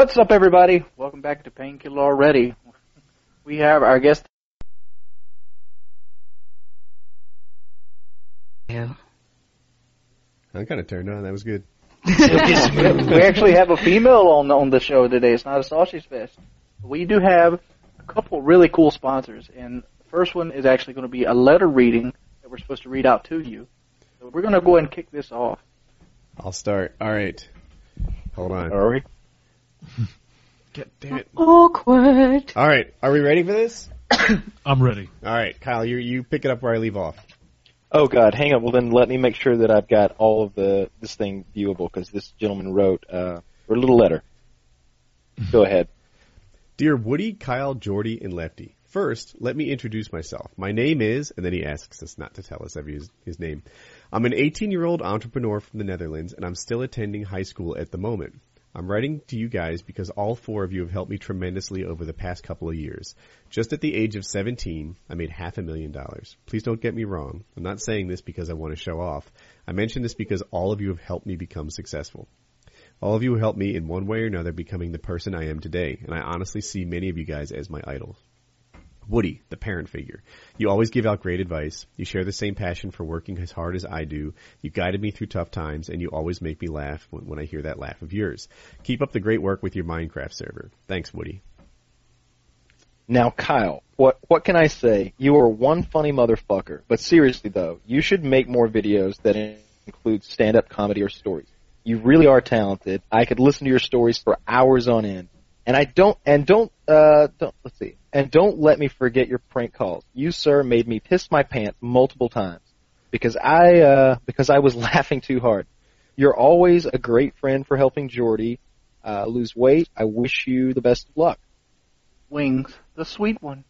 What's up, everybody? Welcome back to Painkiller Already. We have our guest. Yeah. I'm kind of turned on. That was good. we actually have a female on on the show today. It's not a sausage fest. We do have a couple really cool sponsors, and the first one is actually going to be a letter reading that we're supposed to read out to you. So we're going to go ahead and kick this off. I'll start. All right. Hold on. Are we? God damn it. Awkward. All right. Are we ready for this? I'm ready. All right, Kyle. You you pick it up where I leave off. Oh God, hang on. Well, then let me make sure that I've got all of the this thing viewable because this gentleman wrote uh, wrote a little letter. Go ahead. Dear Woody, Kyle, Jordy, and Lefty. First, let me introduce myself. My name is, and then he asks us not to tell us every his, his name. I'm an 18 year old entrepreneur from the Netherlands, and I'm still attending high school at the moment. I'm writing to you guys because all four of you have helped me tremendously over the past couple of years. Just at the age of 17, I made half a million dollars. Please don't get me wrong. I'm not saying this because I want to show off. I mention this because all of you have helped me become successful. All of you helped me in one way or another becoming the person I am today, and I honestly see many of you guys as my idols. Woody, the parent figure. You always give out great advice. You share the same passion for working as hard as I do. You guided me through tough times, and you always make me laugh when, when I hear that laugh of yours. Keep up the great work with your Minecraft server. Thanks, Woody. Now, Kyle, what what can I say? You are one funny motherfucker. But seriously though, you should make more videos that include stand-up comedy or stories. You really are talented. I could listen to your stories for hours on end. And I don't and don't uh don't let's see. And don't let me forget your prank calls. You sir made me piss my pants multiple times because I uh because I was laughing too hard. You're always a great friend for helping Jordy uh, lose weight. I wish you the best of luck. Wings, the sweet one.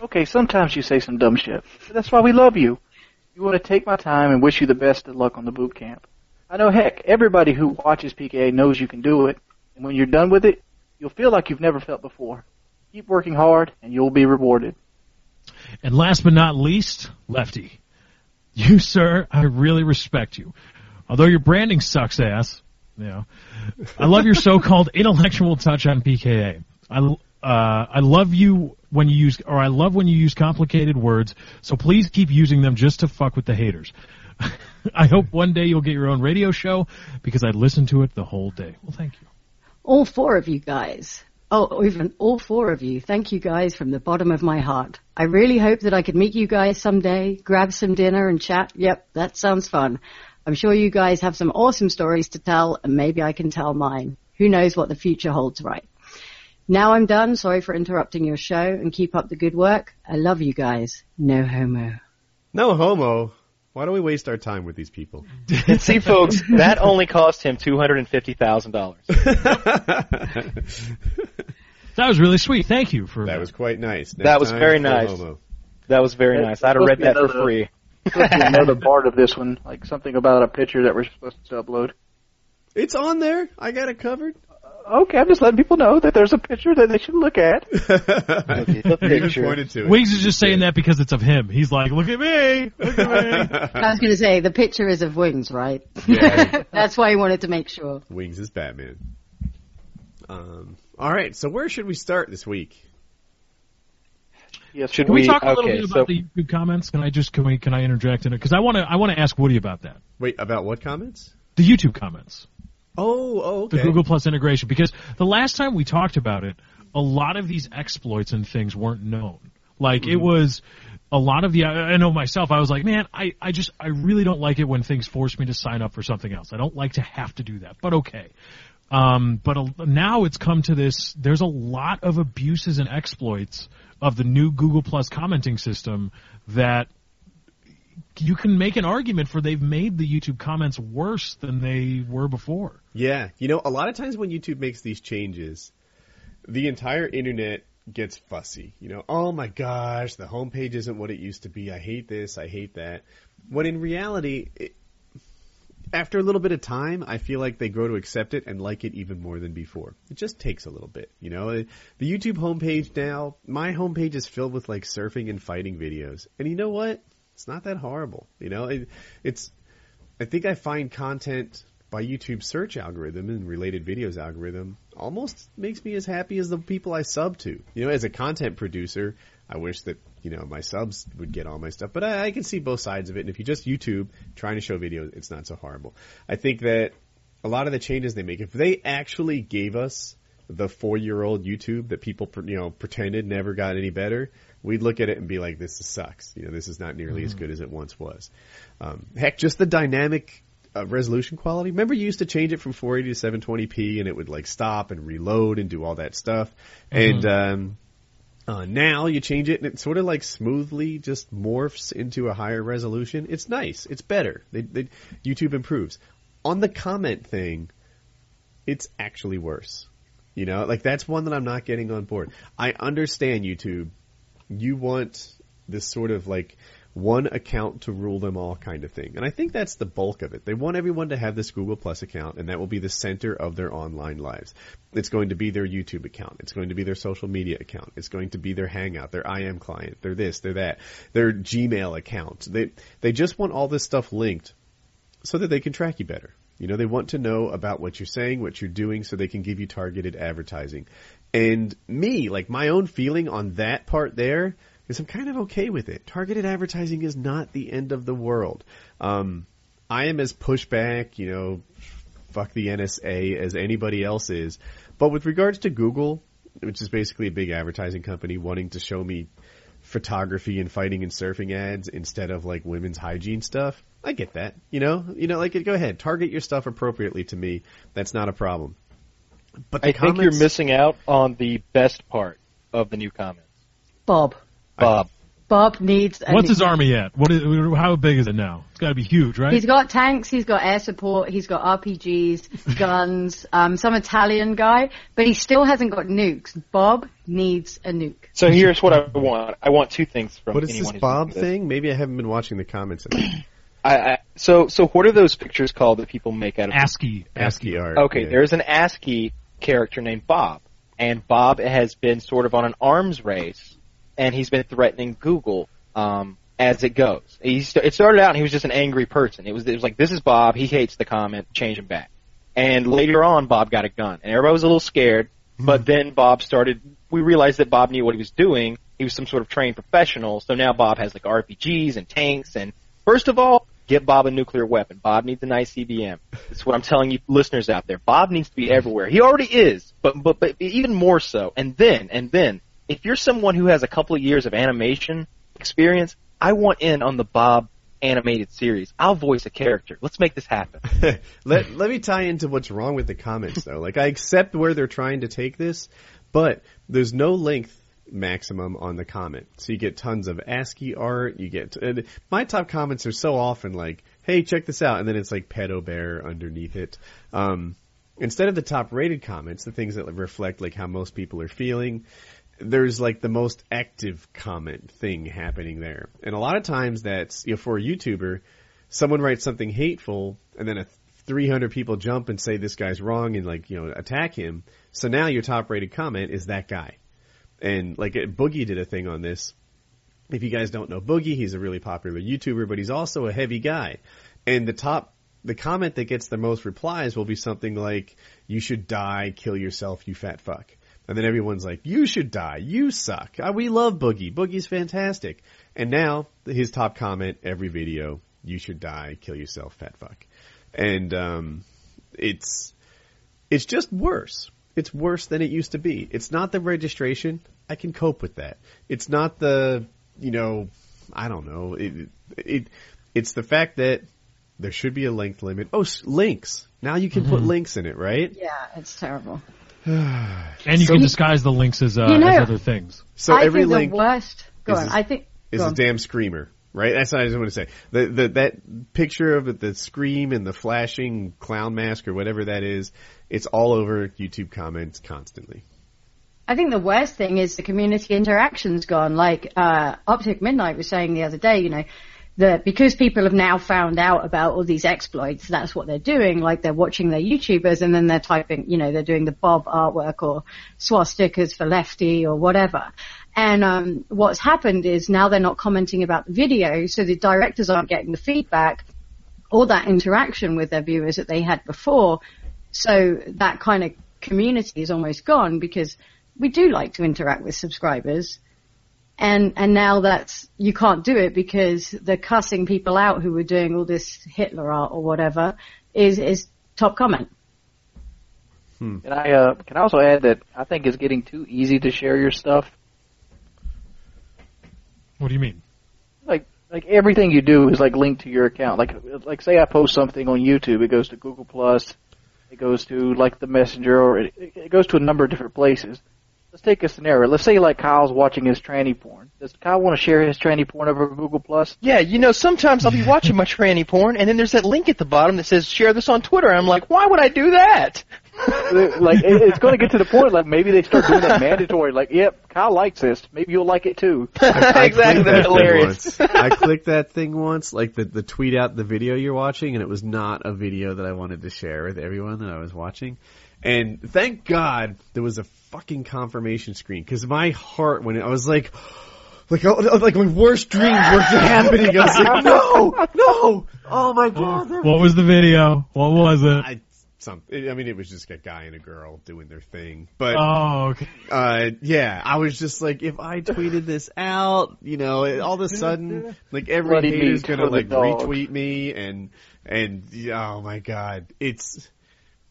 Okay, sometimes you say some dumb shit, but that's why we love you. You want to take my time and wish you the best of luck on the boot camp. I know, heck, everybody who watches PKA knows you can do it, and when you're done with it, you'll feel like you've never felt before. Keep working hard, and you'll be rewarded. And last but not least, Lefty. You, sir, I really respect you. Although your branding sucks ass, you know, I love your so-called intellectual touch on PKA. I, uh, I love you when you use, or I love when you use complicated words, so please keep using them just to fuck with the haters. I hope one day you'll get your own radio show because I listened to it the whole day. Well, thank you. All four of you guys. Oh, even all four of you. Thank you guys from the bottom of my heart. I really hope that I could meet you guys someday, grab some dinner and chat. Yep, that sounds fun. I'm sure you guys have some awesome stories to tell and maybe I can tell mine. Who knows what the future holds, right? Now I'm done. Sorry for interrupting your show and keep up the good work. I love you guys. No homo. No homo. Why do we waste our time with these people? See, folks, that only cost him two hundred and fifty thousand dollars. That was really sweet. Thank you for That was quite nice. Next That was very nice. homo. That was very That- nice. I'd have read to be that for free. Supposed to be another part of this one, like something about a picture that we're supposed to upload. It's on there. I got it covered. Okay, I'm just letting people know that there's a picture that they should look at. the You even picture. pointed to it. Wings is just saying that because it's of him. He's like, look at me, look at me. I was going to say, the picture is of wings, right? Yeah. That's why he wanted to make sure. Wings is Batman. Um, all right, so where should we start this week? Yes, Should Can we, We- talk a little okay, bit so- about the YouTube comments? Can I just can we can I interject in it? Because I want to I want to ask Woody about that. Wait, about what comments? The YouTube comments, Oh, oh, the. Google Plus integration. Because the last time we talked about it, a lot of these exploits and things weren't known. Like it was a lot of the I I know myself. I was like, man, I I just I really don't like it when things force me to sign up for something else. I don't like to have to do that. But okay. Um, but a, now it's come to this. There's a lot of abuses and exploits of the new Google Plus commenting system that you can make an argument for they've made the YouTube comments worse than they were before. Yeah, you know, a lot of times when YouTube makes these changes, the entire internet gets fussy. You know, oh my gosh, the homepage isn't what it used to be. I hate this. I hate that. When in reality, it, after a little bit of time, I feel like they grow to accept it and like it even more than before. It just takes a little bit, you know. Uh, the YouTube homepage now, my homepage is filled with like surfing and fighting videos, and you know what? It's not that horrible, you know. It, it's, I think I find content by YouTube search algorithm and related videos algorithm almost makes me as happy as the people I sub to. You know, as a content producer, I wish that, you know, my subs would get all my stuff, but I, I can see both sides of it. And if you just YouTube trying to show videos, it's not so horrible. I think that a lot of the changes they make, if they actually gave us the four year old YouTube that people, you know, pretended never got any better, we'd look at it and be like, this sucks. You know, this is not nearly as good as it once was. Um, heck, just the dynamic uh, resolution quality. Remember, you used to change it from 480 to 720p, and it would like stop and reload and do all that stuff. And um, uh, now you change it, and it sort of like smoothly just morphs into a higher resolution. It's nice. It's better. They, they, YouTube improves. On the comment thing, it's actually worse. You know, like that's one that I'm not getting on board. I understand YouTube. You want this sort of like one account to rule them all kind of thing. And I think that's the bulk of it. They want everyone to have this Google Plus account and that will be the center of their online lives. It's going to be their YouTube account. It's going to be their social media account. It's going to be their Hangout, their IM client, their this, their that, their Gmail account. They, they just want all this stuff linked so that they can track you better. You know, they want to know about what you're saying, what you're doing, so they can give you targeted advertising. And me, like my own feeling on that part there, is I'm kind of okay with it. Targeted advertising is not the end of the world. Um, I am as pushback, you know, fuck the NSA as anybody else is. But with regards to Google, which is basically a big advertising company wanting to show me photography and fighting and surfing ads instead of like women's hygiene stuff, I get that. You know, you know, like go ahead, target your stuff appropriately to me. That's not a problem. But the I think you're missing out on the best part of the new comments. Bob. Bob. Bob needs. A What's new- his army at? What is, how big is it now? It's got to be huge, right? He's got tanks, he's got air support, he's got RPGs, guns, um, some Italian guy, but he still hasn't got nukes. Bob needs a nuke. So here's what I want. I want two things from What is anyone this Bob listening to this. thing? Maybe I haven't been watching the comments. enough. I, I, so so what are those pictures called that people make out of? ASCII. ASCII art. Okay, yeah. there's an ASCII character named Bob, and Bob has been sort of on an arms race, and he's been threatening Google um, as it goes. He st- it started out, and he was just an angry person. It was it was like this is Bob. He hates the comment. Change him back. And later on, Bob got a gun, and everybody was a little scared. But then Bob started. We realized that Bob knew what he was doing. He was some sort of trained professional. So now Bob has like RPGs and tanks. And first of all, get Bob a nuclear weapon. Bob needs an ICBM. That's what I'm telling you, listeners out there. Bob needs to be everywhere. He already is, but but but even more so. And then and then, if you're someone who has a couple of years of animation experience, I want in on the Bob animated series. I'll voice a character. Let's make this happen. let let me tie into what's wrong with the comments though. Like I accept where they're trying to take this, but there's no length maximum on the comment. So you get tons of ASCII art. You get and my top comments are so often like, "Hey, check this out," and then it's like pedo bear underneath it. Um, instead of the top rated comments, the things that reflect like how most people are feeling, there's like the most active comment thing happening there. And a lot of times that's, you know, for a YouTuber, someone writes something hateful and then a 300 people jump and say this guy's wrong and like, you know, attack him. So now your top rated comment is that guy. And like Boogie did a thing on this. If you guys don't know Boogie, he's a really popular YouTuber, but he's also a heavy guy. And the top, the comment that gets the most replies will be something like, you should die, kill yourself, you fat fuck. And then everyone's like, you should die, you suck. Uh, We love Boogie. Boogie's fantastic. And now, his top comment every video, you should die, kill yourself, fat fuck. And, um, it's, it's just worse. It's worse than it used to be. It's not the registration. I can cope with that. It's not the, you know, I don't know. It, it, it's the fact that there should be a length limit. Oh, s- links. Now you can put links in it, right? Yeah, it's terrible. and you So- can disguise the links as, uh, You know- as other things. So I every think link the worst. Go is on. this- I think. is a on. damn screamer, right? That's what I just want to say. The, the, that picture of the scream and the flashing clown mask or whatever that is, it's all over YouTube comments constantly. I think the worst thing is the community interaction's gone. Like uh, Optic Midnight was saying the other day, you know, that because people have now found out about all these exploits, that's what they're doing. Like they're watching their YouTubers and then they're typing, you know, they're doing the Bob artwork or swastikas for Lefty or whatever. And um, what's happened is now they're not commenting about the video, so the directors aren't getting the feedback all that interaction with their viewers that they had before. So that kind of community is almost gone because we do like to interact with subscribers. And, and now that's, you can't do it because the cussing people out who were doing all this Hitler art or whatever is, is top comment. And I uh, can also add that I think it's getting too easy to share your stuff. What do you mean? Like like everything you do is like linked to your account. Like like say I post something on YouTube, it goes to Google Plus, it goes to like the Messenger, or it, it goes to a number of different places. Let's take a scenario. Let's say like Kyle's watching his tranny porn. Does Kyle want to share his tranny porn over Google Plus? Yeah, you know, sometimes I'll be watching my tranny porn, and then there's that link at the bottom that says share this on Twitter. I'm like, why would I do that? Uh, like it's going to get to the point like maybe they start doing that mandatory. Like, yep, Kyle likes this. Maybe you'll like it too. I exactly, clicked that's that thing hilarious. once. I clicked that thing once, like the the tweet out the video you're watching, and it was not a video that I wanted to share with everyone that I was watching. And thank God there was a fucking confirmation screen because my heart when I was like. Like, oh, like my worst dreams were happening. I was like, no, no, oh my god. What was the video? What was it? I, some, I mean, it was just a guy and a girl doing their thing. But Oh, okay. uh, yeah, I was just like, if I tweeted this out, you know, all of a sudden, like every Bloody hater's gonna like dog. retweet me, and and oh my god, it's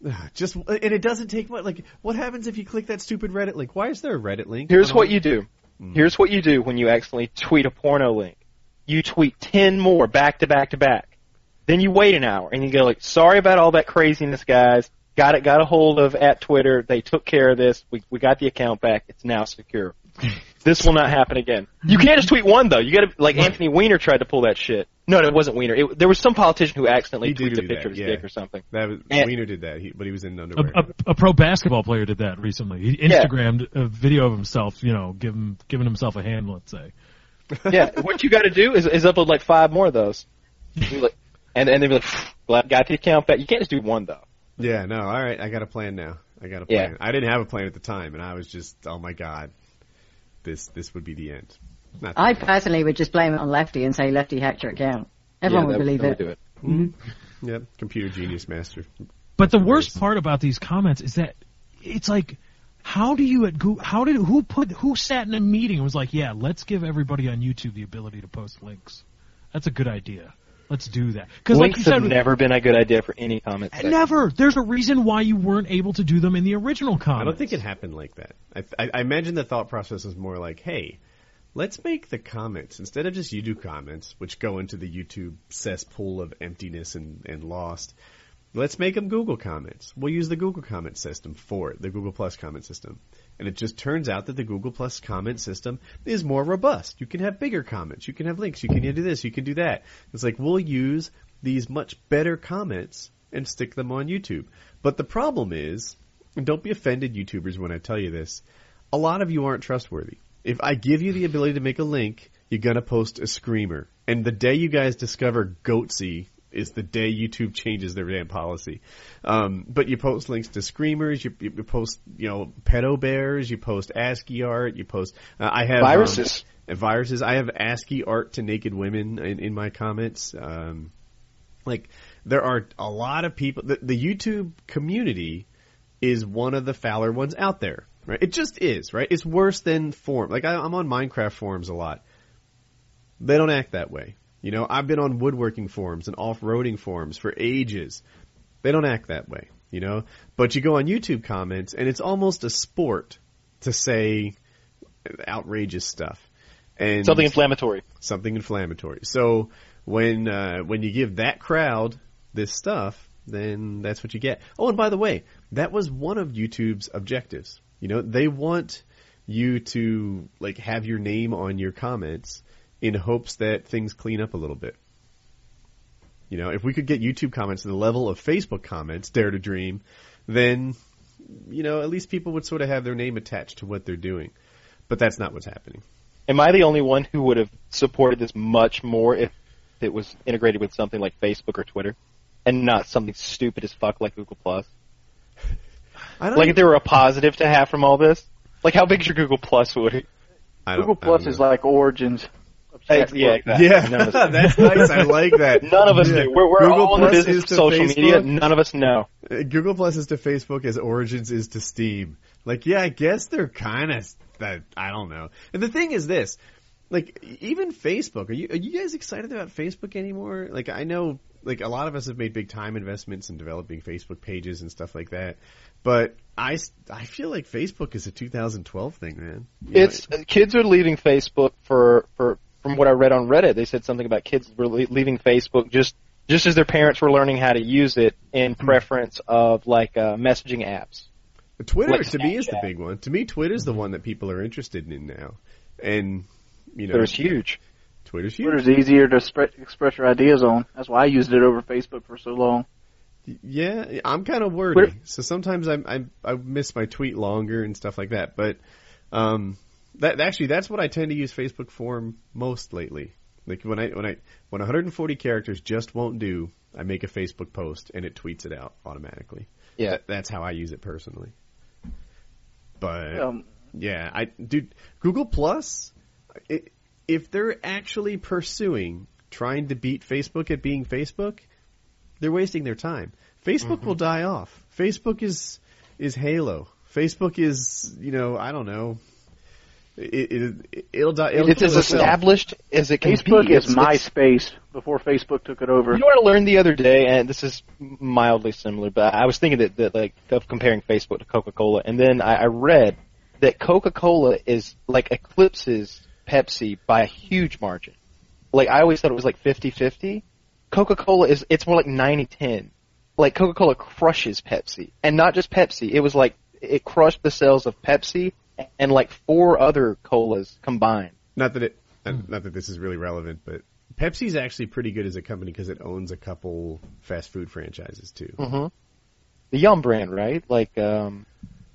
just and it doesn't take much. Like, what happens if you click that stupid Reddit link? Why is there a Reddit link? Here's what you do. Hmm. Here's what you do when you accidentally tweet a porno link. You tweet ten more back to back to back. Then you wait an hour and you go like, "Sorry about all that craziness, guys. Got it. Got a hold of at Twitter. They took care of this. We we got the account back. It's now secure. this will not happen again. You can't just tweet one though. You got to like Anthony Weiner tried to pull that shit. No, no, it wasn't Weiner. It, there was some politician who accidentally He tweeted a picture that, of his yeah. dick or something. That was And- Wiener did that, he, but he was in A, underwear. a, a pro basketball player did that recently. He Yeah. Instagrammed a video of himself, you know, giving giving himself a hand, let's say. yeah, what you got to do is, is upload like five more of those. Like- and and they'd be like, "Glad got to account back." You can't just do one though. yeah, no, all right, I got a plan now. I got a plan. Yeah. I didn't have a plan at the time, and I was just, oh my god, this this would be the end. Not I personally would just blame it on Lefty and say Lefty hacked your account. Everyone yeah, would believe that it. Would do it. Mm-hmm. Mm-hmm. Yep, computer genius master. But the worst part about these comments is that it's like, how do you at Google, how did who put who sat in a meeting and was like, yeah, let's give everybody on YouTube the ability to post links. That's a good idea. Let's do that. Because like you Links have said, never been a good idea for any comment. section. never. There's a reason why you weren't able to do them in the original comments. I don't think it happened like that. I, I, I imagine the thought process is more like, hey, let's make the comments instead of just YouTube comments, which go into the YouTube cesspool of emptiness and, and lost. Let's make them Google comments. We'll use the Google comment system for it, the Google Plus comment system. And it just turns out that the Google Plus comment system is more robust. You can have bigger comments. You can have links. You can do this. You can do that. It's like we'll use these much better comments and stick them on YouTube. But the problem is, and don't be offended, YouTubers, when I tell you this, a lot of you aren't trustworthy. If I give you the ability to make a link, you're gonna post a screamer. And the day you guys discover Goatse is the day YouTube changes their damn policy. Um, but you post links to screamers, you, you post, you know, pedo bears, you post ASCII art, you post, uh, I have, um, Viruses. uh, viruses. I have ASCII art to naked women in, in my comments. Um, like, there are a lot of people, the, the YouTube community is one of the fouler ones out there, right? It just is, right? It's worse than form. Like, I, I'm on Minecraft forums a lot. They don't act that way. You know, I've been on woodworking forums and off-roading forums for ages. They don't act that way, you know? But you go on YouTube comments and it's almost a sport to say outrageous stuff. And Something inflammatory. something inflammatory. So when uh, when you give that crowd this stuff, then that's what you get. Oh, and by the way, that was one of YouTube's objectives. You know, they want you to like have your name on your comments in hopes that things clean up a little bit. You know, if we could get YouTube comments to the level of Facebook comments, Dare to Dream, then you know, at least people would sort of have their name attached to what they're doing. But that's not what's happening. Am I the only one who would have supported this much more if it was integrated with something like Facebook or Twitter, and not something stupid as fuck like Google Plus? I don't Like if there were a positive to have from all this, like how big's your Google Plus, Woody? I don't- Google I don't Plus is like Origins. Hey, yeah, exactly. Yeah, None of us, that's nice. I like that. none of us Yeah. do. We're, we're Google all in the business is of to social media. None of us know. Uh, Google Plus is to Facebook as Origins is to Steam. Like, yeah, I guess they're kind of that. I don't know. And the thing is this, like, even Facebook. Are you are you guys excited about Facebook anymore? Like, I know, like, a lot of us have made big time investments in developing Facebook pages and stuff like that. But I, s- I feel like Facebook is a 2012 thing, man. You know, It's kids are leaving Facebook for for from what I read on Reddit. They said something about kids were le- leaving Facebook just just as their parents were learning how to use it in preference of like uh, messaging apps. Twitter like to me is the big one. To me, Twitter's the one that people are interested in now. And you know, Twitter's huge. Twitter's huge. Twitter's easier to spread, express your ideas on. That's why I used it over Facebook for so long. Yeah, I'm kind of wordy, so sometimes I, I I miss my tweet longer and stuff like that. But um, that actually that's what I tend to use Facebook for most lately. Like when I when I when 140 characters just won't do, I make a Facebook post and it tweets it out automatically. Yeah. That, that's how I use it personally. But Um, yeah, I dude, Google Plus, if they're actually pursuing trying to beat Facebook at being Facebook, they're wasting their time. Facebook mm-hmm. will die off. Facebook is is Halo. Facebook is you know I don't know. It, it it'll die. It'll It's as itself. established as it can Facebook be. is It's- it's- MySpace before Facebook took it over. You know what I learned the other day, and this is mildly similar, but I was thinking that, that like of comparing Facebook to Coca Cola, and then I, I read that Coca Cola is like eclipses Pepsi by a huge margin. Like I always thought it was like 50-50. Coca Cola is it's more like 90-10. Like Coca Cola crushes Pepsi, and not just Pepsi. It was like it crushed the sales of Pepsi and like four other colas combined. Not that it, not that this is really relevant, but Pepsi's actually pretty good as a company because it owns a couple fast food franchises too. Mm-hmm. The Yum brand, right? Like um,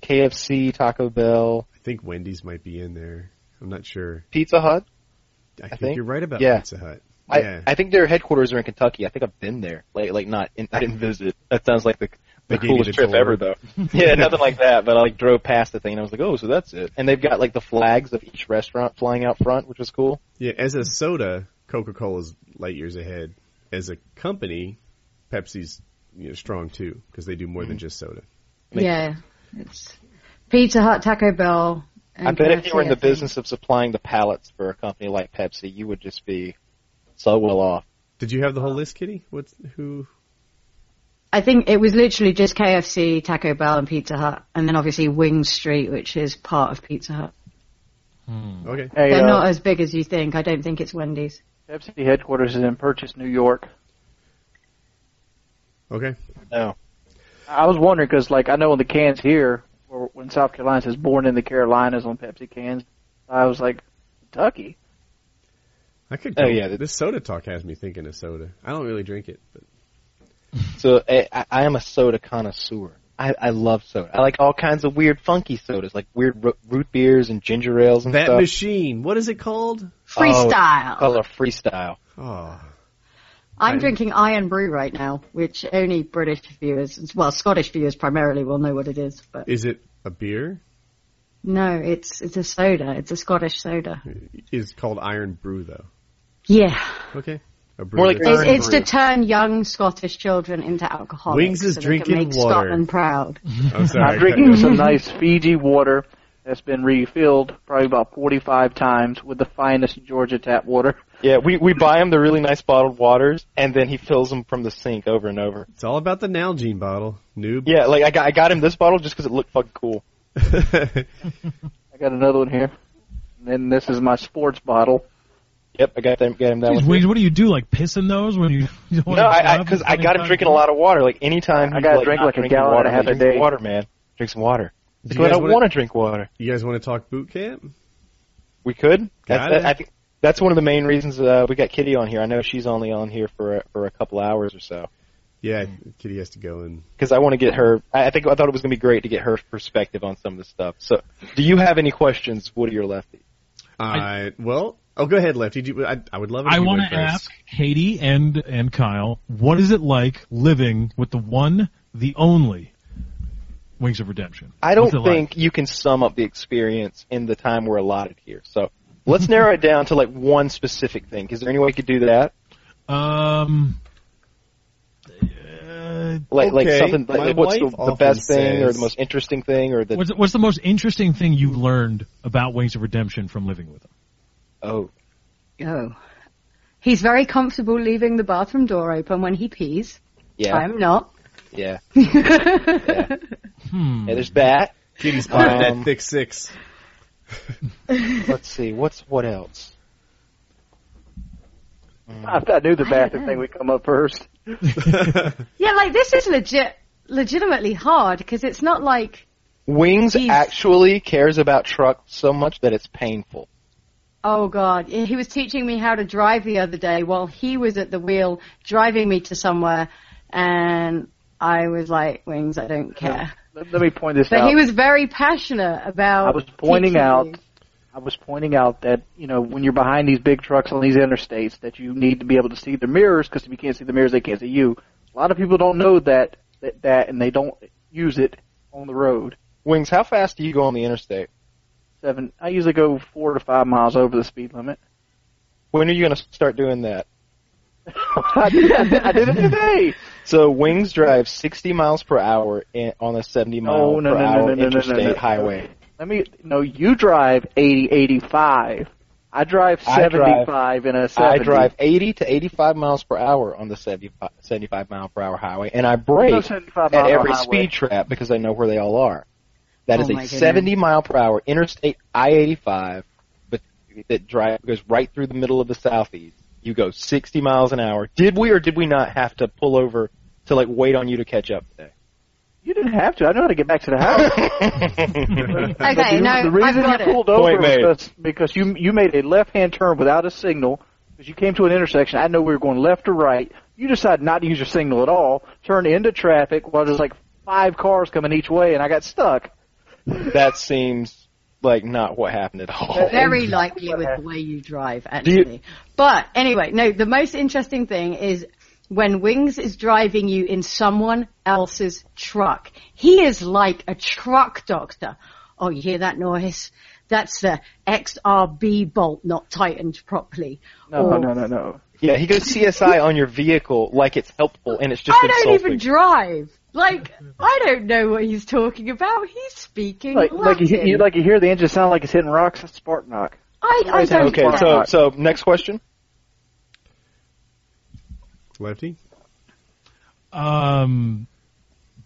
KFC, Taco Bell, I think Wendy's might be in there. I'm not sure. Pizza Hut. I, think, think- you're right about yeah. Pizza Hut. I, Yeah. I think their headquarters are in Kentucky. I think I've been there. Like, like not. In, I didn't visit. That sounds like the the gave coolest trip tour. ever, though. yeah, nothing like that. But I like drove past the thing and I was like, oh, so that's it. And they've got like the flags of each restaurant flying out front, which was cool. Yeah, as a soda, Coca-Cola's light years ahead. As a company, Pepsi's you know, strong too because they do more Mm-hmm. than just soda. Yeah, it's Pizza Hut, Taco Bell. And I bet if you were in the KFC, I think. business of supplying the pallets for a company like Pepsi, you would just be so well off. Did you have the whole list, Kitty? What's who? I think it was literally just KFC, Taco Bell, and Pizza Hut, and then obviously Wing Street, which is part of Pizza Hut. Okay, Hey, They're uh, not as big as you think. I don't think it's Wendy's. Pepsi headquarters is in Purchase, New York. okay. No. I was wondering because, like, I know on the cans here, or when South Carolina says "Born in the Carolinas" on Pepsi cans, I was like, Kentucky. I could. Oh, Go. yeah, this soda talk has me thinking of soda. I don't really drink it, but So I, I- I am a soda connoisseur. I, I love soda. I like all kinds of weird, funky sodas, like weird ro- root beers and ginger ales and that stuff. machine. What is it called? Freestyle. Oh, Call it a freestyle. Oh, I'm Right. drinking Irn-Bru right now, which only British viewers, well, Scottish viewers primarily will know what it is. But is it a beer? no, it's it's a soda. It's a Scottish soda. Is called Irn-Bru though. Yeah, Okay. More like it's, it's to turn young Scottish children into alcoholics. Wings is so they drinking can make water. Scotland proud. I'm sorry. I'm drinking some nice Fiji water that's been refilled probably about 45 times with the finest Georgia tap water. Yeah, we we buy him the really nice bottled waters, and then he fills them from the sink over and over. It's all about the Nalgene bottle, noob. Yeah, like I got I got him this bottle just because it looked fucking cool. I got another one here. And then this is my sports bottle. Yep, I got them got him that Jeez, one. Wings, what do you do? Like piss in those when you? you don't No, I grab because them I got him 25 drinking a lot of water. Like anytime I gotta like, drink not like a drinking gallon water, and a half like, a day. Water, man, drink some water. Do That's you what guys I don't want to drink water. You guys want to talk boot camp? We could. Got That's, it. I think that's one of the main reasons uh, we got Kitty on here. I know she's only on here for a, for a couple hours or so Yeah, Kitty has to go in because I want to get her. I I think I thought it was going to be great to get her perspective on some of the stuff. So, do you have any questions, Woody or Lefty? Uh, well, oh, go ahead, Lefty. You, I, I would love it. if I want to ask Katie and and Kyle, what is it like living with the one, the only Wings of Redemption? I don't it like? think you can sum up the experience in the time we're allotted here. So, Let's narrow it down to like one specific thing. Is there any way you could do that? Um. uh, Like like Okay, something like, my like what's the, the often best thing or the most interesting thing or the what's what's the most interesting thing you learned about Wings of Redemption from living with him? Oh Oh. He's very comfortable leaving the bathroom door open when he pees. yeah I'm not. yeah Hmm. yeah there's Bat. Kitty spotted Um, that thick six. Let's see what's what else. I, I knew the bathroom thing would come up first. Yeah, like this is legit, legitimately hard because it's not like, Wings He's- actually cares about trucks so much that it's painful. Oh god, he was teaching me how to drive the other day while he was at the wheel driving me to somewhere, and I was like, Wings, I don't care. Let, let me point this But out. he was very passionate about. I was pointing out me. I was pointing out that you know when you're behind these big trucks on these interstates that you need to be able to see the mirrors because if you can't see the mirrors they can't see you. A lot of people don't know that that, that and they don't use it on the road. Wings, how fast do you go on the interstate? Seven. I usually go four to five miles over the speed limit. When are you going to start doing that? I, did, I, did, it today. So Wings drives 60 miles per hour in, on a 70 mile No, no, per no, no, hour no, no, no, interstate no, no. highway. Let me. No, you drive 80, 85. I drive I drive- 75 in a 70. I drive 80 to 85 miles per hour on the 75, 75 mile per hour highway, and I brake at every highway. speed trap because I know where they all are. That Oh is a goodness. 70 mile per hour interstate I-85, but that drive goes right through the middle of the southeast. You go 60 miles an hour. Did we or did we not have to pull over to like wait on you to catch up today? You didn't have to. I know how to get back to the house. Okay, the, no, the reason I've got you it. over Point was made. because, because you you made a left-hand turn without a signal because you came to an intersection. I know we were going left or right. You decided not to use your signal at all. Turned into traffic while there's like five cars coming each way, and I got stuck. That seems like not what happened at all. Very likely with the way you drive, you- actually. But anyway, no, the most interesting thing is when Wings is driving you in someone else's truck. He is like a truck doctor. Oh, you hear that noise? That's the XRB bolt not tightened properly. No, Or, no, no, no. Yeah, he goes CSI on your vehicle like it's helpful, and it's just I don't even drive. Like, I don't know what he's talking about. He's speaking Like like you, you like you hear the engine sound like it's hitting rocks. That's spark knock. I, I don't Okay, Spark so so next question. Lefty? Um,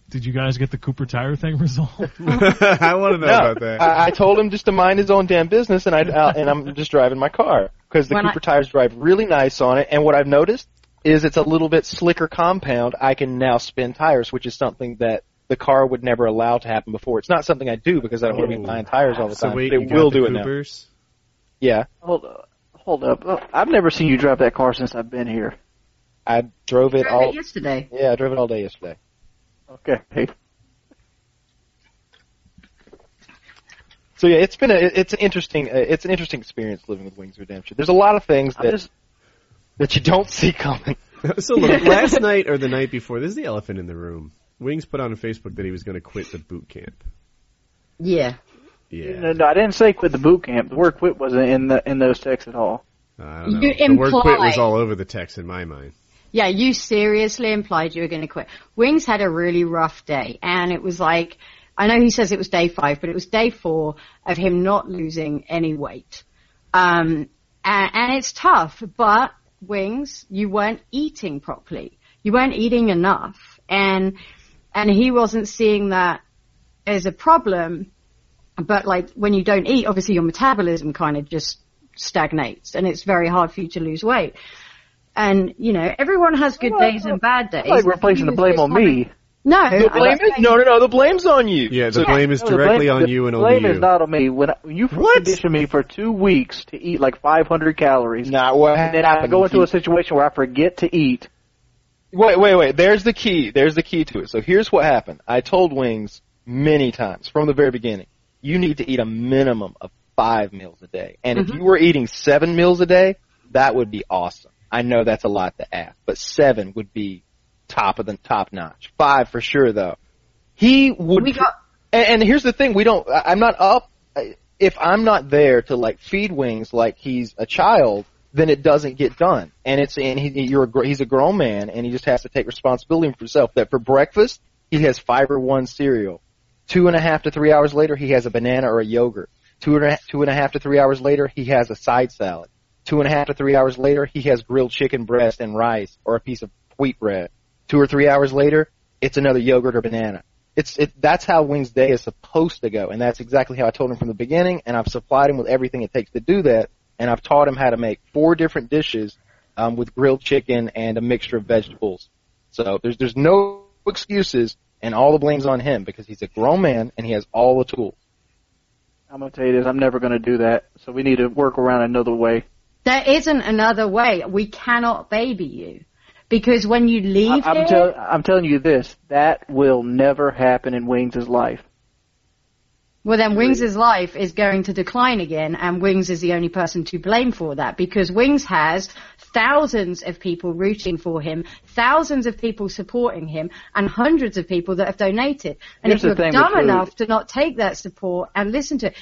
did you guys get the Cooper tire thing resolved? I want to know No, about that. I, I told him just to mind his own damn business, and I uh, and I'm just driving my car because the When I- Cooper tires drive really nice on it. And what I've noticed is it's a little bit slicker compound. I can now spin tires, which is something that the car would never allow to happen before. It's not something I do because I don't want to be Oh. buying tires all the so time. wait, but you it will the do it now. Coopers? Yeah, Hold up. Hold up. Oh, I've never seen you drive that car since I've been here. I drove it all. it yesterday. Yeah, I drove it all day yesterday. Okay. So yeah, it's been a it's an interesting uh, it's an interesting experience living with Wings Redemption. There's a lot of things I'm that just that you don't see coming. so look, last night or the night before, this is the elephant in the room. Wings put on Facebook that he was going to quit the boot camp. Yeah. Yeah. no, no, I didn't say quit the boot camp. The word quit wasn't in the in those texts at all. I don't know. You the word quit was all over the text in my mind. Yeah, you seriously implied you were going to quit. Wings had a really rough day, and it was like, I know he says it was day five, but it was day four of him not losing any weight. Um, and, and it's tough, but Wings, you weren't eating properly. You weren't eating enough, and and he wasn't seeing that as a problem. But like when you don't eat, obviously your metabolism kind of just stagnates, and it's very hard for you to lose weight. And you know, everyone has good Well, days and bad days. Like replacing the blame on having- me. No, The blame is no, no, no. The blame's on you. Yeah, the So- blame is No, directly blame- on you and Oliver. The blame is not on me. When, I, when you condition me for two weeks to eat like 500 calories, not what and then I go into a situation where I forget to eat. Wait, wait, wait. There's the key. There's the key to it. So here's what happened. I told Wings many times from the very beginning, you need to eat a minimum of five meals a day. And if you were eating seven meals a day, that would be awesome. I know that's a lot to ask, but seven would be top of the top notch. Five for sure though. He would. we got and, and here's the thing: we don't. I'm not up. If I'm not there to like feed wings like he's a child, then it doesn't get done. And it's and he, you're a, he's a grown man and he just has to take responsibility for himself. That for breakfast he has fiber one cereal. Two and a half to three hours later he has a banana or a yogurt. Two and a, two and a half to three hours later he has a side salad. Two and a half to three hours later he has grilled chicken breast and rice or a piece of wheat bread. Two or three hours later it's another yogurt or banana. It's it that's how Wings Day is supposed to go, and that's exactly how I told him from the beginning. And I've supplied him with everything it takes to do that, and I've taught him how to make four different dishes um, with grilled chicken and a mixture of vegetables. So there's there's no excuses, and all the blame's on him because he's a grown man and he has all the tools. I'm gonna tell you this. I'm never gonna do that. So we need to work around another way. There isn't another way. We cannot baby you. Because when you leave I, I'm, here, tell, I'm telling you this. That will never happen in Wings' life. well then Wings' life is going to decline again and Wings is the only person to blame for that because Wings has thousands of people rooting for him, thousands of people supporting him, and hundreds of people that have donated. And Here's if you're dumb enough to not take that support and listen to it,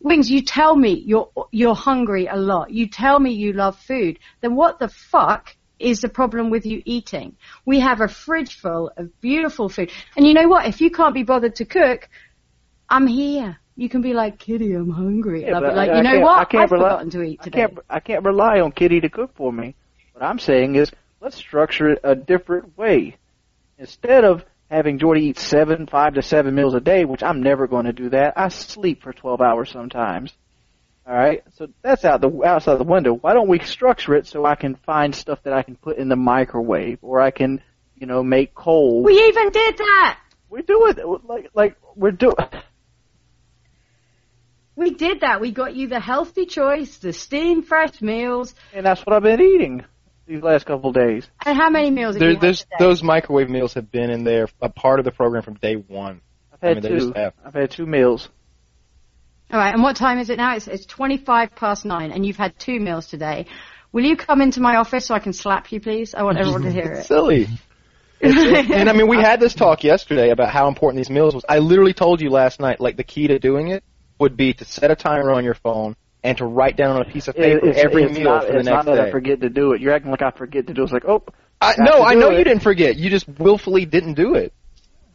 Wings, you tell me you're you're hungry a lot. You tell me you love food. Then what the fuck is the problem with you eating? We have a fridge full of beautiful food. And you know what? If you can't be bothered to cook, I'm here. You can be like, Kitty, I'm hungry. and I'll be like, I- you know what? I can't I've rely- forgotten to eat I today. can't I can't rely on Kitty to cook for me. What I'm saying is let's structure it a different way. Instead of having Jordy eat seven, five to seven meals a day, which I'm never going to do that. I sleep for 12 hours sometimes. All right, so that's out the outside the window. Why don't we structure it so I can find stuff that I can put in the microwave, or I can, you know, make cold. We even did that. we do it like like we're doing. We did that. We got you the healthy choice, the steamed fresh meals. And that's what I've been eating these last couple of days. And how many meals have There, you had there's today? those microwave meals have been in there, a part of the program from day one. I've had I mean, they two. just have- I've had two meals. All right, and what time is it now? It's, it's 25 past nine, and you've had two meals today. Will you come into my office so I can slap you, please? I want everyone to hear it. Silly. It's- and I mean, we had this talk yesterday about how important these meals was. I literally told you last night, like the key to doing it would be to set a timer on your phone and to write down on a piece of paper it's, every it's meal not, for the it's next not that day. I forget to do it. You're acting like I forget to do it. It's like, oh, I, no, I know it. you didn't forget. You just willfully didn't do it.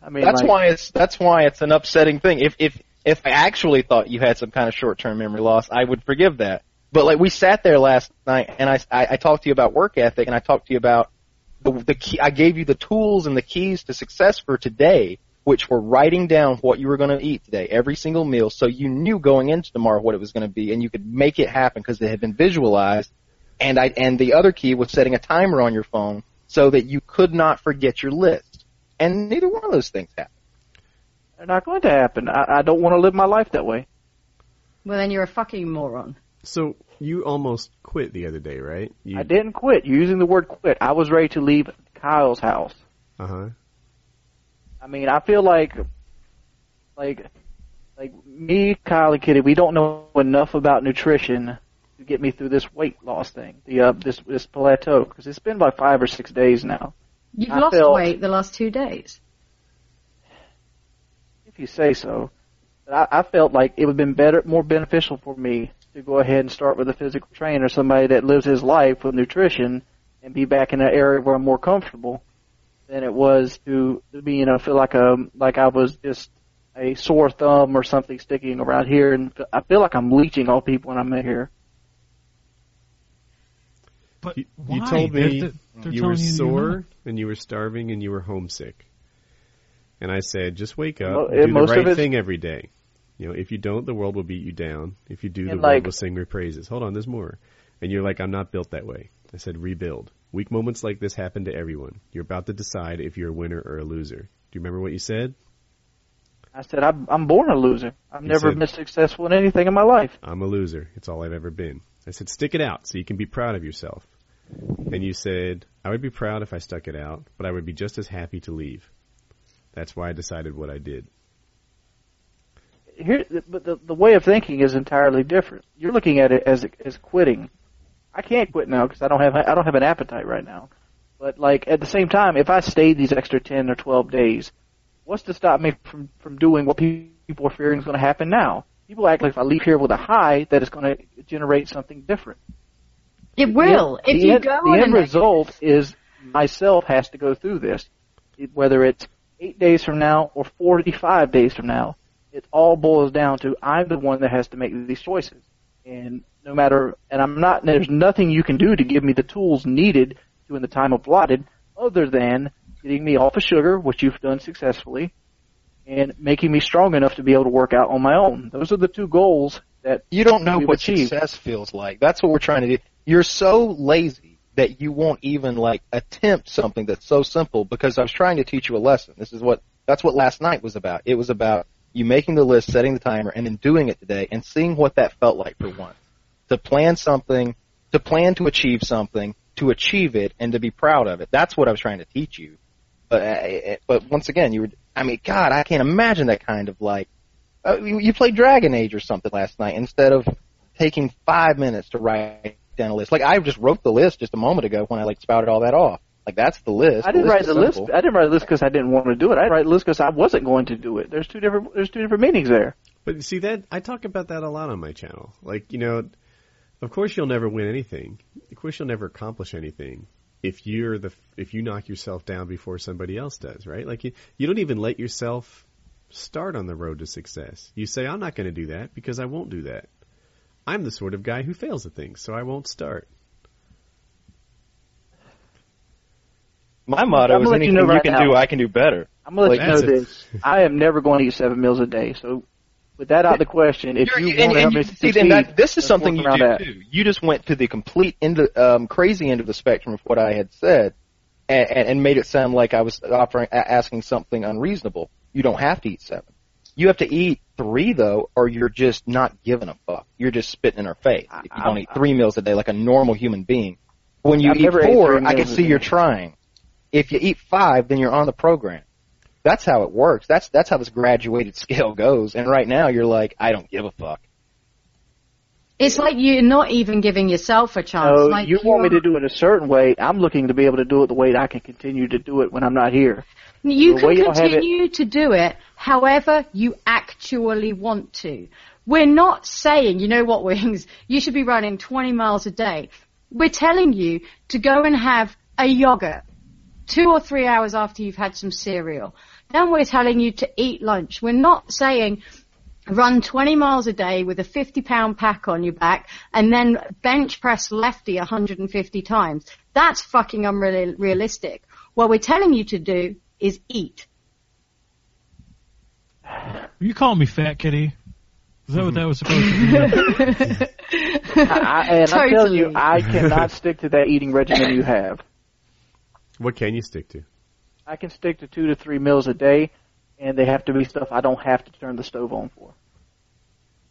I mean, That's like, why it's that's why it's an upsetting thing. If if if I actually thought you had some kind of short term memory loss, I would forgive that. But like we sat there last night, and I, I I talked to you about work ethic, and I talked to you about the the key. I gave you the tools and the keys to success for today, which were writing down what you were going to eat today, every single meal, so you knew going into tomorrow what it was going to be, and you could make it happen because it had been visualized. And I and the other key was setting a timer on your phone so that you could not forget your list. And neither one of those things happened. They're not going to happen. I, I don't want to live my life that way. Well, then you're a fucking moron. So you almost quit the other day, right? You, I didn't quit. You're using the word quit. I was ready to leave Kyle's house. Uh huh. I mean, I feel like, like, like me, Kyle, and Kitty, we don't know enough about nutrition to get me through this weight loss thing, the uh, this this plateau, because it's been about five or six days now. You've I lost felt- weight the last two days. If you say so. But I, I felt like it would have been better, more beneficial for me to go ahead and start with a physical trainer, somebody that lives his life with nutrition, and be back in an area where I'm more comfortable than it was to, to be, you know, feel like a like I was just a sore thumb or something sticking around here, and I feel like I'm leeching on people when I'm in here. But You, why? you told me they're- they're you were you're sore and you were starving and you were homesick. And I said, just wake up, Well, do the right thing every day. You know, if you don't, the world will beat you down. If you do, the And, world like- will sing your praises. Hold on, there's more. And you're like, I'm not built that way. I said, rebuild. Weak moments like this happen to everyone. You're about to decide if you're a winner or a loser. Do you remember what you said? I said I'm, I'm born a loser. I've You never said- been successful in anything in my life. I'm a loser. It's all I've ever been. I said, stick it out so you can be proud of yourself. And you said, I would be proud if I stuck it out, but I would be just as happy to leave. That's why I decided what I did. here, but the the way of thinking is entirely different. You're looking at it as as quitting. I can't quit now because I don't have I don't have an appetite right now. But like at the same time, if I stayed these extra ten or twelve days, what's to stop me from from doing what people are fearing is going to happen now? people act like if I leave here with a high, that it's going to generate something different. It will. The, if the you end, go the end result is myself has to go through this, whether it's eight days from now or 45 days from now. It all boils down to I'm the one that has to make these choices, and no matter, and I'm not. There's nothing you can do to give me the tools needed to in the time allotted, other than getting me off of sugar, which you've done successfully, and making me strong enough to be able to work out on my own. Those are the two goals that You don't know what achieved. success feels like. That's what we're trying to do. You're so lazy that you won't even like attempt something that's so simple because I was trying to teach you a lesson. This is what that's what last night was about. It was about you making the list, setting the timer, and then doing it today and seeing what that felt like for once. To plan something, to plan to achieve something, to achieve it, and to be proud of it. That's what I was trying to teach you. But, uh, but once again, you were. I mean, God, I can't imagine that kind of like uh, you, you played Dragon Age or something last night instead of taking five minutes to write down a list. Like I just wrote the list just a moment ago when I like spouted all that off. Like that's the list. I didn't list write is the list. I didn't write the list because I didn't want to do it. I write the list because I wasn't going to do it. There's two different. There's two different meanings there. But see that I talk about that a lot on my channel. Like you know, of course you'll never win anything. Of course you'll never accomplish anything if you're the if you knock yourself down before somebody else does, right? Like you you don't even let yourself start on the road to success. You say I'm not going to do that because I won't do that. I'm the sort of guy who fails at things, so I won't start. My motto is gonna you anything know you can now. do, I can do better. I'm gonna let Like, you know that's this. I am never going to eat seven meals a day. So, with that out of the question, if you You're- want to help me see, succeed, then that, this is something you do that. too. You just went to the complete end of, um, crazy end of the spectrum of what I had said, and, and, and made it sound like I was offering asking something unreasonable. You don't have to eat seven. You have to eat three though, or you're just not giving a fuck. You're just spitting in our face if you don't I- eat three meals a day like a normal human being. When you I've eat four, I can see you're trying. If you eat five, then you're on the program. That's how it works. That's that's how this graduated scale goes. And right now, you're like, I don't give a fuck. It's like you're not even giving yourself a chance. So like you want me to do it a certain way. I'm looking to be able to do it the way that I can continue to do it when I'm not here. You The can way it- continue to do it however you actually want to. We're not saying, you know what, Wings, you should be running 20 miles a day. We're telling you to go and have a yogurt two or three hours after you've had some cereal. Then we're telling you to eat lunch. We're not saying run 20 miles a day with a 50 pound pack on your back and then bench press lefty 150 times. That's fucking unrealistic. What we're telling you to do is eat. You call me fat kitty? Is that what that was supposed to be? I, I, and I'm telling you, I cannot stick to that eating regimen you have. What can you stick to? I can stick to two to three meals a day, and they have to be stuff I don't have to turn the stove on for.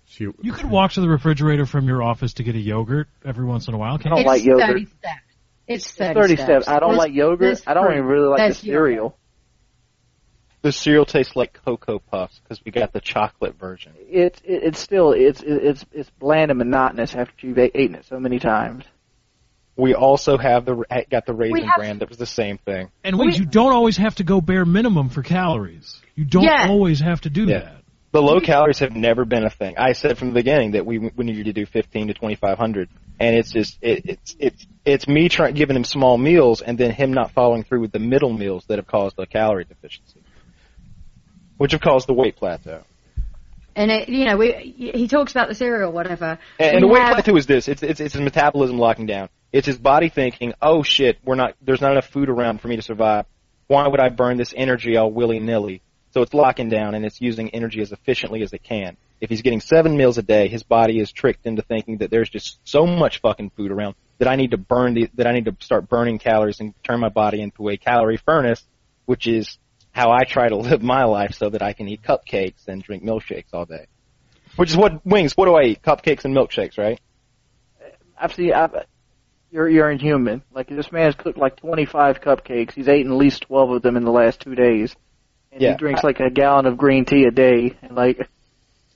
She, You could walk to the refrigerator from your office to get a yogurt every once in a while, I can't don't you? it's like yogurt. 30 steps. It's 30, It's 30 steps. I don't There's- like yogurt. I don't fruit. even really like There's the cereal. yogurt. The cereal tastes like Cocoa Puffs because we got the chocolate version. It's it, it's still it's it's it's bland and monotonous after you've eaten it so many times. We also have the got the raisin have- brand that was the same thing. And wait, you don't always have to go bare minimum for calories. You don't Yeah. always have to do Yeah. that. The low calories have never been a thing. I said from the beginning that we we needed to do 15 to 2500, and it's just it, it's it's it's me trying giving him small meals and then him not following through with the middle meals that have caused a calorie deficiency, which have caused the weight plateau. And it, you know, we, he talks about the cereal, whatever. And, and the weight have- plateau is this: it's it's it's his metabolism locking down. It's his body thinking, "Oh shit, we're not. There's not enough food around for me to survive. Why would I burn this energy all willy nilly?" So it's locking down and it's using energy as efficiently as it can. If he's getting seven meals a day, his body is tricked into thinking that there's just so much fucking food around that I need to burn the that I need to start burning calories and turn my body into a calorie furnace, which is how I try to live my life so that I can eat cupcakes and drink milkshakes all day. Which is what wings. What do I eat? Cupcakes and milkshakes, right? Uh, I've. I've, you're you're inhuman. Like this man's cooked like 25 cupcakes. He's eaten at least 12 of them in the last two days, and Yeah. he drinks like a gallon of green tea a day. And like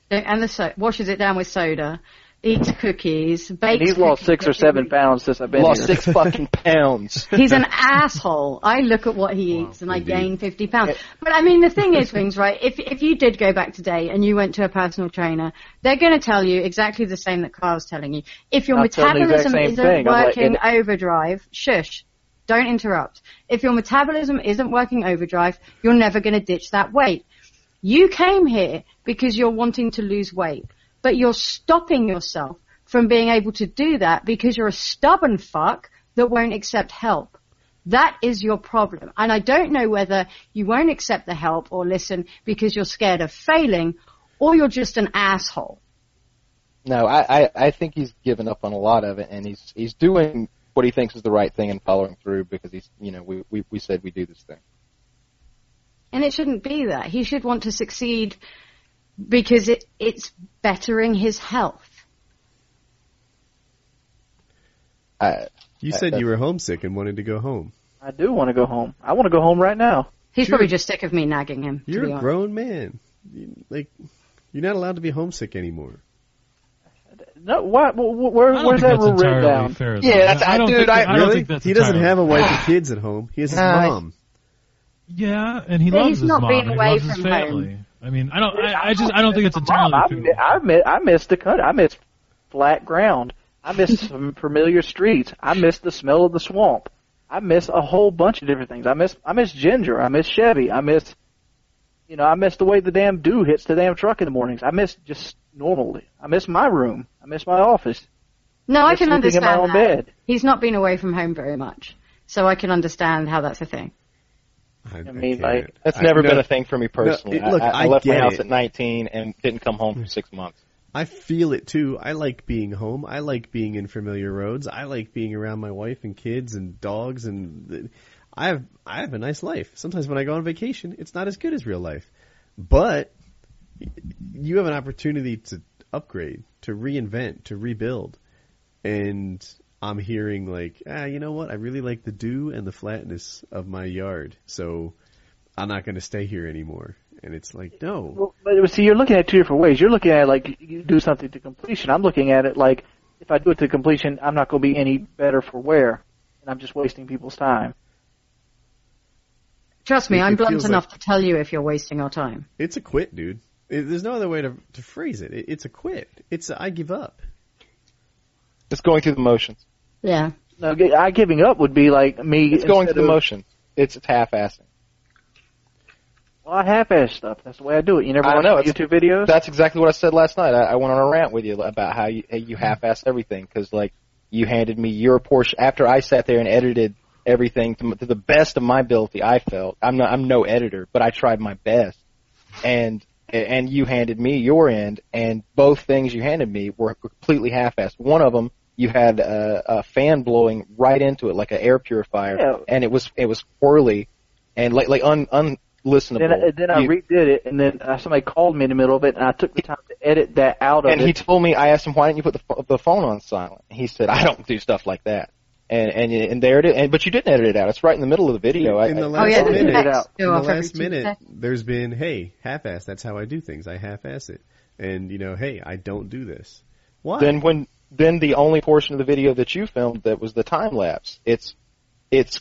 and the so- washes it down with soda. eats cookies, bakes. And he's lost six or seven pounds since I've been Lost here. six fucking pounds. He's an asshole. I look at what he eats and I gain 50 pounds. But I mean, the thing is, things right? If if you did go back today and you went to a personal trainer, they're going to tell you exactly the same that Kyle's telling you. If your I'm telling the exact metabolism isn't thing. I'm like, working overdrive, shush. Don't interrupt. If your metabolism isn't working overdrive, you're never going to ditch that weight. You came here because you're wanting to lose weight, but you're stopping yourself from being able to do that because you're a stubborn fuck that won't accept help. That is your problem. And I don't know whether you won't accept the help or listen because you're scared of failing or you're just an asshole. No, I, I, I think he's given up on a lot of it, and he's he's doing what he thinks is the right thing and following through because he's you know we we, we said we do this thing. And it shouldn't be that. He should want to succeed because it, it's bettering his health. I, You That- said that's- you were homesick and wanted to go home. I do want to go home. I want to go home right now. He's Sure. probably just sick of me nagging him. You're a honest. grown man. You, like, you're not allowed to be homesick anymore. No, what? wh- wh- Where, where's that that's rule written down? fair. Yeah, that's- I don't dude, think, I- I don't really? think that's he doesn't have a wife and kids at home. He has his Nah, mom. Yeah, and he loves he's his not mom. being and he away loves his from family. I mean, I don't. I, I just. I don't think it's entirely Mom, I, fair. mi- I, mi- I miss the country. I miss flat ground. I miss some familiar streets. I miss the smell of the swamp. I miss a whole bunch of different things. I miss I miss Ginger. I miss Chevy. I miss, you know, I miss the way the damn dew hits the damn truck in the mornings. I miss just normally. I miss my room. I miss my office. No, I miss can sleeping in understand my own that. bed. He's not been away from home very much. So I can understand how that's a thing. I, I mean, can't. like- that's I- never no, been a thing for me personally. it- look, I, I I left my house it. at 19 and didn't come home for six months. I feel it too. I like being home. I like being in familiar roads. I like being around my wife and kids and dogs and the, I have I have a nice life. Sometimes when I go on vacation, it's not as good as real life. But y- you have an opportunity to upgrade, to reinvent, to rebuild. And I'm hearing like, ah, you know what? I really like the dew and the flatness of my yard. So I'm not going to stay here anymore. And it's like, no. Well, but see, you're looking at it two different ways. You're looking at it like you do something to completion. I'm looking at it like if I do it to completion, I'm not going to be any better for wear, and I'm just wasting people's time. Trust me, It- I'm it blunt enough like- to tell you if you're wasting our time. It's a quit, dude. It, there's no other way to to phrase it. it it's a quit. It's a, I give up. It's going through the motions. Yeah. No, I giving up would be like me. It's going instead through the motions. It's, it's half-assing. Well, I half-ass stuff. That's the way I do it. You never I watch know, it's- YouTube videos? That's exactly what I said last night. I, I went on a rant with you about how you, you half-assed everything because, like, you handed me your portion after I sat there and edited everything to, to the best of my ability. I felt I'm not I'm no editor, but I tried my best, and and you handed me your end, and both things you handed me were completely half-assed. One of them you had a, a fan blowing right into it like an air purifier, Yeah. and it was it was poorly and like like un unlistenable. then, I, then I You- redid it, and then uh, somebody called me in the middle of it, and I took the time to edit that out of and it. he told me, I asked him, why didn't you put the, the phone on silent? He said, I don't do stuff like that. And and and there it is. And but you didn't edit it out. It's right in the middle of the video. I, in the I- last yeah, minute, text text in the last minute, there's been, hey, half-ass. That's how I do things. I half-ass it, and you know, hey, I don't do this. Why? then when then the only portion of the video that you filmed that was the time lapse. It's it's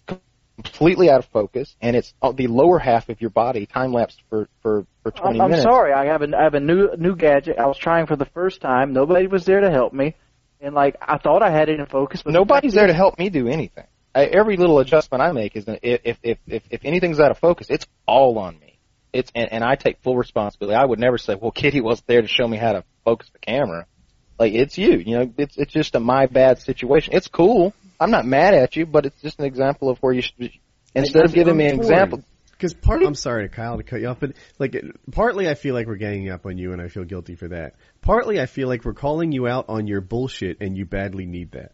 completely out of focus, and it's uh, the lower half of your body time lapsed for for for I'm, twenty I'm sorry. I have a I have a new new gadget. I was trying for the first time. Nobody was there to help me, and like I thought I had it in focus, but Nobody's there to help me do anything. I, every little adjustment I make is an, if if if if anything's out of focus, it's all on me. It's and, and I take full responsibility. I would never say, "Well, Kitty wasn't there to show me how to focus the camera." Like it's you, you know. It's it's just a my bad situation. It's cool. I'm not mad at you, but it's just an example of where you should. Instead of giving me an example, Because part, I'm sorry, Kyle, to cut you off, but like, it- partly I feel like we're ganging up on you, and I feel guilty for that. Partly I feel like we're calling you out on your bullshit, and you badly need that.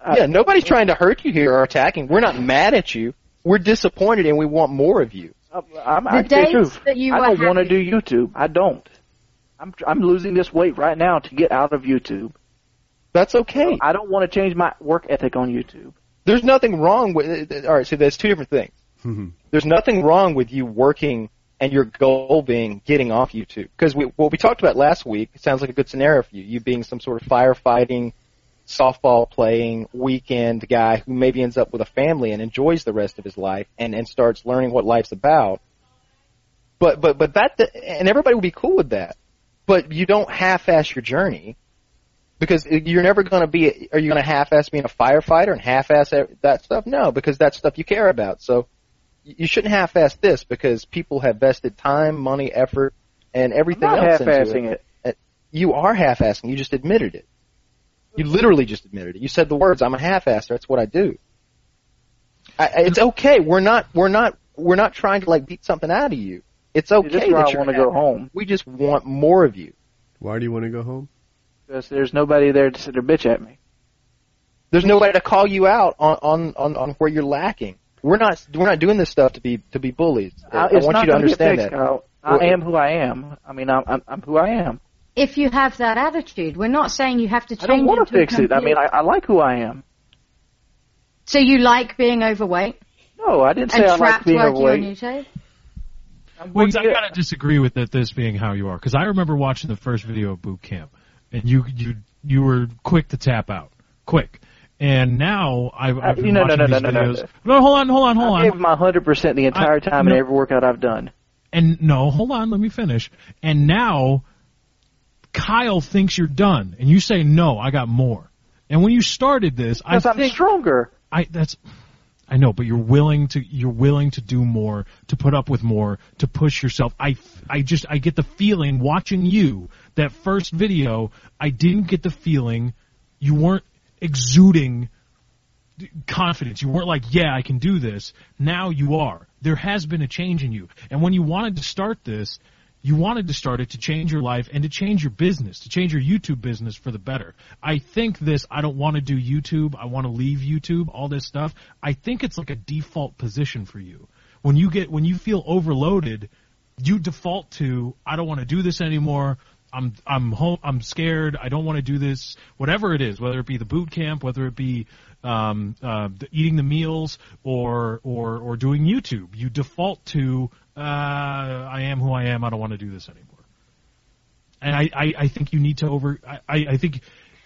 Uh, yeah, nobody's trying to hurt you here or attacking. We're not mad at you. We're disappointed and we want more of you. I'm, I'm, The I tell the dates truth. that you I don't want to do YouTube. I don't. I'm I'm losing this weight right now to get out of YouTube. That's okay. I don't want to change my work ethic on YouTube. There's nothing wrong with. All right, so there's two different things. Mm-hmm. There's nothing wrong with you working and your goal being getting off YouTube. Because we, what we talked about last week sounds like a good scenario for you. You being some sort of firefighting, softball playing weekend guy who maybe ends up with a family and enjoys the rest of his life and, and starts learning what life's about. But, but, but that, and everybody would be cool with that. But you don't half-ass your journey because you're never going to be, are you going to half-ass being a firefighter and half-ass that stuff? No, because that's stuff you care about. So you shouldn't half-ass this because people have vested time, money, effort, and everything I'm not else half-assing into it. it. You are half-assing. You just admitted it. You literally just admitted it. You said the words, "I'm a half-asser." That's what I do. I, it's okay. We're not. We're not. We're not trying to like beat something out of you. It's okay This is where that I you're want to go home We just want more of you. Why do you want to go home? because there's nobody there to sit there bitch at me. There's nobody to call you out on on on, on where you're lacking. We're not. We're not doing this stuff to be to be bullies. I, it's want you to understand fixed, that. Kyle. Well, I am who I am. I mean, I'm, I'm, I'm who I am. If you have that attitude, we're not saying you have to change. I change don't want to fix it. I mean, I, I like who I am. So you like being overweight No, I didn't say and I like trapped being working on overweight. YouTube? I'm um, Wings, I working- gotta disagree with that. This being how you are, because I remember watching the first video of boot camp, and you you you were quick to tap out, quick. And now I've, I've been Uh, no, no, watching no, these no, no, no, videos. No, hold on, hold on, hold I on. gave my hundred percent the entire I- time no. in every workout I've done. And no, hold on, let me finish. And now Kyle thinks you're done, and you say no, I got more. And when you started this, I Because I'm think stronger. I that's I know, but you're willing to you're willing to do more, to put up with more, to push yourself. I I just I get the feeling watching you that first video, I didn't get the feeling you weren't exuding confidence. You weren't like, yeah, I can do this. Now you are. There has been a change in you. And when you wanted to start this, you wanted to start it to change your life and to change your business, to change your YouTube business for the better. I think this, I don't want to do YouTube, I want to leave YouTube, all this stuff. I think it's like a default position for you. When you get, when you feel overloaded, you default to, I don't want to do this anymore. I'm I'm home. I'm scared. I don't want to do this. Whatever it is, whether it be the boot camp, whether it be um, uh, the, eating the meals, or or or doing YouTube, you default to uh, I am who I am. I don't want to do this anymore. And I, I, I think you need to over. I, I think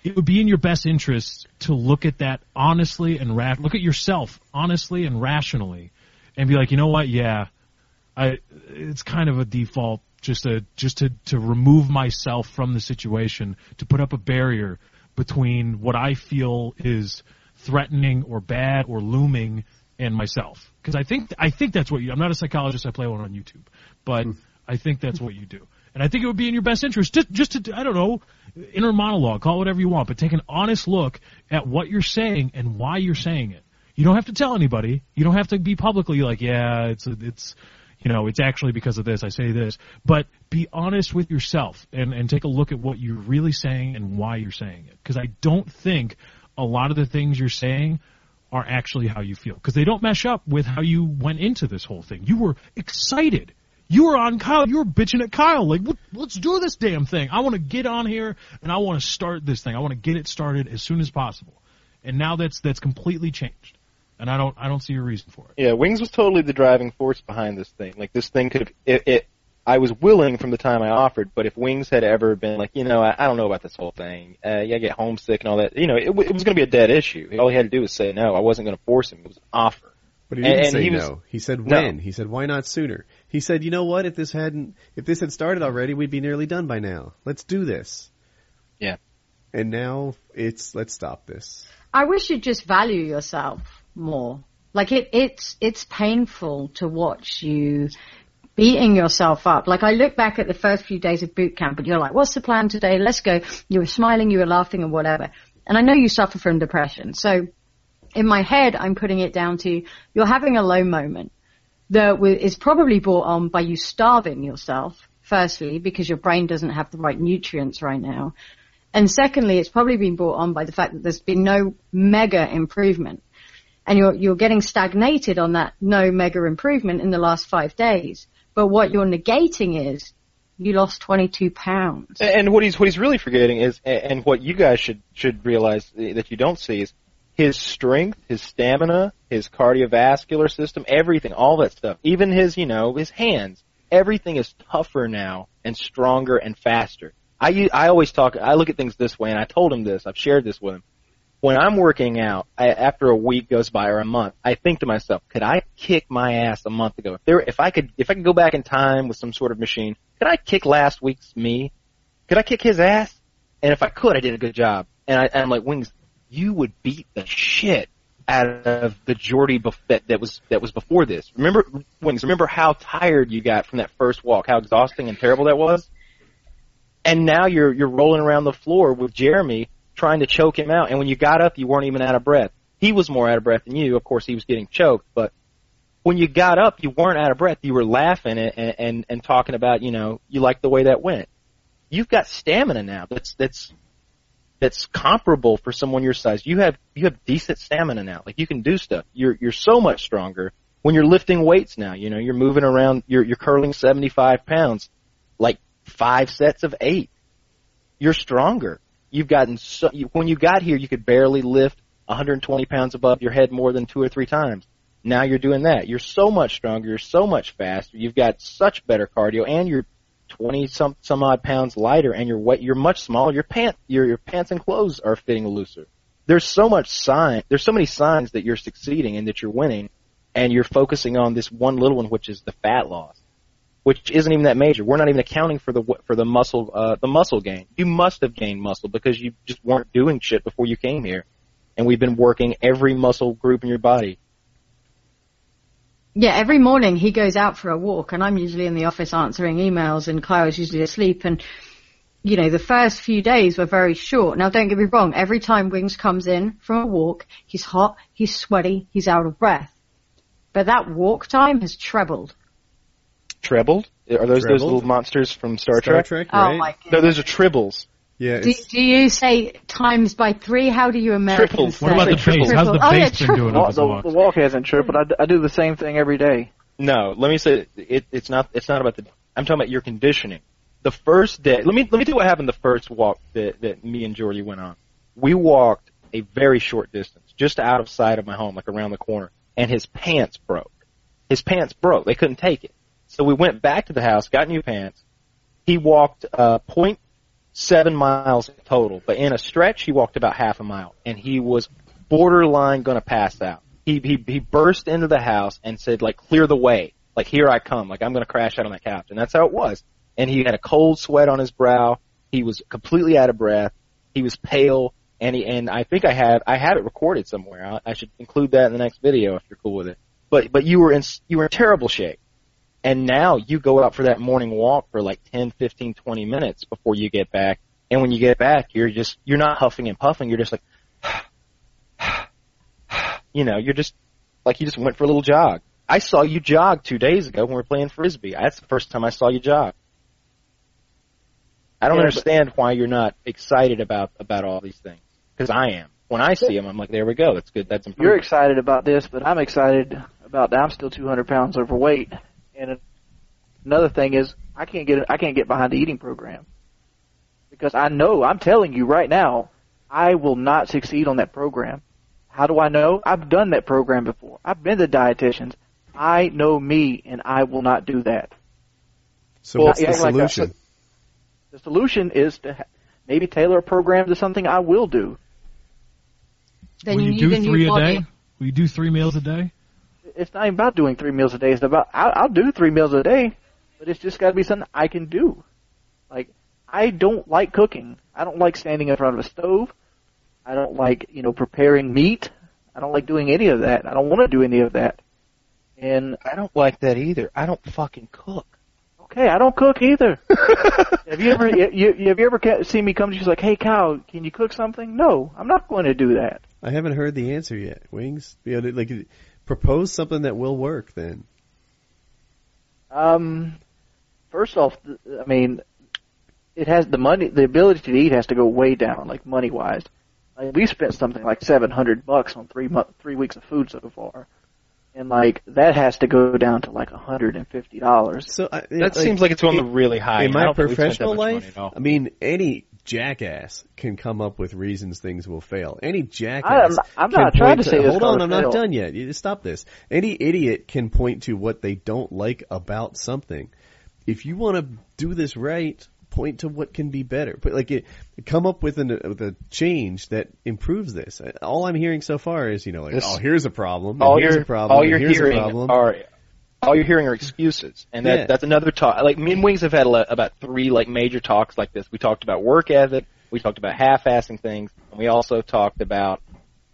it would be in your best interest to look at that honestly and ra- look at yourself honestly and rationally, and be like, you know what? Yeah, I. It's kind of a default just to just to to remove myself from the situation to put up a barrier between what I feel is threatening or bad or looming and myself. Because I think I think that's what you I'm not a psychologist I play one on YouTube but hmm. I think that's what you do. And I think it would be in your best interest just just to I don't know inner monologue call it whatever you want but take an honest look at what you're saying and why you're saying it. You don't have to tell anybody. You don't have to be publicly like yeah it's it's you know, it's actually because of this, I say this. But be honest with yourself and, and take a look at what you're really saying and why you're saying it. Because I don't think a lot of the things you're saying are actually how you feel. Because they don't mesh up with how you went into this whole thing. You were excited. You were on Kyle. You were bitching at Kyle. Like, let's do this damn thing. I want to get on here and I want to start this thing. I want to get it started as soon as possible. And now that's that's completely changed. And I don't I don't see a reason for it. Yeah, Wings was totally the driving force behind this thing. Like this thing could have it, it I was willing from the time I offered, but if Wings had ever been like, you know, I, I don't know about this whole thing. Uh, yeah, I get homesick and all that. You know, it, it was going to be a dead issue. All he had to do was say no. I wasn't going to force him. It was an offer. But he didn't And- and say he was- no. He said No. when. He said why not sooner. He said, you know what? If this hadn't, if this had started already, we'd be nearly done by now. Let's do this. Yeah. And now it's let's stop this. I wish you'd just value yourself more. Like it, it's it's painful to watch you beating yourself up. Like I look back at the first few days of boot camp, and you're like, "What's the plan today? Let's go." You were smiling, you were laughing, and whatever. And I know you suffer from depression, so in my head, I'm putting it down to you're having a low moment that is probably brought on by you starving yourself. Firstly, because your brain doesn't have the right nutrients right now. And secondly, it's probably been brought on by the fact that there's been no mega improvement. And you're, you're getting stagnated on that no mega improvement in the last five days. But what you're negating is you lost 22 pounds. And what he's what he's really forgetting is, and what you guys should should realize that you don't see is his strength, his stamina, his cardiovascular system, everything, all that stuff, even his you know his hands. everything is tougher now and stronger and faster. I I always talk. I look at things this way, and I told him this. I've shared this with him. When I'm working out, I, after a week goes by or a month, I think to myself, could I kick my ass a month ago? If there, if I could, if I could go back in time with some sort of machine, could I kick last week's me? Could I kick his ass? And if I could, I did a good job. And, I, I'm like, Wings, you would beat the shit out of the Jordy bef- that, that was that was before this. Remember, Wings, remember how tired you got from that first walk, how exhausting and terrible that was. And now you're you're rolling around the floor with Jeremy trying to choke him out. And when you got up, you weren't even out of breath. He was more out of breath than you. Of course, he was getting choked, but when you got up, you weren't out of breath. You were laughing and, and, and, talking about, you know, you like the way that went. You've got stamina now. That's, that's, that's comparable for someone your size. You have, you have decent stamina now. Like you can do stuff. You're, you're so much stronger when you're lifting weights now. You know, you're moving around, you're, you're curling 75 pounds, like five sets of eight. You're stronger. You've gotten so, you, when you got here, you could barely lift 120 pounds above your head more than two or three times. Now you're doing that. You're so much stronger. You're so much faster. You've got such better cardio, and you're 20 some some odd pounds lighter, and you're weight. You're much smaller. Your pant your your pants and clothes are fitting looser. There's so much sign. There's so many signs that you're succeeding and that you're winning, and you're focusing on this one little one, which is the fat loss, which isn't even that major. We're not even accounting for the for the muscle uh, the muscle gain. You must have gained muscle because you just weren't doing shit before you came here, and we've been working every muscle group in your body. Yeah, every morning he goes out for a walk, and I'm usually in the office answering emails, and Kyle's usually asleep. And you know, the first few days were very short. Now, don't get me wrong. Every time Wings comes in from a walk, he's hot, he's sweaty, he's out of breath. But that walk time has trebled. Trebled? Are those those little monsters from Star, Star Trek? Trek, Oh right? my No, god. those are tribbles. Yeah, Do, it's, do you say times by three? How do you Americans Tripled. say? What about the Triple. How's the Oh, yeah, bass been triple. doing Well, over the the, walks? the walk hasn't tripled. I, d- I do the same thing every day. No, let me say it, it's not. It's not about the. I'm talking about your conditioning. The first day. Let me let me tell you what happened the first walk that that me and Jordy went on. We walked a very short distance, just out of sight of my home, like around the corner, and his pants broke. His pants broke. They couldn't take it. So we went back to the house, got new pants. He walked uh, point seven miles total, but in a stretch, he walked about half a mile, and he was borderline going to pass out. He, he he burst into the house and said, like, clear the way, like, here I come, like, I'm going to crash out on that couch, and that's how it was. And he had a cold sweat on his brow. He was completely out of breath. He was pale, and he and I think I have I have it recorded somewhere. I, I should include that in the next video if you're cool with it. But but you were in you were in terrible shape. And now you go out for that morning walk for like 10, 15, 20 minutes before you get back. And when you get back, you're just, you're not huffing and puffing. You're just like, you know, you're just like you just went for a little jog. I saw you jog two days ago when we were playing frisbee. That's the first time I saw you jog. I don't Yeah, understand why you're not excited about about all these things because I am. When I see them, I'm like, there we go. That's good. That's You're excited about this, but I'm excited about that. I'm still 200 pounds overweight. And another thing is, I can't get I can't get behind the eating program because I know I'm telling you right now, I will not succeed on that program. How do I know? I've done that program before. I've been to dietitians. I know me, and I will not do that. so Well, what's the yeah, like that. solution? The solution is to ha- maybe tailor a program to something I will do. Then Will you you do need a new three a body. day? Will you do three meals a day? It's not even about doing three meals a day. It's about I'll, I'll do three meals a day, but it's just got to be something I can do. Like I don't like cooking. I don't like standing in front of a stove. I don't like you know preparing meat. I don't like doing any of that. I don't want to do any of that. And I don't like that either. I don't fucking cook. okay, I don't cook either. have you ever you, you, have you ever ca- seen me come to you like, hey Kyle, can you cook something? No, I'm not going to do that. I haven't heard the answer yet. Wings, you know, like propose something that will work. Then Um, first off, I mean, it has the money, the ability to eat has to go way down, like money wise. Like we spent something like seven hundred bucks on three month, three weeks of food so far, and like that has to go down to like a hundred and fifty dollars. so I, That seems like it's on the really high. in my don't think we spent that professional much money life. I mean, any jackass can come up with reasons things will fail. Any I'm, jackass I'm can not trying point to say this hold on, I'm not done yet. You stop this. Any idiot can point to what they don't like about something. if you want to do this right, point to what can be better. But like it, come up with, an, with a change that improves this. All I'm hearing so far is, you know, like, This- oh, here's a problem. and all here's you're, a problem. all you're here's hearing a problem. are all you're hearing are excuses, and that, Yeah. that's another talk. Like me and Wings have had le- about three like major talks like this. We talked about work ethic, we talked about half-assing things, and we also talked about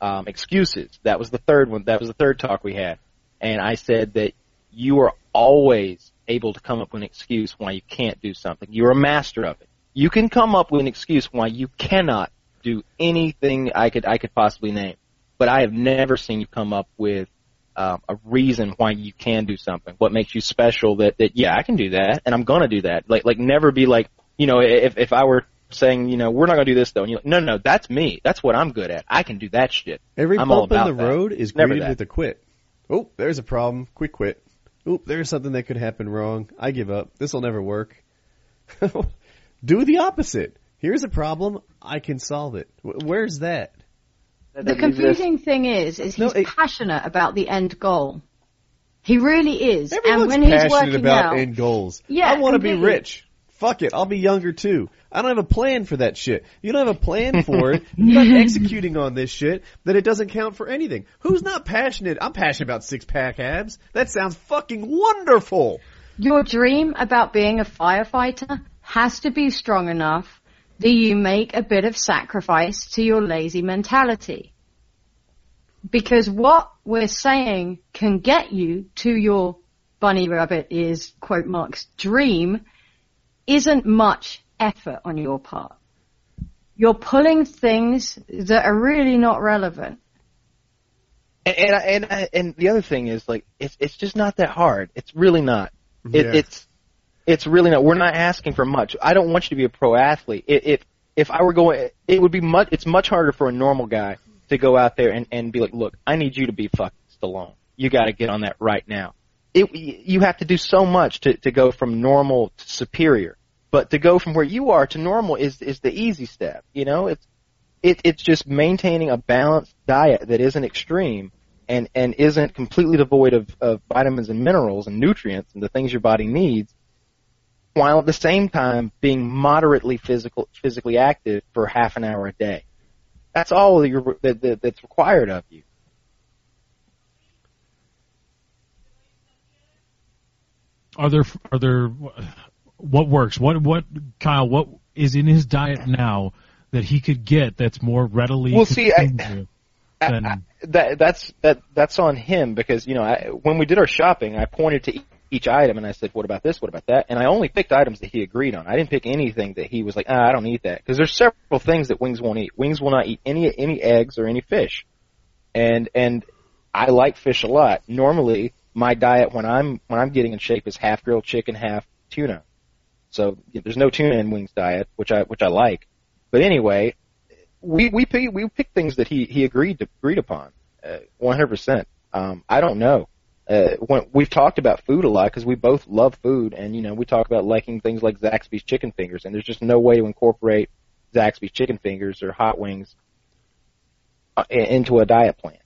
um, excuses. That was the third one. That was the third talk we had, and I said that you are always able to come up with an excuse why you can't do something. You're a master of it. You can come up with an excuse why you cannot do anything I could I could possibly name, but I have never seen you come up with um, a reason why you can do something. What makes you special? That that yeah, I can do that, and I'm gonna do that. Like like never be like you know if if I were saying you know we're not gonna do this though, and you're like no no that's me. That's what I'm good at. I can do that shit. Every I'm all bump in the that. road is Never greeted that. with a quit. Oh, there's a problem. Quick quit. Oh, there's something that could happen wrong. I give up. This will never work. Do the opposite. Here's a problem. I can solve it. Wh- Where's that? That The exist. confusing thing is, is No, he's it- passionate about the end goal. He really is. Everyone's and when he's passionate working about out, end goals. Yeah, I want to be rich. Fuck it. I'll be younger too. I don't have a plan for that shit. You don't have a plan for it. You're not executing on this shit. Then it doesn't count for anything. Who's not passionate? I'm passionate about six pack abs. That sounds fucking wonderful. your dream about being a firefighter has to be strong enough that you make a bit of sacrifice to your lazy mentality. Because what we're saying can get you to your bunny rabbit is quote marks dream isn't much effort on your part. You're pulling things that are really not relevant. And and and, and the other thing is like it's it's just not that hard. It's really not. It, Yeah. It's it's really not. We're not asking for much. I don't want you to be a pro athlete. If if I were going, it would be much. It's much harder for a normal guy to go out there and and be like, look, I need you to be fucking Stallone. You got to get on that right now. It you have to do so much to to go from normal to superior. But to go from where you are to normal is is the easy step. You know, it's it, it's just maintaining a balanced diet that isn't extreme and, and isn't completely devoid of, of vitamins and minerals and nutrients and the things your body needs, while at the same time being moderately physical, physically active for half an hour a day. That's all that you're, that, that, that's required of you. Are there are there what works? What what Kyle? What is in his diet now that he could get that's more readily? Well, see, I- I- I- that that's that that's on him because you know I, when we did our shopping, I pointed to each item and I said, "What about this? What about that?" And I only picked items that he agreed on. I didn't pick anything that he was like, ah, "I don't eat that," because there's several things that Wings won't eat. Wings will not eat any any eggs or any fish, and and I like fish a lot. Normally, my diet when I'm when I'm getting in shape is half grilled chicken, half tuna. So yeah, there's no tuna in Wings' diet, which I which I like. But anyway, we we pick, we picked things that he he agreed to agreed upon, uh, 100%. Um, I don't know. Uh, when we've talked about food a lot because we both love food, and you know we talk about liking things like Zaxby's chicken fingers, and there's just no way to incorporate Zaxby's chicken fingers or hot wings uh, into a diet plan.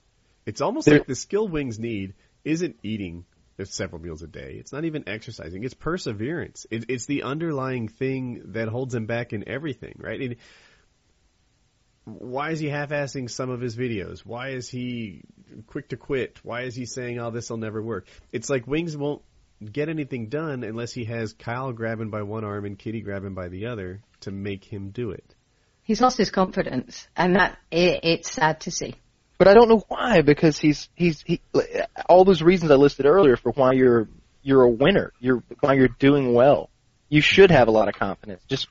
It's almost There- like the skill wings need isn't eating several meals a day. It's not even exercising. It's perseverance. It, it's the underlying thing that holds him back in everything, right? And why is he half-assing some of his videos? Why is he quick to quit? Why is he saying, "Oh, this will never work"? It's like Wings won't get anything done unless he has Kyle grabbing by one arm and Kitty grabbing by the other to make him do it. He's lost his confidence, and that it, it's sad to see. But I don't know why because he's he's he all those reasons I listed earlier for why you're you're a winner. You're why you're doing well. You should have a lot of confidence. Just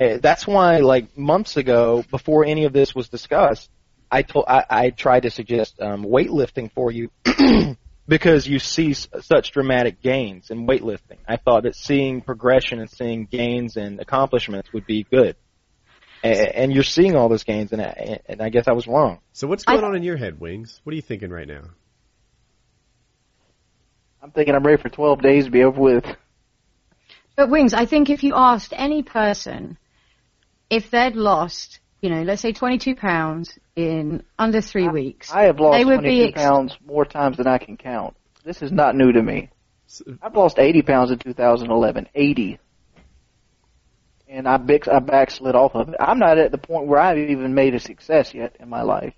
that's why like months ago before any of this was discussed, I told I, I tried to suggest um, weightlifting for you because you see s- such dramatic gains in weightlifting. I thought that seeing progression and seeing gains and accomplishments would be good. A- And you're seeing all those gains, and I, and I guess I was wrong. So what's I- going on in your head, Wings? What are you thinking right now? I'm thinking I'm ready for 12 days to be over with. But Wings, I think if you asked any person if they'd lost, you know, let's say 22 pounds in under three weeks, I have lost 22 be ex- pounds more times than I can count. This is not new to me. Uh, I've lost 80 pounds in 2011. 80. And I, bix- I backslid off of it. I'm not at the point where I've even made a success yet in my life.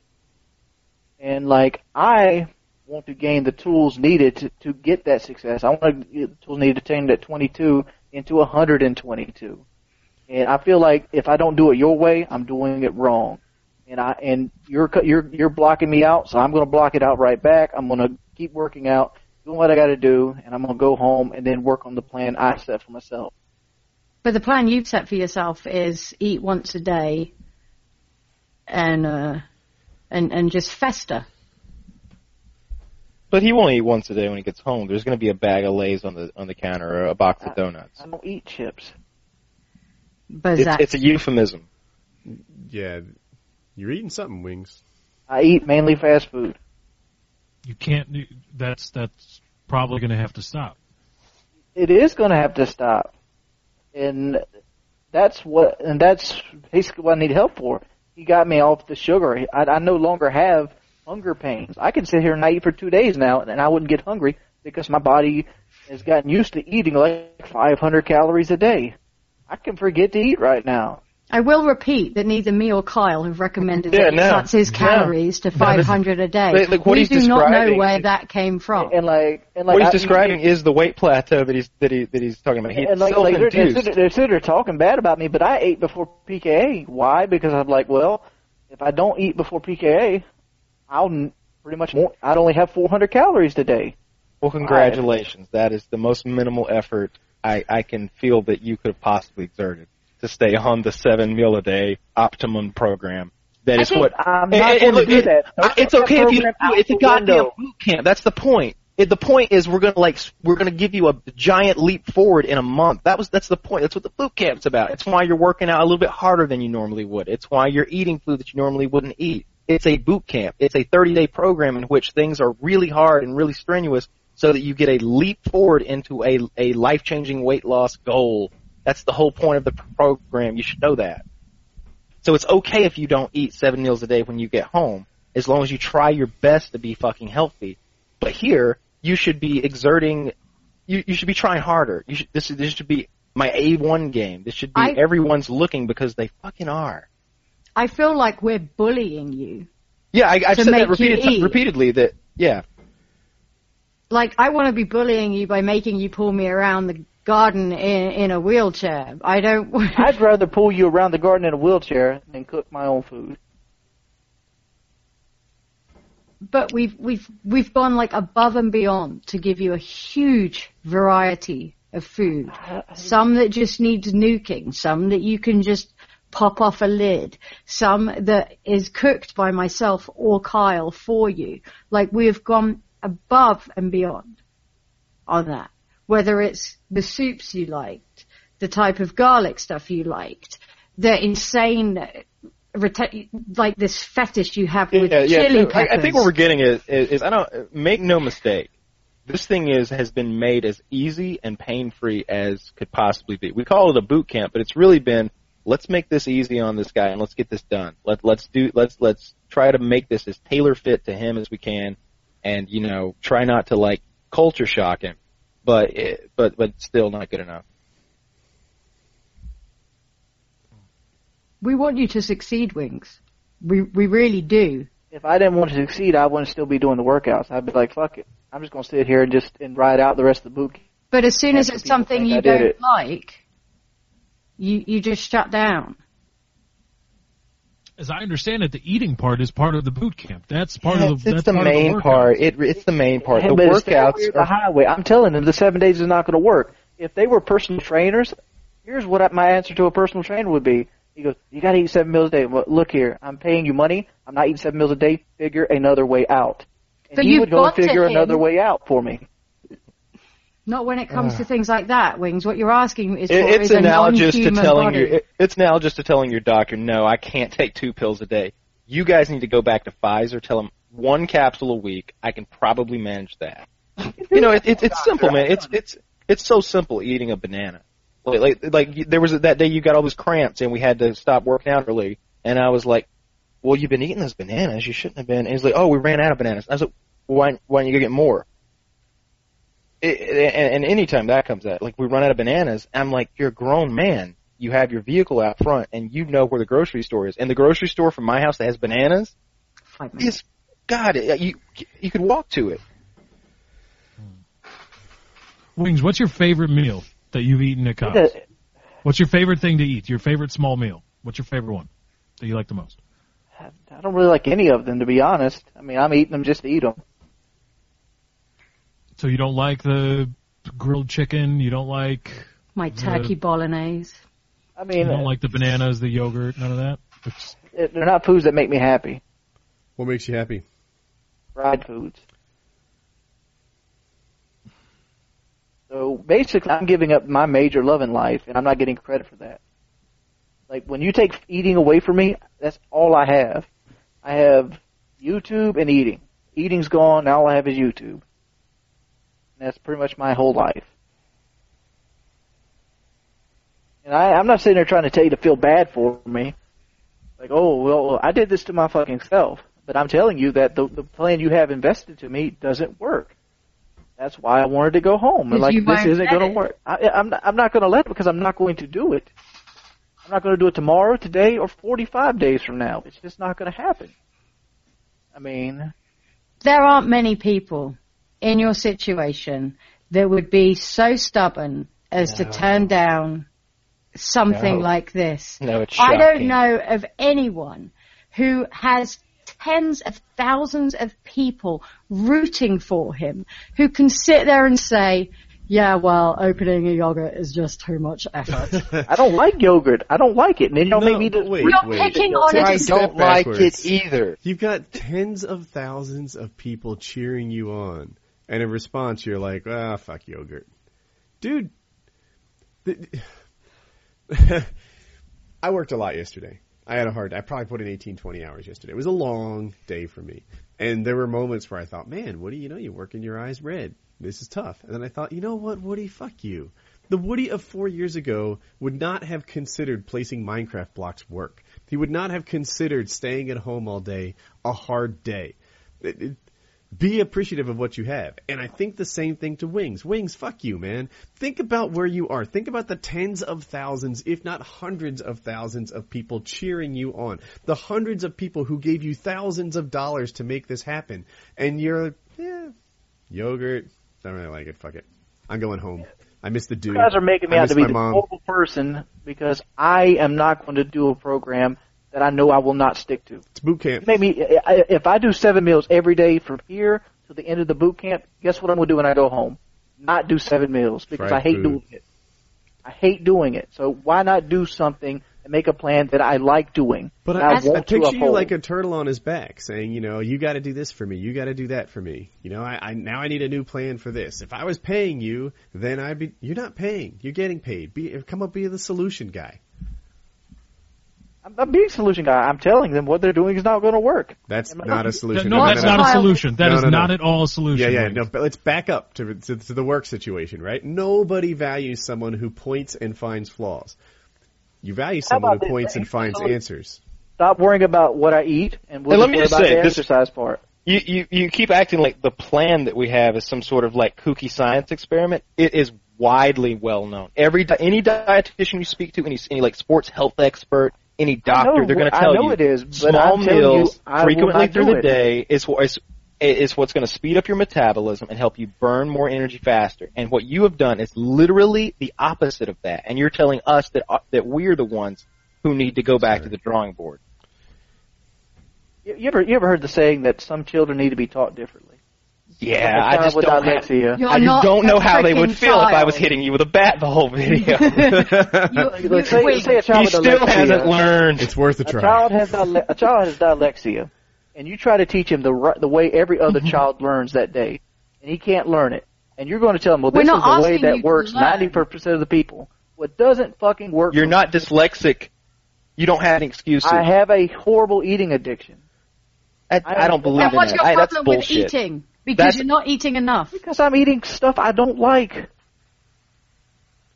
And like, I want to gain the tools needed to, to get that success. I want to get the tools needed to turn that 22 into 122. And I feel like if I don't do it your way, I'm doing it wrong. And I and you're cu- you're you're blocking me out, so I'm going to block it out right back. I'm going to keep working out, doing what I got to do, and I'm going to go home and then work on the plan I set for myself. But the plan you've set for yourself is eat once a day and uh and and just fester. But he won't eat once a day when he gets home. There's going to be a bag of Lay's on the on the counter or a box of donuts. I don't eat chips. But It's, Zach, it's a euphemism. Yeah, you're eating something, Wings. I eat mainly fast food. You can't. That's that's probably going to have to stop. It is going to have to stop, and that's what and that's basically what I need help for. He got me off the sugar. I, I no longer have hunger pains. I can sit here and not eat for two days now, and I wouldn't get hungry because my body has gotten used to eating like 500 calories a day. I can forget to eat right now. I will repeat that neither me or Kyle have recommended Yeah, that he no. cuts his No. calories to 500 a day. Like- like what we do not know describing where is- that came from. And like, and like what he's I- describing is the weight plateau that he's that he that he's talking about. He, and like, like they're, they're, self-induced. sitting- they're sitting there talking bad about me, but I ate before PKA. Why? Because I'm like, well, if I don't eat before PKA, I'll pretty much won't. I'd only have 400 calories today. Well, congratulations. That is the most minimal effort I, I can feel that you could have possibly exerted to stay on the seven meal a day optimum program. That I is what I'm not going to do it- that. It's okay if you don't do out it. It's a goddamn window. boot camp. That's the point. It, the point is we're gonna like we're gonna give you a giant leap forward in a month. That was that's the point. That's what the boot camp's about. It's why you're working out a little bit harder than you normally would. It's why you're eating food that you normally wouldn't eat. It's a boot camp. It's a 30 day program in which things are really hard and really strenuous so that you get a leap forward into a a life changing weight loss goal. That's the whole point of the program. You should know that. So it's okay if you don't eat seven meals a day when you get home, as long as you try your best to be fucking healthy. But here, you should be exerting, you, you should be trying harder. You should, this, this should be my A1 game. This should be I- everyone's looking because they fucking are. I feel like we're bullying you. Yeah, I, I've To said that repeated, repeatedly that, yeah. Like I want to be bullying you by making you pull me around the garden in, in a wheelchair. I don't. I'd rather pull you around the garden in a wheelchair than cook my own food. but we've we've we've gone like above and beyond to give you a huge variety of food. Some that just needs nuking, some that you can just pop off a lid, some that is cooked by myself or Kyle for you. Like we have gone above and beyond on that. Whether it's the soups you liked, the type of garlic stuff you liked, the insane like this fetish you have with yeah, yeah. chili so peppers. I, I think what we're getting is, is, is I don't make no mistake. This thing is has been made as easy and pain free as could possibly be. We call it a boot camp, but it's really been let's make this easy on this guy and let's get this done. Let let's do let's let's try to make this as tailor fit to him as we can, and you know try not to like culture shock him, but it, but but still not good enough. We want you to succeed, Wings. We we really do. If I didn't want to succeed, I wouldn't still be doing the workouts. I'd be like, fuck it. I'm just going to sit here and just and ride out the rest of the boot. But as soon as it's something you don't it. like, you you just shut down. As I understand it, the eating part is part of the boot camp. That's part Yeah, of it's, the. it's that's the part of main the workout. part. It it's the main part. Hey, The but it's stay workouts are the highway. I'm telling them the seven days is not going to work. If they were personal trainers, here's what I, my answer to a personal trainer would be. He goes, you got to eat seven meals a day. Well, look here, I'm paying you money. I'm not eating seven meals a day. Figure another way out. And But he you've would go and got to figure another way out for me. Not when it comes to ah. things like that, Wings. What you're asking is for It, it's is a analogous to non-human telling body. your it, it's analogous to telling your doctor, no, I can't take two pills a day. You guys need to go back to Pfizer. Tell them one capsule a week. I can probably manage that. you know, it, it, it's simple, man. It's it's it's so simple eating a banana. Like, like like there was that day you got all those cramps and we had to stop working out early, and I was like, well, you've been eating those bananas. You shouldn't have been. And he's like, oh, we ran out of bananas. I was like, why why don't you go get more? It, it- and, and anytime that comes out, like we run out of bananas, I'm like, you're a grown man. You have your vehicle out front, and you know where the grocery store is. And the grocery store from my house that has bananas Five minutes. is, God, it- you you could walk to it. Wings, what's your favorite meal that you've eaten at Cobb's? It- What's your favorite thing to eat? Your favorite small meal? What's your favorite one that you like the most? I don't really like any of them, to be honest. I mean, I'm eating them just to eat them. So you don't like the grilled chicken? You don't like My turkey bolognese. I mean, you mean, don't like the bananas, the yogurt, none of that? It's, it- they're not foods that make me happy. What makes you happy? Fried foods. So basically, I'm giving up my major love in life, and I'm not getting credit for that. Like when you take eating away from me, that's all I have. I have YouTube and eating. Eating's gone. Now all I have is YouTube. And that's pretty much my whole life. And I, I'm not sitting there trying to tell you to feel bad for me. Like, oh, well, I did this to my fucking self. But I'm telling you that the, the plan you have invested to me doesn't work. That's why I wanted to go home. And like, this isn't going to work. I, I'm not, I'm not going to let it because I'm not going to do it. I'm not going to do it tomorrow, today, or 45 days from now. It's just not going to happen. I mean, There aren't many people in your situation that would be so stubborn as to turn down something No. like this. No, it's I don't know of anyone who has tens of thousands of people rooting for him who can sit there and say, yeah, well, opening a yogurt is just too much effort. I don't like yogurt. I don't like it. And then y'all No, make me but just wait, You're wait. picking on it. a I step don't like it either. You've got tens of thousands of people cheering you on, and in response, you're like, "Ah, fuck yogurt, dude." I worked a lot yesterday. I had a hard. I probably put in 18, 20 hours yesterday. It was a long day for me, and there were moments where I thought, "Man, Woody, you know, you're working your eyes red. This is tough." And then I thought, "You know what, Woody? Fuck you." The Woody of four years ago would not have considered placing Minecraft blocks work. He would not have considered staying at home all day a hard day. It- it- be appreciative of what you have. And I think the same thing to Wings. Wings, fuck you, man. Think about where you are. Think about the tens of thousands, if not hundreds of thousands of people cheering you on. The hundreds of people who gave you thousands of dollars to make this happen. And you're, yeah, yogurt. Don't really like it. Fuck it. I'm going home. I miss the dude. You guys are making me I out to be the mom. horrible person because I am not going to do a program that I know I will not stick to. It's boot camp. Maybe if I do seven meals every day from here to the end of the boot camp, guess what I'm going to do when I go home? Not do seven meals because Fried I hate food. doing it. I hate doing it. So why not do something and make a plan that I like doing? But I, I, I picture you like a turtle on his back, saying, you know, you got to do this for me, you got to do that for me. You know, I, I now I need a new plan for this. If I was paying you, then I'd be. You're not paying. You're getting paid. Be come up, be the solution guy. I'm, I'm being solution guy. I'm telling them what they're doing is not going to work. That's Am I not a solution. no, that's not a solution. That No, is no, no. not at all a solution. Yeah, yeah. Wings. No, but let's back up to, to to the work situation, right? Nobody values someone who points and finds flaws. You value someone who points this? and finds So- answers. Stop worrying about what I eat and we'll And let just me just about say, the this- exercise part. You, you you keep acting like the plan that we have is some sort of like kooky science experiment. It is widely well known. Every any dietitian you speak to, any any like sports health expert, any doctor, know- they're going to I tell know you it is, but small you, meals I frequently through the it. day is what is is what's going to speed up your metabolism and help you burn more energy faster. And what you have done is literally the opposite of that. And you're telling us that uh, that we're the ones who need to go back Sorry. to the drawing board. You, you ever you ever heard the saying that some children need to be taught differently? Yeah, Like a I just don't have, dyslexia. You're I just don't know how they would freaking feel if I was hitting you with a bat the whole video. You- Like, say, wait. say a child he with still dyslexia. hasn't learned. It's worth a A try. child has dyle- a child has dyslexia, and you try to teach him the ri- the way every other mm-hmm. child learns that day, and he can't learn it. And you're going to tell him, well, We're this is the way that works learn. ninety percent of the people. What doesn't fucking work? You're for not dyslexic. You don't have any excuses. I have a horrible eating addiction I, I don't believe And in what's that. your I, that's problem with bullshit. eating? Because That's- you're not eating enough. because I'm eating stuff I don't like.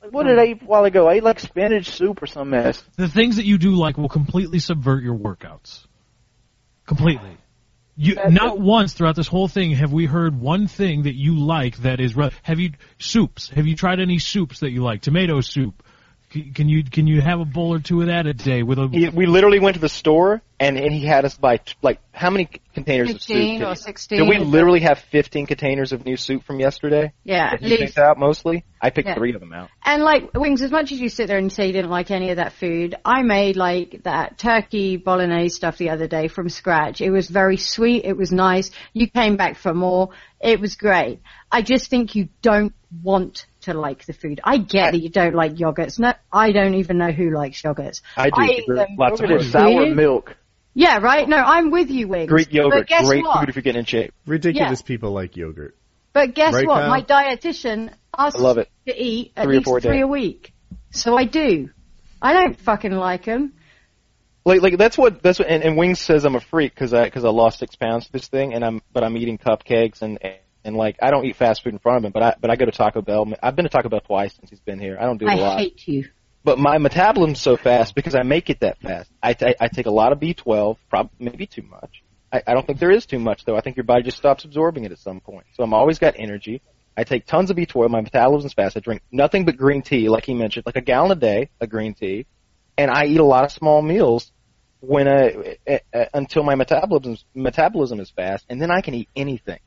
Like what did I eat a while ago? I ate like spinach soup or some mess. the things that you do like will completely subvert your workouts. Completely. You not once throughout this whole thing have we heard one thing that you like that is re- have you soups? Have you tried any soups that you like? Tomato soup. C- Can you can you have a bowl or two of that a day with a He, we literally went to the store and, and he had us buy t- like how many containers of soup? 15 did or 16. Did we literally have 15 containers of new soup from yesterday? Yeah, That at least. picked out mostly. I picked Yeah. three of them out. And like wings, as much as you sit there and say you didn't like any of that food, I made like that turkey bolognese stuff the other day from scratch. It was very sweet. It was nice. You came back for more. It was great. I just think you don't want to like the food. I get that you don't like yogurts. No, I don't even know who likes yogurts. I do. eat them. lots of Yogurt fruit. is sour milk. Yeah, right. No, I'm with you, Wings. Greek But yogurt, guess great what? food if you're getting in shape. Ridiculous people like yogurt. But guess Right, what? Kyle? My dietitian asks love it. me to eat at Three least three day. a week. So I do. I don't fucking like them. Like, like that's what that's what. And, and Wings says I'm a freak because I because I lost six pounds to this thing, and I'm but I'm eating cupcakes and and like I don't eat fast food in front of him, but I but I go to Taco Bell. I've been to Taco Bell twice since he's been here. I don't do it a I lot. I hate you. but my metabolism's so fast because I make it that fast. I, I take a lot of B12, prob- maybe too much. I, I don't think there is too much though. I think your body just stops absorbing it at some point. So I'm always got energy. I take tons of B12. My metabolism's fast. I drink nothing but green tea, like he mentioned, like a gallon a day of green tea, and I eat a lot of small meals when I uh, uh, until my metabolism metabolism is fast, and then I can eat anything.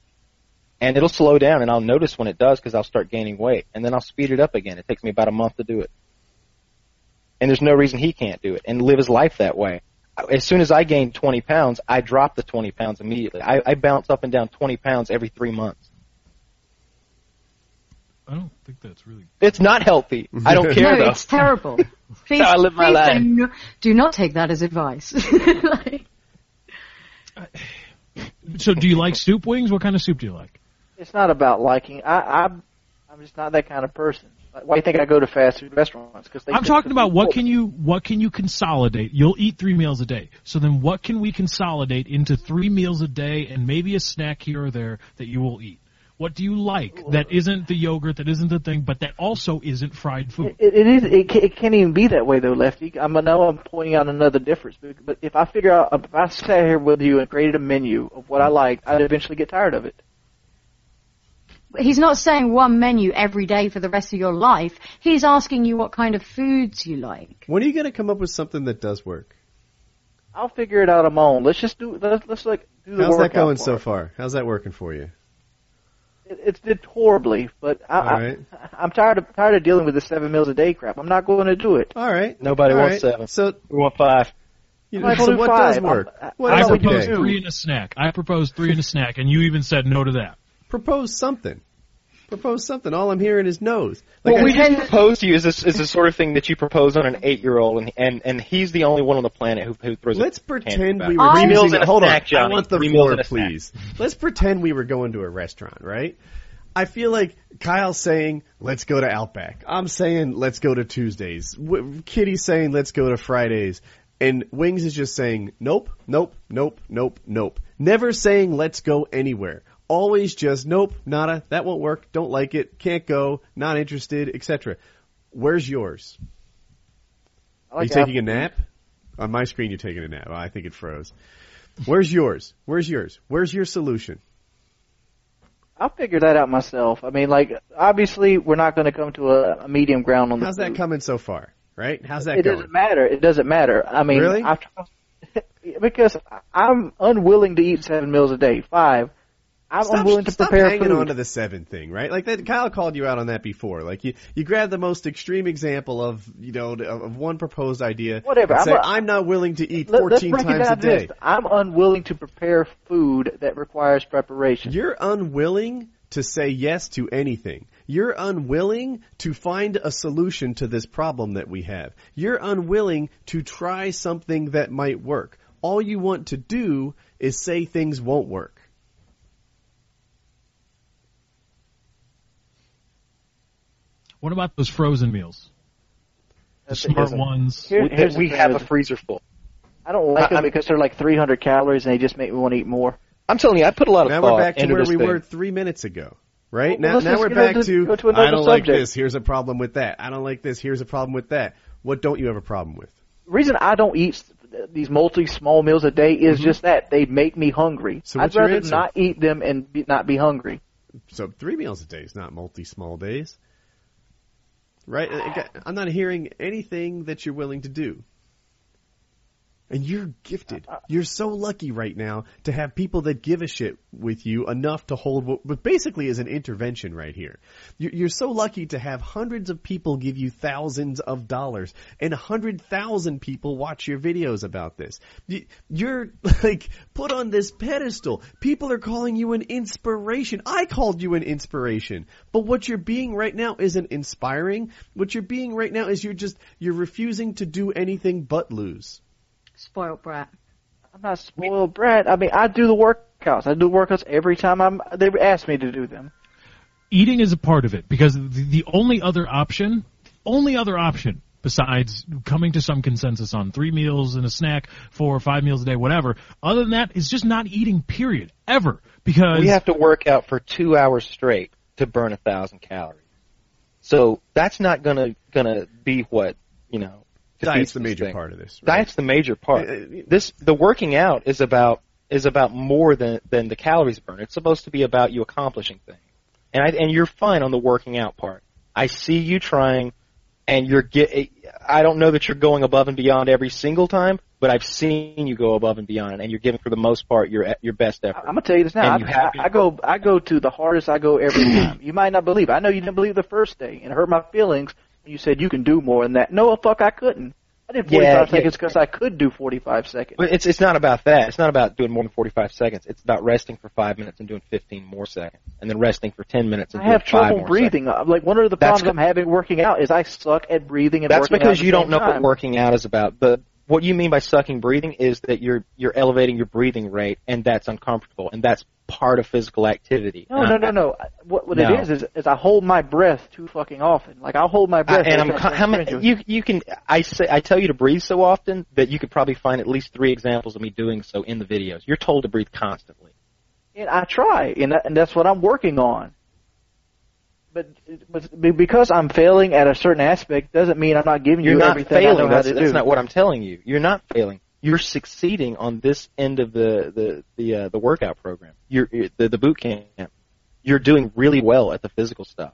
And it'll slow down, and I'll notice when it does because I'll start gaining weight, and then I'll speed it up again. It takes me about a month to do it and there's no reason he can't do it and live his life that way. As soon as I gain 20 pounds, I drop the 20 pounds immediately. I, I bounce up and down 20 pounds every three months. I don't think that's really It's not healthy. I don't care no, though. it's terrible. Please, how I live my life. Do, not, do not take that as advice. Like, So do you like soup wings? What kind of soup do you like? It's not about liking. I, I'm, I'm just not that kind of person. Why do you think I go to fast food restaurants? Because I'm talking about what can you what can you consolidate? You'll eat three meals a day. So then what can we consolidate into three meals a day and maybe a snack here or there that you will eat? What do you like that isn't the yogurt, that isn't the thing, but that also isn't fried food? It, it is. It, it can't even be that way though, Lefty. I'm, I know I'm pointing out another difference, but, but if I figure out, if I sat here with you and created a menu of what I like, I'd eventually get tired of it. He's not saying one menu every day for the rest of your life. He's asking you what kind of foods you like. When are you going to come up with something that does work? I'll figure it out on my own. Let's just do. Let's, let's like do the How's that going part. so far? How's that working for you? It, it's did horribly, but I, All right. I, I'm tired of tired of dealing with the seven meals a day crap. I'm not going to do it. All right. Nobody All wants right. seven. So, We want five. you know, so do what five. does work? I'm- uh, What I I else would would proposed you three and a snack. I proposed three and a snack, and you even said no to that. Propose something. Propose something. All I'm hearing is no's. Like What I- we just proposed to you is this is the sort of thing that you propose on an eight year old, and, and and he's the only one on the planet who who throws. Let's pretend we were Three meals and Hold on, snack, I want the Three floor, snack. please. Let's pretend we were going to a restaurant, right? I feel like Kyle's saying, "Let's go to Outback." I'm saying, "Let's go to Tuesdays." W- Kitty's saying, "Let's go to Fridays." And Wings is just saying, "Nope, nope, nope, nope, nope." Never saying, "Let's go anywhere." Always just, "Nope, nada, that won't work. Don't like it. Can't go. Not interested, etc." Where's yours? I Are you like taking a nap? On my screen, you're taking a nap. I think it froze. Where's yours? Where's yours? Where's your solution? I'll figure that out myself. I mean, like obviously we're not going to come to a, a medium ground on the How's that food. coming so far? Right? How's that It going? doesn't matter. It doesn't matter. I mean, Really? I've, because I'm unwilling to eat seven meals a day. Five. I'm Stop, unwilling to stop prepare hanging food. on to the seven thing, right? Like that, Kyle called you out on that before. Like you, you grab the most extreme example of, you know, of one proposed idea. Whatever, I'm say, a- I'm not willing to eat Let, 14 times a day. this. I'm unwilling to prepare food that requires preparation. You're unwilling to say yes to anything. You're unwilling to find a solution to this problem that we have. You're unwilling to try something that might work. All you want to do is say things won't work. What about those frozen meals? The That's- smart listen, ones. Here- We, here's we have a freezer full. I don't like I- them because they're like 300 calories and they just make me want to eat more. I'm telling you, I put a lot of Now thought we're back to where we thing. were three minutes ago. Right? Well, now now we're back into- to, to I don't like this, here's a problem with that. I don't like this, here's a problem with that. What don't you have a problem with? The reason I don't eat these multi small meals a day is just that they make me hungry. Mm-hmm. So I'd rather not eat them and be, not be hungry. So three meals a day is not multi small days. Right? I'm not hearing anything that you're willing to do. And you're gifted. You're so lucky right now to have people that give a shit with you enough to hold what, what basically is an intervention right here. You're, so lucky to have hundreds of people give you thousands of dollars and a hundred thousand people watch your videos about this. You're like put on this pedestal. People are calling you an inspiration. I called you an inspiration. But what you're being right now isn't inspiring. What you're being right now is you're just, you're refusing to do anything but lose. Spoiled brat. I'm not spoiled brat. I mean, I do the workouts. I do workouts every time I'm. They ask me to do them. eating is a part of it because the, the only other option, only other option besides coming to some consensus on three meals and a snack, four or five meals a day, whatever, other than that, is just not eating. Period. Ever because We have to work out for two hours straight to burn a thousand calories. So that's not gonna gonna be what you know. Diet's the major thing. part of this. right? Diet's the major part. Uh, uh, This the working out is about is about more than than the calories burned. It's supposed to be about you accomplishing things, and I, and you're fine on the working out part. I see you trying, and you're get. I don't know that you're going above and beyond every single time, but I've seen you go above and beyond, and you're giving for the most part your your best effort. I'm gonna tell you this now. And you I, I, I go. I go to the hardest I go every time. You might not believe. I know you didn't believe the first day, and it hurt my feelings. You said you can do more than that. No, fuck, I couldn't. I did 45 Yeah, yeah. seconds because I could do 45 seconds. But it's it's not about that. It's not about doing more than 45 seconds. It's about resting for five minutes and doing 15 more seconds, and then resting for 10 minutes and I doing have five trouble more breathing. Uh, Like one of the That's problems I'm having working out is I suck at breathing and That's working out because you don't know time. what working out is about. The what you mean by sucking breathing is that you're you're elevating your breathing rate, and that's uncomfortable, and that's part of physical activity. No, no, no, no. What what No. it is is is I hold my breath too fucking often. Like I'll hold my I, breath. and I'm how many you you can I say I tell you to breathe so often that you could probably find at least three examples of me doing so in the videos. You're told to breathe constantly. And I try, and that, and that's what I'm working on. But, because I'm failing at a certain aspect doesn't mean I'm not giving You're you not everything I failing. know how That's, to that's do. not what I'm telling you. You're not failing. You're succeeding on this end of the the the uh, the workout program. You're, you're the the boot camp. You're doing really well at the physical stuff.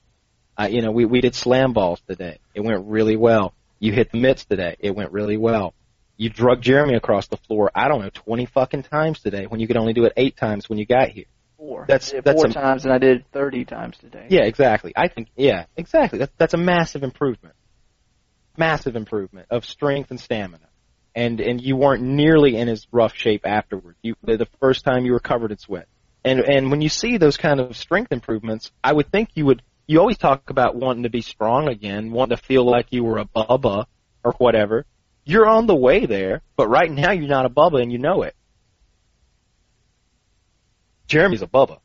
Uh, you know, we we did slam balls today. It went really well. You hit the mitts today. It went really well. You drug Jeremy across the floor. I don't know, twenty fucking times today when you could only do it eight times when you got here. Four. that's- did that's four a- times, and I did thirty times today. Yeah, exactly. I think yeah, exactly. That, that's a massive improvement. Massive improvement of strength and stamina. And and you weren't nearly in as rough shape afterward. You the the first time you were covered in sweat. And and when you see those kind of strength improvements, I would think you would you always talk about wanting to be strong again, wanting to feel like you were a Bubba or whatever. You're on the way there, but right now you're not a Bubba and you know it. Jeremy's a Bubba.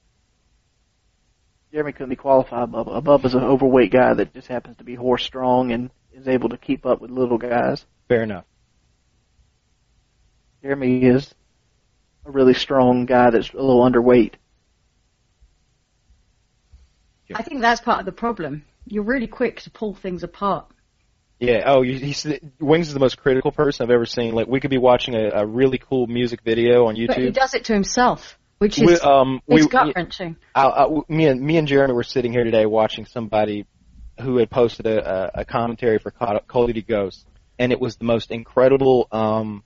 Jeremy couldn't be qualified above. Above is an overweight guy that just happens to be horse strong and is able to keep up with little guys. Fair enough. Jeremy is a really strong guy that's a little underweight. I think that's part of the problem. You're really quick to pull things apart. Yeah. Oh, he's Wings is the most critical person I've ever seen. Like we could be watching a, a really cool music video on YouTube. But he does it to himself, which We, is um, we, gut wrenching. I, I, me and me and Jeremy were sitting here today watching somebody who had posted a, a, a commentary for Call Call of Duty Ghosts, and it was the most incredible um,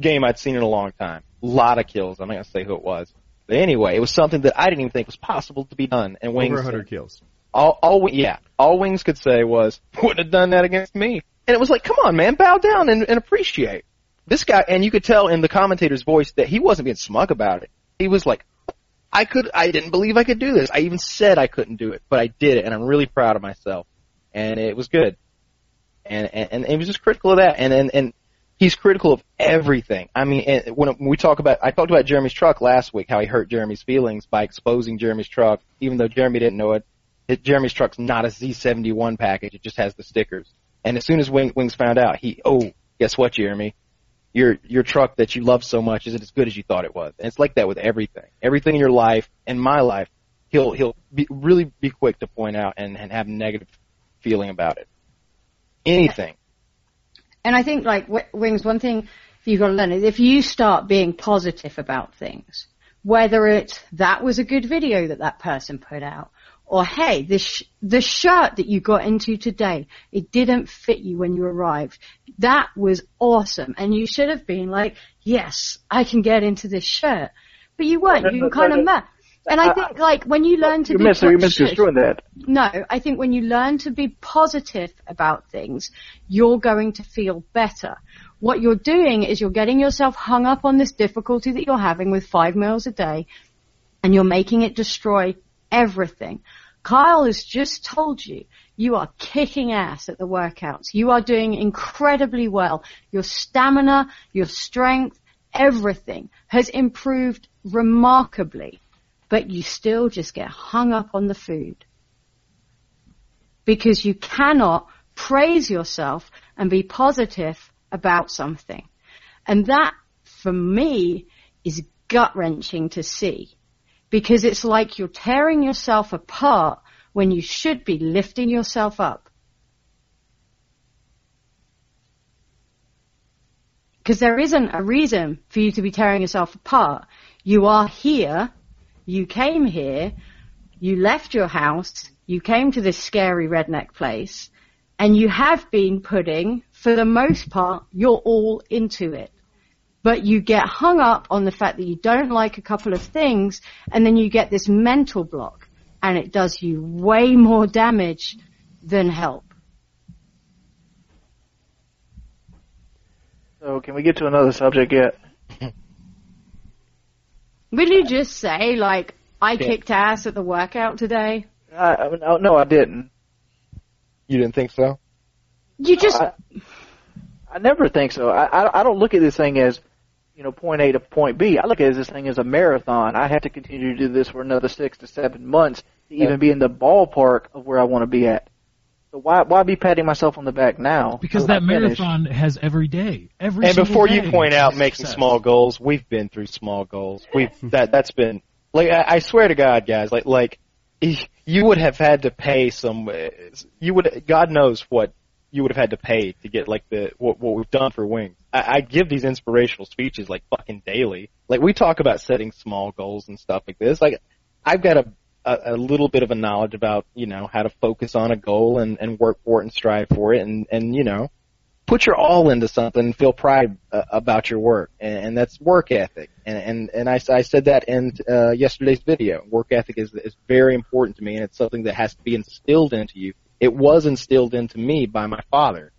game I'd seen in a long time. A lot of kills. I'm not gonna say who it was, but anyway, it was something that I didn't even think was possible to be done. And Wings Over 100 kills. all, all, yeah, all Wings could say was, wouldn't have done that against me. And it was like, come on, man, bow down and, and appreciate. This guy, and you could tell in the commentator's voice that he wasn't being smug about it. He was like, I could, I didn't believe I could do this. I even said I couldn't do it, but I did it, and I'm really proud of myself. And it was good. And, and, and he was just critical of that, and, and, and he's critical of everything. I mean, and when we talk about, I talked about Jeremy's truck last week, how he hurt Jeremy's feelings by exposing Jeremy's truck, even though Jeremy didn't know it. it Jeremy's truck's not a Z71 package; it just has the stickers. And as soon as Wing, Wings found out, he, oh, guess what, Jeremy? Your your truck that you love so much isn't as good as you thought it was. And it's like that with everything, everything in your life, and my life. He'll he'll be, really be quick to point out and, and have a negative feeling about it. Anything. And I think like wings, one thing you've got to learn is if you start being positive about things, whether it's that was a good video that that person put out, or hey, this sh- the shirt that you got into today, it didn't fit you when you arrived. That was awesome, and you should have been like, yes, I can get into this shirt, but you weren't. You were kind of mad. And I uh, think like when you learn to You're, be mis- you're po- misconstruing that. no, I think when you learn to be positive about things, you're going to feel better. What you're doing is you're getting yourself hung up on this difficulty that you're having with five meals a day, and you're making it destroy everything. Kyle has just told you you are kicking ass at the workouts. You are doing incredibly well. Your stamina, your strength, everything has improved remarkably but you still just get hung up on the food. Because you cannot praise yourself and be positive about something. And that, for me, is gut wrenching to see. Because it's like you're tearing yourself apart when you should be lifting yourself up. Because there isn't a reason for you to be tearing yourself apart. You are here you came here, you left your house, you came to this scary redneck place, and you have been putting, for the most part, you're all into it. But you get hung up on the fact that you don't like a couple of things, and then you get this mental block, and it does you way more damage than help. So can we get to another subject yet? Will you just say, like, I kicked ass at the workout today? I, I, no, oh, no, I didn't. You didn't think so? You just, I, I never think so. I, I I don't look at this thing as, you know, point A to point B. I look at this thing as a marathon. I have to continue to do this for another six to seven months to even be in the ballpark of where I want to be at. So why why be patting myself on the back now? Because that I marathon has every day. Every And before day you point out making success. small goals, we've been through small goals. We've that that's been like I, I swear to God, guys, like like you would have had to pay some. You would God knows what you would have had to pay to get like the what what we've done for Wings. I, I give these inspirational speeches like fucking daily. Like we talk about setting small goals and stuff like this. Like I've got a a, a little bit of a knowledge about you know how to focus on a goal and and work for it and strive for it and and you know put your all into something and feel pride uh, about your work and, and that's work ethic and and and I, I said that in uh, yesterday's video work ethic is is very important to me and it's something that has to be instilled into you it was instilled into me by my father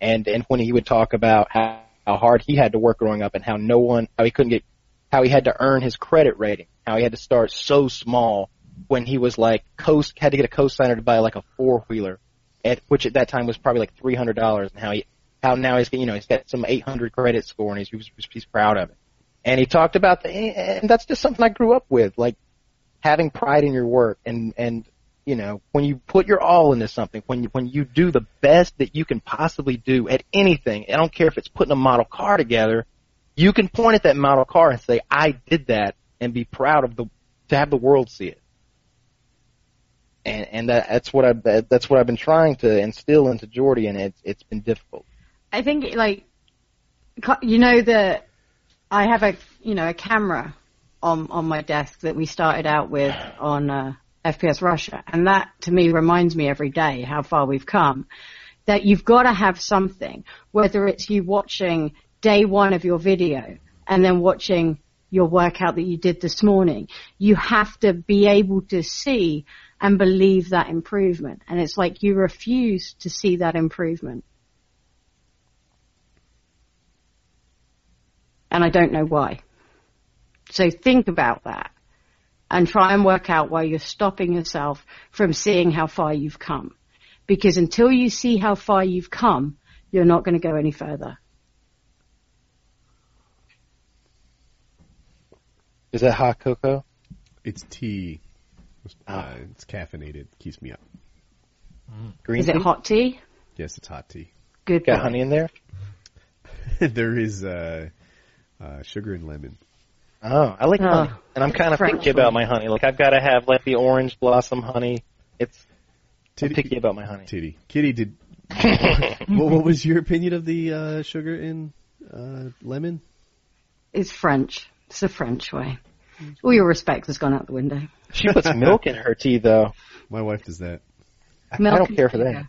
and and when he would talk about how, how hard he had to work growing up and how no one how he couldn't get how he had to earn his credit rating how he had to start so small when he was like coast had to get a co-signer to buy like a four wheeler at which at that time was probably like three hundred dollars and how he how now he's you know he's got some 800 credit score and he's he's, he's proud of it. And he talked about the and that's just something I grew up with, like having pride in your work and and you know when you put your all into something, when you when you do the best that you can possibly do at anything. I don't care if it's putting a model car together. You can point at that model car and say, "I did that," and be proud of the to have the world see it. And and that that's what I that's what I've been trying to instill into Jordy, and it's it's been difficult. I think like you know the I have a you know a camera on on my desk that we started out with on uh, FPS Russia, and that to me reminds me every day how far we've come. That you've got to have something, whether it's you watching day one of your video and then watching your workout that you did this morning. You have to be able to see and believe that improvement, and it's like you refuse to see that improvement. and I don't know why. So think about that and try and work out why you're stopping yourself from seeing how far you've come. Because until you see how far you've come, you're not going to go any further. Is that hot cocoa? It's tea. Uh, it's caffeinated. Keeps me up. Green Is tea? it hot tea? Yes, it's hot tea. Good. Got boy. honey in there? there is uh, uh, sugar and lemon. Oh, I like Oh, honey, and I'm kind of French picky about my honey. Like I've got to have like the orange blossom honey. It's I'm picky about my honey. Titty. Kitty did what, what was your opinion of the uh, sugar in uh, lemon? It's French. It's the French way. All your respect has gone out the window. She puts milk in her tea, though. My wife does that. I don't care for that.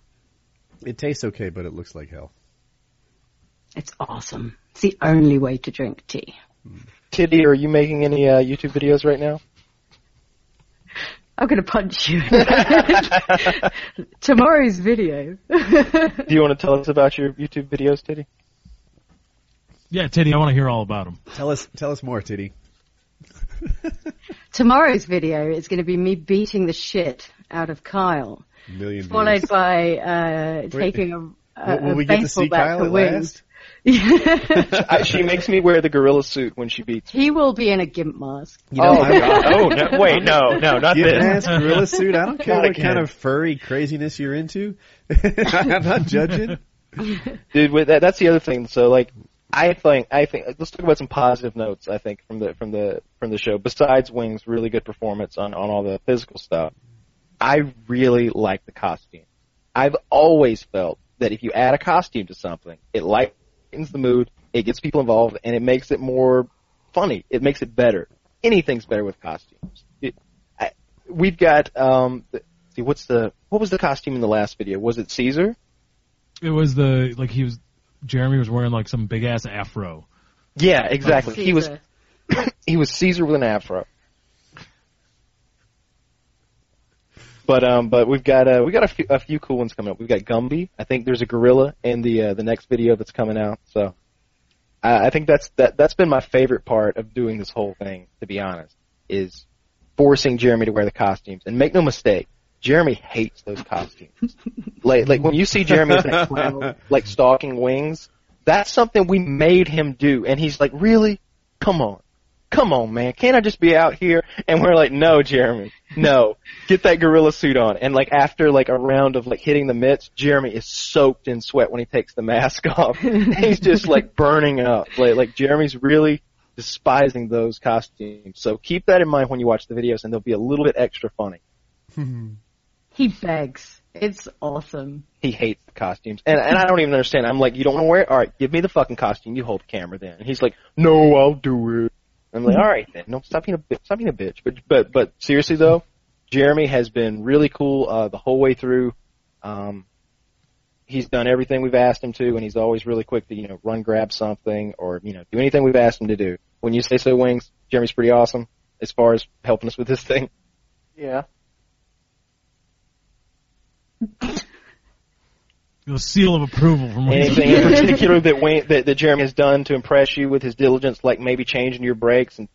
It tastes okay, but it looks like hell. It's awesome. It's the only way to drink tea. Titty, are you making any uh, YouTube videos right now? I'm gonna punch you. Tomorrow's video. Do you want to tell us about your YouTube videos, Titty? Yeah, Teddy, I want to hear all about them. Tell us, tell us more, Titty. Tomorrow's video is going to be me beating the shit out of Kyle, Million views. followed by uh, taking a, a, Will, will a we get to baseball see bat Kyle for at wings. last? I, she makes me wear the gorilla suit when she beats. Me. he will be in a gimp mask. You know, oh, I'm- God. oh no! Wait, no, no, not Give this. ass gorilla suit. I don't care Not what again. kind of furry craziness you're into. I'm not judging. dude. With that, that's the other thing. So like, I think I think let's talk about some positive notes. I think from the from the from the show. Besides Wings, really good performance on on all the physical stuff. I really like the costume. I've always felt that if you add a costume to something, it lightens the mood, it gets people involved, and it makes it more funny. It makes it better. Anything's better with costumes. It, I, we've got um. See what's the what was the costume in the last video? Was it Caesar? It was the like he was Jeremy was wearing like some big ass afro. Yeah, exactly. He was he was Caesar with an afro. But um, but we've got uh, we got a few a few cool ones coming up. We've got Gumby. I think there's a gorilla in the uh, the next video that's coming out. So I, I think that's that that's been my favorite part of doing this whole thing. To be honest, is forcing Jeremy to wear the costumes. And make no mistake, Jeremy hates those costumes. like like when you see Jeremy as that clown, like stalking wings, that's something we made him do. And he's like, really? Come on. Come on, man. Can't I just be out here? And we're like, no, Jeremy. No. Get that gorilla suit on. And like after like a round of like hitting the mitts, Jeremy is soaked in sweat when he takes the mask off. he's just like burning up. Like, like Jeremy's really despising those costumes. So keep that in mind when you watch the videos and they'll be a little bit extra funny. He begs. It's awesome. He hates the costumes. And and I don't even understand. I'm like, you don't want to wear it? Alright, give me the fucking costume. You hold the camera then. And he's like, no, I'll do it. I'm like, alright then. No, stop being a bitch. Stop being a bitch. But, but, but seriously though, Jeremy has been really cool, uh, the whole way through. Um, he's done everything we've asked him to and he's always really quick to, you know, run grab something or, you know, do anything we've asked him to do. When you say so, Wings, Jeremy's pretty awesome as far as helping us with this thing. Yeah. The seal of approval from Anything in particular that Wayne that, that Jeremy has done to impress you with his diligence, like maybe changing your brakes and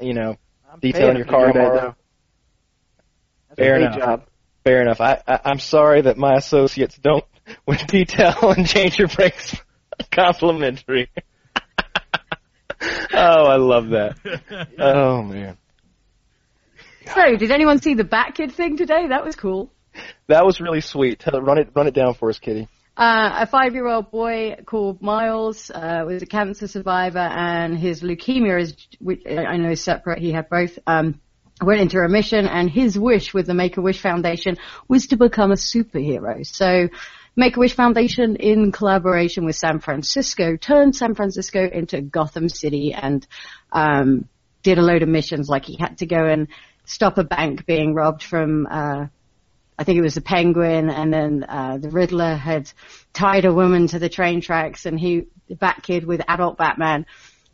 you know I'm Detailing your car that, tomorrow. though. Fair enough. job. Fair enough. I, I I'm sorry that my associates don't with detail and change your brakes complimentary. oh, I love that. Oh man, So, did anyone see the Bat Kid thing today? That was cool. that was really sweet. Tell, run it run it down for us, Kitty. Uh, a five-year-old boy called Miles uh, was a cancer survivor, and his leukemia is, I know is separate. He had both. Um, went into remission, and his wish with the Make a Wish Foundation was to become a superhero. So, Make a Wish Foundation, in collaboration with San Francisco, turned San Francisco into Gotham City, and um, did a load of missions. Like he had to go and stop a bank being robbed from. Uh, I think it was the Penguin, and then uh, the Riddler had tied a woman to the train tracks, and he, the Bat Kid with adult Batman,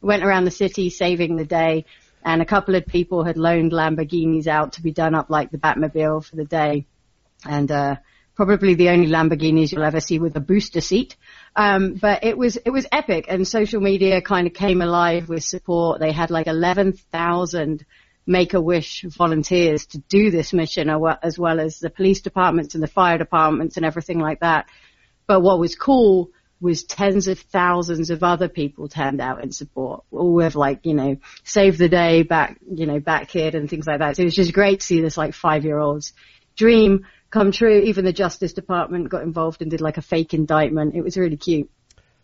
went around the city saving the day. And a couple of people had loaned Lamborghinis out to be done up like the Batmobile for the day, and uh, probably the only Lamborghinis you'll ever see with a booster seat. Um, but it was it was epic, and social media kind of came alive with support. They had like eleven thousand Make a Wish volunteers to do this mission, as well as the police departments and the fire departments and everything like that. But what was cool was tens of thousands of other people turned out in support, all with like, you know, save the day, back, you know, back kid and things like that. So it was just great to see this like five year old's dream come true. Even the Justice Department got involved and did like a fake indictment. It was really cute.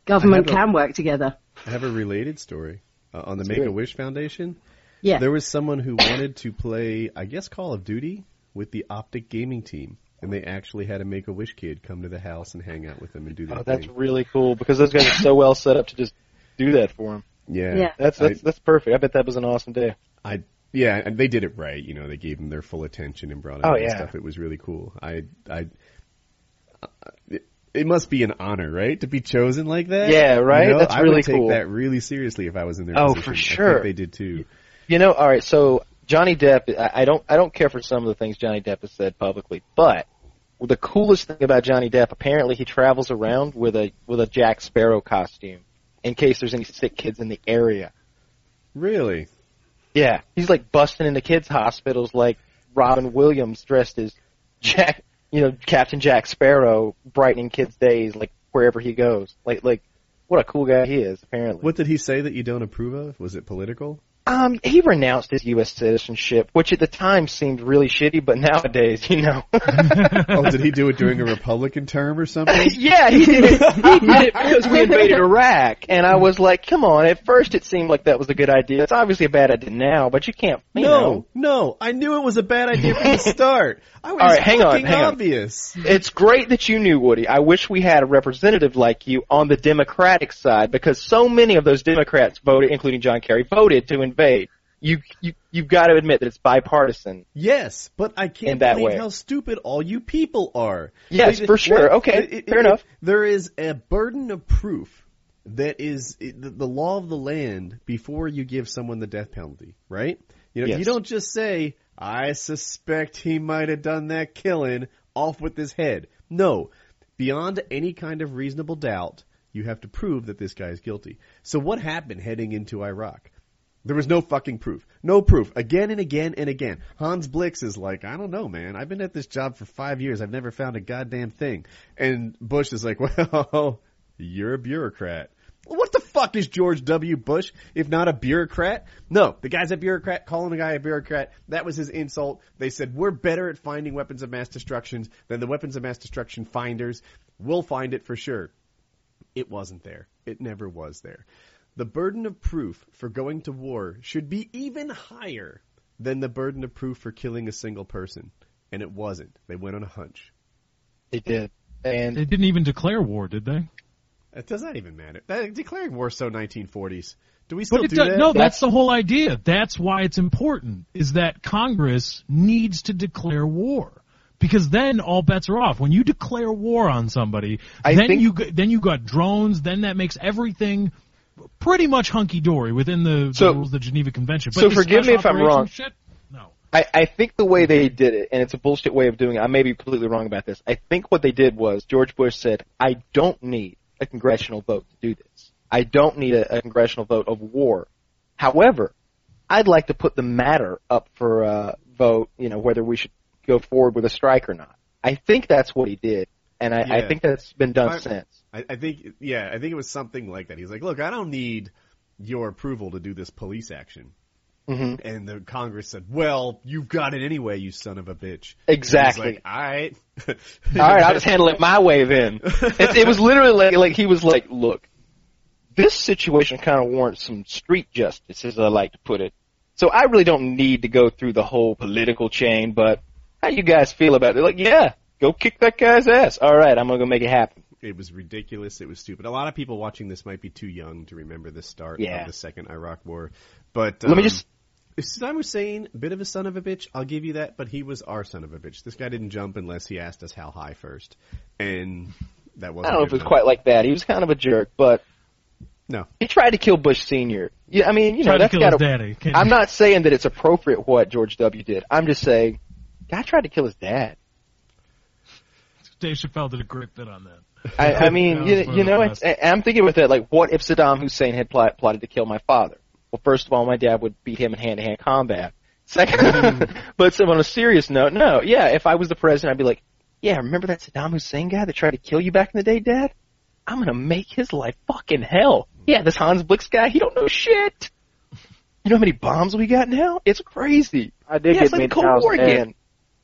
Government a- can work together. I have a related story uh, on the Make a Wish Foundation. Yeah. There was someone who wanted to play, I guess, Call of Duty with the Optic Gaming team, and they actually had a Make a Wish kid come to the house and hang out with them and do that. Oh, that's thing. really cool because those guys are so well set up to just do that for them. Yeah, Yeah. That's that's I- that's perfect. I bet that was an awesome day. I yeah, and they did it right. You know, they gave them their full attention and brought them Oh, and yeah. stuff. It was really cool. I I. It, it must be an honor, right, to be chosen like that. Yeah, right? You know, That's I really would take cool. that really seriously if I was in their Oh, position. for I think sure. they did too. You know, all right. So Johnny Depp, I, I don't I don't care for some of the things Johnny Depp has said publicly, but the coolest thing about Johnny Depp, apparently, he travels around with a with a Jack Sparrow costume in case there's any sick kids in the area. Really? Yeah, he's like busting into kids' hospitals like Robin Williams dressed as Jack, you know, Captain Jack Sparrow, brightening kids' days like wherever he goes. Like like what a cool guy he is. Apparently, What did he say that you don't approve of? Was it political? Um, he renounced his U.S. citizenship, which at the time seemed really shitty, but nowadays, you know. oh, did he do it during a Republican term or something? yeah, he did it. He did it because we invaded Iraq, and I was like, "Come on!" At first, it seemed like that was a good idea. It's obviously a bad idea now, but you can't. You No, know. no, I knew it was a bad idea from the start. I was All right, hang on, fucking hang on. It's great that you knew, Woody. I wish we had a representative like you on the Democratic side because so many of those Democrats voted, including John Kerry, voted to invade. You, you, you've got to admit that it's bipartisan. Yes, but I can't believe way. how stupid all you people are. Yes, They- for sure. Okay, fair enough. There is a burden of proof that is it- the, the law of the land before you give someone the death penalty, right? You know, Yes. you don't just say, "I suspect he might have done that killing," off with his head. No, beyond any kind of reasonable doubt, you have to prove that this guy is guilty. So what happened heading into Iraq? There was no fucking proof. No proof. Again and again and again. Hans Blix is like, I don't know, man. I've been at this job for five years. I've never found a goddamn thing. And Bush is like, well, you're a bureaucrat. What the fuck is George W. Bush if not a bureaucrat? No, the guy's a bureaucrat, calling a guy a bureaucrat. That was his insult. They said, we're better at finding weapons of mass destruction than the weapons of mass destruction finders. We'll find it for sure. It wasn't there. It never was there. The burden of proof for going to war should be even higher than the burden of proof for killing a single person. And it wasn't. They went on a hunch. They did. And They didn't even declare war, did they? It does not even matter. That, declaring war so 1940s. Do we still But it do does, that? no, that's the whole idea. That's why it's important, is that Congress needs to declare war. Because then all bets are off. When you declare war on somebody, I then think- you g- then you got drones. Then that makes everything pretty much hunky dory within the, the rules of the Geneva Convention. But so forgive me if I'm wrong. Shit, no. I, I think the way they did it, and it's a bullshit way of doing it, I may be completely wrong about this. I think what they did was George Bush said, I don't need a congressional vote to do this. I don't need a, a congressional vote of war. However, I'd like to put the matter up for uh, vote, you know, whether we should go forward with a strike or not. I think that's what he did, and I, I think that's been done I- since. I, I think, yeah, I think it was something like that. He's like, look, I don't need your approval to do this police action. hmm And the Congress said, well, you've got it anyway, you son of a bitch. Exactly. He's like, alright. All right, I'll just handle it my way then. It, it was literally like, like he was like, look, this situation kind of warrants some street justice, as I like to put it. So I really don't need to go through the whole political chain, but how you guys feel about it? They're like, yeah, go kick that guy's ass. All right, I'm gonna go make it happen. It was ridiculous. It was stupid. A lot of people watching this might be too young to remember the start Yeah. of the second Iraq War. But Let me um, just- if Saddam Hussein, a bit of a son of a bitch, I'll give you that. But he was our son of a bitch. This guy didn't jump unless he asked us how high first, and that wasn't. don't know if it was enough. quite like that. He was kind of a jerk, but No. he tried to kill Bush Senior. Yeah, I mean, you know, Tried to that's kill got his daddy. Can't I'm you? not saying that it's appropriate what George W. did. I'm just saying, guy tried to kill his dad. Dave Chappelle did a great bit on that. I, I mean, you, you know, best. it's, I'm thinking with that, like, what if Saddam Hussein had plot, plotted to kill my father? Well, first of all, my dad would beat him in hand-to-hand combat. Second, but so on a serious note, no, yeah, if I was the president, I'd be like, yeah, remember that Saddam Hussein guy that tried to kill you back in the day, Dad? I'm gonna make his life fucking hell. Yeah, this Hans Blix guy, he don't know shit. You know how many bombs we got now? It's crazy. I did Yeah, get it's like the Cold War again.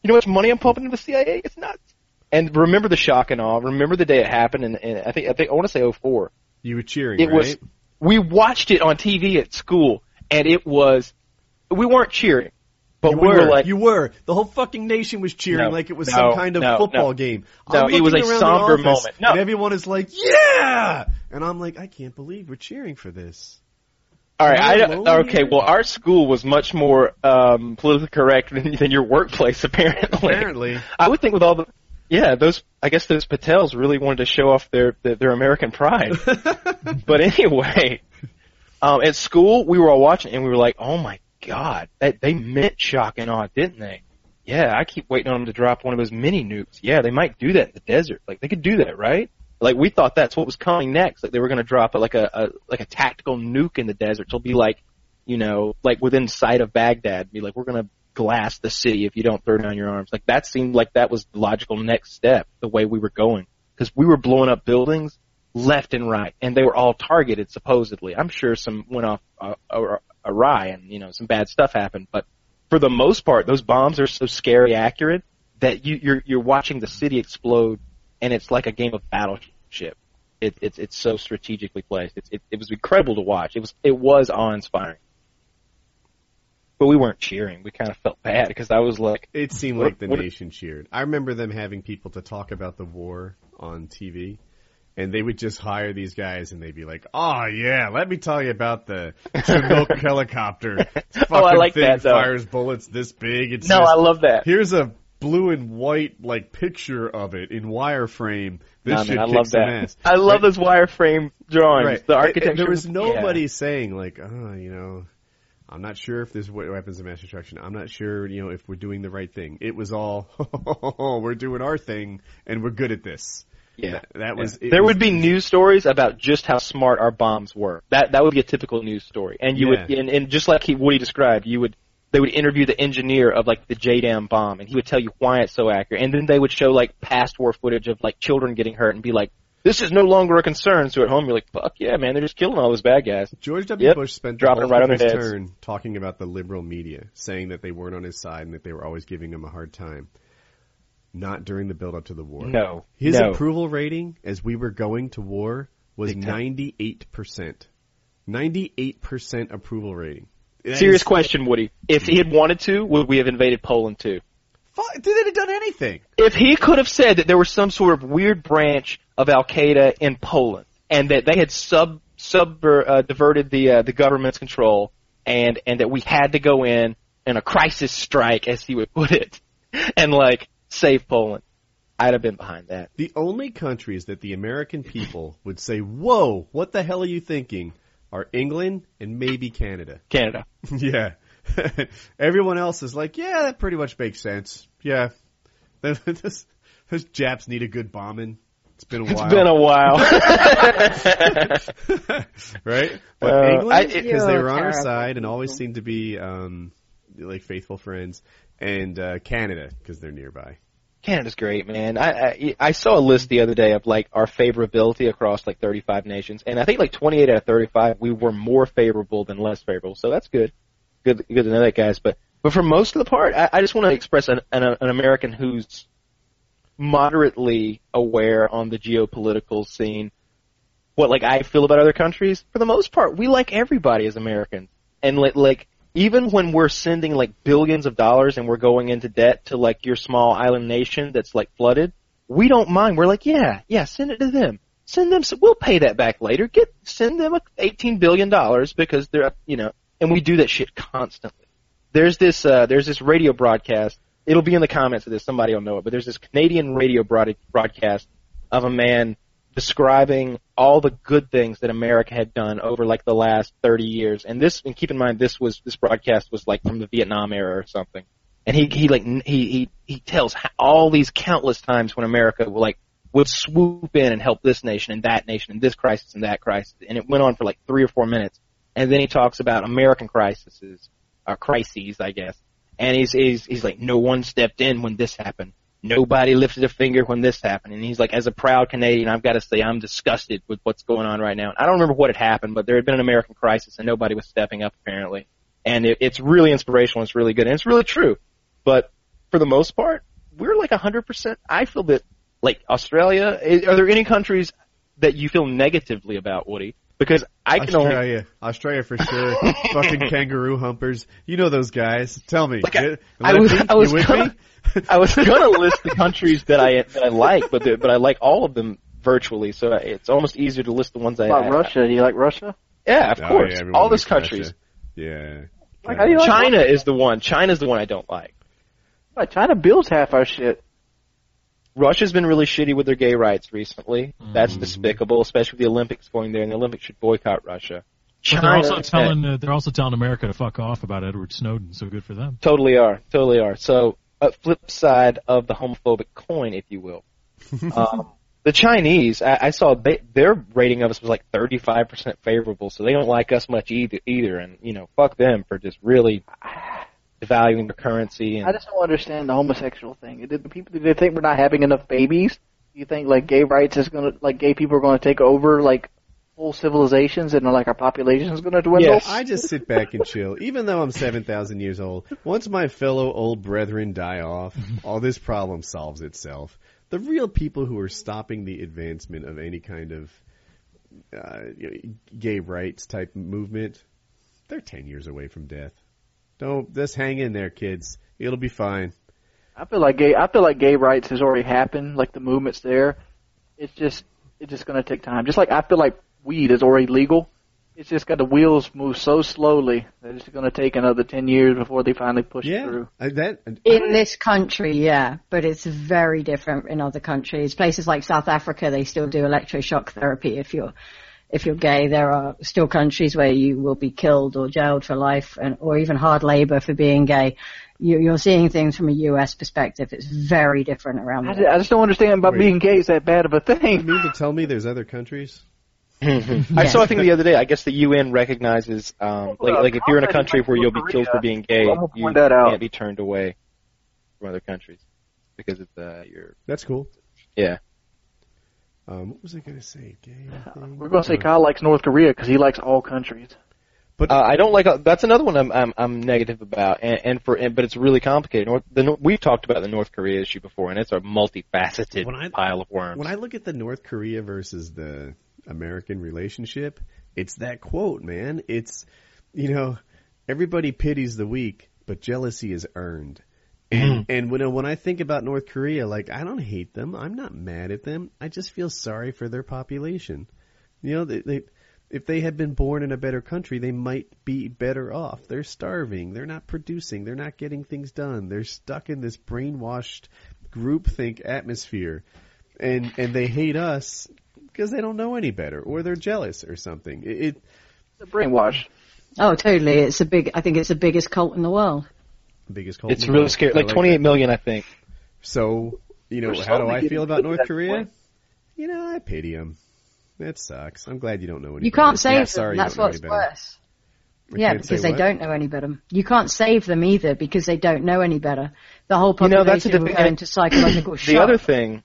You know how much money I'm pumping into the CIA? It's nuts. And remember the shock and awe. Remember the day it happened, and, and I think I think I want to say 04. You were cheering, It right? was. We watched it on TV at school, and it was. We weren't cheering. But you we were, were like, you were. The whole fucking nation was cheering No, like it was no, some kind of no, football game. No, I'm it was a somber moment. No. And everyone is like, yeah! And I'm like, I can't believe we're cheering for this. All right, I don't, okay. Well, our school was much more um, politically correct than, than your workplace, apparently. Apparently. I would think with all the, yeah, those. I guess those Patels really wanted to show off their their, their American pride. but anyway, um, at school we were all watching and we were like, oh my god, that they meant shock and awe, didn't they? Yeah, I keep waiting on them to drop one of those mini nukes. Yeah, they might do that in the desert. Like they could do that, right? Like we thought that's what was coming next. Like they were going to drop like a, a like a tactical nuke in the desert. It'll be like, you know, like within sight of Baghdad. Be like, we're going to glass the city if you don't throw down your arms. Like that seemed like that was the logical next step. The way we were going because we were blowing up buildings left and right, and they were all targeted supposedly. I'm sure some went off uh, awry, and you know some bad stuff happened. But for the most part, those bombs are so scary accurate that you, you're you're watching the city explode, and it's like a game of battleship. It, it's it's so strategically placed. It, it, it was incredible to watch. It was it was awe inspiring. But we weren't cheering. We kind of felt bad because I was like, It seemed like the nation cheered. I remember them having people to talk about the war on TV, and they would just hire these guys, and they'd be like, "Oh yeah, let me tell you about the Chinook helicopter. This Oh, I like thing that, though. Fires bullets this big. It's no, just- I love that. Here's a blue and white like picture of it in wireframe. This Nah, should man, I love that. ass. I love those wireframe drawings. Right. The architecture. There was yeah. nobody saying like, oh, you know, I'm not sure if this is what weapons of mass destruction. I'm not sure, you know, if we're doing the right thing. It was all, we're doing our thing and we're good at this. Yeah. That, that was. there was- would be news stories about just how smart our bombs were. That that would be a typical news story. And you would, and, and just like he, Woody described, you would they would interview the engineer of like the JDAM bomb, and he would tell you why it's so accurate. And then they would show like past war footage of like children getting hurt, and be like, "This is no longer a concern." So at home, you're like, "Fuck yeah, man! They're just killing all those bad guys." George W. Yep. Bush spent Dropping right of on his heads. turn talking about the liberal media, saying that they weren't on his side and that they were always giving him a hard time. Not during the build up to the war. No, His no. approval rating as we were going to war was 98%. 98% approval rating. That Serious is- question, Woody. If he had wanted to, would we have invaded Poland too? Fuck, Did it have done anything? if he could have said that there was some sort of weird branch of Al Qaeda in Poland and that they had sub sub uh, diverted the uh, the government's control and and that we had to go in in a crisis strike, as he would put it, and like save Poland, I'd have been behind that. The only countries that the American people would say, whoa, what the hell are you thinking, are England and maybe Canada. Canada. yeah. Everyone else is like, yeah, that pretty much makes sense. Yeah. those Japs need a good bombing. It's been a It's while. been a while. right? But Uh, England, because they were on our side and always seemed to be um, like faithful friends, and uh, Canada because they're nearby. Canada's great, man. I, I I saw a list the other day of like our favorability across like 35 nations, and I think like 28 out of 35 we were more favorable than less favorable. So that's good. Good good to know that, guys. But but for most of the part, I, I just want to express an, an an American who's moderately aware on the geopolitical scene. What like I feel about other countries. For the most part, we like everybody as Americans, and like even when we're sending like billions of dollars and we're going into debt to like your small island nation that's like flooded, we don't mind. We're like, yeah, yeah, send it to them. Send them. We'll pay that back later. Get send them eighteen billion dollars because they're you know, and we do that shit constantly. There's this uh, there's this radio broadcast. It'll be in the comments of this. Somebody will know it. But there's this Canadian radio broad- broadcast of a man describing all the good things that America had done over like the last 30 years. And this, and keep in mind, this was, this broadcast was like from the Vietnam era or something. And he, he like, he, he, he tells all these countless times when America will like, would swoop in and help this nation and that nation and this crisis and that crisis. And it went on for like three or four minutes. And then he talks about American crises, uh, crises, I guess. And he's, he's, he's like, no one stepped in when this happened. Nobody lifted a finger when this happened. And he's like, as a proud Canadian, I've got to say I'm disgusted with what's going on right now. And I don't remember what had happened, but there had been an American crisis and nobody was stepping up apparently. And it, it's really inspirational. It's really good. And it's really true. But for the most part, we're like 100%. I feel that, like Australia, i- are there any countries that you feel negatively about, Woody? Because I can only Australia, Australia for sure. Fucking kangaroo humpers. You know those guys. Tell me. Like, I- You- I was- Lefty, I was with gonna- me? I was gonna list the countries that I that I like, but the, but I like all of them virtually, so it's almost easier to list the ones I. About I, Russia, do you like Russia? Yeah, of Oh, course. yeah, all those likes Russia. countries. Yeah. Like, how do you like China is the one. China's the one I don't like. What, China builds half our shit. Russia's been really shitty with their gay rights recently. That's Mm-hmm. despicable, especially with the Olympics going there, and the Olympics should boycott Russia. China, they're also telling uh, they're also telling America to fuck off about Edward Snowden. So good for them. Totally are. Totally are. So, a flip side of the homophobic coin, if you will. um, the Chinese, I, I saw they, their rating of us was like 35% favorable, so they don't like us much either, either. And, you know, fuck them for just really devaluing the currency. And I just don't understand the homosexual thing. Did the people do they think we're not having enough babies? Do you think like gay rights is gonna like gay people are gonna take over like whole civilizations and like our population is gonna dwindle? Yes. I just sit back and chill. Even though I'm 7,000 years old, once my fellow old brethren die off, all this problem solves itself. The real people who are stopping the advancement of any kind of uh, gay rights type movement, they're 10 years away from death. Don't just hang in there, kids. It'll be fine. I feel like gay I feel like gay rights has already happened, like the movement's there. It's just it's just gonna take time. Just like I feel like weed is already legal. It's just got the wheels move so slowly that it's gonna take another ten years before they finally push it Yeah, through. That In this country, yeah, but it's very different in other countries. Places like South Africa, they still do electroshock therapy if you're if you're gay. There are still countries where you will be killed or jailed for life, and or even hard labor for being gay. You, you're seeing things from a U.S. perspective. It's very different around I the just, world. I just don't understand about Wait. being gay is that bad of a thing. you mean to tell me there's other countries? I saw a thing the other day. I guess the UN recognizes, um, like, like if you're in a country where you'll be killed for being gay, you that out. can't be turned away from other countries because of uh, your That's cool. yeah. Um, what was I going to say? Gay thing? We're gonna say Uh, Kyle likes North Korea because he likes all countries. But Uh, I don't like. That's another one I'm I'm, I'm negative about, and, and for and, but it's really complicated. North, the, we've talked about the North Korea issue before, and it's a multifaceted When I- pile of worms. when I look at the North Korea versus the American relationship, it's that quote, man. It's, you know, everybody pities the weak, but jealousy is earned. And, mm. and when, when I think about North Korea, like, I don't hate them. I'm not mad at them. I just feel sorry for their population. You know, they, they, if they had been born in a better country, they might be better off. They're starving. They're not producing. They're not getting things done. They're stuck in this brainwashed groupthink atmosphere. And, and they hate us because they don't know any better or they're jealous or something. It, it The brainwash. Oh, totally. It's a big. I think it's the biggest cult in the world. Biggest cult. it's in really scary. I Like twenty eight million, I think. So, you know, We're how do I feel about North Korea? point. You know, I pity them. That sucks. I'm glad you don't know any You better. can't save Yeah, them. sorry, you That's what's worse. I Yeah, can't because they what? don't know any better. You can't save them either because they don't know any better. The whole You know, population that's a will go into psychological shock. The other thing,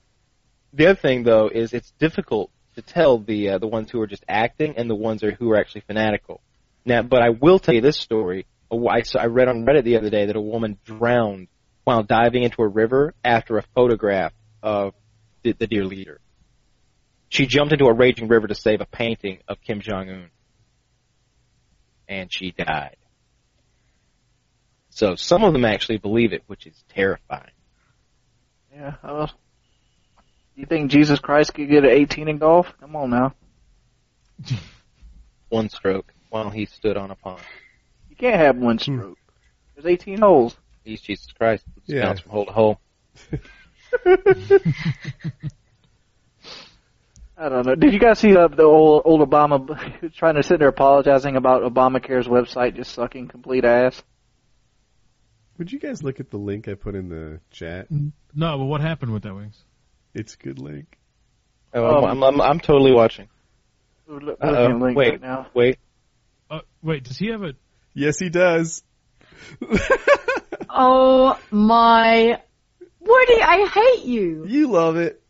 the other thing though, is it's difficult to tell the uh, the ones who are just acting and the ones are, who are actually fanatical. Now, but I will tell you this story. I I read on Reddit the other day that a woman drowned while diving into a river after a photograph of the, the dear leader. She jumped into a raging river to save a painting of Kim Jong Un, and she died. So some of them actually believe it, which is terrifying. Yeah. Well, you think Jesus Christ could get an 18 in golf? Come on now. one stroke while he stood on a pond. You can't have one stroke. There's 18 holes. He's Jesus Christ. It Yeah. counts from hole to hole. I don't know. Did you guys see uh, the old, old Obama trying to sit there apologizing about Obamacare's website just sucking complete ass? Would you guys look at the link I put in the chat? No, but what happened with that wings? It's a good link. Oh, Um, I'm, I'm, I'm totally watching. Uh-oh. looking at the link Wait, right now. wait. Uh, wait, does he have a? Yes, he does. Oh my. Woody, I hate you. you love it.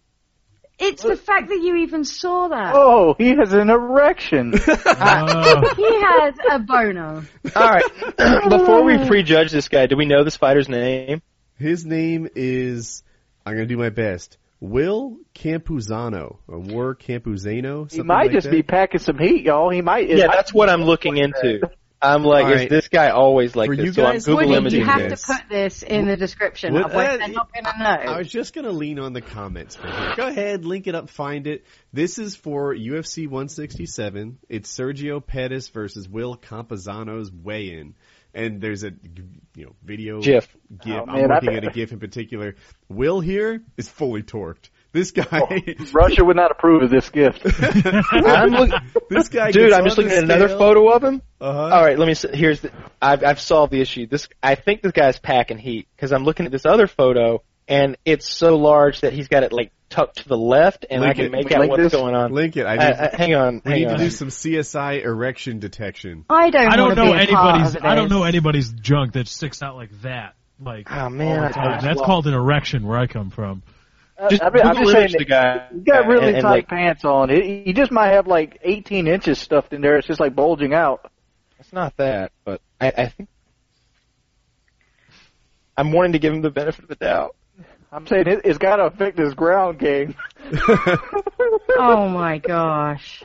It's the fact that you even saw that. Oh, he has an erection. Oh, He has a boner. All right. Before we prejudge this guy, do we know this fighter's name? His name is. I'm gonna do my best. Will Campuzano or War Campuzano. He might like just that? be packing some heat, y'all. He might. Yeah, that's what I'm looking into. I'm like, All is right. this guy always like For this? you so I'm guys- Google Woody, imaging you have this. to put this in the description. Would- Otherwise, uh, they're not going to know. I was just gonna lean on the comments for here. Go ahead, link it up, find it. This is for UFC 167. It's Sergio Pettis versus Will Campuzano's weigh-in, and there's a you know video GIF. GIF. Oh, I'm man, looking at a GIF in particular. Will here is fully torqued. This guy, Russia would not approve of this gift. I'm look, this guy, dude. gets I'm just looking at another photo of him. Uh-huh. All right, let me. s Here's the. I've I've solved the issue. This I think this guy's packing heat because I'm looking at this other photo and it's so large that he's got it like tucked to the left, and Link I can it. make Link out what's this. going on. Link it. I Uh, need, uh, hang on, we hang need on. to do some CSI erection detection. I don't. I don't know be a part anybody's. I don't know anybody's junk that sticks out like that. Like Oh man, all the time. I- that's called an erection where I come from. Uh, just I mean, I'm just saying the guy. He's got really and, and, tight like, pants on. He, he just might have like 18 inches stuffed in there. It's just like bulging out. It's not that, but I, I think I'm wanting to give him the benefit of the doubt. I'm saying it, it's got to affect his ground game. Oh my gosh.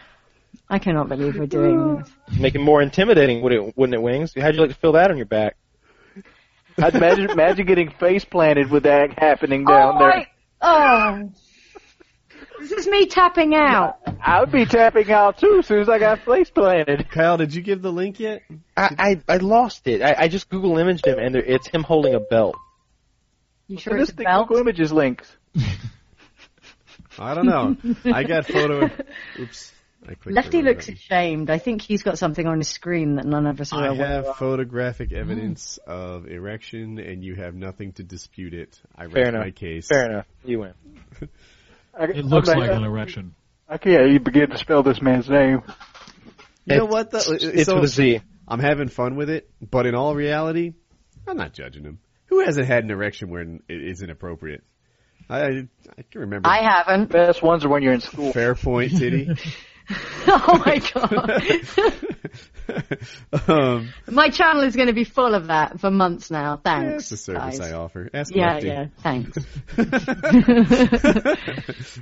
I cannot believe we're doing this. Make it more intimidating, would it, wouldn't it, Wings? How'd you like to feel that on your back? I'd imagine, imagine getting face planted with that happening oh, down oh, there. I, oh. This is me tapping out. I would be tapping out too as soon as I got face planted. Kyle, did you give the link yet? I, I, I lost it. I, I just Google imaged him, and there, it's him holding a belt. You sure this it's a thing belt? Google Images links. I don't know. I got photo. Oops. I clicked the Lefty looks button. ashamed. I think he's got something on his screen that none of us are I aware have of. photographic mm. evidence of erection, and you have nothing to dispute it. I Fair rest enough. my case. Fair enough. You win. I, It looks I'm like an erection. I can't even begin to spell this man's name. You know It's- what? Though? It's So, with a Z. I'm having fun with it, but in all reality, I'm not judging him. Who hasn't had an erection when it is inappropriate? I I can remember. I haven't. Best ones are when you're in school. Fair point, Titty. oh my god. um, My channel is going to be full of that for months now. Thanks. that's the service guys. I offer. Ask Yeah, Lefty. yeah. Thanks.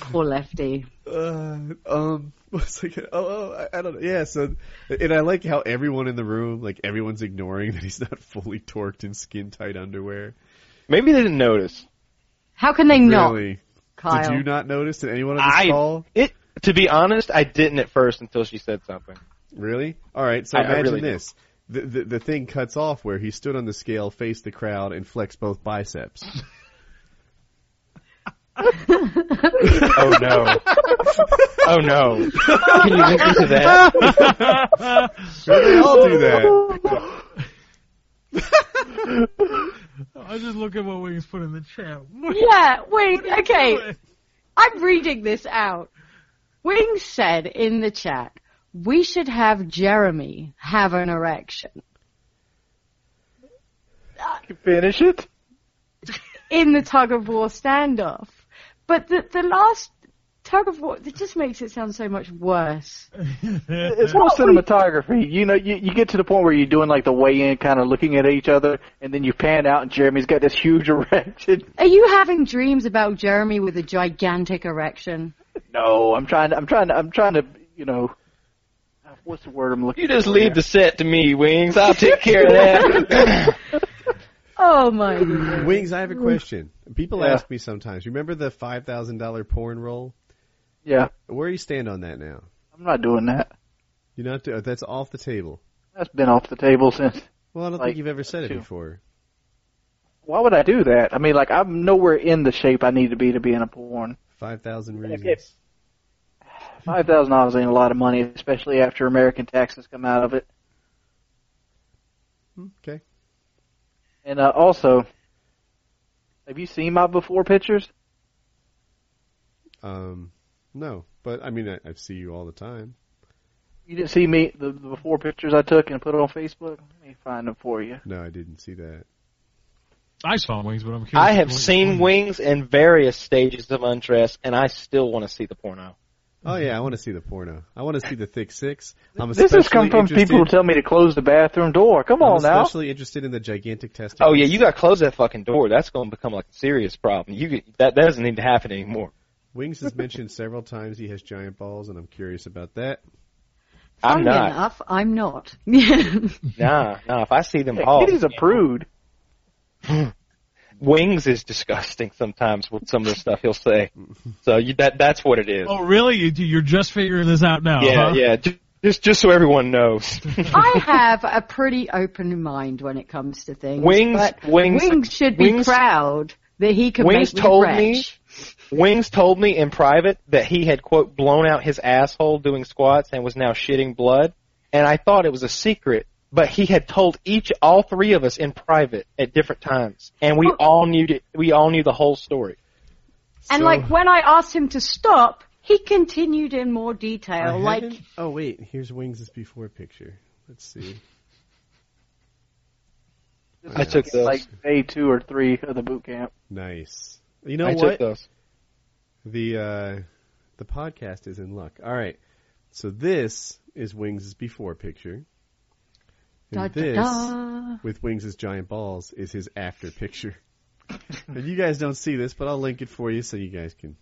Poor Lefty. Uh, um, what's like, oh, oh, I, I don't know. Yeah, so, and I like how everyone in the room, like everyone's ignoring that he's not fully torqued in skin tight underwear. Maybe they didn't notice. How can they not, Really? Kyle? Did you not notice? Did anyone on this I call? it. To be honest, I didn't at first until she said something. Really? All right. So I- I imagine really this: the, the the thing cuts off where he stood on the scale, faced the crowd, and flexed both biceps. Oh no. oh no. Can you link me to that? they all do that. I just look at what Wings put in the chat. Yeah, wait, okay. I'm reading this out. Wings said in the chat, we should have Jeremy have an erection. Finish it. in the tug of war standoff. But the the last tug of war it just makes it sound so much worse. It's more cinematography. You know, you, you get to the point where you're doing like the weigh in, kind of looking at each other, and then you pan out, and Jeremy's got this huge erection. Are you having dreams about Jeremy with a gigantic erection? No, I'm trying to, I'm trying to, I'm trying to, you know, what's the word I'm looking You just for leave here? the set to me, Wings. I'll take care of that. Oh my goodness. Wings, I have a question. People Yeah. ask me sometimes. Remember the five thousand dollar porn roll? Yeah, Where do you stand on that now? I'm not doing that. You're not do, that's off the table. That's been off the table since. Well, I don't Like, think you've ever said it before. Why would I do that? I mean, like I'm nowhere in the shape I need to be to be in a porn. Five thousand reasons. Five thousand dollars ain't a lot of money, especially after American taxes come out of it. Okay. And uh, also, have you seen my before pictures? Um, no, but I mean, I, I see you all the time. You didn't see me the, the before pictures I took and put it on Facebook. Let me find them for you. No, I didn't see that. I saw Wings, but I'm curious. I have what- seen Wings in various stages of undress, and I still want to see the porno. Oh yeah, I want to see the porno. I want to see the thick six. I'm This has come from people who tell me to close the bathroom door. Come on I'm on now. especially interested in the gigantic testicles. Oh yeah, you got to close that fucking door. That's going to become like a serious problem. You that that doesn't need to happen anymore. Wings has mentioned several times he has giant balls, and I'm curious about that. I'm Funny not. enough, I'm not. Nah, nah. If I see them all, Kitty's a prude. Wings is disgusting sometimes with some of the stuff he'll say. So you, that that's what it is. Oh, really? You- You're just figuring this out now? yeah, huh? yeah. Just just so everyone knows. I have a pretty open mind when it comes to things. Wings- but Wings- Wings should be Wings- proud that he can Wings make me told rich. me Wings told me in private that he had quote blown out his asshole doing squats and was now shitting blood, and I thought it was a secret. But he had told each, all three of us in private at different times, and we Oh. all knew it, we all knew the whole story. And So- like when I asked him to stop, he continued in more I detail. Like oh wait, here's Wings' before picture. Let's see. I took those. Like day two or three of the boot camp. Nice. You know I what? took those. The uh, the podcast is in luck. All right. So this is Wings' before picture. Da, And da, this, da. with Wings' as giant balls, is his after picture. and you guys don't see this, but I'll link it for you so you guys can.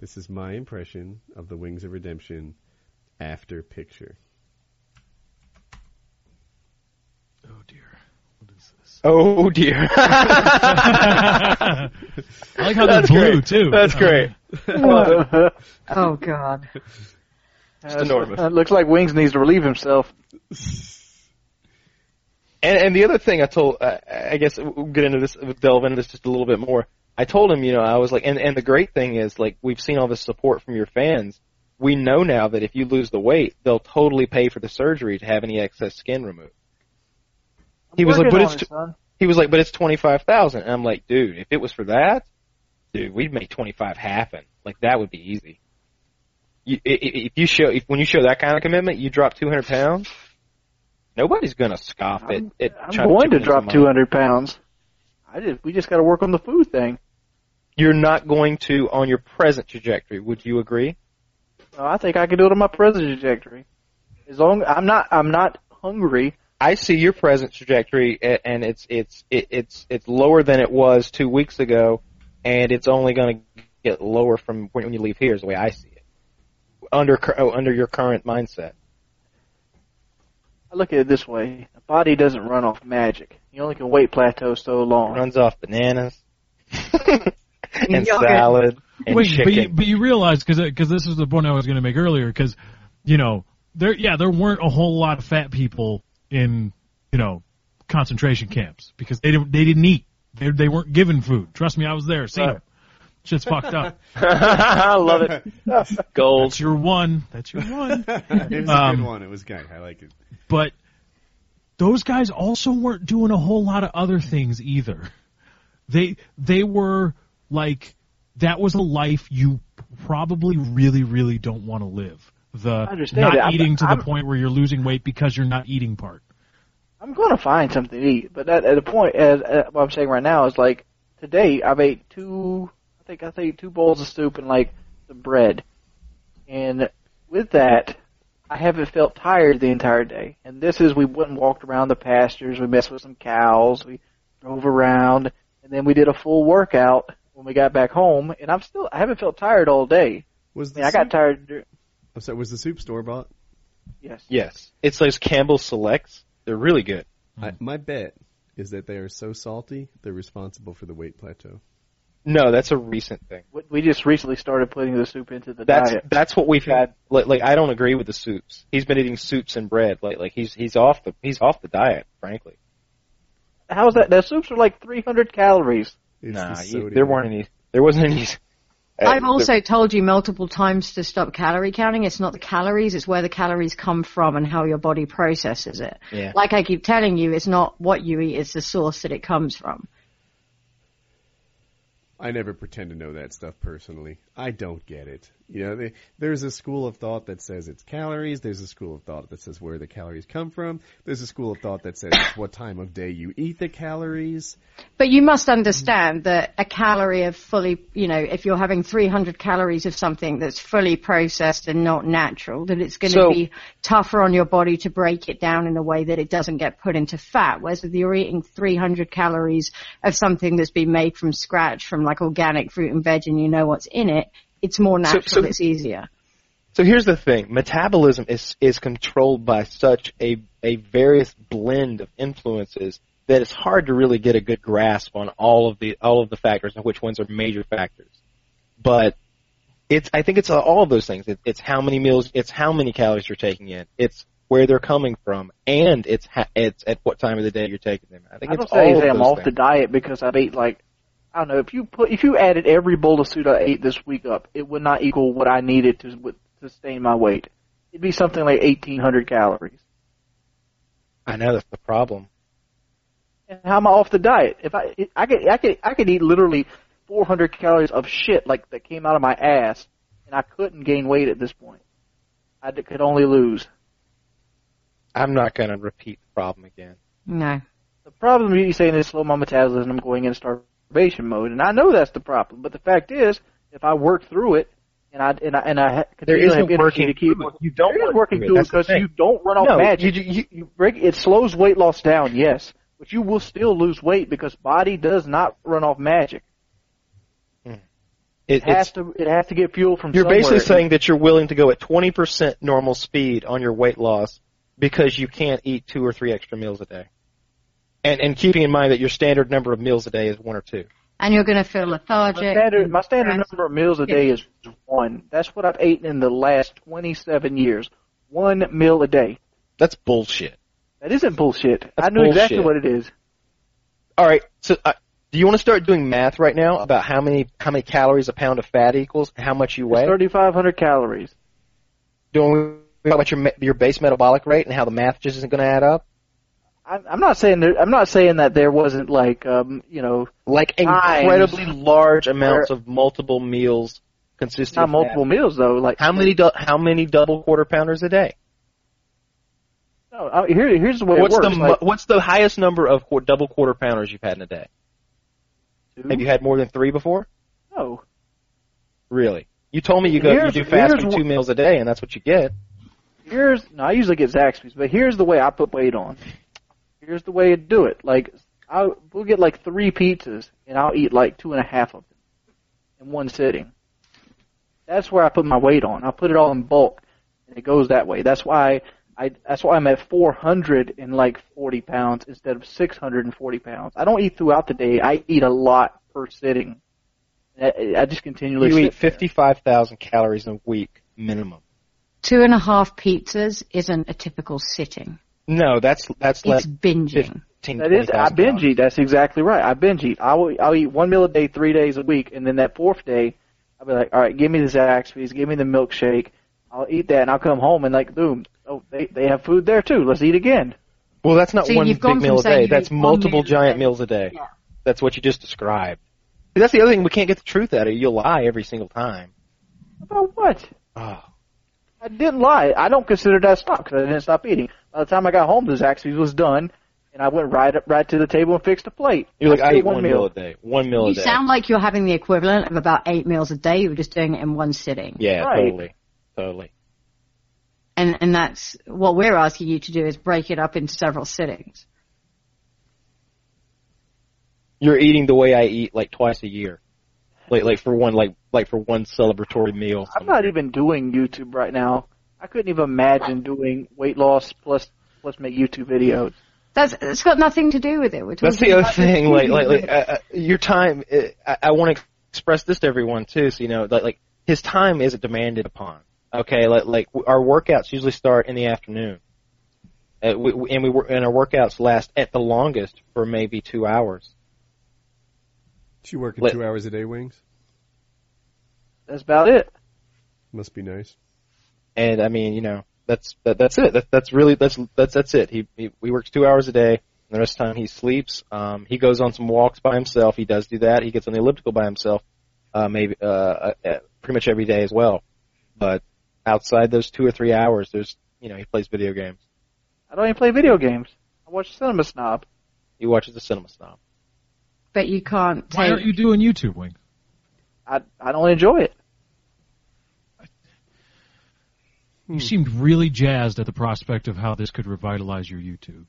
This is my impression of the Wings of Redemption after picture. Oh dear. What is this? Oh dear. I like how That's blue great. too. That's great. Uh, oh God. Just enormous. It looks like Wings needs to relieve himself. And, and the other thing I told, uh, I guess we'll get into this, we'll delve into this just a little bit more. I told him, you know, I was like, and, and the great thing is, like, we've seen all this support from your fans. We know now that if you lose the weight, they'll totally pay for the surgery to have any excess skin removed. He was like, but it's, it, he was like, but it's twenty five thousand. And I'm like, dude, if it was for that, dude, we'd make twenty five happen. Like that would be easy. You, if you show, if when you show that kind of commitment, you drop two hundred pounds. Nobody's gonna scoff at. I'm, at I'm going to drop money. 200 pounds. I just we just got to work on the food thing. You're not going to on your present trajectory. Would you agree? Oh, I think I can do it on my present trajectory. As long I'm not I'm not hungry. I see your present trajectory, and it's it's it's it's lower than it was two weeks ago, and it's only going to get lower from when you leave here. Is the way I see it. Under cur- oh, under your current mindset. I look at it this way: the body doesn't run off magic. You only can weight plateau so long. runs off bananas and salad and Wait, chicken. but you, but you realize because this is the point I was going to make earlier because you know there yeah there weren't a whole lot of fat people in you know concentration camps because they didn't they didn't eat they they weren't given food. Trust me, I was there. Seen Right. Them. Shit's fucked up. I love it. Gold. That's your one. That's your one. it was a Um, good one. It was good. I like it. but those guys also weren't doing a whole lot of other things either. They they were like that was a life you probably really really don't want to live. The understand not that. I'm- eating to I'm- the point where you're losing weight because you're not eating part. I'm going to find something to eat, but at, at the point, as, at what I'm saying right now is like today I've ate two. I think I ate two bowls of soup and like some bread, and with that, I haven't felt tired the entire day. And this is we went and walked around the pastures, we messed with some cows, we drove around, and then we did a full workout when we got back home. And I'm still I haven't felt tired all day. Was I mean, I got tired. dur- I'm sorry, was the soup store bought? Yes. Yes, it's those Campbell Selects. They're really good. I, my bet is that they are so salty they're responsible for the weight plateau. No, that's a recent thing. We- We just recently started putting the soup into the That's diet. that's what we've had. Like, like I don't agree with the soups. He's been eating soups and bread. Like like he's he's off the he's off the diet. Frankly, How's that? The soups are like 300 calories. It's nah, the you, there weren't any. There wasn't any. uh, I've also told you multiple times to stop calorie counting. It's not the calories, it's where the calories come from and how your body processes it. Yeah. Like I keep telling you, it's not what you eat, it's the source that it comes from. I never pretend to know that stuff personally. I don't get it. You know, they, there's a school of thought that says it's calories. There's a school of thought that says where the calories come from. There's a school of thought that says what time of day you eat the calories. But you must understand that a calorie of fully, you know, if you're having 300 calories of something that's fully processed and not natural, that it's going to So- be tougher on your body to break it down in a way that it doesn't get put into fat. Whereas if you're eating 300 calories of something that's been made from scratch, from like organic fruit and veg, and you know what's in it, it's more natural. so- it's easier. So here's the thing: metabolism is is controlled by such a a various blend of influences that it's hard to really get a good grasp on all of the all of the factors and which ones are major factors. But it's I think it's all of those things. It, it's how many meals, it's how many calories you're taking in, it's where they're coming from, and it's ha- it's at what time of the day you're taking them. I think I it's don't say all of that I'm those off the diet because I've eaten like I don't know if you put if you added every bowl of soup I ate this week up, it would not equal what I needed to with- sustain my weight. It'd be something like 1,800 calories. I know that's the problem. And how am I off the diet? If I I could I could I could eat literally 400 calories of shit like that came out of my ass, and I couldn't gain weight at this point. I d- could only lose. I'm not going to repeat the problem again. No. The problem you saying is slow my metabolism. I'm going into starvation mode, and I know that's the problem. But the fact is, if I work through it, and I and I and I There isn't energy working to keep through it. You don't work working through it. through it That's the because you don't run off No, magic. you- you- you break it slows weight loss down, yes, but you will still lose weight because body does not run off magic. Hmm. It, It has to it has to get fuel from you're somewhere. basically saying that you're willing to go at 20% normal speed on your weight loss because you can't eat two or three extra meals a day. And, and keeping in mind that your standard number of meals a day is one or two. And you're going to feel my lethargic. standard my standard number of meals a day is one. That's what I've eaten in the last 27 years. One meal a day. That's bullshit. That isn't bullshit. That's I know exactly what it is. All right, so uh, do you want to start doing math right now about how many how many calories a pound of fat equals, and how much you weigh? 3,500 calories. Doing we talk about your your base metabolic rate and how the math just isn't going to add up? I'm, I'm not saying there, I'm not saying that there wasn't like um you know Like incredibly large amounts of multiple meals consisting not of multiple meals though. Like How many du- how many double quarter pounders a day? No, uh, here here's the way What's it the works. mo- like, what's the highest number of qu- double quarter pounders you've had in a day? two? Have you had more than three before? No. Really? You told me you go you Here's- do fasting here's two meals a day, and that's what you get. Here's no, I usually get Zaxby's, but here's the way I put weight on. Here's the way to do it. Like I we'll get like three pizzas, and I'll eat like two and a half of them in one sitting. That's where I put my weight on. I put it all in bulk, and it goes that way. That's why I. That's why I'm at 400 and like 40 pounds instead of 640 pounds. I don't eat throughout the day. I eat a lot per sitting. I, I just continually. You eat fifty five thousand calories a week minimum. Two and a half pizzas isn't a typical sitting. No, that's that's less It's binging. 15, That is, I binge calories. eat. That's exactly right. I binge eat. I will, I'll eat one meal a day, three days a week, and then that fourth day, I'll be like, all right, give me the Zaxby's, give me the milkshake. I'll eat that, and I'll come home and like, boom, oh, they they have food there too. Let's eat again. Well, that's not So one big meal a day. That's multiple meal giant day. meals a day. Yeah. That's what you just described. That's the other thing. We can't get the truth out of you. You'll lie every single time. About what? Oh. I didn't lie. I don't consider that stop because I didn't stop eating. By the time I got home, the Zaxby's was done, and I went right up, right to the table and fixed a plate. You're like, I still eat one meal a day. One meal a day. You day. sound like you're having the equivalent of about eight meals a day. You're just doing it in one sitting. yeah, Right. totally. Totally. And, and that's what we're asking you to do is break it up into several sittings. You're eating the way I eat like twice a year. Like like for one like like for one celebratory meal. I'm not even doing YouTube right now. I couldn't even imagine doing weight loss plus plus make YouTube videos. That's, it's got nothing to do with it. We're talking That's the other thing. Like, like, like uh, uh, your time. Uh, I, I want to express this to everyone too. So you know, like, like his time isn't demanded upon. Okay, like, like our workouts usually start in the afternoon, uh, we, we- and we wor- and our workouts last at the longest for maybe two hours. She working Let- two hours a day, Wings? That's about it. Must be nice. And I mean, you know, that's that, that's it. That, that's really that's that's that's it. He, he we works two hours a day. And the rest of the time he sleeps. Um, he goes on some walks by himself. He does do that. He gets on the elliptical by himself. Uh, maybe uh, uh, uh, pretty much every day as well. But outside those two or three hours, there's you know he plays video games. I don't even play video games. I watch Cinema Snob. He watches the Cinema Snob. But you can't Why take. aren't you doing YouTube, Wing? I I don't enjoy it. You seemed really jazzed at the prospect of how this could revitalize your YouTube.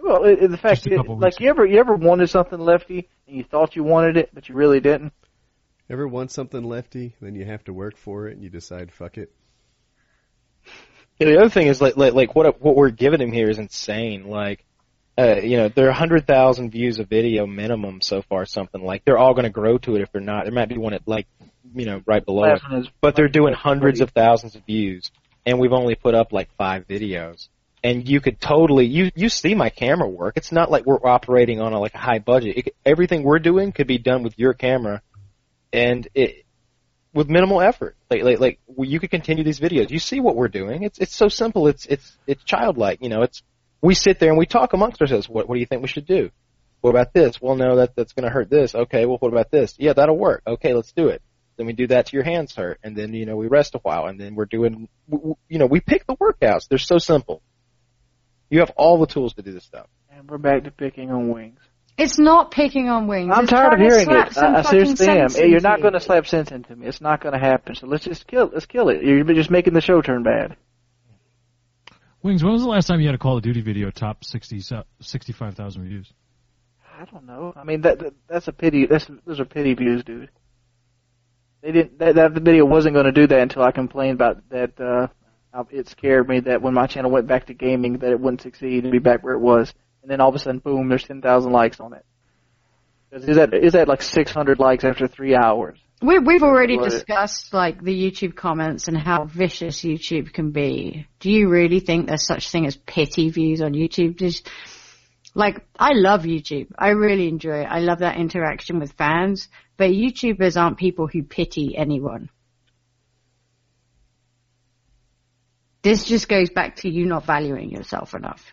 Well, it, it- the fact Just that, like weeks you ever you ever wanted something lefty and you thought you wanted it but you really didn't. Ever want something lefty, then you have to work for it, and you decide, fuck it. Yeah, the other thing is like like, like what what we're giving him here is insane. Like, uh, you know, there are hundred thousand views of video minimum so far. Something like they're all going to grow to it if they're not. There might be one at like, you know, right below it. But they're doing hundreds of thousands of views, and we've only put up like five videos. And you could totally you you see my camera work. It's not like we're operating on a like a high budget. It, everything we're doing could be done with your camera, and it with minimal effort. Like like like you could continue these videos. You see what we're doing. It's it's so simple. It's it's it's childlike. You know, it's we sit there and we talk amongst ourselves. What what do you think we should do? What about this? Well, no, that that's going to hurt this. Okay, well, what about this? Yeah, that'll work. Okay, let's do it. Then we do that to your hands hurt, and then you know we rest a while, and then we're doing, w- w- you know, we pick the workouts. They're so simple. You have all the tools to do this stuff. And we're back to picking on wings. It's not picking on wings. I'm It's tired of hearing it. I, I seriously am. You're not going to slap sense into me. It's not going to happen. So let's just kill. Let's kill it. You're just making the show turn bad. Wings, when was the last time you had a Call of Duty video top 60, 65,000 views? I don't know. I mean that, that that's a pity. That's those are pity views, dude. They didn't. That, that video wasn't going to do that until I complained about that. Uh, it scared me that when my channel went back to gaming that it wouldn't succeed and be back where it was. And then all of a sudden, boom! There's ten thousand likes on it. Is that like 600 likes after three hours? We, we've already What? discussed like the YouTube comments and how vicious YouTube can be. Do you really think there's such thing as pity views on YouTube? Just like I love YouTube, I really enjoy it. I love that interaction with fans. But YouTubers aren't people who pity anyone. This just goes back to you not valuing yourself enough.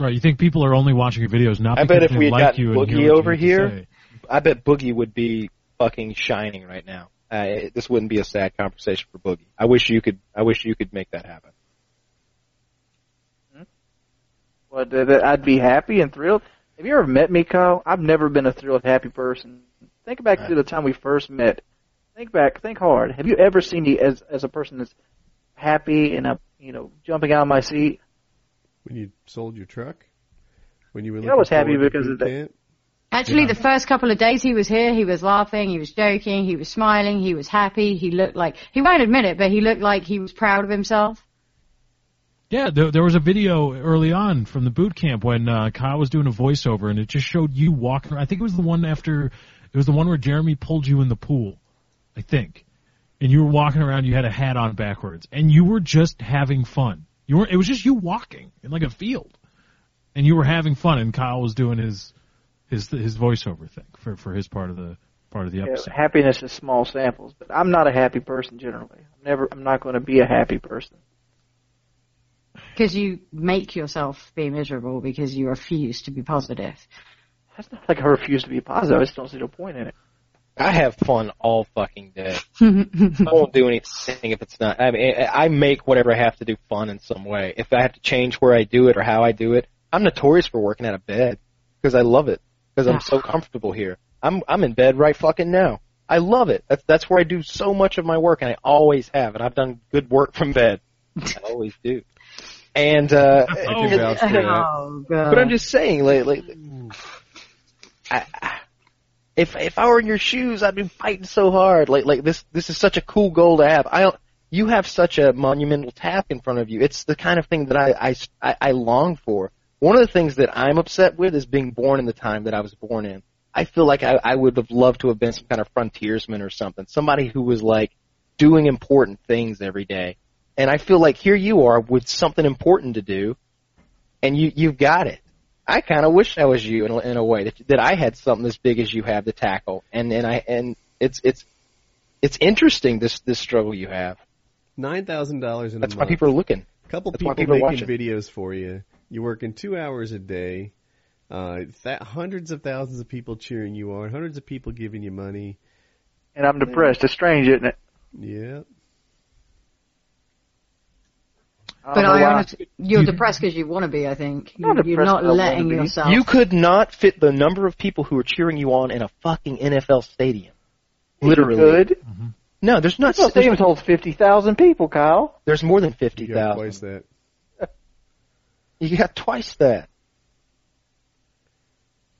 Right, you think people are only watching your videos not I because bet if they we had like gotten you Boogie hear over you here- I bet Boogie would be fucking shining right now. Uh, this wouldn't be a sad conversation for Boogie. I wish you could. I wish you could make that happen. Well, th- th- I'd be happy and thrilled. Have you ever met me, Kyle? I've never been a thrilled, happy person. Think back to the time we first met. Think back. Think hard. Have you ever seen me as as a person that's happy and I'm, you know, jumping out of my seat? When you sold your truck? When you were Yeah, I was looking happy forward to because of boot that. camp? Actually, Yeah. the first couple of days he was here, he was laughing, he was joking, he was smiling, he was happy, he looked like, he won't admit it, but he looked like he was proud of himself. Yeah, there, there was a video early on from the boot camp when uh, Kyle was doing a voiceover, and it just showed you walking. I think it was the one after, it was the one where Jeremy pulled you in the pool, I think, and you were walking around. You had a hat on backwards, and you were just having fun. You were. It was just you walking in like a field, and you were having fun. And Kyle was doing his his his voiceover thing for for his part of the part of the Yeah, episode. happiness is small samples, but I'm not a happy person generally. I'm never. I'm not going to be a happy person. Because you make yourself be miserable because you refuse to be positive. That's not like I refuse to be positive. I just don't see the point in it. I have fun all fucking day. I won't do anything if it's not. I mean, I I make whatever I have to do fun in some way. If I have to change where I do it or how I do it, I'm notorious for working out of bed because I love it because I'm so ah. comfortable here. I'm I'm in bed right fucking now. I love it. That's that's where I do so much of my work, and I always have. And I've done good work from bed. I always do. And uh, I can vouch for that. Oh, God. but I'm just saying, like, like I, I- if if I were in your shoes, I'd been fighting so hard. Like like this this is such a cool goal to have. I don't- you have such a monumental task in front of you. It's the kind of thing that I I, I, I long for. One of the things that I'm upset with is being born in the time that I was born in. I feel like I, I would have loved to have been some kind of frontiersman or something. Somebody who was like doing important things every day. And I feel like here you are with something important to do, and you you've got it. I kind of wish I was you in, a- in a way that that I had something as big as you have to tackle, and and I and it's it's it's interesting this this struggle you have. Nine thousand dollars in That's a why month. people are looking. A couple That's people people are making watching. videos for you. You're working two hours a day. Uh, that hundreds of thousands of people cheering you on. Hundreds of people giving you money. And I'm depressed. It's strange, isn't it? Yeah. I don't But I honestly, you're You- depressed because you want to be. I think I'm not you're, you're depressed not 'cause I wanna letting yourself. You could not fit the number of people who are cheering you on in a fucking NFL stadium. Literally. Good. No, there's not. NFL Stadium There's, holds fifty thousand people, Kyle. there's more than fifty thousand. You got twice that. You got twice that.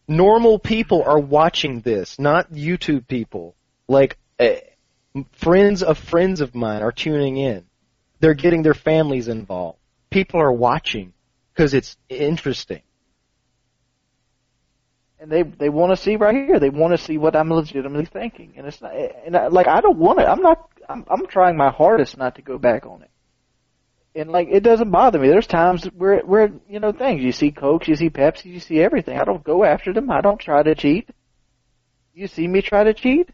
Normal people are watching this, not YouTube people. Like uh, friends of friends of mine are tuning in. They're getting their families involved. People are watching because it's interesting. and they they want to see right here. They want to see what I'm legitimately thinking, and it's not. And I, like I don't want it. I'm not. I'm I'm trying my hardest not to go back on it. And like it doesn't bother me. There's times where where you know things. You see Coke. you see Pepsi, you see everything. I don't go after them. I don't try to cheat. You see me try to cheat?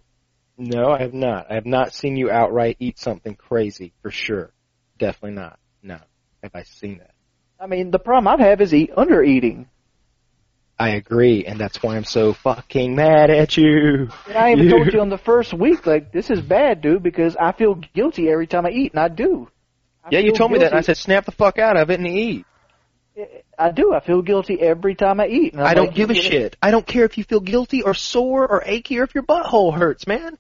No, I have not. I have not seen you outright eat something crazy for sure. Definitely not. No. Have I seen that? I mean, the problem I have is eat under eating. I agree, and that's why I'm so fucking mad at you. And I even You- told you on the first week, like this is bad, dude, because I feel guilty every time I eat, and I do. I Yeah, you told me that, and I said snap the fuck out of it and eat. I do. I feel guilty every time I eat. And I'm don't like, give a shit. I don't care if you feel guilty or sore or achy or if your butthole hurts, man.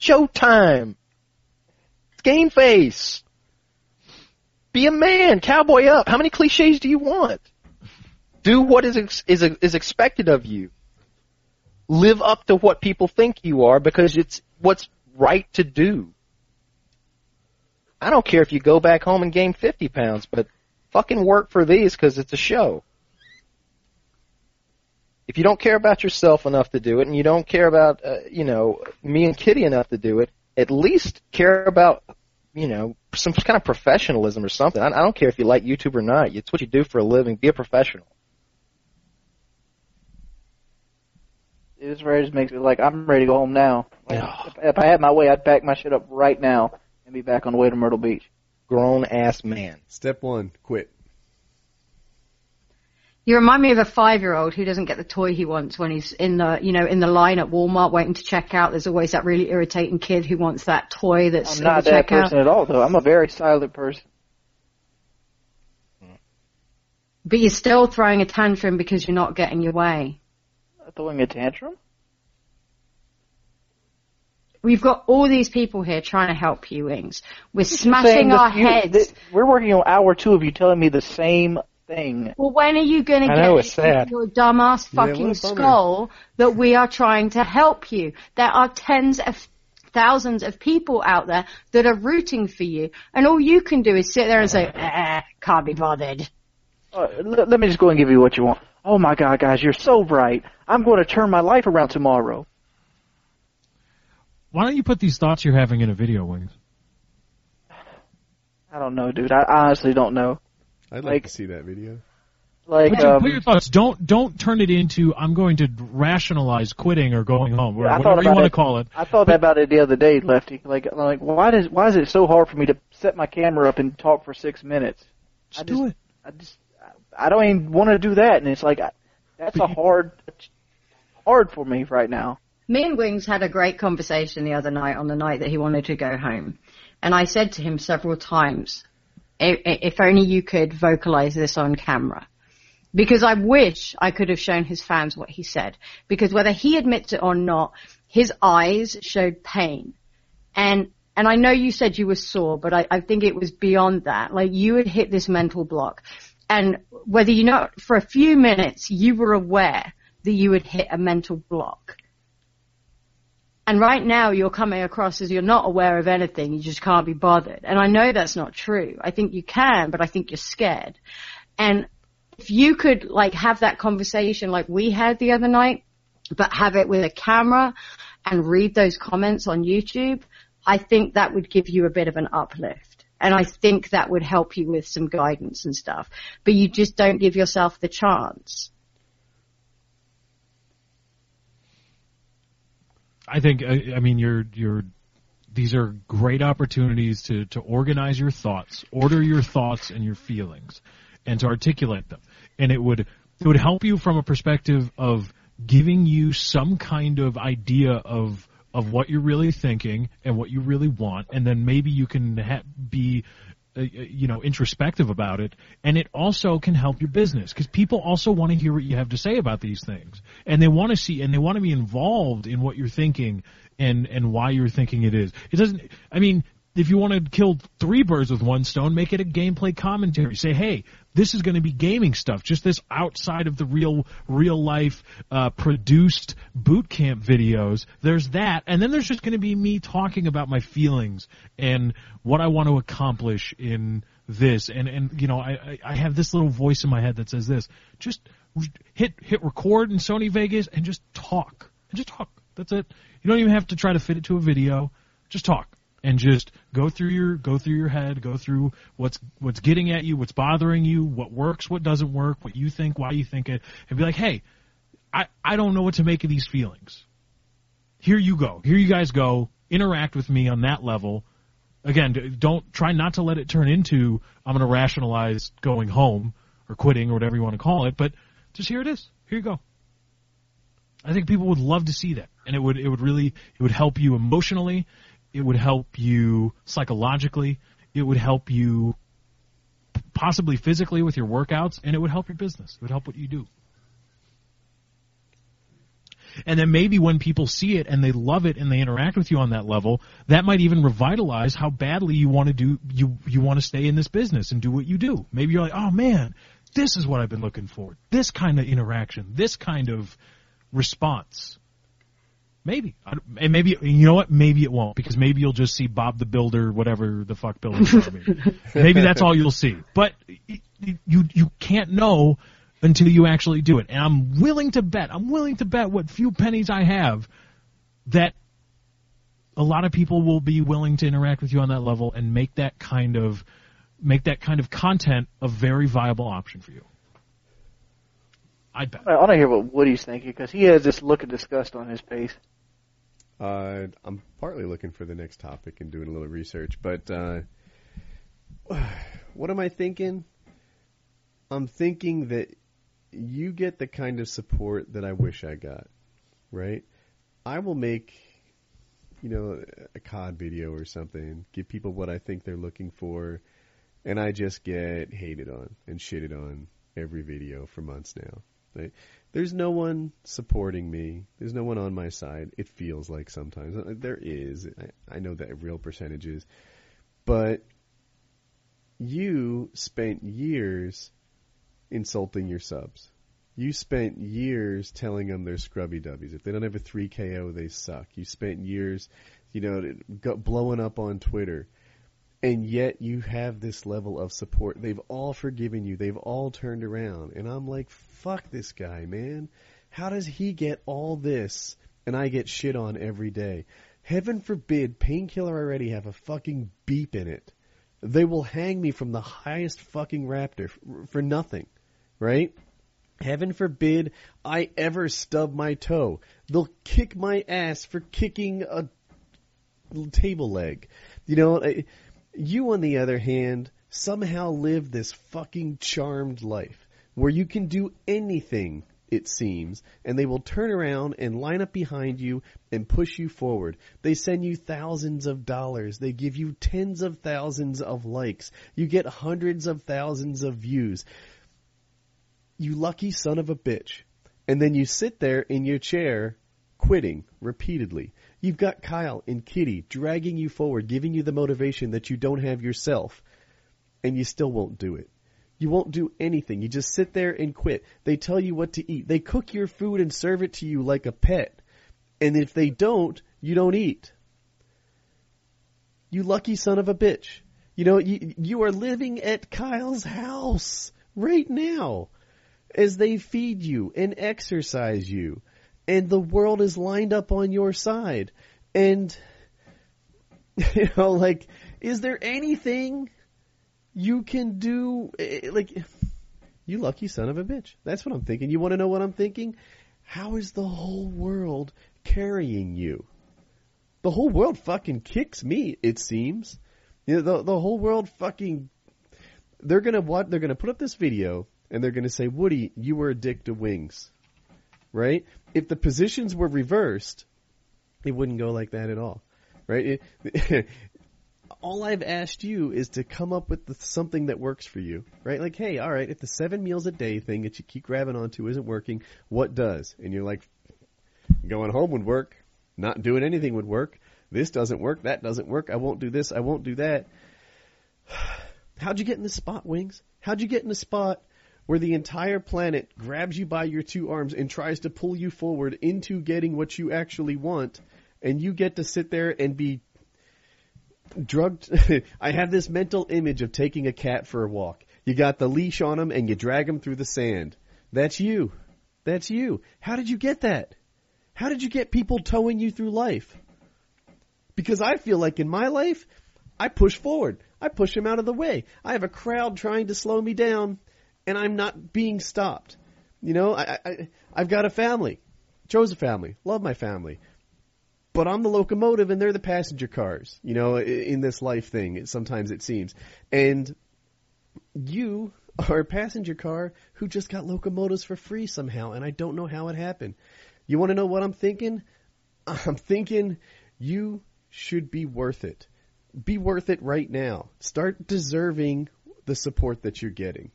Showtime. It's game face. Be a man. Cowboy up. How many cliches do you want? Do what is ex- is is expected of you. Live up to what people think you are because it's what's right to do. I don't care if you go back home and gain 50 pounds, but fucking work for these because it's a show. If you don't care about yourself enough to do it, and you don't care about, uh, you know, me and Kitty enough to do it, at least care about, you know, some kind of professionalism or something. I, I don't care if you like YouTube or not. It's what you do for a living. Be a professional. This really just makes me like I'm ready to go home now. Like, Yeah. if, if I had my way, I'd pack my shit up right now and be back on the way to Myrtle Beach. Grown ass man. Step one, quit. You remind me of a five-year-old who doesn't get the toy he wants when he's in the, you know, in the line at Walmart waiting to check out. There's always that really irritating kid who wants that toy that's I'm not that checkout. person at all, though. I'm a very silent person. But you're still throwing a tantrum because you're not getting your way. Throwing a tantrum. We've got all these people here trying to help you, Wings. We're smashing our you- heads. th- we're working on hour two of you telling me the same thing. Well, when are you going to get know, it sad. your dumbass Yeah, fucking bummer. skull that we are trying to help you? There are tens of thousands of people out there that are rooting for you, and all you can do is sit there and say, eh, can't be bothered. Uh, let, let me just go and give you what you want. Oh my God, guys, you're so bright. I'm going to turn my life around tomorrow. Why don't you put these thoughts you're having in a video, Wings? I don't know, dude. I honestly don't know. I'd like, Like- to see that video. Like, Put your, um, put your thoughts. Don't don't turn it into I'm going to rationalize quitting or going home, or Yeah, whatever you about want to call it. I thought about it the other day, Lefty. Like, like, why does why is it so hard for me to set my camera up and talk for six minutes? Just I do it. I just, I don't even want to do that, and it's like, I, that's a hard, hard for me right now. Me and Wings had a great conversation the other night on the night that he wanted to go home. And I said to him several times, "I- i- if only you could vocalize this on camera. Because I wish I could have shown his fans what he said. Because whether he admits it or not, his eyes showed pain. And, and I know you said you were sore, but I, I think it was beyond that. Like you had hit this mental block. And whether you know, for a few minutes, you were aware that you had hit a mental block. And right now you're coming across as you're not aware of anything, you just can't be bothered. And I know that's not true. I think you can, but I think you're scared. And if you could like have that conversation like we had the other night, but have it with a camera and read those comments on YouTube, I think that would give you a bit of an uplift. And I think that would help you with some guidance and stuff. But you just don't give yourself the chance. I think I, I mean you're you're these are great opportunities to to organize your thoughts, order your thoughts and your feelings, and to articulate them. And it would it would help you from a perspective of giving you some kind of idea of of what you're really thinking and what you really want, and then maybe you can ha- be uh, you know introspective about it and it also can help your business because people also want to hear what you have to say about these things and they want to see and they want to be involved in what you're thinking and and why you're thinking it is it doesn't i mean if you want to kill three birds with one stone, make it a gameplay commentary. Say, hey, this is going to be gaming stuff, just this outside of the real, real life, uh, produced boot camp videos. There's that, and then there's just going to be me talking about my feelings and what I want to accomplish in this. And, and, you know, I, I have this little voice in my head that says this, just hit, hit record in Sony Vegas and just talk. And just talk. That's it. You don't even have to try to fit it to a video. Just talk and just go through your go through your head, go through what's what's getting at you, what's bothering you, what works, what doesn't work, what you think, why you think it, and be like, hey, I I don't know what to make of these feelings. Here you go. Here you guys go. Interact with me on that level. Again, don't try not to let it turn into I'm going to rationalize going home or quitting or whatever you want to call it, but just here it is. Here you go. I think people would love to see that, and it would it would really it would help you emotionally. It would help you psychologically. It would help you possibly physically with your workouts, and it would help your business. It would help what you do. And then maybe when people see it and they love it and they interact with you on that level, that might even revitalize how badly you want to do you you want to stay in this business and do what you do. Maybe you're like, "Oh man, this is what I've been looking for. This kind of interaction, this kind of response." Maybe. And maybe, you know what? Maybe it won't because maybe you'll just see Bob the Builder, whatever the fuck builder Maybe that's all you'll see. But you, you can't know until you actually do it. And I'm willing to bet, I'm willing to bet what few pennies I have that a lot of people will be willing to interact with you on that level and make that kind of, make that kind of content a very viable option for you. I bet. I want to hear what Woody's thinking because he has this look of disgust on his face. Uh, I'm partly looking for the next topic and doing a little research, but uh, what am I thinking? I'm thinking that you get the kind of support that I wish I got, right? I will make, you know, a COD video or something, give people what I think they're looking for, and I just get hated on and shitted on every video for months now. Right? There's no one supporting me. There's no one on my side. It feels like sometimes uh, there is. I, I know that real percentages, but you spent years insulting your subs. You spent years telling them they're scrubby dubbies. If they don't have a 3 KD, they suck. You spent years, you know, blowing up on Twitter and yet you have this level of support. They've all forgiven you. They've all turned around. And I'm like, fuck this guy, man. How does he get all this and I get shit on every day? Heaven forbid Painkiller already have a fucking beep in it. They will hang me from the highest fucking raptor for nothing, right? Heaven forbid I ever stub my toe. They'll kick my ass for kicking a little table leg. You know, you, on the other hand, somehow live this fucking charmed life where you can do anything, it seems, and they will turn around and line up behind you and push you forward. They send you thousands of dollars. They give you tens of thousands of likes. You get hundreds of thousands of views. You lucky son of a bitch. And then you sit there in your chair quitting repeatedly. You've got Kyle and Kitty dragging you forward, giving you the motivation that you don't have yourself, and you still won't do it. You won't do anything. You just sit there and quit. They tell you what to eat. They cook your food and serve it to you like a pet. And if they don't, you don't eat. You lucky son of a bitch. You know, you, you are living at Kyle's house right now as they feed you and exercise you and the world is lined up on your side. And, you know, like, is there anything you can do? Eh, like, you lucky son of a bitch. That's what I'm thinking. You want to know what I'm thinking? How is the whole world carrying you? The whole world fucking kicks me, it seems. You know, the, the whole world fucking, they're gonna what, they're gonna put up this video and they're gonna say, Woody, you were a dick to wings right? If the positions were reversed, it wouldn't go like that at all, right? It, all I've asked you is to come up with the, something that works for you, right? Like, hey, all right, if the seven meals a day thing that you keep grabbing onto isn't working, what does? And you're like, going home would work. Not doing anything would work. This doesn't work. That doesn't work. I won't do this. I won't do that. How'd you get in the spot, Wings? How'd you get in the spot where the entire planet grabs you by your two arms and tries to pull you forward into getting what you actually want, and you get to sit there and be drugged. I have this mental image of taking a cat for a walk. You got the leash on him and you drag him through the sand. That's you. That's you. How did you get that? How did you get people towing you through life? Because I feel like in my life, I push forward. I push him out of the way. I have a crowd trying to slow me down, and I'm not being stopped. You know, I, I I've got a family, chose a family, love my family, but I'm the locomotive and they're the passenger cars. You know, in this life thing, sometimes it seems, and you are a passenger car who just got locomotives for free somehow, and I don't know how it happened. You want to know what I'm thinking? I'm thinking you should be worth it. Be worth it right now. Start deserving the support that you're getting.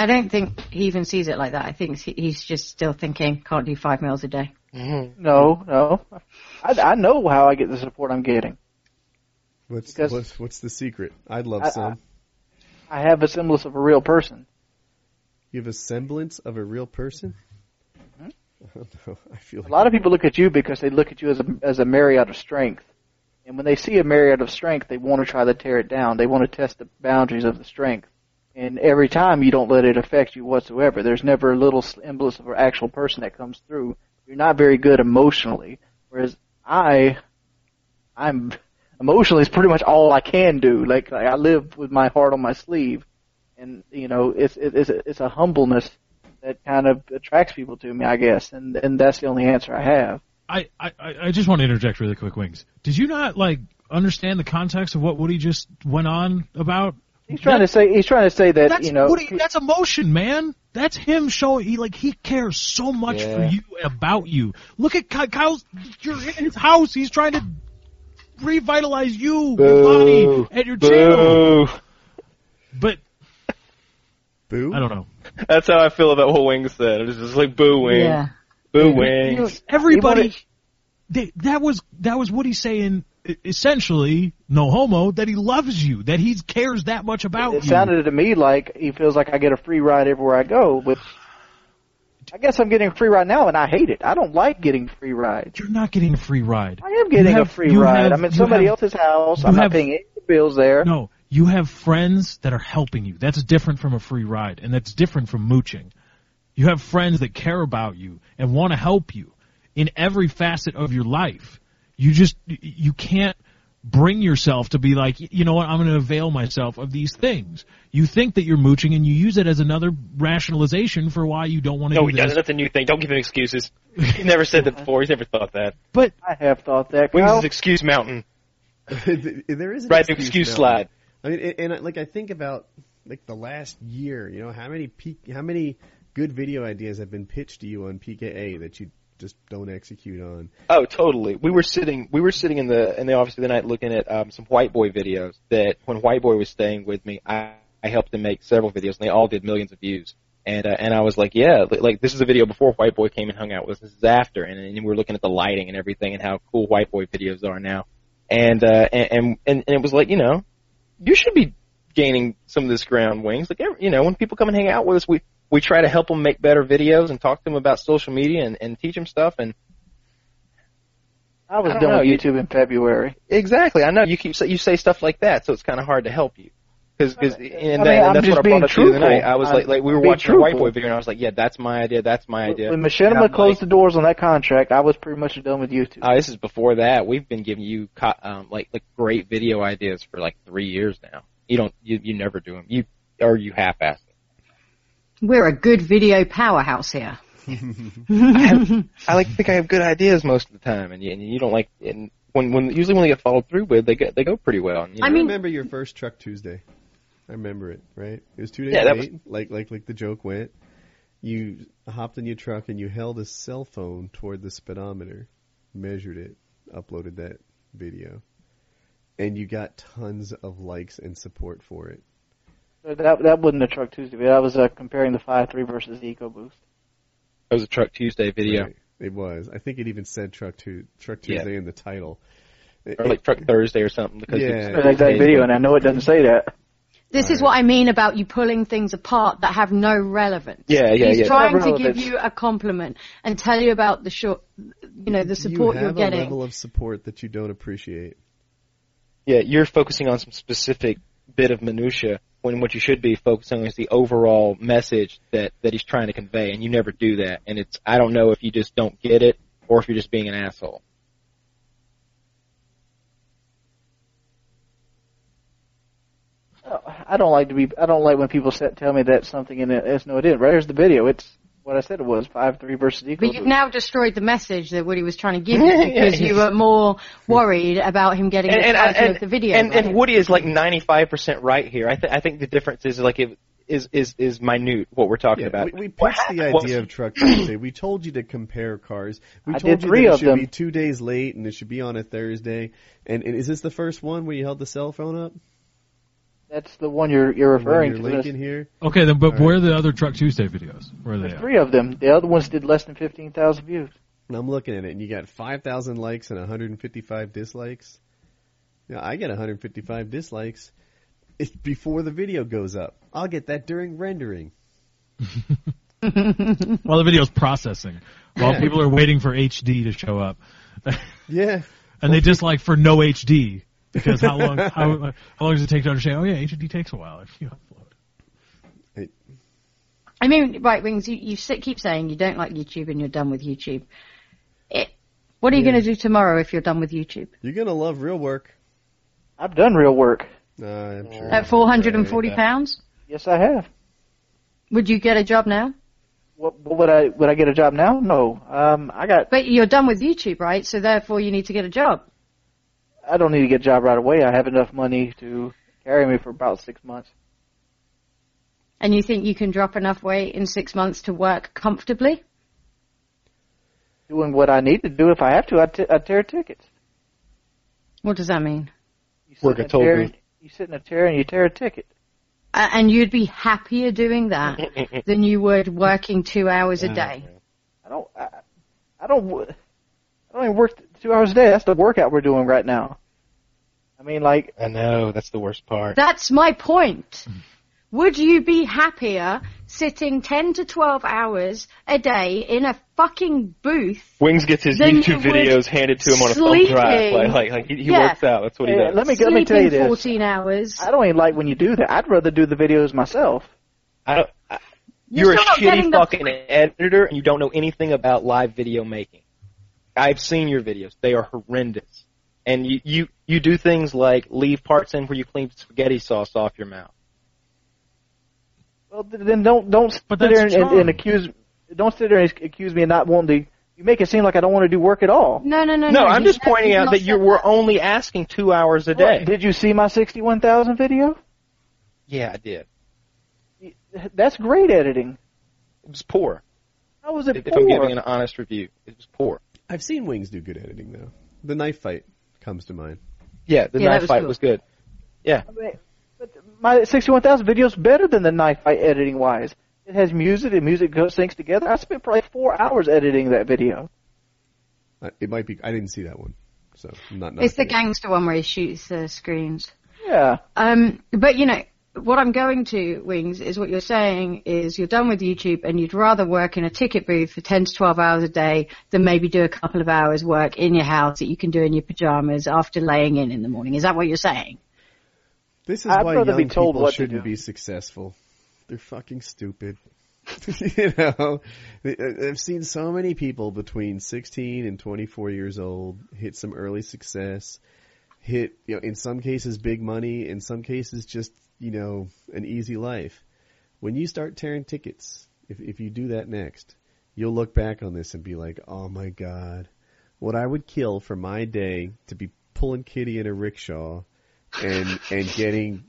I don't think he even sees it like that. I think he's just still thinking, can't do five meals a day. Mm-hmm. No, no. I, I know how I get the support I'm getting. What's Because- what's, what's the secret? I'd love I- some. I have a semblance of a real person. you have a semblance of a real person. I don't know. I feel A like lot of people look at you because they look at you as a as a myriad of strength, and when they see a myriad of strength, they want to try to tear it down. They want to test the boundaries of the strength, and every time you don't let it affect you whatsoever. There's never a little semblance of an actual person that comes through. You're not very good emotionally, whereas I, I'm emotionally is pretty much all I can do. Like, like I live with my heart on my sleeve, and you know, it's it's it's a humbleness that kind of attracts people to me, I guess, and and that's the only answer I have. I, I, I just want to interject really quick, Wings. Did you not like understand the context of what Woody just went on about? He's trying to say he's trying to say that That's you know Woody. That's emotion, man. That's him showing he like he cares so much for you and about you. Look at Kyle's. You're in his house. He's trying to revitalize you, your body, and your channel. But boo. I don't know. That's how I feel about what Wings said. It's just like boo Wings. Yeah. Boo Wings. Everybody. wanna- they, that was that was Woody saying essentially, no homo, that he loves you, that he cares that much about it you. It sounded to me like he feels like I get a free ride everywhere I go, but I guess I'm getting a free ride now, and I hate it. I don't like getting free rides. You're not getting a free ride. I am getting You a free ride. have- I'm in somebody have- else's house. I'm have- not paying any bills there. No, you have friends that are helping you. That's different from a free ride, and that's different from mooching. You have friends that care about you and want to help you in every facet of your life. You just you can't bring yourself to be like, you know what, I'm going to avail myself of these things. You think that you're mooching and you use it as another rationalization for why you don't want to No, do he doesn't. this. That's a new thing. Don't give him excuses. He never said that before. He's never thought that. But I have thought that. Wings Kyle. is excuse mountain. there is an Right, excuse, excuse slide. I mean, and, and like I think about like the last year, you know, how many peak, how many good video ideas have been pitched to you on PKA that you just don't execute on? Oh, totally. We were sitting. We were sitting in the in the office the night looking at um, some White Boy videos. That when White Boy was staying with me, I I helped him make several videos, and they all did millions of views. And uh, and I was like, yeah, like this is a video before White Boy came and hung out with us. This is after, and, and we were looking at the lighting and everything, and how cool White Boy videos are now. And uh, and, and and it was like, you know, you should be gaining some of this ground wings. Like, you know, when people come and hang out with us, we we try to help them make better videos and talk to them about social media and, and teach them stuff. And I was I know, with you- YouTube in February. Exactly. I know you keep you say stuff like that, so it's kind of hard to help you. Because because and, I mean, and that's what I brought up to you the other night. I was I'm like, like we were watching a White. Boy video, and I was like, yeah, that's my idea. That's my idea. When And Machinima I'm closed like, the doors on that contract, I was pretty much done with YouTube. Oh, this is before that. We've been giving you co- um, like like great video ideas for like three years now. You don't, you you never do them. You or you half-ass them. We're a good video powerhouse here. I like to think I have good ideas most of the time, and you, and you don't like. And when when usually when they get followed through with, they get they go pretty well. And, you I mean- remember your first Truck Tuesday. I remember it, right? It was two days Yeah, that late, like like like the joke went, You hopped in your truck and you held a cell phone toward the speedometer, measured it, uploaded that video, and you got tons of likes and support for it. That that wasn't a Truck Tuesday video. That was uh, comparing the five three versus the EcoBoost. That was a Truck Tuesday video. Right. It was. I think it even said Truck Tu- Truck Yeah. Tuesday in the title. It- Or like Truck Thursday or something. Because Yeah. it's- That exact video, and I know it doesn't say that. This is what I mean about you pulling things apart that have no relevance. Yeah, yeah, He's yeah. trying Not to give you a compliment and tell you about the short, you know, the support you you're have getting. a level of support that you don't appreciate. Yeah, you're focusing on some specific bit of minutia when what you should be focusing on is the overall message that that he's trying to convey, and you never do that. And it's I don't know if you just don't get it or if you're just being an asshole. Oh, I don't like to be. I don't like when people set, tell me that something in it is no, it didn't. Right here's the video. It's what I said it was five three versus EcoBoost. But you've now destroyed the message that Woody was trying to give you because you were more worried about him getting And the and and, of the video. and, right? and Woody is like 95% right here. I th- I think the difference is like it is is is minute what we're talking Yeah, about. we, we What pitched the idea of Truck Tuesday. We told you to compare cars. We I told did you three that it should them. be two days late and it should be on a Thursday. And, and is this the first one where you held the cell phone up? That's the one you're you're referring you're to. linking here? Okay, then, but All where are the other Truck Tuesday videos? Where are they there's at? three of them. The other ones did less than fifteen thousand views. And I'm looking at it, and you got 5,000 likes and 155 dislikes. Yeah, I get 155 dislikes. It's before the video goes up. I'll get that during rendering. While the video's processing, while Yeah. people are waiting for HD to show up, Yeah. and they dislike for no HD because how long how, how long does it take to understand? Oh yeah, HD takes a while if you upload. I mean, right, Wings, you, you sit, keep saying you don't like YouTube and you're done with YouTube. It, what are you Yeah. going to do tomorrow if you're done with YouTube? You're going to love real work. I've done real work. Uh, I'm sure. At 440 pounds? Yes, I have. Would you get a job now? What, what would I would I get a job now? No. Um, I got. But you're done with YouTube, right? So therefore you need to get a job. I don't need to get a job right away. I have enough money to carry me for about six months. And you think you can drop enough weight in six months to work comfortably? Doing what I need to do. If I have to, I, t- I tear tickets. What does that mean? You sit Work in a toll chair, booth. You sit in a chair and you tear a ticket. Uh, and you'd be happier doing that than you would working two hours a day. I don't. I, I don't. w- I don't even work two hours a day. That's the workout we're doing right now. I mean, like, I know that's the worst part. That's my point. Mm-hmm. Would you be happier sitting 10 to 12 hours a day in a fucking booth? Wings gets his Then you YouTube would videos handed to him on a thumb sleeping. drive. Like like, like he, he Yeah. works out. That's what he Hey, does. let me let me tell you sleeping this. 14 hours. I don't even like when you do that. I'd rather do the videos myself. I don't. I, You're you're, a still not getting shitty the- fucking editor, and you don't know anything about live video making. I've seen your videos; they are horrendous. And you you you do things like leave parts in where you clean spaghetti sauce off your mouth. Well, then don't don't sit But there and, and, and accuse don't sit there and accuse me of not wanting to. You make it seem like I don't want to do work at all. no, no, no, No, no. I'm just pointing out that you said were only asking two hours a day. What, did you see my sixty-one thousand video? yeah, I did. That's great editing. It was poor. How was it If, if? I'm giving an honest review, it was poor. I've seen Wings do good editing, though. The knife fight comes to mind. Yeah, the Yeah, knife was fight cool. was good. Yeah, I mean, but my sixty-one thousand video is better than the knife fight editing wise. It has music. and music goes syncs together. I spent probably four hours editing that video. Uh, It might be. I didn't see that one, so I'm not. It's the gangster one where he shoots the screens. Yeah. Um, but you know, what I'm going to, Wings, is what you're saying is you're done with YouTube and you'd rather work in a ticket booth for 10 to 12 hours a day than maybe do a couple of hours work in your house that you can do in your pajamas after laying in in the morning. Is that what you're saying? This is I'd why rather young be told people shouldn't do. be successful. They're fucking stupid. you know, uh, I've seen so many people between 16 and 24 years old hit some early success, hit, you know, in some cases big money, in some cases just, you know, an easy life. When you start tearing tickets, if, if you do that next, you'll look back on this and be like, oh my god, what I would kill for my day to be pulling kitty in a rickshaw and and getting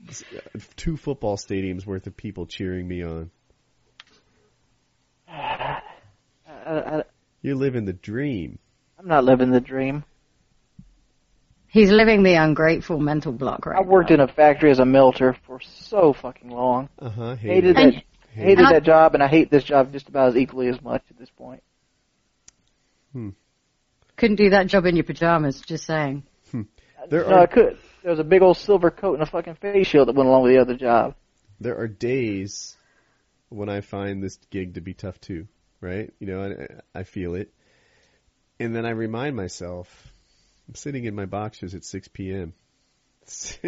two football stadiums worth of people cheering me on. I, I, You're living the dream. I'm not living the dream. He's living the ungrateful mental block right I worked now. in a factory as a melter for so fucking long. Uh huh. Hated And- that. Hated and I- that job, and I hate this job just about as equally as much at this point. Hmm. Couldn't do that job in your pajamas, just saying. There no, are I could. There was a big old silver coat and a fucking face shield that went along with the other job. there are days when I find this gig to be tough too, right? You know, I, I feel it, and then I remind myself, I'm sitting in my boxers at 6 p.m.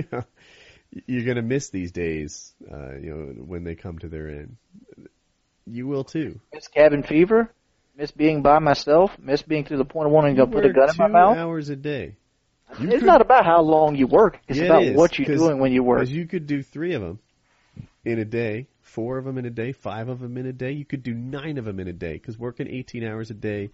You're gonna miss these days, uh, you know, when they come to their end. You will too. Miss cabin fever. Miss being by myself. Miss being to the point of wanting to put a gun in my two mouth. hours a day. You It's could- not about how long you work. It's Yeah, about is, what you're doing when you work. Because you could do three of them in a day, four of them in a day, five of them in a day. You could do nine of them in a day because working 18 hours a day,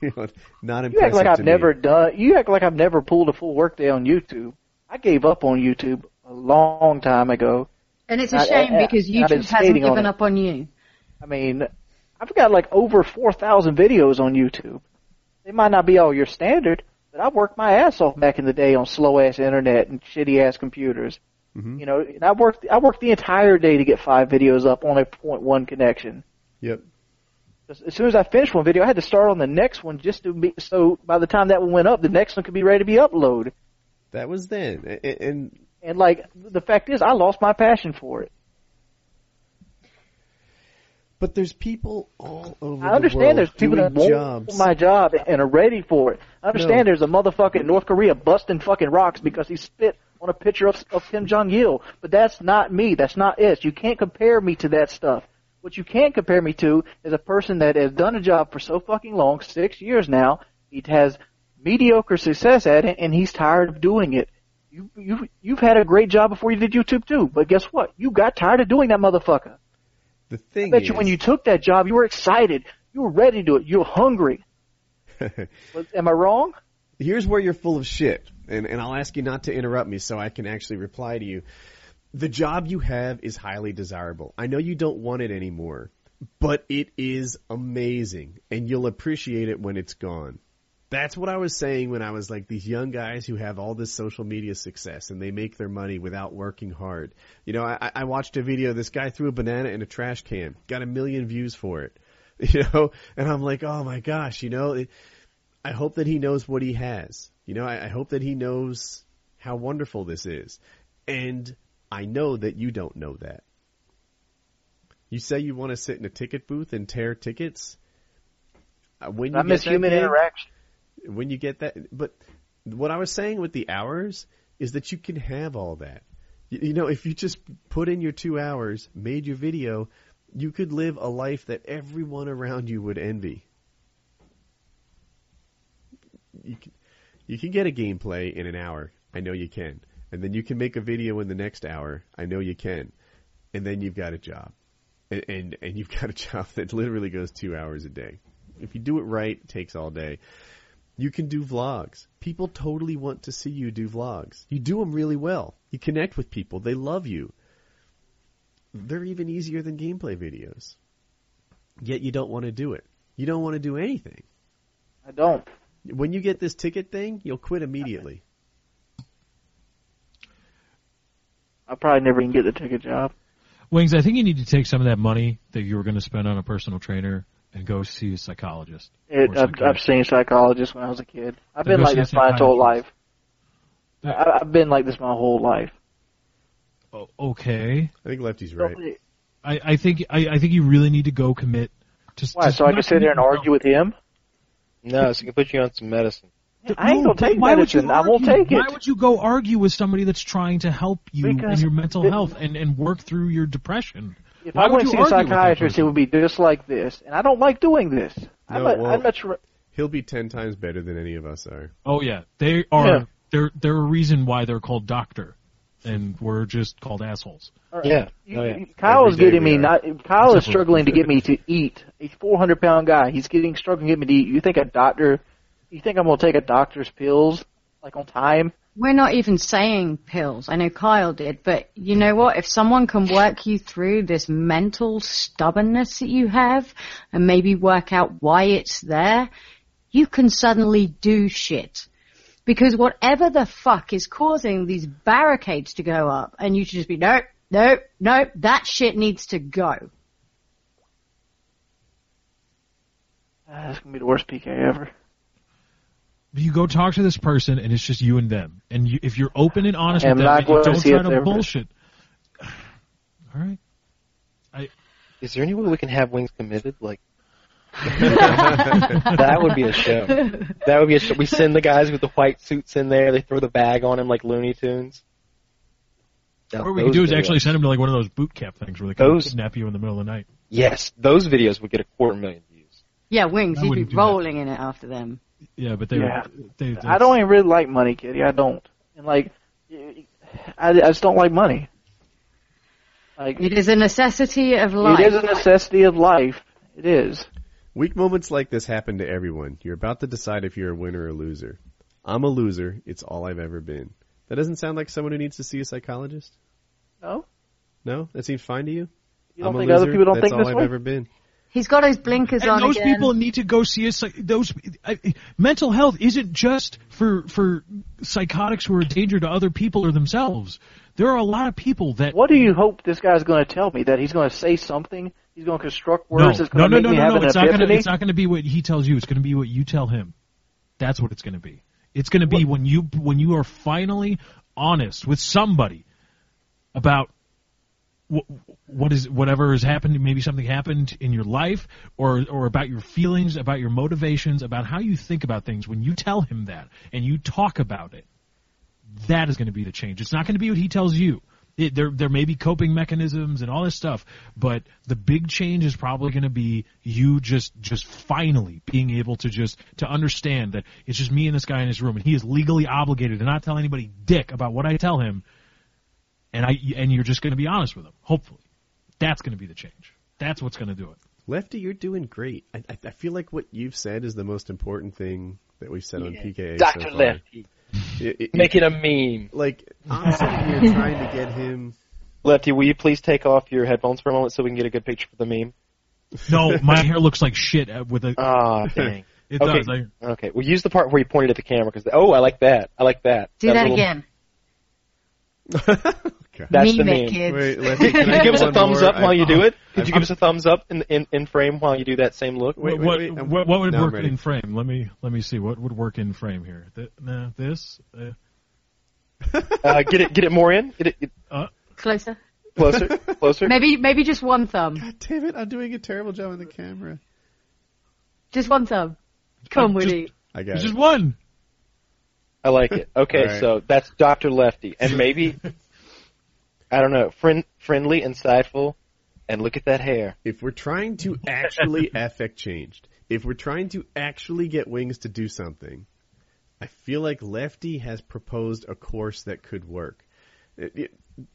you know, not You act like to I've me. never done. You act like I've never pulled a full workday on YouTube. I gave up on YouTube a long time ago. And it's a I- shame I- because I've been YouTube hasn't skating on given up on you. I mean, I've got like over 4,000 videos on YouTube. They might not be all your standard, but I worked my ass off back in the day on slow ass internet and shitty ass computers. Mhm. You know, and I worked I worked the entire day to get five videos up on a point one connection. Yep. As soon as I finished one video, I had to start on the next one just to be so by the time that one went up, the next one could be ready to be uploaded. That was then, A- a- and And like the fact is, I lost my passion for it. but there's people all over I the understand world there's people that want jobs. my job and are ready for it. I understand No. there's a motherfucker in North Korea busting fucking rocks because he spit on a picture of, of Kim Jong Il. But that's not me. That's not it. You can't compare me to that stuff. What you can't compare me to is a person that has done a job for so fucking long, six years now. He has mediocre success at it, and he's tired of doing it. You you you've had a great job before you did YouTube too, but guess what? You got tired of doing that motherfucker. the thing I bet is, you when you took that job, you were excited. You were ready to do it. You were hungry. Was- Am I wrong? here's where you're full of shit, and, and I'll ask you not to interrupt me so I can actually reply to you. The job you have is highly desirable. I know you don't want it anymore, but it is amazing, and you'll appreciate it when it's gone. That's what I was saying when I was like these young guys who have all this social media success and they make their money without working hard. You know, I, I watched a video. This guy threw a banana in a trash can, got a million views for it. You know, and I'm like, oh my gosh, you know, it, I hope that he knows what he has. You know, I, I hope that he knows how wonderful this is. And I know that you don't know that. You say you want to sit in a ticket booth and tear tickets. Uh, when you I miss human interaction. when you get that. But what I was saying with the hours is that you can have all that. You, you know, if you just put in your two hours, made your video, you could live a life that everyone around you would envy. You can, you can get a gameplay in an hour. I know you can. And then you can make a video in the next hour. I know you can. And then you've got a job. And, and, and you've got a job that literally goes two hours a day. If you do it right, it takes all day. You can do vlogs. People totally want to see you do vlogs. You do them really well. You connect with people. They love you. They're even easier than gameplay videos. Yet you don't want to do it. You don't want to do anything. I don't. When you get this ticket thing, you'll quit immediately. I'll probably never even get the ticket job. Wings, I think you need to take some of that money that you were going to spend on a personal trainer and go see a psychologist. It, I've, I've psychiatrist. seen psychologists when I was a kid. I've Then been like this my whole life. I, I've been like this my whole life. O- Okay, I think Lefty's right. I, I think I, I think you really need to go commit. To, Why? to- So I can sit there and argue with him? No, so he can put you on some medicine. I ain't gonna take why would you medicine. I won't take it. Why would you go argue with somebody that's trying to help you in your mental it- health and, and work through your depression? If Why I would went to you see a argue with that psychiatrist, it would be just like this, and I don't like doing this. I'm, No, a, well- I'm much. ra- He'll be ten times better than any of us are. Oh yeah, they are. Yeah. They're they're a reason why they're called doctor, and we're just called assholes. Yeah. You- Oh, yeah. you- Kyle is getting me not. Kyle is Except for- struggling to get me to eat. He's a 400 pound guy. He's getting struggling to get me to eat. You think a doctor? You think I'm gonna take a doctor's pills like on time We're not even saying pills. I know Kyle did, but you know what? If someone can work you through this mental stubbornness that you have and maybe work out why it's there, you can suddenly do shit. Because whatever the fuck is causing these barricades to go up and you should just be, nope, nope, nope, that shit needs to go. Ah, That's gonna be the worst PK ever. You go talk to this person, and it's just you and them. And you, if you're open and honest I with them, and you going to don't try to bullshit. All right. I. Is there any way we can have wings committed? Like that would be a show. That would be a show. We send the guys with the white suits in there. They throw the bag on him like Looney Tunes. Now, What we could those do is videos- actually send them to like one of those boot camp things where they come Those- snap you in the middle of the night. Yes, those videos would get a quarter million views. Yeah, wings, I you'd be do that. rolling in it after them. Yeah, but they, Yeah. they, they I don't even really like money, Kitty. I don't. And like, I, I just don't like money. Like, It is a necessity of life. it is a necessity of life. It is. Weak moments like this happen to everyone. You're about to decide if you're a winner or a loser. I'm a loser. It's all I've ever been. That doesn't sound like someone who needs to see a psychologist. No, No, that seems fine to you. you don't I'm a think loser. other people don't That's think all this I've way? ever been. He's got his blinkers and on those again. people need to go see a those I, mental health isn't just for for psychotics who are a danger to other people or themselves. There are a lot of people that What do you hope this guy's going to tell me? That he's going to say something? He's going to construct no words that's no going no to no make me no no it's not gonna it's not gonna be what he tells you. It's gonna be what you tell him. That's what it's gonna be. It's gonna be when you when you are finally honest with somebody about wh- what is whatever has happened. Maybe something happened in your life, or or about your feelings, about your motivations, about how you think about things. When you tell him that and you talk about it, that is going to be the change. It's not going to be what he tells you. It, there there may be coping mechanisms and all this stuff, but the big change is probably going to be you just just finally being able to just to understand that it's just me and this guy in this room, and he is legally obligated to not tell anybody dick about what I tell him, and I and you're just going to be honest with them. Hopefully, that's going to be the change. That's what's going to do it. Lefty, you're doing great. I, I, I feel like what you've said is the most important thing that we've said on PKA Doctor so far. Lefty, It- it- make it a meme. like I'm sitting here trying to get him. Lefty, will you please take off your headphones for a moment so we can get a good picture for the meme? No, my hair looks like shit with a. Ah, dang. It okay. does. I, Okay, we'll use the part where you pointed at the camera because oh, I like that. I like that. Do that little- again. That's the Meme it, kids. Wait, Lefty, Could can you give us a thumbs more? up while I- you do it? Could I- you give us a thumbs up in in in frame while you do that same look? Wait, what, wait, I'm- what, what would now I'm work in frame? Let me let me see what would work in frame here. Th- nah, this. Uh, Uh, get it get it more in. Get it get Closer. closer, closer. Maybe, maybe just one thumb. God damn it! I'm doing a terrible job on the camera. Just one thumb. Come, Just- Woody. I got There's it. just one. I like it. Okay, All right. so that's Doctor Lefty, and maybe I don't know, friend, friendly, insightful, and look at that hair. If we're trying to actually affect changed, if we're trying to actually get Wings to do something, I feel like Lefty has proposed a course that could work. It- it-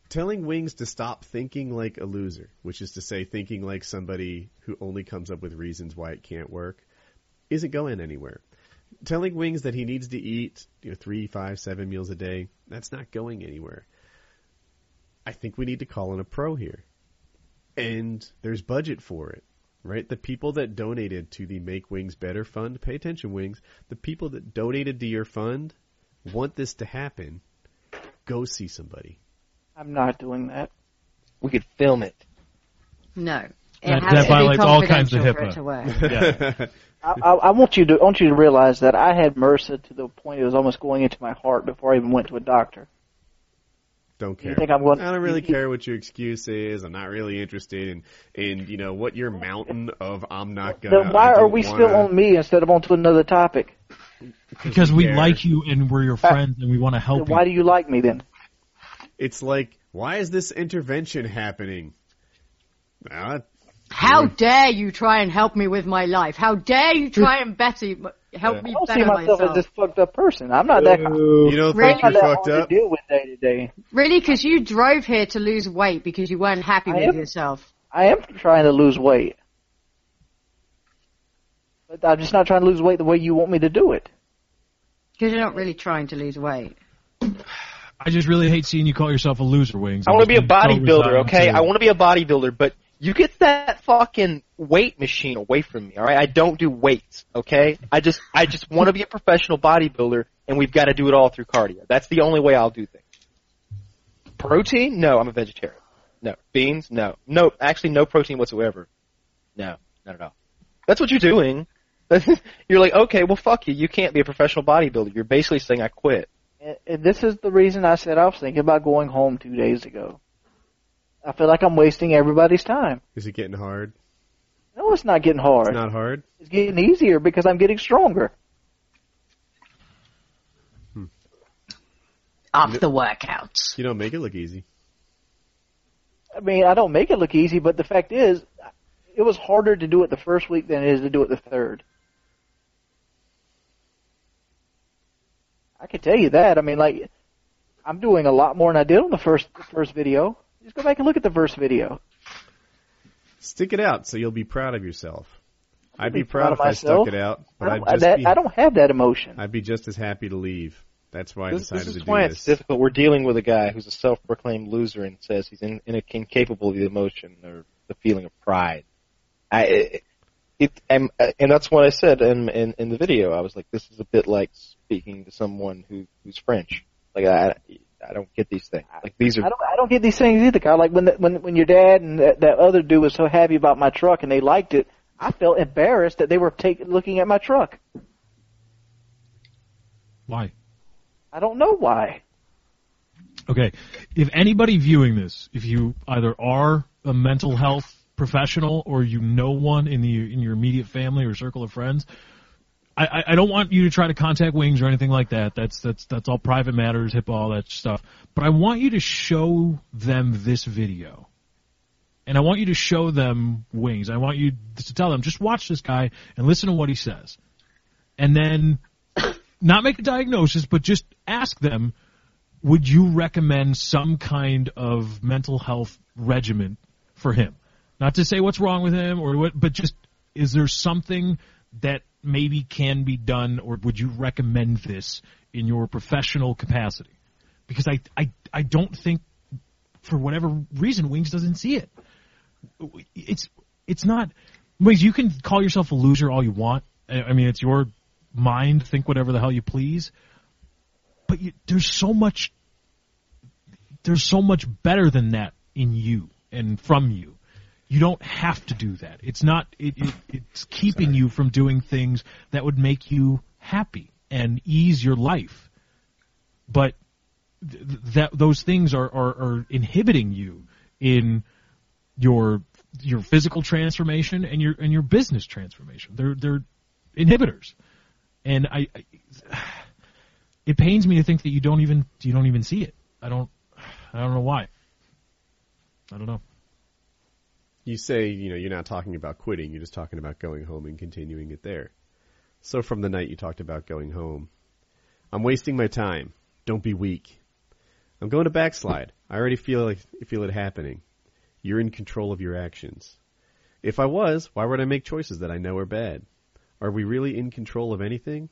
telling Wings to stop thinking like a loser, which is to say thinking like somebody who only comes up with reasons why it can't work, isn't going anywhere. Telling Wings that he needs to eat you know, three, five, seven meals a day, that's not going anywhere. I think we need to call in a pro here and there's budget for it, right? The people that donated to the Make Wings Better Fund, pay attention, Wings. The people that donated to your fund want this to happen. Go see somebody. I'm not doing that. We could film it. No. It That- has that to violates be all kinds of confidential for it HIPAA. to. I, I, I want you to I want you to realize that I had MRSA to the point it was almost going into my heart before I even went to a doctor. Don't care. You think I'm going? I don't really care what your excuse is. I'm not really interested in, in you know, what your mountain of I'm not gonna. Then why are we wanna- still on me instead of onto another topic? Because we care. like you and we're your friends and we want to Then help you. why do you like me then? It's like, why is this intervention happening? Uh, How dare you try and help me with my life? How dare you try and better help Yeah. me I don't see better myself myself? as this fucked up person. I'm not that. kind you don't Really? think you're fucked up? to deal with day to day. Really? Because you drove here to lose weight because you weren't happy I with am. yourself. I am trying to lose weight, but I'm just not trying to lose weight the way you want me to do it. Because you're not really trying to lose weight. I just really hate seeing you call yourself a loser, Wings. I want to be a I'm just so bodybuilder, okay? I want to be a bodybuilder, but you get that fucking weight machine away from me, all right? I don't do weights, okay? I just I just want to be a professional bodybuilder, and we've got to do it all through cardio. That's the only way I'll do things. Protein? No, I'm a vegetarian. No. Beans? No. No, actually no protein whatsoever. No, not at all. That's what you're doing. you're like, okay, well fuck you. You can't be a professional bodybuilder. You're basically saying I quit. And, and this is the reason I said I was thinking about going home two days ago. I feel like I'm wasting everybody's time. Is it getting hard? No, it's not getting hard. It's not hard. It's getting easier because I'm getting stronger. Hmm. Off the workouts. You don't make it look easy. I mean, I don't make it look easy, but the fact is, it was harder to do it the first week than it is to do it the third. I can tell you that. I mean, like, I'm doing a lot more than I did on the first the first video. Just go back and look at the first video. Stick it out so you'll be proud of yourself. I'd be be proud, proud if of I stuck it out, but I I'd don't, just that, be, I don't have that emotion. I'd be just as happy to leave. That's why I This, decided this to is do why this. it's difficult. We're dealing with a guy who's a self-proclaimed loser and says he's in, in incapable of the emotion or the feeling of pride. I, it, it and, and that's what I said in, in in the video. I was like, this is a bit like speaking to someone who who's French. Like I, I don't get these things. Like these I are. don't I don't get these things either, Kyle. Like when the, when when your dad and that, that other dude was so happy about my truck and they liked it, I felt embarrassed that they were taking looking at my truck. Why? I don't know why. Okay, if anybody viewing this, if you either are a mental health professional or you know one in the in your immediate family or circle of friends, I, I, don't want you to try to contact Wings or anything like that. That's that's that's all private matters, HIPAA, all that stuff. But I want you to show them this video. And I want you to show them Wings. I want you to tell them, just watch this guy and listen to what he says. And then not make a diagnosis, but just ask them, would you recommend some kind of mental health regimen for him? Not to say what's wrong with him or what, but just is there something that maybe can be done or would you recommend this in your professional capacity? Because I, I, I don't think for whatever reason Wings doesn't see it. It's, it's not, Wings, you can call yourself a loser all you want. I mean, it's your mind, think whatever the hell you please but you, there's so much there's so much better than that in you and from you you don't have to do that it's not it, it it's keeping you from doing things that would make you happy and ease your life but th- that those things are, are are inhibiting you in your your physical transformation and your and your business transformation they're they're inhibitors and I, I it pains me to think that you don't even you don't even see it. I don't I don't know why. I don't know. You say, you know, you're not talking about quitting, you're just talking about going home and continuing it there. So from the night you talked about going home, I'm wasting my time. Don't be weak. I'm going to backslide. I already feel like, feel it happening. You're in control of your actions. If I was, why would I make choices that I know are bad? Are we really in control of anything?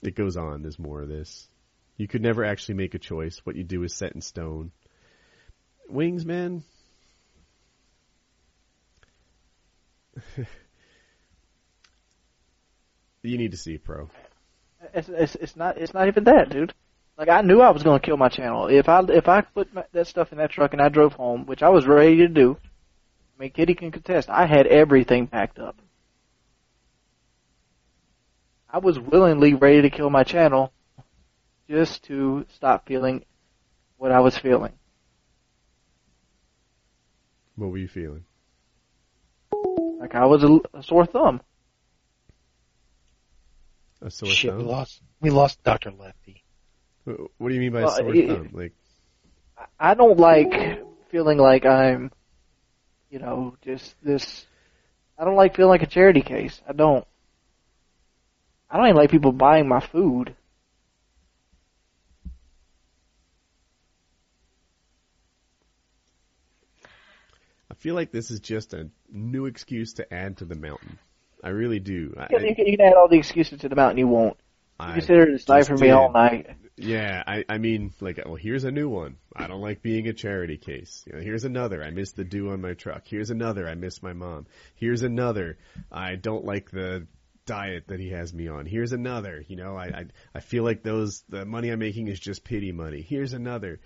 It goes on. There's more of this. You could never actually make a choice. What you do is set in stone. Wings, man. you need to see pro. It's, it's it's not it's not even that, dude. Like I knew I was going to kill my channel if I if I put my, that stuff in that truck and I drove home, which I was ready to do. I mean, Kitty can contest. I had everything packed up. I was willingly ready to kill my channel, just to stop feeling what I was feeling. What were you feeling? Like I was a, a sore thumb. A sore Shit, we lost. We lost Doctor Lefty. What do you mean by Well, sore it- thumb? Like, I don't like feeling like I'm, you know, just this. I don't like feeling like a charity case. I don't. I don't even like people buying my food. Feel like this is just a new excuse to add to the mountain. I really do. I, You can, you can, add all the excuses to the mountain you want. You I can sit there and just for me all night. Yeah, I, I mean, like, well, here's a new one. I don't like being a charity case. You know, here's another. I miss the dew on my truck. Here's another. I miss my mom. Here's another. I don't like the diet that he has me on. Here's another. You know, I, I, I feel like those, the money I'm making is just pity money. Here's another.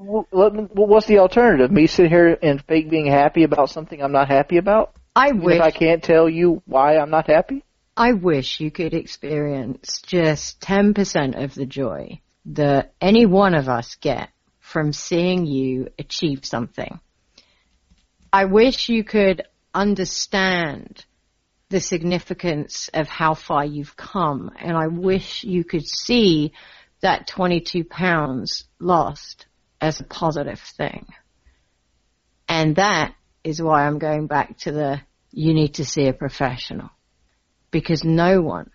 Well, what's the alternative? Me sit here and fake being happy about something I'm not happy about? I wish if I can't tell you why I'm not happy? I wish you could experience just 10% of the joy that any one of us get from seeing you achieve something. I wish you could understand the significance of how far you've come and I wish you could see that 22 pounds lost as a positive thing. And that is why I'm going back to the you need to see a professional because no one,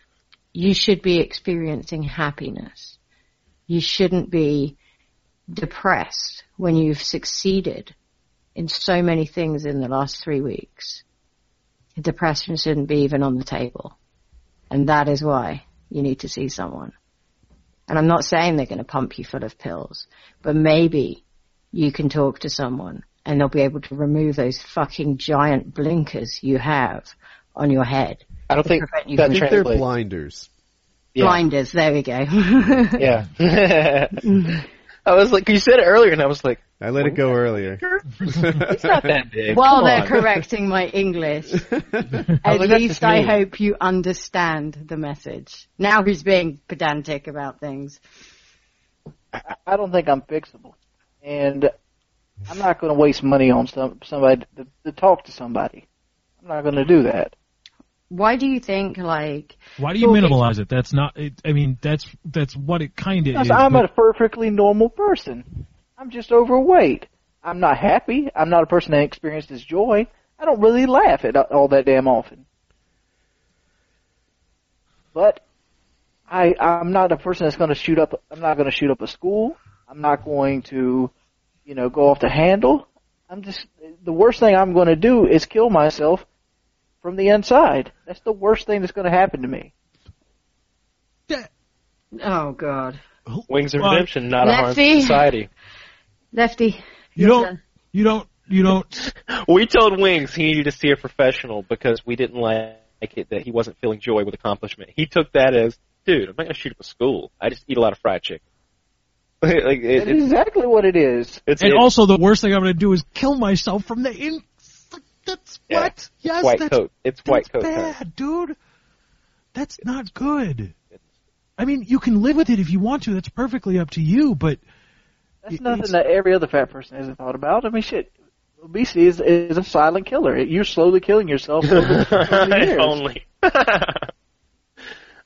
you should be experiencing happiness. You shouldn't be depressed when you've succeeded in so many things in the last three weeks. Depression shouldn't be even on the table. And that is why you need to see someone. And I'm not saying they're going to pump you full of pills, but maybe you can talk to someone and they'll be able to remove those fucking giant blinkers you have on your head. I don't think you that from- I think they're blinders. Yeah. Blinders, there we go. Yeah. Mm-hmm. I was like, you said it earlier, and I was like, I let it go earlier. it's not that big. While Come they're on. correcting my English, at like, that's least I me. hope you understand the message. Now he's being pedantic about things. I- I don't think I'm fixable. And I'm not going to waste money on some somebody to, to talk to somebody. I'm not going to do that. Why do you think, like, Why do you Well, minimalize it? That's not. It, I mean, that's that's what it kind of Because is. I'm but- a perfectly normal person. I'm just overweight. I'm not happy. I'm not a person that experiences joy. I don't really laugh at all that damn often. But I I'm not a person that's going to shoot up. I'm not going to shoot up a school. I'm not going to, you know, go off the handle. I'm just the worst thing I'm going to do is kill myself from the inside. That's the worst thing that's going to happen to me. oh god, Wings of Redemption, not a harm Lefty. to society. Lefty. you don't. turn. You don't. You don't. We told Wings he needed to see a professional because we didn't like it that he wasn't feeling joy with accomplishment. He took that as, dude, I'm not gonna shoot up a school. I just eat a lot of fried chicken. like it, That's it's, exactly what it is. it's, And it's also, the worst thing I'm going to do is kill myself from the in. That's Yeah. what. Yes, white that's coat. It's white that's coat. time. bad, dude. That's not good. I mean, you can live with it if you want to. That's perfectly up to you. But That's It- nothing that every other fat person hasn't thought about. I mean, shit, obesity is is a silent killer. You're slowly killing yourself over, over If years. only.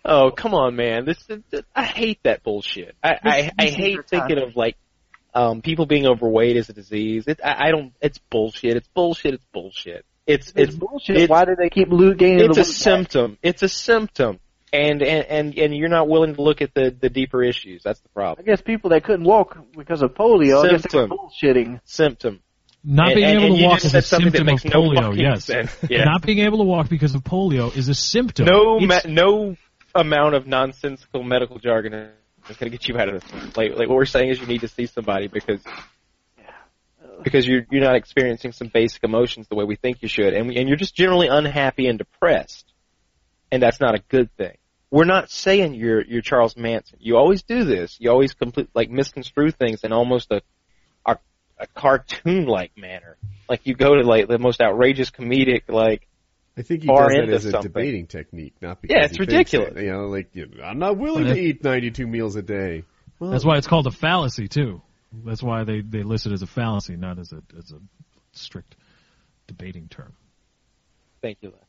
oh come on, man! This, this I hate that bullshit. I I, I hate thinking of like um people being overweight is a disease. It, I, I don't. It's bullshit. It's bullshit. It's bullshit. It's It's, it's bullshit. it's- Why do they keep lo- gaining it's the a weight back? symptom. It's a symptom. And, and and and you're not willing to look at the the deeper issues. That's the problem. I guess people that couldn't walk because of polio, I guess they were Symptom. bullshitting. Symptom. not And- being and- able and to walk is a symptom of makes no polio. Yes. sense. Yeah. Not being able to walk because of polio is a symptom. No, ma- no amount of nonsensical medical jargon is going to get you out of this. Like, like what we're saying is you need to see somebody because because you're you're not experiencing some basic emotions the way we think you should, and and you're just generally unhappy and depressed, and that's not a good thing. We're not saying you're you're Charles Manson. You always do this. You always complete like misconstrue things in almost a a, a cartoon like manner. Like you go to like the most outrageous comedic like I think he Far does that into as a something. debating technique, not because Yeah, it's he ridiculous. it. You know, like you know, I'm not willing Well, to eat 92 meals a day. Well, That's why it's called a fallacy too. That's why they they list it as a fallacy, not as a as a strict debating term. thank you, Left.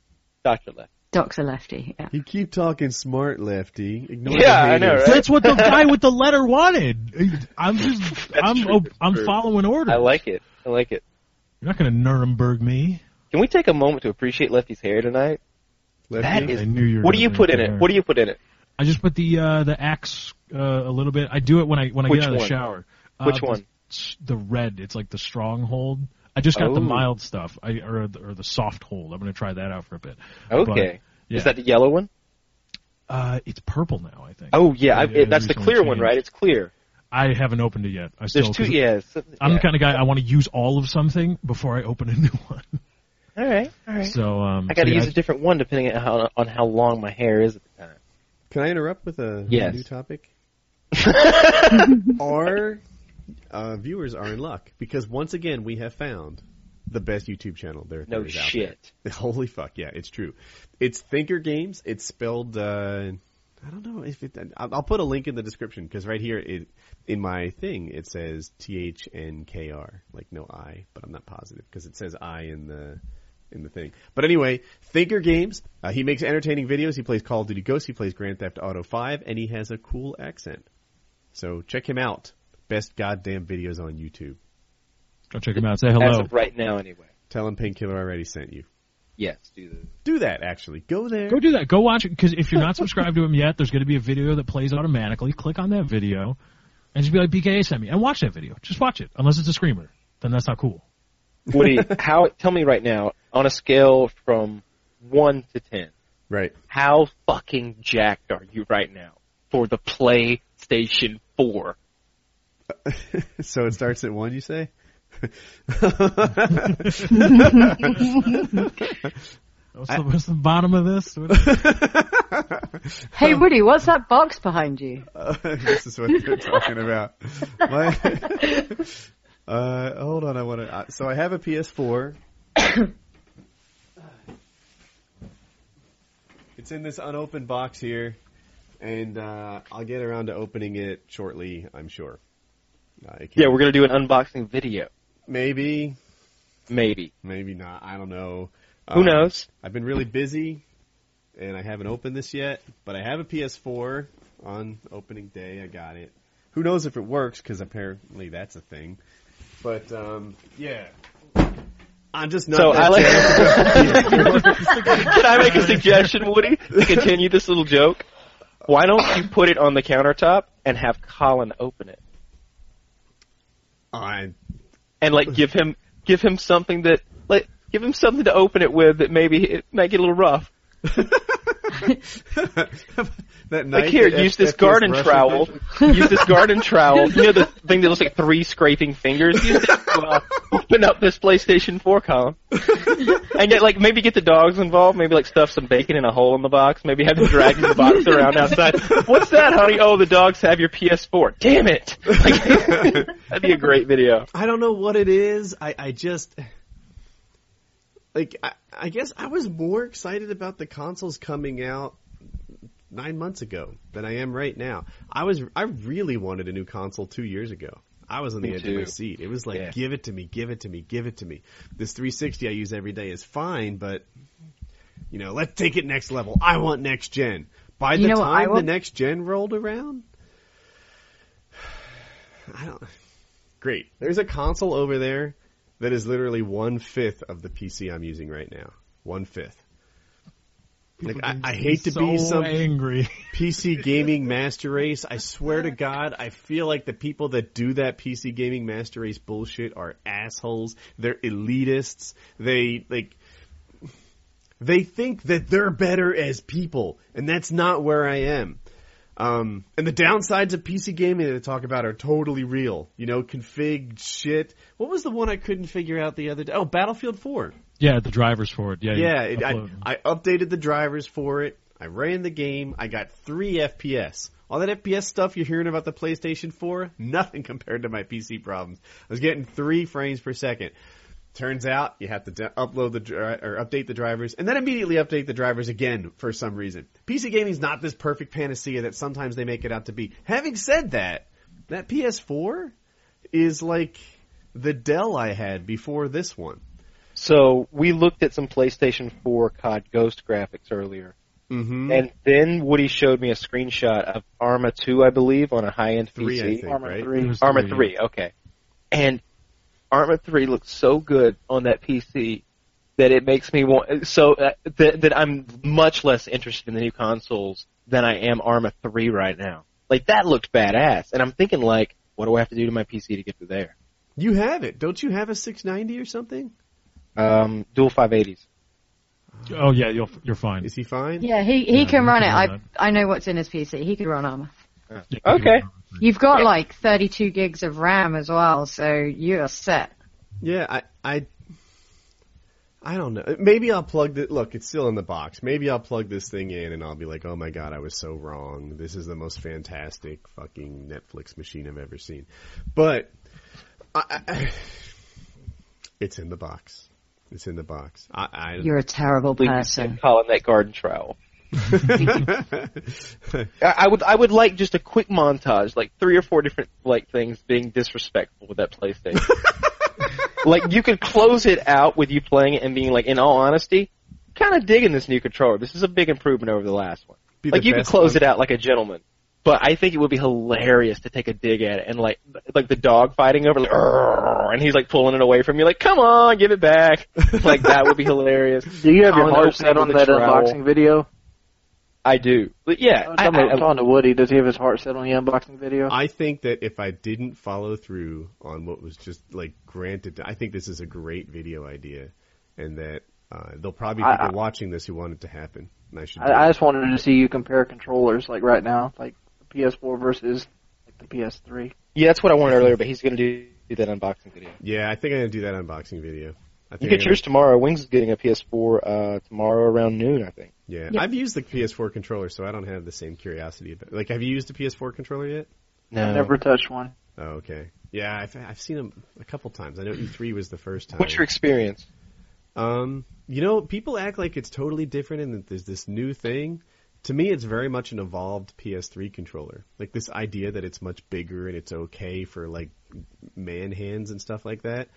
Doctor Left. Dr. Lefty, yeah. You keep talking smart, Lefty. Ignore Yeah, the I know, right? That's what the guy with the letter wanted. I'm just I'm true, that's I'm true. following orders. I like it. I like it. You're not going to Nuremberg me. Can we take a moment to appreciate Lefty's hair tonight? Lefty? That is- I knew you were What do you put in the it? What do you put in it? I just put the uh the axe uh, a little bit. I do it when I when I Which get out of the shower. Uh, Which the- one? The red. It's like the stronghold. I just got the Oh. mild stuff. I or the, or the soft hold. I'm going to try that out for a bit. Okay. yeah. Is that the yellow one? Uh, it's purple now, I think. Oh yeah, I, It- it, it that's the recently clear one, right? It's clear. I haven't opened it yet. I still, There's two. 'cause Yeah. so- I'm the kind of guy I want to use all of something before I open a new one. All right. All right. So um, I got to so yeah, use a different one depending on how on how long my hair is at the time. Can I interrupt with a Yes. new topic? Our uh, viewers are in luck because once again we have found the best YouTube channel there. No there is out shit. there. Holy fuck! Yeah, it's true. It's Thinker Games. It's spelled. Uh, I don't know if it. I'll, I'll put a link in the description because right here it, in my thing it says T H N K R, like no I, but I'm not positive because it says I in the in the thing. But anyway, Thinker Games. Uh, he makes entertaining videos. He plays Call of Duty Ghosts. He plays Grand Theft Auto 5, and he has a cool accent. So check him out. Best goddamn videos on YouTube. go check him out. Say As hello. of right now, anyway. Tell him Painkiller already sent you. Yes, do the. Do that actually. Go there. Go do that. Go watch it because if you're not subscribed to him yet, there's going to be a video that plays automatically. Click on that video and just be like, PKA sent me and watch that video. Just watch it. Unless it's a screamer, then that's not cool. Woody, how? Tell me right now, on a scale from one to ten, Right. how fucking jacked are you right now for the PlayStation Four? so it starts at one, you say? What's, the, what's the bottom of this? Hey Woody, what's that box behind you? this is what they're talking about. My, uh, hold on, I want to. Uh, so I have a PS4. it's in this unopened box here, and uh, I'll get around to opening it shortly. I'm sure. Uh, Yeah, we're gonna do an unboxing video. maybe, Maybe. maybe not. I don't know. Who Um, knows? I've been really busy, and I haven't opened this yet. But I have a PS4 on opening day. I got it. Who knows if it works? Because apparently that's a thing. But um, yeah, I'm just not. So that I like. Can I make a suggestion, Woody, to continue this little joke? Why don't you put it on the countertop and have Colin open it, I and like give him give him something that like give him something to open it with that maybe it might get a little rough. that Like here, that use this FPS garden trowel. use this garden trowel. You know the thing that looks like three scraping fingers. Use it to uh, open up this PlayStation 4 Colin, and get like maybe get the dogs involved. Maybe like stuff some bacon in a hole in the box. Maybe have them dragging the box around outside. What's that, honey? Oh, the dogs have your PS4. Damn it! Like, that'd be a great video. I don't know what it is. I, I just like I, I guess I was more excited about the consoles coming out nine months ago than I am right now. I was I really wanted a new console two years ago. I was on the Me edge of my seat. It was like, Yeah. give it to me, give it to me, give it to me. This 360 I use every day is fine, but you know, let's take it next level. I want next gen. By You the know what I time the next gen rolled around, I don't. Great. There's a console over there that is literally one fifth of the PC I'm using right now. One fifth. Like I, I hate to be some angry. PC gaming master race. I swear to God, I feel like the people that do that PC gaming master race bullshit are assholes. They're elitists. They like they think that they're better as people, and that's not where I am. Um, and the downsides of PC gaming that I talk about are totally real. You know, config shit. What was the one I couldn't figure out the other day? Oh, Battlefield 4. Yeah, the drivers for it. Yeah, Yeah, it, I. I updated the drivers for it. I ran the game. I got three FPS. All that FPS stuff you're hearing about the PlayStation 4, nothing compared to my PC problems. I was getting three frames per second. Turns out you have to de- upload the dri- or update the drivers, and then immediately update the drivers again for some reason. PC gaming's not this perfect panacea that sometimes they make it out to be. Having said that, that PS4 is like the Dell I had before this one. So we looked at some PlayStation 4 COD Ghost graphics earlier, Mm-hmm. and then Woody showed me a screenshot of Arma 2, I believe, on a high-end Three, PC. I think, Arma right? three. It was Arma 3, okay. And Arma 3 looks so good on that PC that it makes me want so uh, that that I'm much less interested in the new consoles than I am Arma 3 right now. Like that looked badass, and I'm thinking like, what do I have to do to my PC to get to there? You have it. Don't you have a 690 or something? Um, dual 580s. Oh yeah, you'll, you're fine. Is he fine? Yeah, he he Yeah, can he run can it. run I that. I know what's in his PC. He could run Arma. Okay. You've got like 32 gigs of RAM as well, so you're set. Yeah, I, I, I don't know. Maybe I'll plug it. look. It's still in the box. Maybe I'll plug this thing in and I'll be like, "Oh my god, I was so wrong. This is the most fantastic fucking Netflix machine I've ever seen." But I, I, it's in the box. It's in the box. I, I You're a terrible Please person. Colin that garden trowel. I I would I would like just a quick montage, like three or four different like things being disrespectful with that PlayStation. like you could close it out with you playing it and being like, in all honesty, kind of digging this new controller. This is a big improvement over the last one. Be like you could close one. it out like a gentleman. But I think it would be hilarious to take a dig at it and like like the dog fighting over like, and he's like pulling it away from you like come on give it back like that would be hilarious. Do you have your heart set on that unboxing video? I do, but yeah, I'm I, talking, about, I- I'm talking to Woody. Does he have his heart set on the unboxing video? I think that if I didn't follow through on what was just like granted, I think this is a great video idea, and that uh, there'll probably be I- people watching this who want it to happen. And I should. I, I just wanted to see you compare controllers, like right now, like the PS4 versus like the PS3. yeah, that's what I wanted earlier. But he's gonna do, do that unboxing video. yeah, I think I'm gonna do that unboxing video. I You get yours tomorrow. Wings is getting a PS4 uh, tomorrow around noon, I think. Yeah, Yep. I've used the PS4 controller, so I don't have the same curiosity. About, like, have you used a PS4 controller yet? No, Never touched one. Oh, okay. Yeah, I've I've seen them a couple times. I know E3 was the first time. What's your experience? Um, you know, people act like it's totally different and that there's this new thing. To me, it's very much an evolved PS3 controller. Like this idea that it's much bigger and it's okay for like man hands and stuff like that.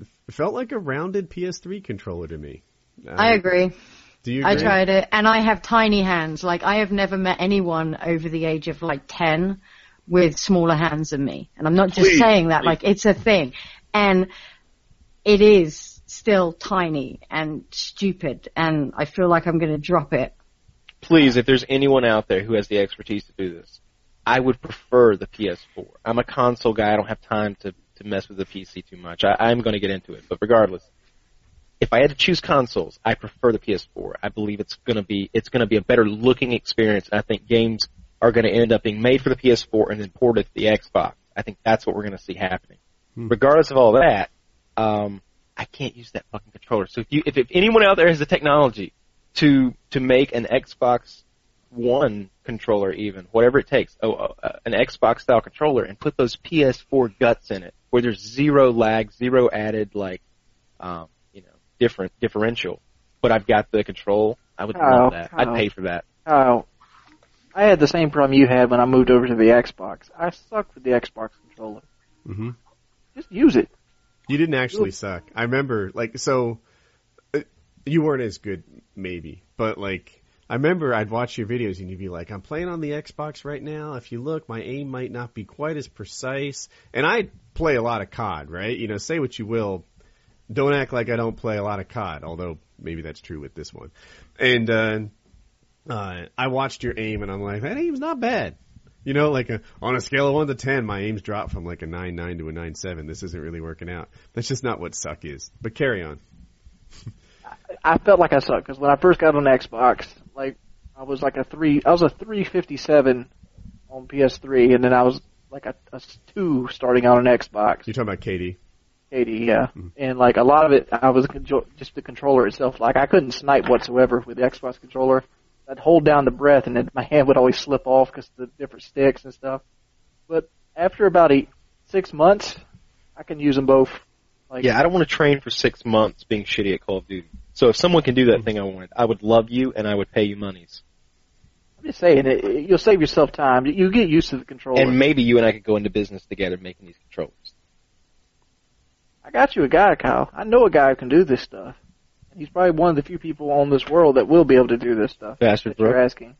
It's- It felt like a rounded PS3 controller to me. I Uh, agree. Do you? I tried it, and I have tiny hands. Like I have never met anyone over the age of like ten with smaller hands than me. And I'm not just Please, saying that; please. like it's a thing, and it is still tiny and stupid. And I feel like I'm going to drop it. Please, if there's anyone out there who has the expertise to do this, I would prefer the PS4. I'm a console guy. I don't have time to, to mess with the PC too much. I, I'm going to get into it, but regardless, if I had to choose consoles, I prefer the PS4. I believe it's going to be it's going to be a better looking experience, and I think games are going to end up being made for the PS4 and then ported to the Xbox. I think that's what we're going to see happening. Regardless of all that, um, I can't use that fucking controller. So if you if, if anyone out there has the technology to to make an Xbox One controller, even whatever it takes, oh, uh, an Xbox style controller, and put those PS4 guts in it, where there's zero lag, zero added like, um, you know, different differential. But I've got the control. I would Kyle, love that. I'd pay for that. Oh, I had the same problem you had when I moved over to the Xbox. I sucked with the Xbox controller. Mm-hmm. Just use it. You didn't actually suck. I remember, like, so uh, you weren't as good, maybe, but like, I remember I'd watch your videos and you'd be like, "I'm playing on the Xbox right now. If you look, my aim might not be quite as precise." And I play a lot of COD, right? You know, say what you will, don't act like I don't play a lot of COD. Although maybe that's true with this one. And uh, uh, I watched your aim and I'm like, that aim's not bad. You know, like a, on a scale of one to ten, my aim's dropped from like a nine nine to a nine seven. This isn't really working out. That's just not what suck is. But carry on. I felt like I sucked because when I first got on Xbox, like I was like a three, I was a three fifty seven on PS3, and then I was like a, a two starting out on Xbox. You're talking about KD. Eighty, yeah, mm-hmm. and like a lot of it, I was control- just the controller itself. Like I couldn't snipe whatsoever with the Xbox controller. I'd hold down the breath, and then my hand would always slip off because the different sticks and stuff. But after about eight, six months, I can use them both. Like, Yeah, I don't want to train for six months being shitty at Call of Duty. So if someone can do that hmm. thing I wanted, I would love you and I would pay you monies. I'm just saying, it, it- you'll save yourself time. You get used to the controller. And maybe you and I could go into business together making these controllers. I got you a guy, Kyle. I know a guy who can do this stuff. He's probably one of the few people on this world that will be able to do this stuff. Bastard that you're Brook. asking.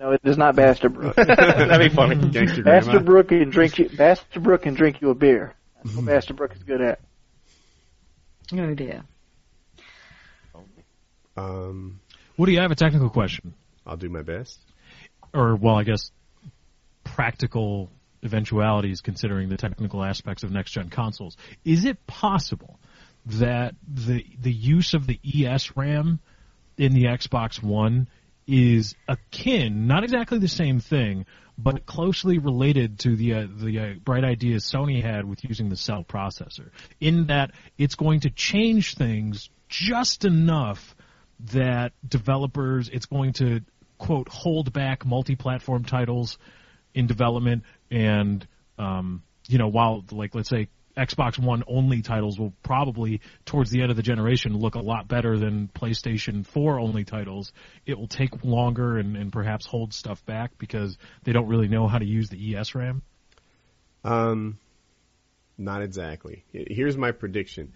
No, it is not Bastard Brook. That'd be funny. Gangster grandma. Bastard Brook can drink you. Bastard Brook can drink you a beer. That's what hmm. Bastard Brook is good at. Oh dear. Um, Woody, I have a technical question, I'll do my best. or well, I guess practical eventualities considering the technical aspects of next gen consoles. Is it possible that the the use of the ES RAM in the Xbox One is akin, not exactly the same thing, but closely related to the uh, the uh, bright ideas Sony had with using the cell processor. In that it's going to change things just enough that developers it's going to quote hold back multi-platform titles in development and um, you know while like let's say Xbox One only titles will probably towards the end of the generation look a lot better than PlayStation 4 only titles. It will take longer and, and perhaps hold stuff back because they don't really know how to use the ES RAM. Um, not exactly. Here's my prediction.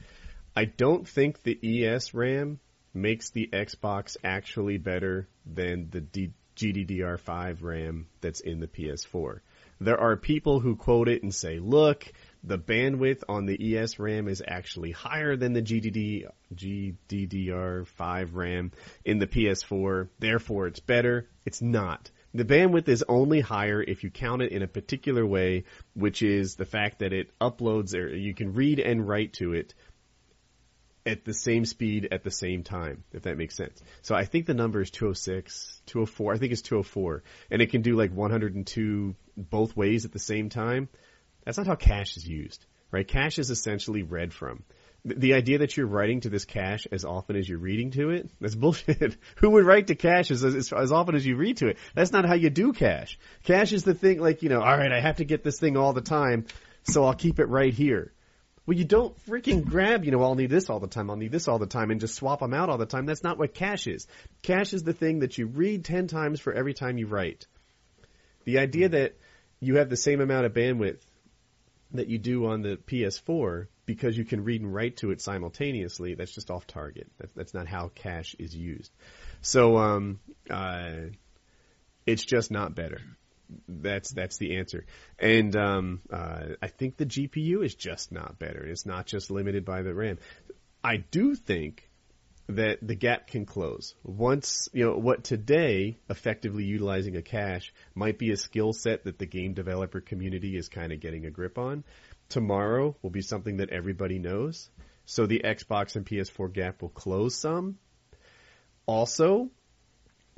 I don't think the ES RAM makes the Xbox actually better than the D- GDDR5 RAM that's in the PS4. There are people who quote it and say, look, the bandwidth on the ES RAM is actually higher than the GDD, GDDR5 RAM in the PS4, therefore it's better. It's not. The bandwidth is only higher if you count it in a particular way, which is the fact that it uploads or you can read and write to it at the same speed at the same time, if that makes sense. So I think the number is 206, 204. I think it's 204. And it can do like 102 both ways at the same time. That's not how cache is used, right? Cache is essentially read from. The idea that you're writing to this cache as often as you're reading to it, that's bullshit. Who would write to cache as, as, as often as you read to it? That's not how you do cache. Cache is the thing like, you know, alright, I have to get this thing all the time, so I'll keep it right here. Well, you don't freaking grab, you know, I'll need this all the time, I'll need this all the time, and just swap them out all the time. That's not what cache is. Cache is the thing that you read ten times for every time you write. The idea that you have the same amount of bandwidth that you do on the PS4 because you can read and write to it simultaneously. That's just off target. That's, that's not how cache is used. So, um, uh, it's just not better. That's that's the answer. And um, uh, I think the GPU is just not better. It's not just limited by the RAM. I do think that the gap can close. Once, you know, what today, effectively utilizing a cache, might be a skill set that the game developer community is kind of getting a grip on. Tomorrow will be something that everybody knows. So the Xbox and PS4 gap will close some. Also,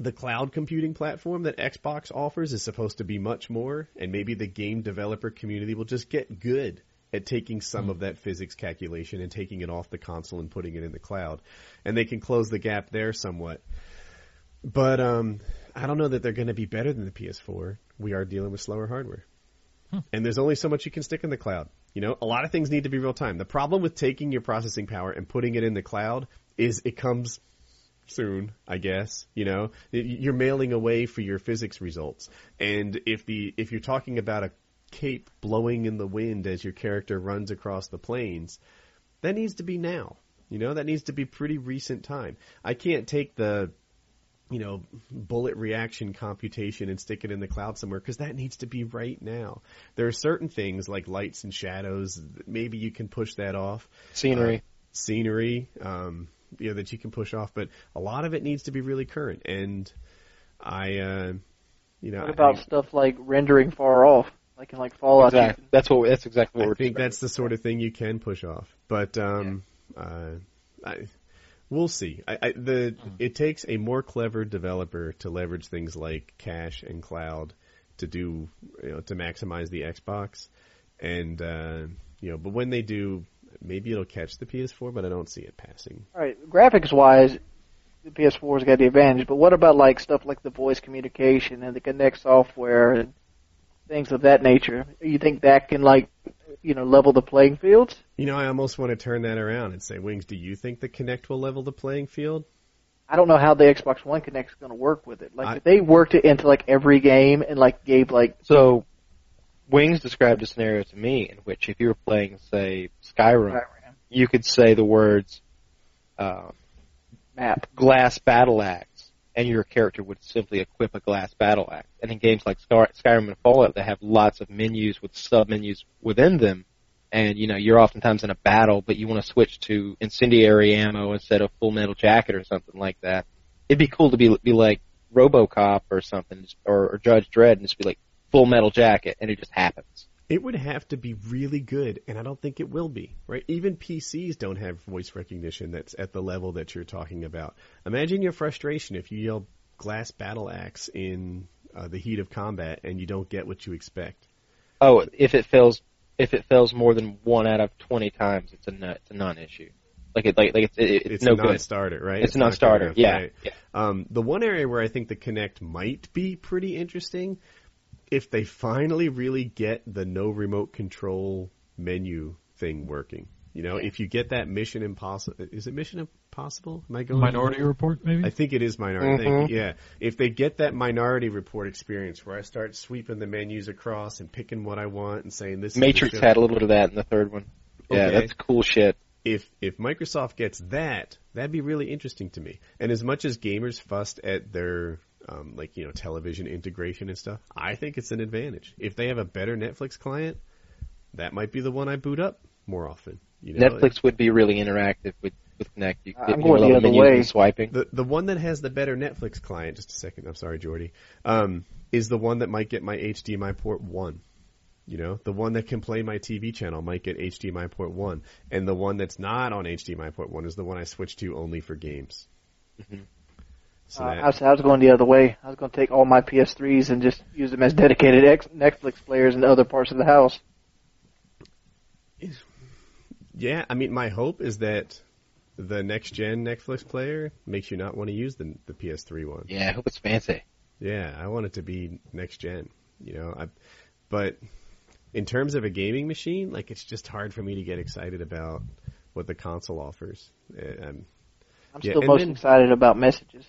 the cloud computing platform that Xbox offers is supposed to be much more, and maybe the game developer community will just get good at taking some of that physics calculation and taking it off the console and putting it in the cloud. And they can close the gap there somewhat. But um, I don't know that they're going to be better than the PS4. We are dealing with slower hardware. And there's only so much you can stick in the cloud. You know, a lot of things need to be real time. The problem with taking your processing power and putting it in the cloud is it comes soon, I guess. You know, you're mailing away for your physics results. And if the if you're talking about a cape blowing in the wind as your character runs across the plains, that needs to be now. You know, that needs to be pretty recent time. I can't take the, you know, bullet reaction computation and stick it in the cloud somewhere because that needs to be right now. There are certain things like lights and shadows. Maybe you can push that off. Scenery. Uh, scenery, um, you know, that you can push off, but a lot of it needs to be really current. And I, uh, you know, What about I, stuff like rendering far off, like in like Fallout? Exactly. That's what. That's exactly what I we're. think describing. that's the sort of thing you can push off, but um, uh, I, we'll see. I, I, the it takes a more clever developer to leverage things like cache and cloud to do you know to maximize the Xbox, and uh, you know, but when they do, maybe it'll catch the PS4, but I don't see it passing. All right, graphics wise, the PS4's got the advantage. But what about like stuff like the voice communication and the Kinect software and things of that nature? You think that can like, you know, level the playing fields? You know, I almost want to turn that around and say, Wings, do you think the Kinect will level the playing field? I don't know how the Xbox One Kinect's going to work with it. Like I- if they worked it into like every game and like gave like So, Wings described a scenario to me in which if you were playing, say, Skyrim, Skyrim you could say the words uh, map. glass battle axe, and your character would simply equip a glass battle axe. And in games like Sky- Skyrim and Fallout, they have lots of menus with sub menus within them. And you know, you're oftentimes in a battle, but you want to switch to incendiary ammo instead of full metal jacket or something like that. It'd be cool to be be like RoboCop or something, or, or Judge Dredd, and just be like full metal jacket, and it just happens. It would have to be really good, and I don't think it will be, right? Even PCs don't have voice recognition that's at the level that you're talking about. Imagine your frustration if you yell glass battle axe in uh, the heat of combat and you don't get what you expect. Oh, if it fails, if it fails more than one out of twenty times, it's a it's a non-issue. Like it, like, like it's, it, it's, It's no a good. non-starter, right? It's a not non-starter, enough, yeah, right. yeah. Um, the one area where I think the Kinect might be pretty interesting, if they finally really get the no remote control menu thing working. You know, if you get that Mission Impossible, is it Mission Impossible? Am I going Minority Report, maybe. I think it is Minority. Mhm. Thank. Yeah, if they get that Minority Report experience where I start sweeping the menus across and picking what I want and saying this. Matrix show- had a little bit of that in the third one. Yeah, Okay. that's cool shit. if if Microsoft gets that, that'd be really interesting to me. And as much as gamers fussed at their um, like you know television integration and stuff, I think it's an advantage. If they have a better Netflix client, that might be the one I boot up more often. You know, Netflix would be really interactive with with Kinect. You I'm you going know, the all other menus way. swiping. The the one that has the better Netflix client, just a second, I'm sorry, Jordy, um, is the one that might get my HDMI port one. You know, the one that can play my TV channel might get HDMI port one, and the one that's not on HDMI port one is the one I switch to only for games. So Uh, that- I, was, I was going the other way. I was going to take all my PS3s and just use them as dedicated ex- Netflix players in other parts of the house. yeah, I mean, my hope is that the next gen Netflix player makes you not want to use the the PS3 one. Yeah, I hope it's fancy. Yeah, I want it to be next gen. You know, I, but in terms of a gaming machine, like it's just hard for me to get excited about what the console offers. Uh, Um, I'm Yeah, still and most then- excited about messages.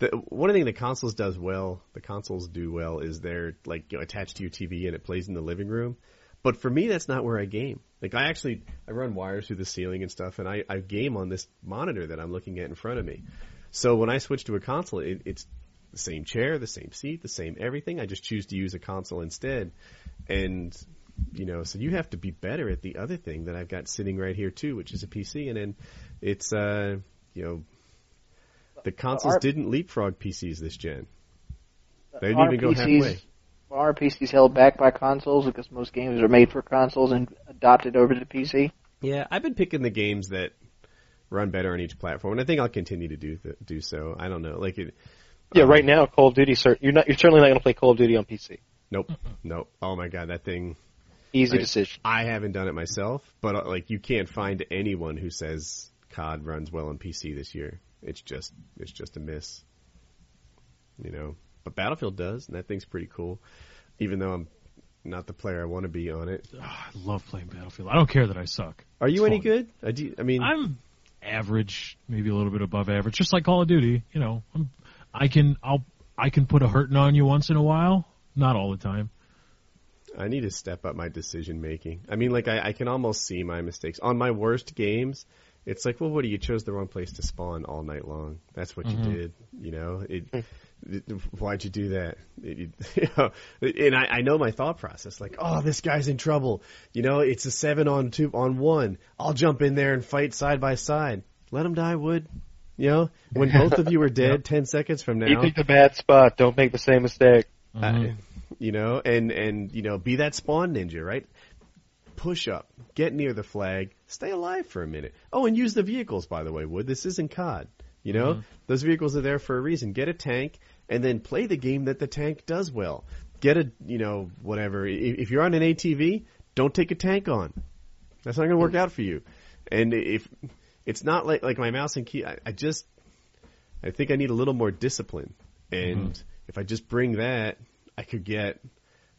The one thing the consoles does well, the consoles do well, is they're like you know, attached to your TV and it plays in the living room. But for me, that's not where I game. Like I actually, I run wires through the ceiling and stuff, and I, I game on this monitor that I'm looking at in front of me. So when I switch to a console, it, it's the same chair, the same seat, the same everything. I just choose to use a console instead. And, you know, so you have to be better at the other thing that I've got sitting right here too, which is a PC. And then it's, uh, you know, the consoles Our- didn't leapfrog PCs this gen. They didn't Our even go PCs halfway. Well, our PCs held back by consoles because most games are made for consoles and adopted over to the PC. Yeah, I've been picking the games that run better on each platform, and I think I'll continue to do th- do so. I don't know, like it. Yeah, um, right now Call of Duty. Cer- you're not. You're certainly not going to play Call of Duty on PC. Nope, nope. Oh my god, that thing. Easy Right. decision. I haven't done it myself, but uh, like you can't find anyone who says COD runs well on PC this year. It's just it's just a miss. You know, but Battlefield does, and that thing's pretty cool. Even though I'm not the player I want to be on it. Ah, I love playing Battlefield. I don't care that I suck. Are you It's any fun. good? I, do, I mean, I'm average, maybe a little bit above average, just like Call of Duty. You know, I'm, I can I'll I can put a hurting on you once in a while, not all the time. I need to step up my decision making. I mean, like I, I can almost see my mistakes on my worst games. It's like, well, what do you chose the wrong place to spawn all night long? That's what Mhm. you did. You know, it, it- why'd you do that? It, you know, and I, I know my thought process. Like, oh, this guy's in trouble. You know, it's a seven on two on one. I'll jump in there and fight side by side. Let him die, Wood. You know, when both of you are dead ten seconds from now, You picked a bad spot. Don't make the same mistake. Mhm. uh, you know, and and you know, be that spawn ninja, right? Push up, get near the flag, stay alive for a minute. Oh, and use the vehicles, by the way, Wood. This isn't COD. You know, Mhm. those vehicles are there for a reason. Get a tank, and then play the game that the tank does well. Get a, you know, whatever. If you're on an ATV, don't take a tank on. That's not going to work out for you. And if it's not like like my mouse and key, I, I just, I think I need a little more discipline. And if I just bring that, I could get,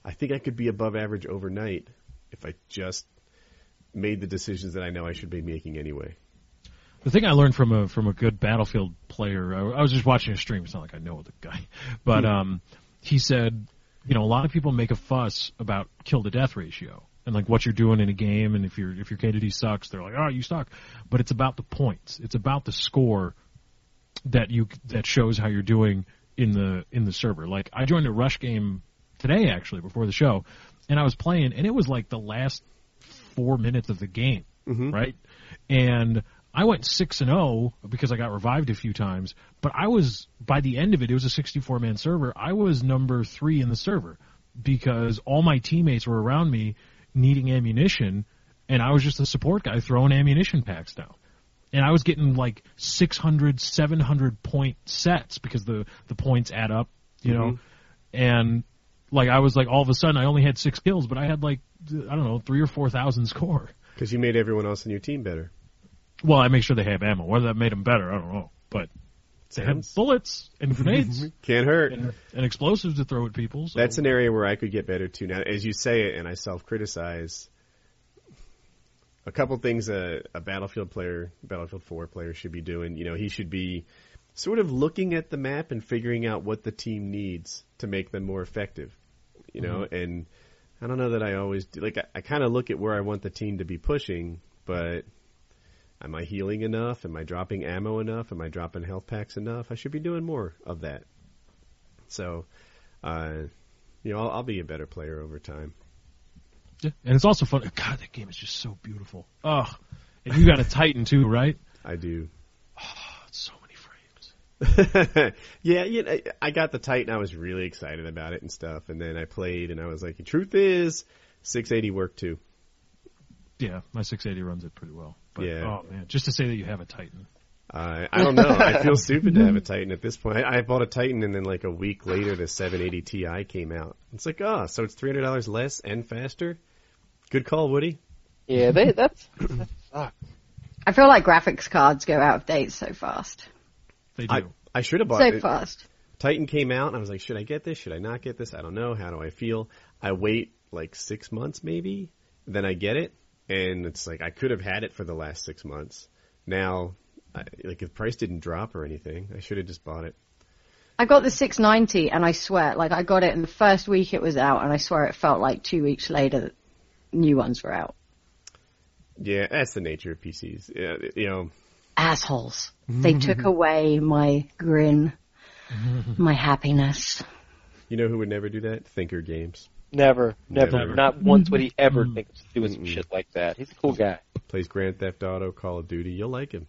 I think I could be above average overnight if I just made the decisions that I know I should be making anyway. The thing I learned from a from a good Battlefield player, I, I was just watching a stream. It's not like I know the guy, but um, he said, you know, a lot of people make a fuss about kill to death ratio and like what you're doing in a game, and if your if your KDD sucks, they're like, oh, you suck. But it's about the points. It's about the score that you that shows how you're doing in the in the server. Like I joined a rush game today actually before the show, and I was playing, and it was like the last four minutes of the game, Mhm. right? And I went six and zero because I got revived a few times. But I was by the end of it, it was a 64 man server. I was number three in the server because all my teammates were around me needing ammunition, and I was just a support guy throwing ammunition packs down. And I was getting like 600, 700 point sets because the the points add up, you know. And like I was like all of a sudden I only had six kills, but I had like I don't know three or four thousand score. Because you made everyone else in your team better. Well, I make sure they have ammo. Whether that made them better, I don't know. But they bullets and grenades Can't hurt. and, and explosives to throw at people. So. That's an area where I could get better too. Now, as you say it, and I self-criticize, a couple things a, a Battlefield player, Battlefield 4 player should be doing. You know, he should be sort of looking at the map and figuring out what the team needs to make them more effective. You know, and I don't know that I always do. Like, I, I kind of look at where I want the team to be pushing, but am I healing enough? Am I dropping ammo enough? Am I dropping health packs enough? I should be doing more of that. So, uh, you know, I'll, I'll be a better player over time. Yeah, and it's also fun. God, that game is just so beautiful. Oh, and you got a Titan too, right? I do. So many frames. yeah, you know, I got the Titan. I was really excited about it and stuff. And then I played, and I was like, the truth is, 680 worked too. Yeah, my 680 runs it pretty well. But, Yeah. Oh man, just to say that you have a Titan. Uh, I don't know. I feel stupid to have a Titan at this point. I, I bought a Titan, and then like a week later, the 780 Ti came out. It's like, oh, so it's $300 less and faster. Good call, Woody. Yeah, they that's that sucks. I feel like graphics cards go out of date so fast. They do. I I should have bought So it. So fast. Titan came out, and I was like, should I get this? Should I not get this? I don't know. How do I feel? I wait like six months, maybe. Then I get it, and it's like I could have had it for the last six months. Now, I, like if price didn't drop or anything, I should have just bought it. I got the 690 and I swear, like I got it in the first week it was out and I swear it felt like two weeks later that new ones were out. Yeah, that's the nature of PCs. Yeah, you know, Assholes. They took mm-hmm. away my grin, mm-hmm. my happiness. you know who would never do that? Thinker Games Never, never, Never. not once would he mm-hmm. ever think of doing some shit like that. He's a cool guy. plays Grand Theft Auto, Call of Duty. You'll like him.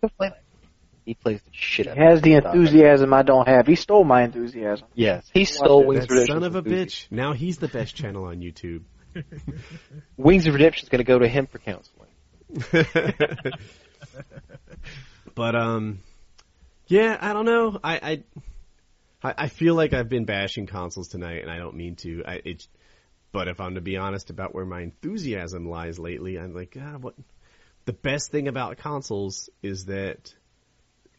He plays the shit out He has of the stuff. enthusiasm I don't have. He stole my enthusiasm. Yes, he stole Wings That of Redemption. son of a bitch. Now he's the best channel on YouTube. Wings of Redemption is going to go to him for counseling. but um, yeah, I don't know. I, I I feel like I've been bashing consoles tonight, and I don't mean to. I it's, but if I'm to be honest about where my enthusiasm lies lately, I'm like, ah, what? The best thing about consoles is that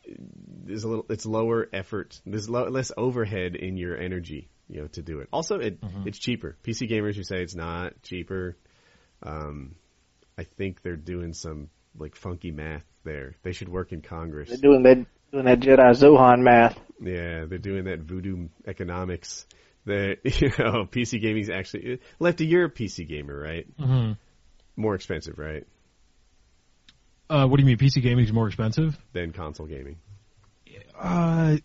there's a little, it's lower effort. There's lo- less overhead in your energy, you know, to do it. Also, it it's cheaper. PC gamers who say it's not cheaper, um, I think they're doing some like funky math there. They should work in Congress. They're doing that doing that Jedi Zohan math. Yeah, they're doing that voodoo economics. That you know, PC gaming's actually Lefty. You're a PC gamer, right? hmm More expensive, right, Uh, what do you mean? PC gaming is more expensive? than console gaming. Uh,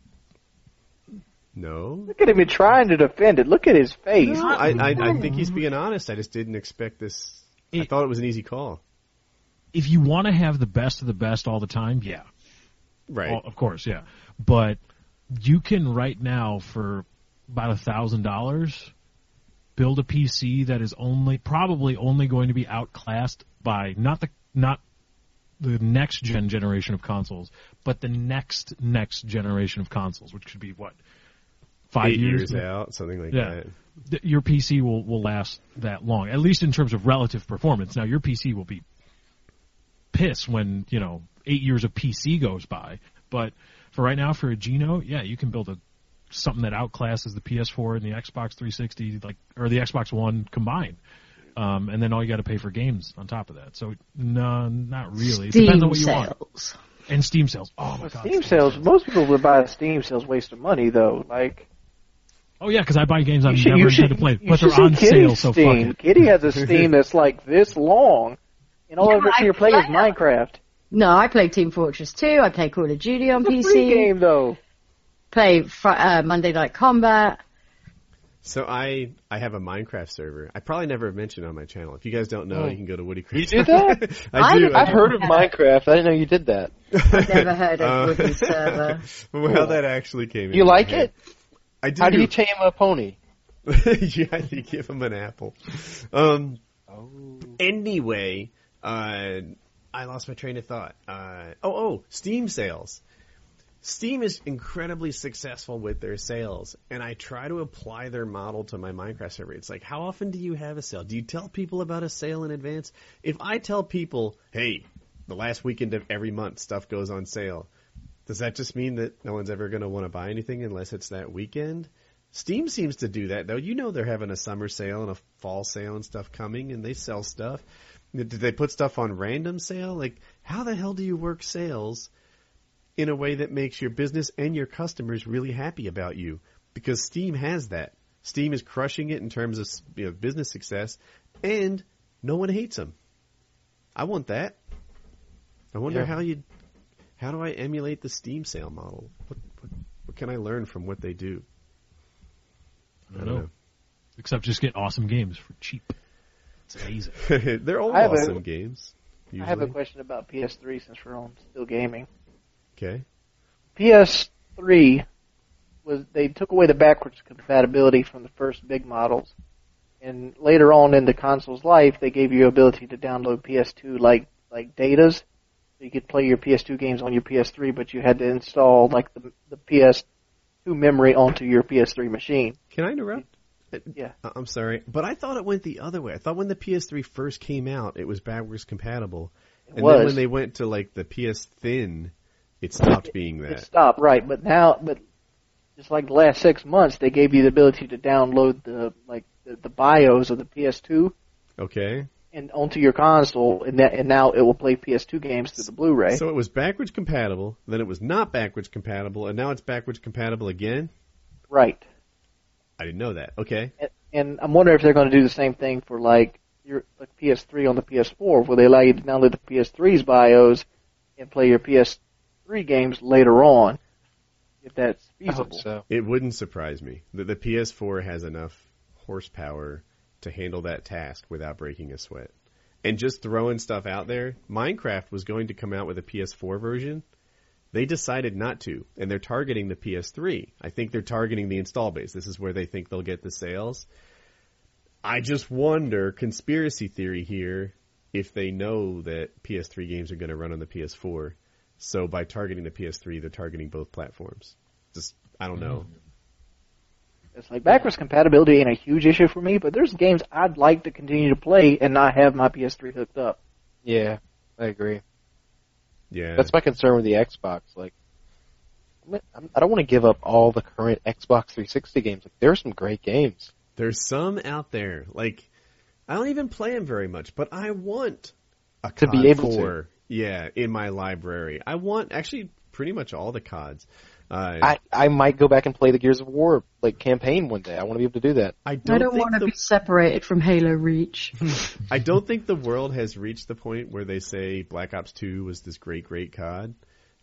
No, Look at him trying to defend it. Look at his face. No, I, I I think he's being honest. I just didn't expect this. I thought it was an easy call. If you want to have the best of the best all the time, yeah, Right. Well, of course, yeah. But you can right now for about a thousand dollars build a PC that is only probably only going to be outclassed by not the not the next gen generation of consoles, but the next next generation of consoles, which could be what five Eight years, years out, something like Yeah. that. your PC will will last that long, at least in terms of relative performance. Now your PC will be pissed when you know eight years of PC goes by, but for right now, for a Geno, yeah, you can build a something that outclasses the PS4 and the Xbox 360, like or the Xbox One combined. Um, and then all you got to pay for games on top of that. So no, not really. It depends on what you want. And Steam sales. Oh my god. Steam sales. Most people would buy Steam sales waste of money though. Like Oh yeah, because I buy games I've should, never you intended should, to play, you but should they're see on sale. Kitty's So fuck Steam. it. Kitty has a Steam that's like this long, and all Yeah, of it I you're playing is. Minecraft. No, I play Team Fortress 2. I play Call of Duty on It's a free PC. game though. Play fr- uh, Monday Night Combat. So I I have a Minecraft server. I probably never mentioned on my channel. If you guys don't know, Oh. you can go to Woody You Creek. do that? I I do. I I've heard of Minecraft. I didn't know you did that. I've never heard of Uh, Woody's server. Well, how that actually came. You into like it? I do. How do you tame a pony? yeah, you give him an apple. Um, Oh. anyway, uh, I lost my train of thought. Uh, oh, oh, Steam sales. Steam is incredibly successful with their sales, and I try to apply their model to my Minecraft server. It's like, how often do you have a sale? Do you tell people about a sale in advance? If I tell people, hey, the last weekend of every month stuff goes on sale, does that just mean that no one's ever going to want to buy anything unless it's that weekend? Steam seems to do that though. You know they're having a summer sale and a fall sale and stuff coming, and they sell stuff. Did they put stuff on random sale? Like, how the hell do you work sales in a way that makes your business and your customers really happy about you? Because Steam has that. Steam is crushing it in terms of you know, business success, and no one hates them. I want that. I wonder Yeah. how you, how do I emulate the Steam sale model? What, what, what can I learn from what they do? I don't know. Except just get awesome games for cheap. It's amazing. They're all I have a- awesome games. Usually. I have a question about PS3 since we're on still gaming. Okay. PS3 was they took away the backwards compatibility from the first big models, and later on in the console's life, they gave you ability to download PS2 like like datas. So you could play your PS2 games on your PS3, but you had to install like the the PS2 memory onto your PS3 machine. Can I interrupt? Yeah. I- I'm sorry, but I thought it went the other way. I thought when the PS3 first came out, it was backwards compatible, It and was. then when they went to like the PS Thin, it stopped being It that. stopped, right? But now, but just like the last six months, they gave you the ability to download the like the, the BIOS of the PS2 Okay, and onto your console, and that and now it will play PS2 games through the Blu-ray. so it was backwards compatible, then it was not backwards compatible, and now it's backwards compatible again. right. I didn't know that. Okay, And, and I'm wondering if they're going to do the same thing for like your like PS3 on the PS4, where they allow you to download the PS3's BIOS and play your PS3 games later on, if that's feasible. so. it wouldn't surprise me that the PS4 has enough horsepower to handle that task without breaking a sweat. And just throwing stuff out there, Minecraft was going to come out with a PS4 version. They decided not to, and they're targeting the PS3. I think they're targeting the install base. This is where they think they'll get the sales. I just wonder, conspiracy theory here, if they know that PS3 games are going to run on the PS4. So by targeting the PS3, they're targeting both platforms. Just, I don't know. It's like backwards compatibility ain't a huge issue for me, but there's games I'd like to continue to play and not have my PS3 hooked up. Yeah, I agree. Yeah. That's my concern with the Xbox. Like, I'm- I don't want to give up all the current Xbox 360 games. Like, there are some great games. There's some out there. Like, I don't even play them very much, but I want a To COD be able to. Yeah, in my library. I want actually pretty much all the CODs. I I might go back and play the Gears of War like campaign one day. I want to be able to do that. I don't, I don't want to the, be separated from Halo Reach. I don't think the world has reached the point where they say Black Ops 2 was this great, great COD.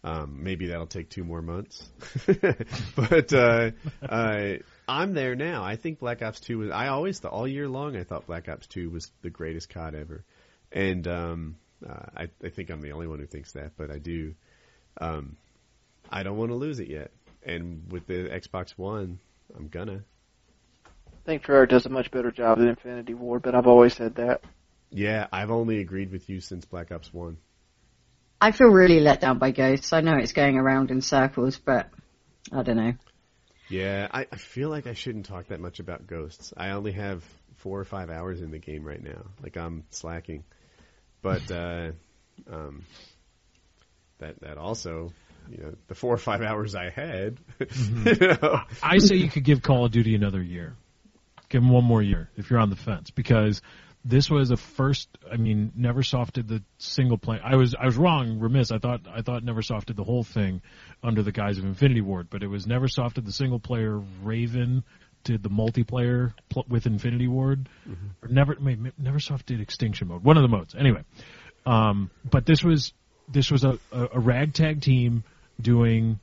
Um, maybe that'll take two more months. but uh, uh, I'm there now. I think Black Ops 2 was. I always thought all year long I thought Black Ops 2 was the greatest COD ever, and um, uh, I, I think I'm the only one who thinks that, but I do. Um, I don't want to lose it yet, and with the Xbox One, I'm gonna. I think Treyarch does a much better job than Infinity Ward, but I've always said that. Yeah, I've only agreed with you since Black Ops One. I feel really let down by Ghosts. I know it's going around in circles, but I don't know. Yeah, I, I feel like I shouldn't talk that much about Ghosts. I only have four or five hours in the game right now. Like I'm slacking, but uh, um, that that also, you know, the four or five hours I had, you know, I say you could give Call of Duty another year. Give them one more year if you're on the fence because this was a first. I mean, NeverSoft did the single play. I was I was wrong, remiss. I thought I thought NeverSoft did the whole thing under the guise of Infinity Ward, but it was NeverSoft did the single player. Raven did the multiplayer pl- with Infinity Ward. Or never wait, NeverSoft did Extinction Mode. One of the modes, anyway. Um, but this was this was a, a, a ragtag team doing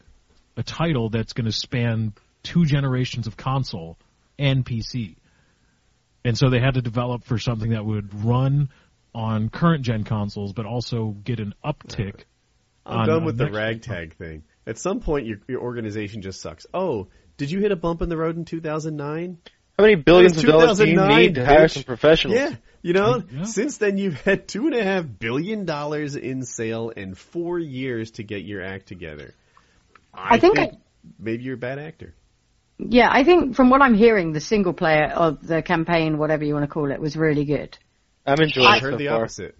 a title that's going to span two generations of console and PC. And so they had to develop for something that would run on current gen consoles, but also get an uptick. I'm on- done on with the next- ragtag thing. At some point, your your organization just sucks. Oh, did you hit a bump in the road in 2009? How many billions of dollars do you need to hire some professionals? Yeah, you know, Yeah. since then you've had two and a half billion dollars in sale and four years to get your act together. I, I think maybe you're a bad actor. Yeah, I think from what I'm hearing, the single player of the campaign, whatever you want to call it, was really good. I'm enjoying I it heard so the far. opposite.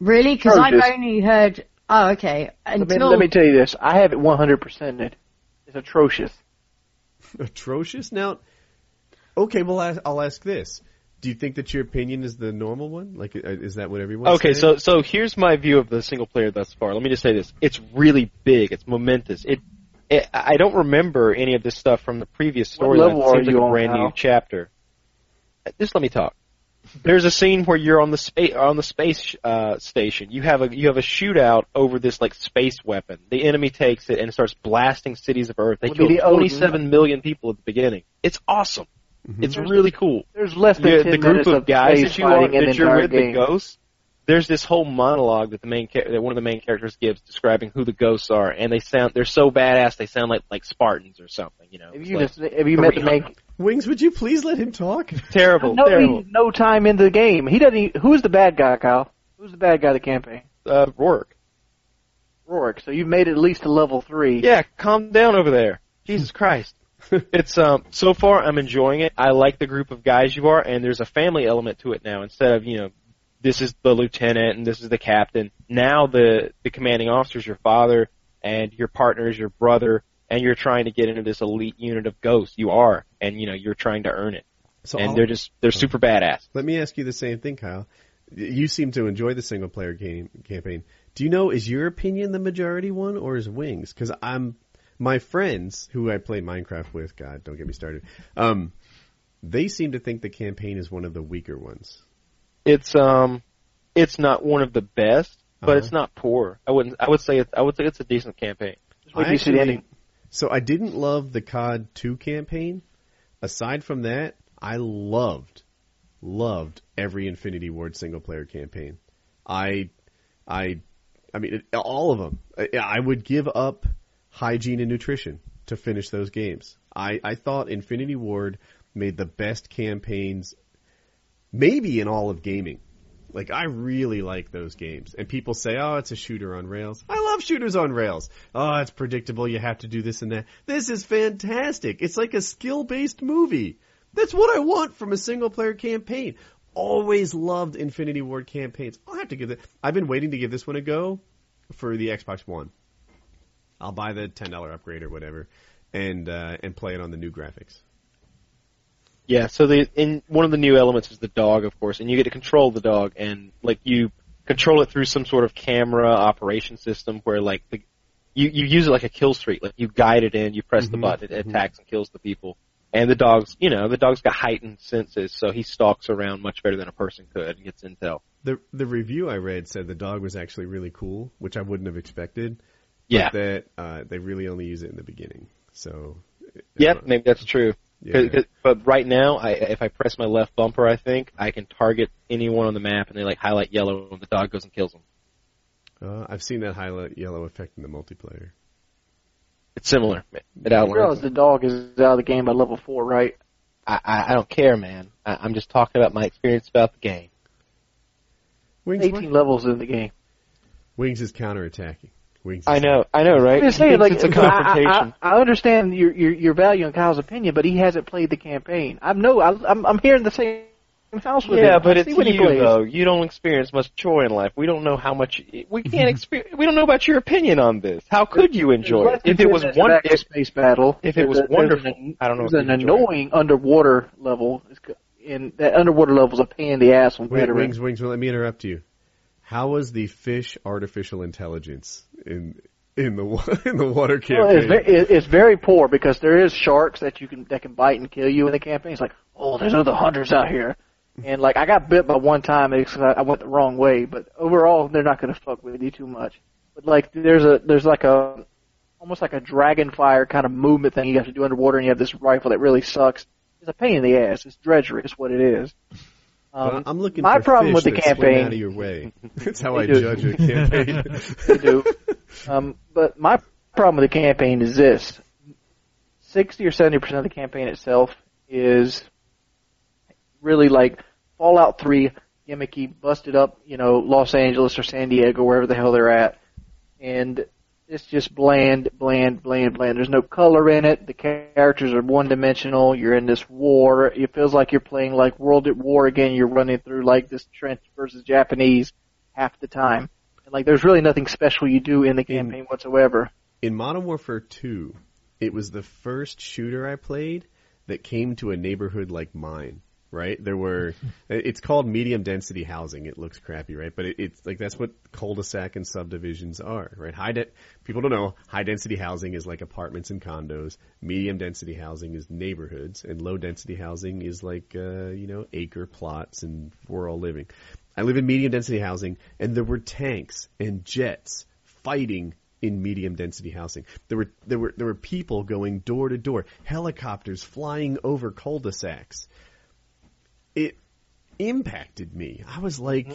Really? Because I've Atrocious. only heard. Oh, okay. Let me, let me tell you this. I have it 100% it. It's atrocious. Atrocious. Now, okay, well, I'll ask this: Do you think that your opinion is the normal one? Like, uh, is that what everyone? Okay, saying? so so here's my view of the single player thus far. Let me just say this: it's really big. It's momentous. It, it I don't remember any of this stuff from the previous What storyline. It seems like a on, brand new chapter. Uh, Just let me talk. There's a scene where you're on the space on the space uh, station. You have a you have a shootout over this like space weapon. The enemy takes it and starts blasting cities of Earth. They Would kill the 27 million people at the beginning. It's awesome. It's There's- really cool. There's less than Yeah, 10 the group minutes of guys that you are fighting that you're with, game. the ghosts. There's this whole monologue that the main that one of the main characters gives describing who the ghosts are, and they sound they're so badass they sound like like Spartans or something. You know, Have you like, just have you met the main? Wings, would you please let him talk? terrible, No, terrible. no time into the game. He doesn't. Even, who's the bad guy, Kyle? Who's the bad guy of the campaign? Uh, Rourke. Rourke. So you've made it at least to level three. Yeah, calm down over there. Jesus Christ. it's um so far I'm enjoying it. I like the group of guys you are, and there's a family element to it now. Instead of you know, this is the lieutenant and this is the captain. Now the the commanding officer is your father, and your partner is your brother, and you're trying to get into this elite unit of ghosts. You are, and you know you're trying to earn it. So and I'll- they're just they're super badass. Let me ask you the same thing, Kyle. You seem to enjoy the single player game campaign. Do you know is your opinion the majority one or is Wings? Because I'm my friends who I play Minecraft with. God, don't get me started. Um, they seem to think the campaign is one of the weaker ones. It's um, it's not one of the best, but Uh-huh. it's not poor. I wouldn't. I would say it's, I would say it's a decent campaign. Just wait till I actually- So I didn't love the COD 2 campaign. Aside from that, I loved, loved every Infinity Ward single player campaign. I, I, I mean, it, all of them. I, I would give up hygiene and nutrition to finish those games. I, I thought Infinity Ward made the best campaigns, maybe in all of gaming. Like I really like those games. And people say, "Oh, it's a shooter on rails." I love shooters on rails. Oh, it's predictable. You have to do this and that. This is fantastic. It's like a skill-based movie. That's what I want from a single-player campaign. Always loved Infinity Ward campaigns. I'll have to give it. I've been waiting to give this one a go for the Xbox One. I'll buy the ten dollar upgrade or whatever, and uh, and play it on the new graphics. Yeah, so the in one of the new elements is the dog, of course, and you get to control the dog, and like you control it through some sort of camera operation system where like the, you you use it like a kill streak, like you guide it in, you press the Mhm, button, it mhm. attacks and kills the people, and the dog's you know the dog's got heightened senses, so he stalks around much better than a person could and gets intel. The the review I read said the dog was actually really cool, which I wouldn't have expected. Yeah, that uh, they really only use it in the beginning. So, yep, uh, maybe that's true. 'Cause- yeah. 'cause- but right now, I, if I press my left bumper, I think I can target anyone on the map, and they like highlight yellow, and the dog goes and kills them. Uh, I've seen that highlight yellow effect in the multiplayer. It's similar. It You realize the dog is out of the game by level four, right? I, I, I don't care, man. I, I'm just talking about my experience about the game. Wings, 18 levels in the game. Wings is counterattacking. Wings. I know, I know, right? I'm just saying, like, it's a confrontation. I, I understand your, your your value in Kyle's opinion, but he hasn't played the campaign. I know. I, I'm I'm hearing the same house with him. yeah, but I it's see when he you though. You don't experience much joy in life. We don't know how much. We can't experience. We don't know about your opinion on this. How could you enjoy it? If it was one, back to if, space battle, if it was a- wonderful, an- I don't know. There's if an you'd enjoy it. annoying underwater level, and that underwater level is a pain in the ass on Wait, veterans. Wings, Wings. Let me interrupt you. How was the fish artificial intelligence in in the in the water Well, campaign? it's, very, it's very poor because there is sharks that you can that can bite and kill you in the campaign. It's like, oh, there's other hunters out here, and like I got bit by one time because I I went the wrong way. But overall, they're not going to fuck with you too much. But like, there's a there's like a almost like a dragon fire kind of movement thing you have to do underwater, and you have this rifle that really sucks. It's a pain in the ass. It's drudgery. It's what it is. Well, Um, I'm looking my problem with the campaign- out of your way. That's how I do. judge a campaign. They do. Um, but my problem with the campaign is this: sixty or seventy percent of the campaign itself is really like Fallout 3 gimmicky, busted up, you know, Los Angeles or San Diego, wherever the hell they're at, and it's just bland, bland, bland, bland. There's no color in it. The characters are one dimensional. You're in this war. It feels like you're playing like World at War again. You're running through like this trench versus Japanese half the time. And like there's really nothing special you do in the campaign whatsoever. In Modern Warfare 2, it was the first shooter I played that came to a neighborhood like mine. Right? There were, it's called medium density housing. It looks crappy, right? But it, it's like, that's what cul-de-sac and subdivisions are, right? High de- people don't know, high density housing is like apartments and condos. Medium density housing is neighborhoods and low density housing is like, uh, you know, acre plots and we're all living. I live in medium density housing and there were tanks and jets fighting in medium density housing. There were there were there were people going door to door, helicopters flying over cul-de-sacs. It impacted me. I was like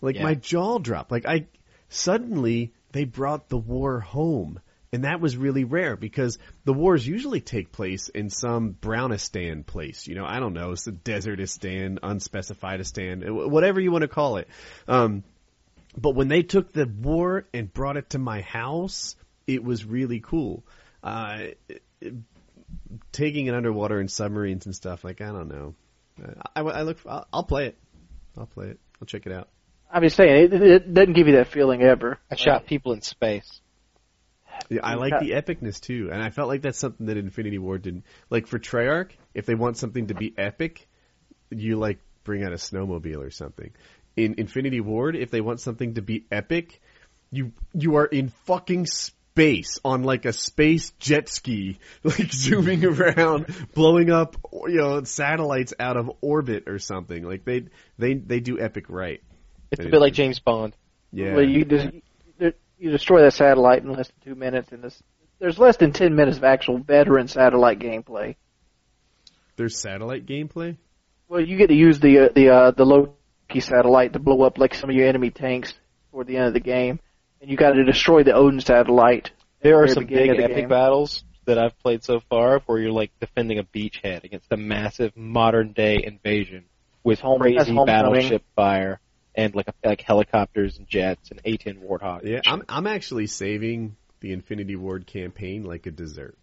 like Yeah. my jaw dropped. Like I suddenly they brought the war home. And that was really rare because the wars usually take place in some Brownistan place. You know, I don't know, it's a desertistan, unspecifiedistan, wh- whatever you want to call it. Um, but when they took the war and brought it to my house, it was really cool. Uh, it- taking it underwater in submarines and stuff, like, I don't know. I, I look, I'll, I'll play it. I'll play it. I'll check it out. I'm just saying, it, it doesn't give you that feeling ever. I shot people in space. Yeah, I like the epicness too, and I felt like that's something that Infinity Ward didn't. Like for Treyarch, if they want something to be epic, you like bring out a snowmobile or something. In Infinity Ward, if they want something to be epic, you you are in fucking space on like a space jet ski, like zooming around, blowing up you know satellites out of orbit or something. Like they they they do epic right. It's a bit like James Bond. Yeah. Well, you just you destroy that satellite in less than two minutes, and this there's less than ten minutes of actual veteran satellite gameplay. There's satellite gameplay. Well, you get to use the uh, the uh, the Loki satellite to blow up like some of your enemy tanks toward the end of the game, and you got to destroy the Odin satellite. There are some big the epic game. battles that I've played so far where you're like defending a beachhead against a massive modern day invasion with Home- crazy homecoming. battleship fire and like like helicopters and jets and A-10 Warthog. Yeah, I'm I'm actually saving the Infinity Ward campaign like a dessert.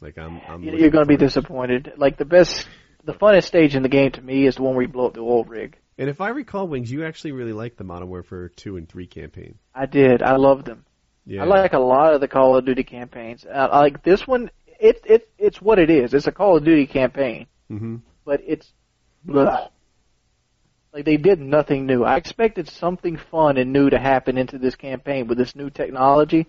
Like I'm, I'm You- looking You're going to be disappointed. Like the best, the funnest stage in the game to me is the one where you blow up the oil rig. And if I recall, Wings, you actually really liked the Modern Warfare two and three campaign. I did. I loved them. Yeah, I like a lot of the Call of Duty campaigns. Uh, I like this one. It it it's what it is. It's a Call of Duty campaign, mm-hmm. but it's blah. like they did nothing new. I expected something fun and new to happen into this campaign with this new technology.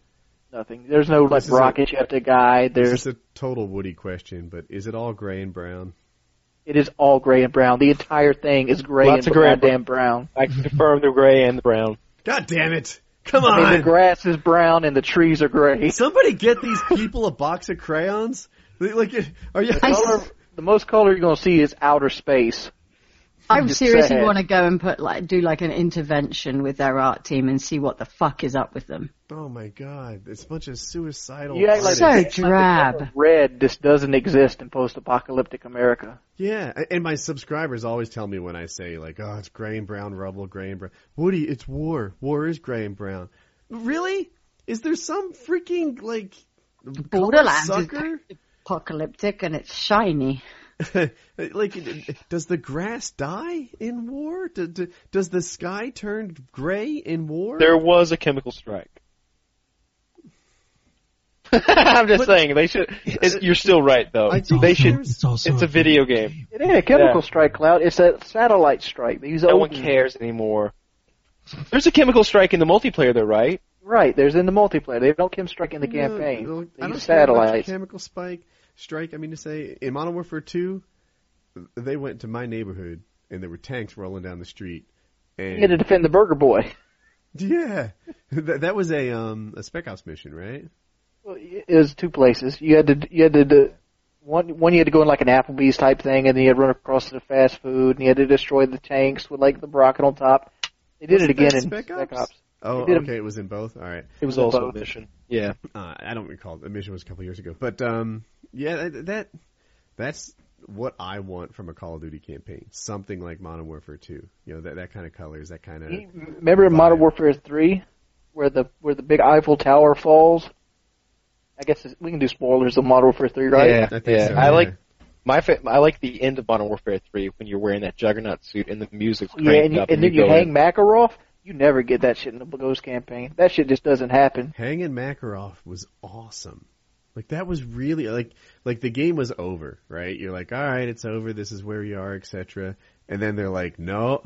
Nothing. There's no like This is a- rocket ship to guide. There's a total Woody question, but is it all gray and brown? It is all gray and brown. The entire thing is gray Lots and of gray and goddamn brown. I can confirm the gray and the brown. God damn it! Come I mean, the grass is brown and the trees are gray. Somebody get these people a box of crayons. Like, are you? I- Color, the most color you're going to see is outer space. I Just seriously sad. want to go and put like do like an intervention with their art team and see what the fuck is up with them. Oh my god! It's a bunch of suicidal. You act like, So artists. like the drab. color red just doesn't exist in post-apocalyptic America. Yeah, and my subscribers always tell me when I say like, "Oh, it's gray and brown rubble, gray and brown." Woody, it's war. War is gray and brown. Really? Is there some freaking like color Borderlands is sucker? apocalyptic and it's shiny. like, does the grass die in war? Do- do- Does the sky turn gray in war? There was a chemical strike. I'm just saying they should. It, you're still right though. I think They should. It's also It's a video game. It ain't a chemical Yeah. strike, Cloud. It's a satellite strike. They use No one Odin. cares anymore. There's a chemical strike in the multiplayer though, right? Right, there's in the multiplayer. They don't chem strike in the No, campaign. no, They I don't use care about satellites. Chemical spike strike. I mean to say, in Modern Warfare Two, they went to my neighborhood and there were tanks rolling down the street. And You had to defend the Burger Boy. Yeah, that, that was a um a spec ops mission, right? Well, it was two places. You had to you had to do, one one you had to go in like an Applebee's type thing, and then you had to run across to the fast food, and you had to destroy the tanks with like the rocket on top. They did Wasn't it again in Spec Spec Ops? Ops. Oh, They did 'em- okay, it was in both. All right, It was in also both. a mission. Yeah. uh, I don't recall. The mission was a couple years ago, but um, yeah, that, that that's what I want from a Call of Duty campaign. Something like Modern Warfare 2. You know, that that kind of colors, that kind of. Remember in Modern Warfare 3, where the where the big Eiffel Tower falls? I guess it's- we can do spoilers of Modern Warfare 3, right? Yeah, I think yeah. so, I yeah. like my fa- I like the end of Modern Warfare 3 when you're wearing that Juggernaut suit and the music's Yeah, and, you, up and then you go hang in. Makarov. You never get that shit in the Ghost campaign. That shit just doesn't happen. Hanging Makarov was awesome. Like that was really like like the game was over, right? You're like, all right, it's over. This is where you are, etc. And then they're like, no,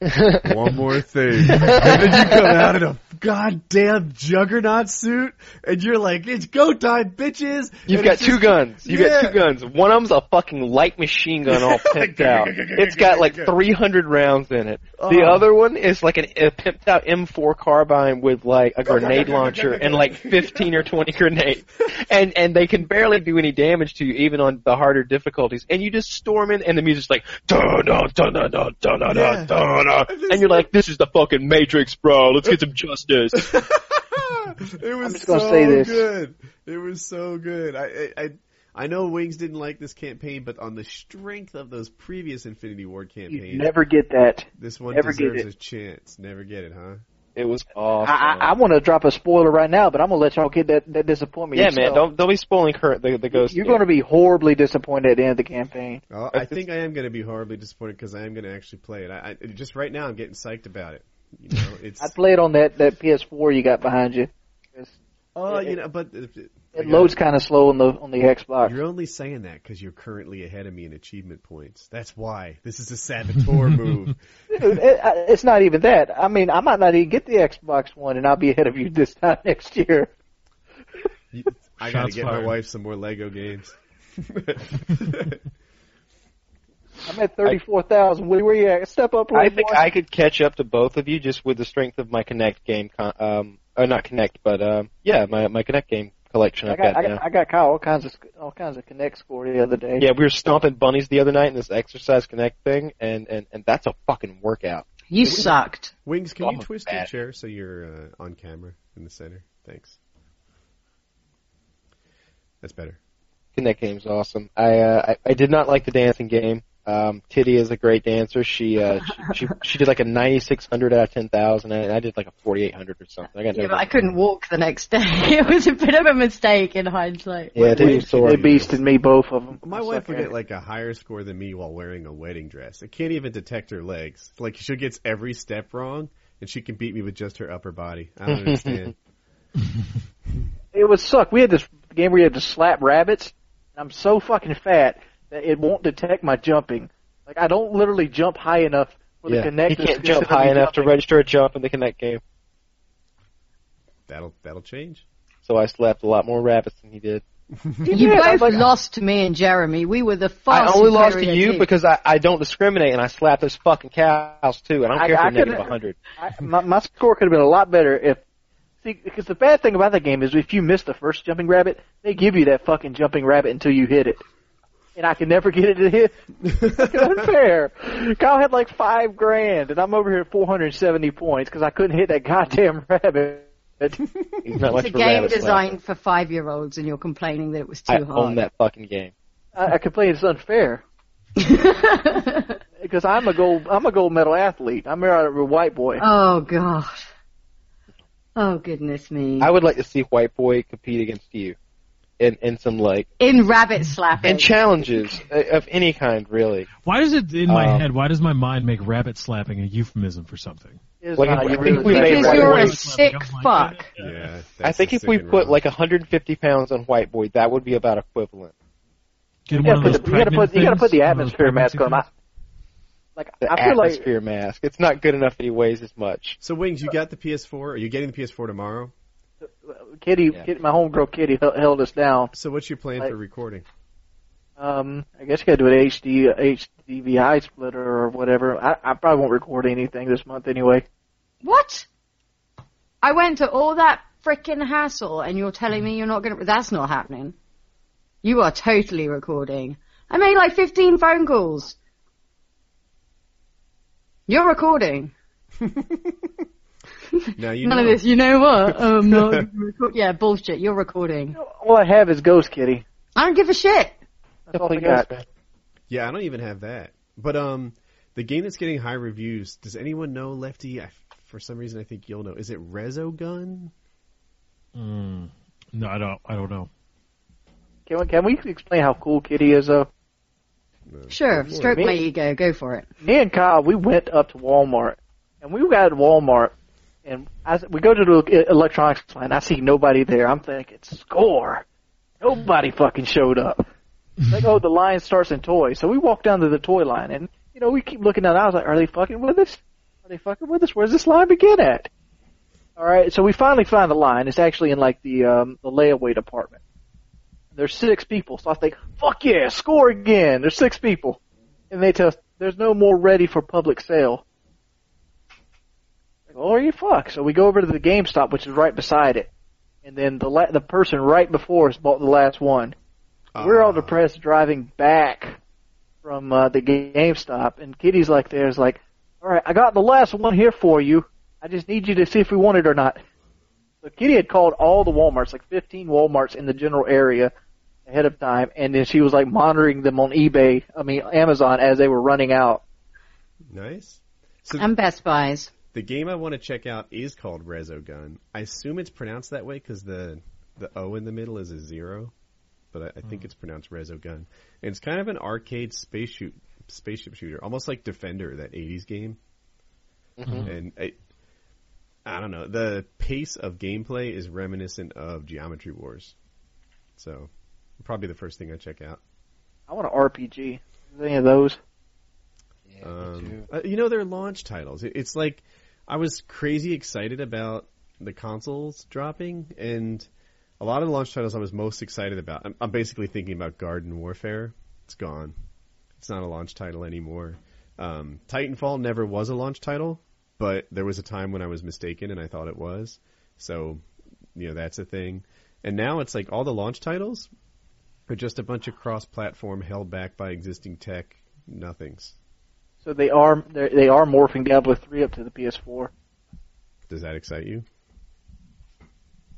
one more thing. and then you come out in a goddamn juggernaut suit, and you're like, it's go time, bitches. You've And got two just- guns. You've Yeah. got two guns. One of them's a fucking light machine gun all pimped out. It's got like 300 rounds in it. The Oh. other one is like an, a pimped out M4 carbine with like a grenade launcher and like 15 or 20 grenades. And and they can barely do any damage to you even on the harder difficulties. And you just storm in and the music's like dun dun dun dun dun dun dun dun dun dun. And you're like, this is the fucking Matrix, bro. Let's get some justice. it was so say this. good. It was so good. I, I I I know Wings didn't like this campaign, but on the strength of those previous Infinity Ward You campaigns, never get that. this one never get deserves it. a chance. Never get it, huh? It was awesome. I, I, I want to drop a spoiler right now, but I'm gonna let y'all get that, that disappointment. yeah, yourself. man. Don't don't be spoiling her, the the ghost. You're game. going to be horribly disappointed at the end of the campaign. Well, I think I am going to be horribly disappointed because I am going to actually play it. I, I just right now I'm getting psyched about it. You know, it's I'd play it on that, that PS4 you got behind you. oh, you know, but uh, it, It I got- loads kind of slow on the on the Xbox. You're only saying that because you're currently ahead of me in achievement points. That's why. This is a saboteur move. Dude, it, it's not even that. I mean, I might not even get the Xbox One, and I'll be ahead of you this time next year. You- I got to Shots get my wife some more Lego games. I'm at thirty-four thousand. Where, where you at? Step up, I think Boy. I could catch up to both of you just with the strength of my Kinect game, con- um, or not Kinect, but um, yeah, my my Kinect game collection I I've got, got, I now. got, I got Kyle all kinds of all kinds of Kinect score the other day. yeah, we were stomping bunnies the other night in this exercise Kinect thing, and and and that's a fucking workout. You sucked. Wings, can you Oh, twist bad. your chair so you're uh, on camera in the center? Thanks. That's better. Kinect game's awesome. I uh, I, I did not like the dancing game. Um, Titty is a great dancer. She uh she she, she did like a 9600 out of 10,000, and I did like a 4800 or something. I got Yeah, but I couldn't walk the next day. it was a bit of a mistake in hindsight. Yeah, Titty sore. They beasted me, both of them. My wife would get like a higher score than me while wearing a wedding dress. It can't even detect her legs. Like she gets every step wrong, and she can beat me with just her upper body. I don't understand. It would suck. We had this game where you had to slap rabbits. I'm so fucking fat that it won't detect my jumping. Like I don't literally jump high enough for the Yeah, Kinect. he to can't jump high me enough to register a jump in the Kinect game. that'll that'll change. So I slapped a lot more rabbits than he did. You Yeah, both was like- lost to me and Jeremy. We were the fastest. I fast. only lost to you team. because I, I don't discriminate and I slap those fucking cows too. And I don't I- care if I they're negative couldn't- 100. I, my, my score could have been a lot better if. See, because the bad thing about that game is if you miss the first jumping rabbit, they give you that fucking jumping rabbit until you hit it. And I can never get it to hit. It's fucking unfair. Kyle had like five grand, and I'm over here at 470 points because I couldn't hit that goddamn rabbit. He's not much It's a game rabbit slapper. designed for five-year-olds, and you're complaining that it was too I hard. own that fucking game. I, I complain it's unfair because I'm a gold I'm a gold medal athlete. I'm a a white boy. oh god. Oh goodness me. I would like to see White Boy compete against you in in some like In rabbit slapping. and challenges uh, of any kind, really. Why does it in my Um, head? Why does my mind make rabbit slapping a euphemism for something? It's Like, not, I think really we can't. made because you're a sick fuck. Yeah, I think if we put wrong. like 150 pounds on White Boy, that would be about equivalent. Get You gotta, put the, you gotta put you gotta put the things, one of those atmosphere mask on. I, like The I feel like atmosphere mask. It's not good enough that he weighs as much. So Wings, you got the PS4. Are you getting the PS4 tomorrow? Kitty, Yeah. Kitty, my homegirl Kitty held us down. So what's your plan Like- for recording? Um, I guess you gotta do an HD HDVI splitter or whatever. I, I probably won't record anything this month anyway. What? I went to all that frickin' hassle, and you're telling me you're not gonna. That's not happening. You are totally recording. I made like 15 phone calls. You're recording. Now you None know. of this. You know what? Um, no, record- yeah, bullshit. You're recording. All I have is Ghost Kitty. I don't give a shit. That's all I got. Yeah, I don't even have that. But um, the game that's getting high reviews. Does anyone know, Lefty? I, for some reason, I think you'll know. Is it Resogun? Mm, no, I don't. I don't know. Can we, can we explain how cool Kitty is though? No. Sure, Go for it. stroke Me? my ego. Go for it. Me and Kyle, we went up to Walmart, and we got at Walmart, and as we go to the electronics line. I see nobody there. I'm thinking, score. Nobody fucking showed up. Like, oh, the line starts in toys. So we walk down to the toy line, and you know, we keep looking it. I was like, are they fucking with us? Are they fucking with us? Where's this line begin at? All right, so we finally find the line. It's actually in like the um, the layaway department. There's six people, so I think, fuck yeah, score again. There's six people, and they tell us there's no more ready for public sale. Like, oh, you fuck. So we go over to the GameStop, which is right beside it, and then the la- the person right before us bought the last one. We're all Ah. depressed driving back from uh, the GameStop, and Kitty's like, "There's like, all right, I got the last one here for you. I just need you to see if we want it or not." So Kitty had called all the WalMarts, like 15 WalMarts in the general area ahead of time, and then she was like monitoring them on eBay, I mean Amazon, as they were running out. Nice. So, I'm Best Buys. The game I want to check out is called Resogun. I assume it's pronounced that way because the the O in the middle is a zero, but I, I think it's pronounced Resogun. And it's kind of an arcade space shoot spaceship shooter, almost like Defender, that '80s game. And I, I don't know, the pace of gameplay is reminiscent of Geometry Wars. So, probably the first thing I check out. I want an RPG. Any of those? Yeah, Um, uh, you know, they're launch titles. It, it's like I was crazy excited about the consoles dropping, and a lot of the launch titles I was most excited about. I'm, I'm basically thinking about Garden Warfare. It's gone. It's not a launch title anymore. Um, Titanfall never was a launch title, but there was a time when I was mistaken and I thought it was. So, you know, that's a thing. And now it's like all the launch titles are just a bunch of cross-platform held back by existing tech nothings. So they are they're- morphing Diablo 3 up to the PS4. Does that excite you?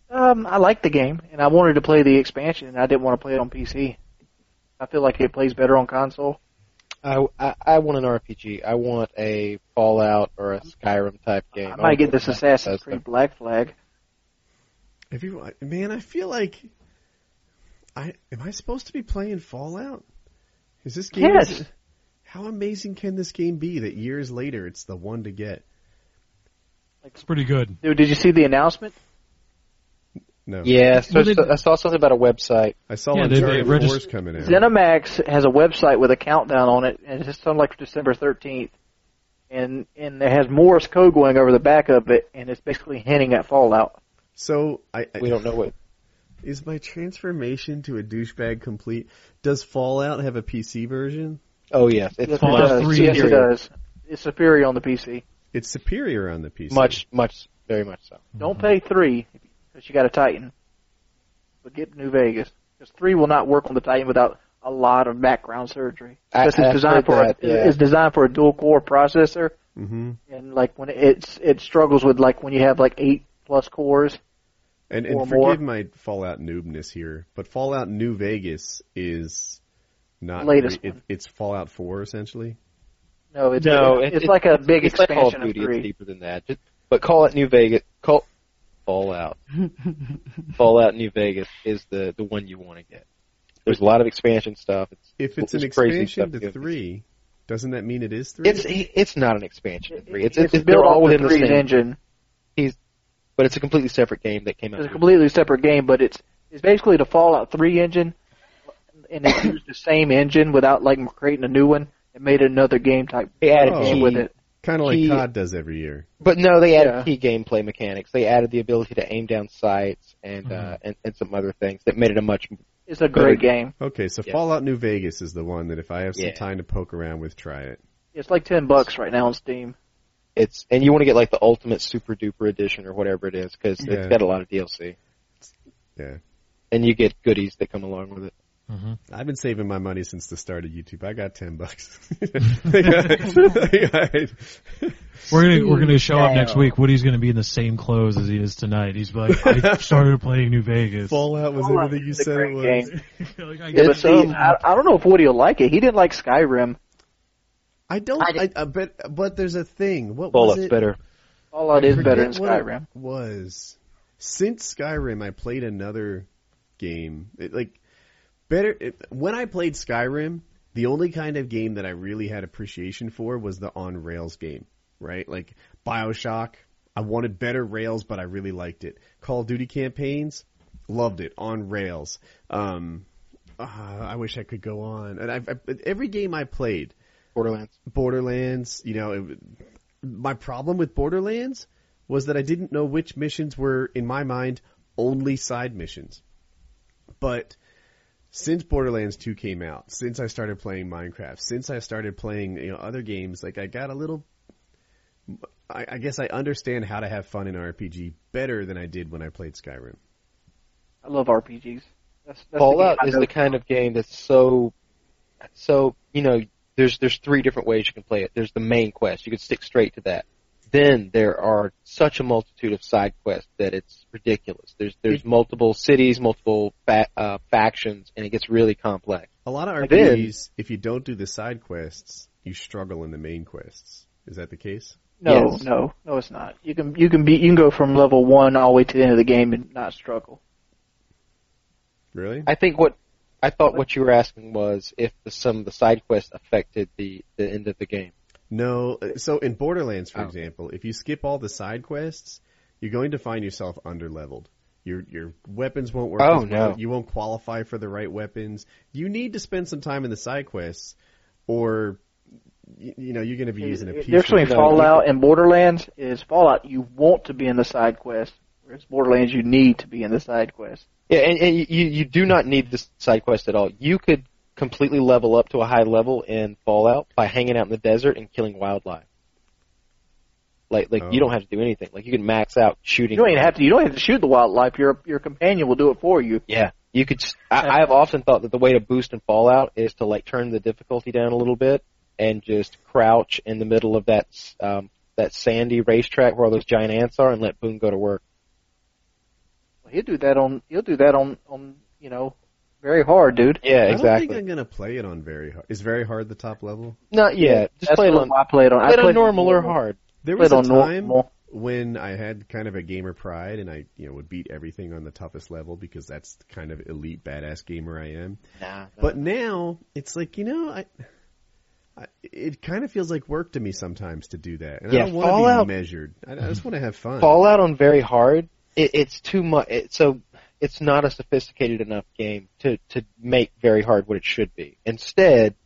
Um, I like the game, and I wanted to play the expansion, and I didn't want to play it on PC. I feel like it plays better on console. I, I, I want an RPG. I want a Fallout or a Skyrim type game. I might get this Assassin's Bethesda. Creed Black Flag. If you, man, I feel like I am I supposed to be playing Fallout? Is this game? Yes. How amazing can this game be that years later it's the one to get? It's pretty good. Dude, did you see the announcement? No. Yeah, so Well, they- I saw something about a website. I saw Yeah, they- Uncharted they regis- 4's coming out. ZeniMax has a website with a countdown on it, and it's just on like December 13th. And and it has Morse code going over the back of it, and it's basically hinting at Fallout. so I, I We don't know what. is my transformation to a douchebag complete? Does Fallout have a PC version? Oh yes, it's Yes, it Fallout does. 3 Yes, it superior. does. It's superior on the PC. It's superior on the PC. much, much, very much so. Don't pay three because you got a Titan, but get New Vegas because three will not work on the Titan without a lot of background surgery. Because it's designed for that, a, yeah. it's designed for a dual core processor, hmm and like when it's it struggles with like when you have like eight plus cores. And, Or and more. forgive my Fallout noobness here, but Fallout New Vegas is not Latest it, one. it's Fallout 4 essentially. No, it's No, it's, it- like a big it's like Call of expansion of Duty. It's deeper than that. Just, but call it New Vegas. Call Fallout. Fallout New Vegas is the the one you want to get. There's a lot of expansion stuff. It's If it's an crazy expansion stuff to you- three, doesn't that mean it is three? It's it's not an expansion to three. It's it's, it's, built all off the within the same, engine. He's, but it's a completely separate game that came out. It's a completely separate game, but it's it's basically the Fallout 3 engine, and they used the same engine without like creating a new one. and made another game type They added Oh. game key, with it. kind of like he- COD does every year. but no, they added Yeah. key gameplay mechanics. They added the ability to aim down sights and uh, Mm-hmm. and, and some other things that made it a much. It's a great game. Okay, so Yeah. Fallout New Vegas is the one that if I have some Yeah. time to poke around with, try it. It's like ten bucks right now on Steam. It's and you want to get like the ultimate super duper edition or whatever it is because Yeah. it's got a lot of DLC Yeah. and you get goodies that come along with it. Mm-hmm. I've been saving my money since the start of YouTube. I got ten bucks. We're gonna we're gonna show up next week. Woody's gonna be in the same clothes as he is tonight. He's like, I started playing New Vegas. Fallout was Fallout everything you is a said it was. game. Like, I Yeah, get but it. see, I, I don't know if Woody will like it. He didn't like Skyrim. I don't. I I, uh, I bet, but there's a thing. What was Fallout's it? better. Fallout I is better than forget what it Skyrim. Was since Skyrim, I played another game. It, like better when I played Skyrim. The only kind of game that I really had appreciation for was the on rails game, right? Like Bioshock. I wanted better rails, but I really liked it. Call of Duty campaigns, loved it on rails. Um, uh, I wish I could go on. And I, I, every game I played, Borderlands. Borderlands, you know, it, my problem with Borderlands was that I didn't know which missions were, in my mind, only side missions. But since Borderlands 2 came out, since I started playing Minecraft, since I started playing, you know, other games, like I got a little, I, I guess I understand how to have fun in RPG better than I did when I played Skyrim. I love RPGs. That's, that's Fallout the is the kind of game that's so, so you know, there's there's three different ways you can play it. There's the main quest. You can stick straight to that. Then there are such a multitude of side quests that it's ridiculous. There's there's multiple cities, multiple fa- uh, factions, and it gets really complex. A lot of Then- RPGs, if you don't do the side quests, you struggle in the main quests. Is that the case? No, Yes. no, no, it's not. You can you can be you can go from level one all the way to the end of the game and not struggle. Really? I think what I thought what you were asking was if the, some of the side quests affected the the end of the game. No. uh, So in Borderlands, for Oh. example, if you skip all the side quests, you're going to find yourself underleveled. Your your weapons won't work. Oh, as well. no. You won't qualify for the right weapons. You need to spend some time in the side quests, or you, you know you're going to be using a The piece. difference between Fallout and Borderlands is Fallout you want to be in the side quest, whereas Borderlands you need to be in the side quest. Yeah, and, and you you do not need the side quest at all. You could completely level up to a high level in Fallout by hanging out in the desert and killing wildlife. Like like Oh. you don't have to do anything. Like you can max out shooting. You don't even have to you don't have to shoot the wildlife. Your your companion will do it for you. Yeah, you could. s- I, I have often thought that the way to boost in Fallout is to like turn the difficulty down a little bit and just crouch in the middle of that um, that sandy racetrack where all those giant ants are, and let Boone go to work. He'll do that on he'll do that on on you know very hard, dude. Yeah, exactly. I don't think I'm going to play it on very hard. Is very hard the top level? Not yet. Just That's play it on, I played on. I play it on played normal or hard. There was a time normal. when I had kind of a gamer pride and I, you know, would beat everything on the toughest level because that's the kind of elite badass gamer I am. Nah, But now it's like, you know, I, I it kind of feels like work to me sometimes to do that. And Yeah, I don't want to Fallout- be measured. I, I just want to have fun. Fallout on very hard, it, it's too much. It, so it's not a sophisticated enough game to to make very hard what it should be. Instead,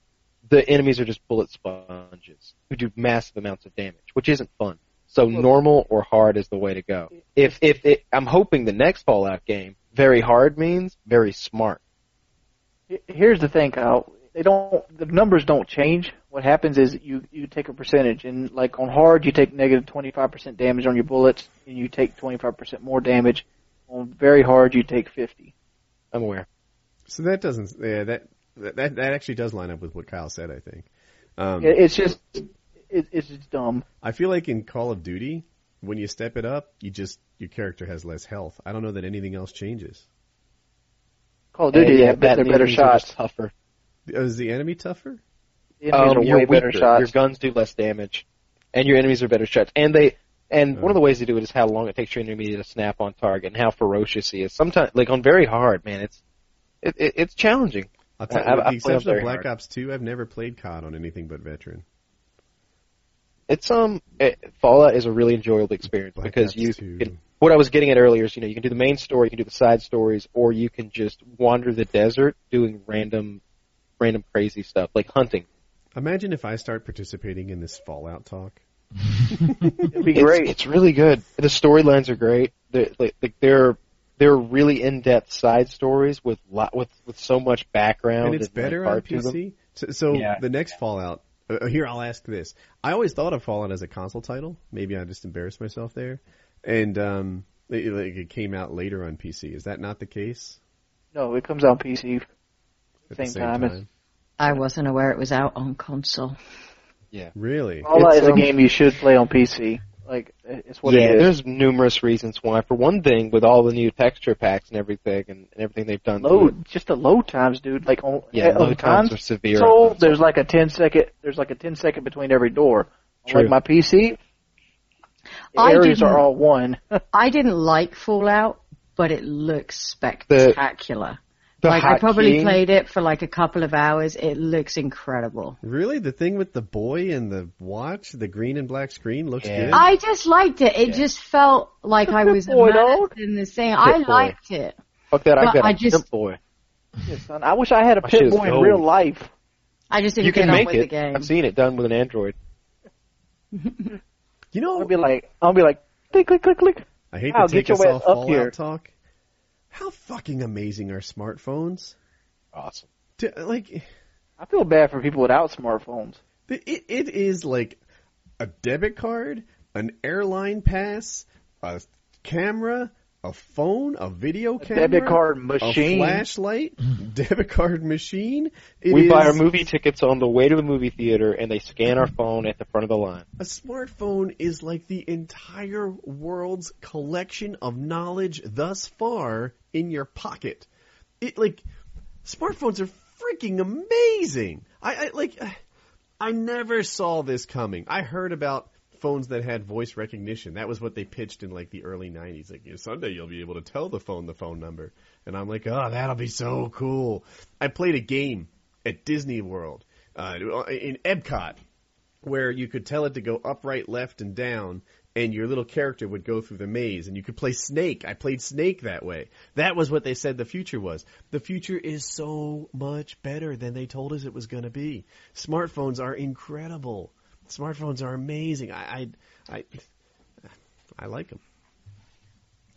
the enemies are just bullet sponges who do massive amounts of damage, which isn't fun. So normal or hard is the way to go. If if it, I'm hoping the next Fallout game, very hard means very smart. Here's the thing, Kyle. They don't. The numbers don't change. What happens is you you take a percentage, and like on hard, you take negative 25% damage on your bullets, and you take 25% more damage. On very hard, you take 50. I'm aware. So that doesn't, yeah, that, that, that actually does line up with what Kyle said, I think. Um, It, it's just it, it's just dumb. I feel like in Call of Duty, when you step it up, you just, your character has less health. I don't know that anything else changes. Call of Duty, And yeah, have that they're better enemies are just shots. tougher. Is the enemy tougher? The Um, are you're better weaker. shots. Your guns do less damage, and your enemies are better shots. And they, and one of the ways to do it is how long it takes your enemy to snap on target and how ferocious he is. Sometimes, like on very hard, man, it's it, it, it's challenging. I'll tell you, I, with I, the exception of Black hard. Ops 2, I've never played COD on anything but veteran. It's um, it, Fallout is a really enjoyable experience Black because Ops you 2. can. What I was getting at earlier is, you know, you can do the main story, you can do the side stories, or you can just wander the desert doing random, random crazy stuff like hunting. Imagine if I start participating in this Fallout talk. It'd be It's, great. it's really good. The storylines are great. They're, like, like they're they're really in depth side stories with lot with with so much background and it's like, better on part to them. PC. So, so Yeah. the next Fallout. Uh, here, I'll ask this. I always thought of Fallout as a console title. Maybe I just embarrassed myself there. And um, it, like, it came out later on PC. Is that not the case? no, it comes out on PC. at Same the same time time. I wasn't aware it was out on console. Really? Fallout It's, is a um, game you should play on PC. Like it's what yeah, it is. there's numerous reasons why. For one thing, with all the new texture packs and everything, and, and everything they've done. to it, Load just the load times, dude. Like on yeah, on load times are severe. console, there's like a 10 second. There's like a 10 second between every door. True. Like my PC, the I areas are all one. I didn't like Fallout, but it looks spectacular. The like I probably hotkeying- played it for like a couple of hours. It looks incredible. Really? The thing with the boy and the watch, the green and black screen looks Yeah. good? I just liked it. It just felt like I was Boy, dog. immersed in the thing. I Pip boy. liked it. Fuck that! I But got a I just- pimp boy. Yeah, son, I wish I had a My Pip-Boy in gold. real life. I just didn't You get can on make with it. the game. I've seen it done with an Android. You know, I'll be like, I'll be like, click, click, click, click. I hate Wow, to take get us your all up Fallout here. talk. How fucking amazing are smartphones? Awesome. To, like, I feel bad for people without smartphones. it, it is like a debit card, an airline pass, a camera, a phone, a video camera, Debit card a machine. flashlight, mm-hmm. debit card machine. It we buy our movie tickets on the way to the movie theater, and they scan our phone at the front of the line. A smartphone is like the entire world's collection of knowledge thus far in your pocket. It like smartphones are freaking amazing. I, I like I never saw this coming. I heard about phones that had voice recognition. That was what they pitched in like the early 90s. Like, someday you'll be able to tell the phone the phone number. And I'm like, "Oh, that'll be so cool." I played a game at Disney World uh, in Epcot where you could tell it to go up, right, left, and down, and your little character would go through the maze, and you could play Snake. I played Snake that way. That was what they said the future was. The future is so much better than they told us it was going to be. Smartphones are incredible. Smartphones are amazing. I, I, I, I like them.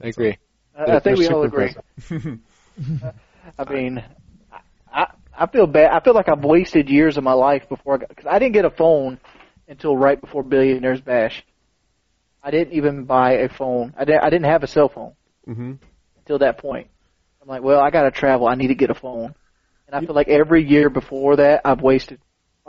I agree. I, I think we all super agree. I mean, I I feel bad. I feel like I've wasted years of my life before I got because I didn't get a phone until right before Billionaires Bash. I didn't even buy a phone. I didn't. I didn't have a cell phone hmm until that point. I'm like, well, I got to travel. I need to get a phone, and I feel like every year before that, I've wasted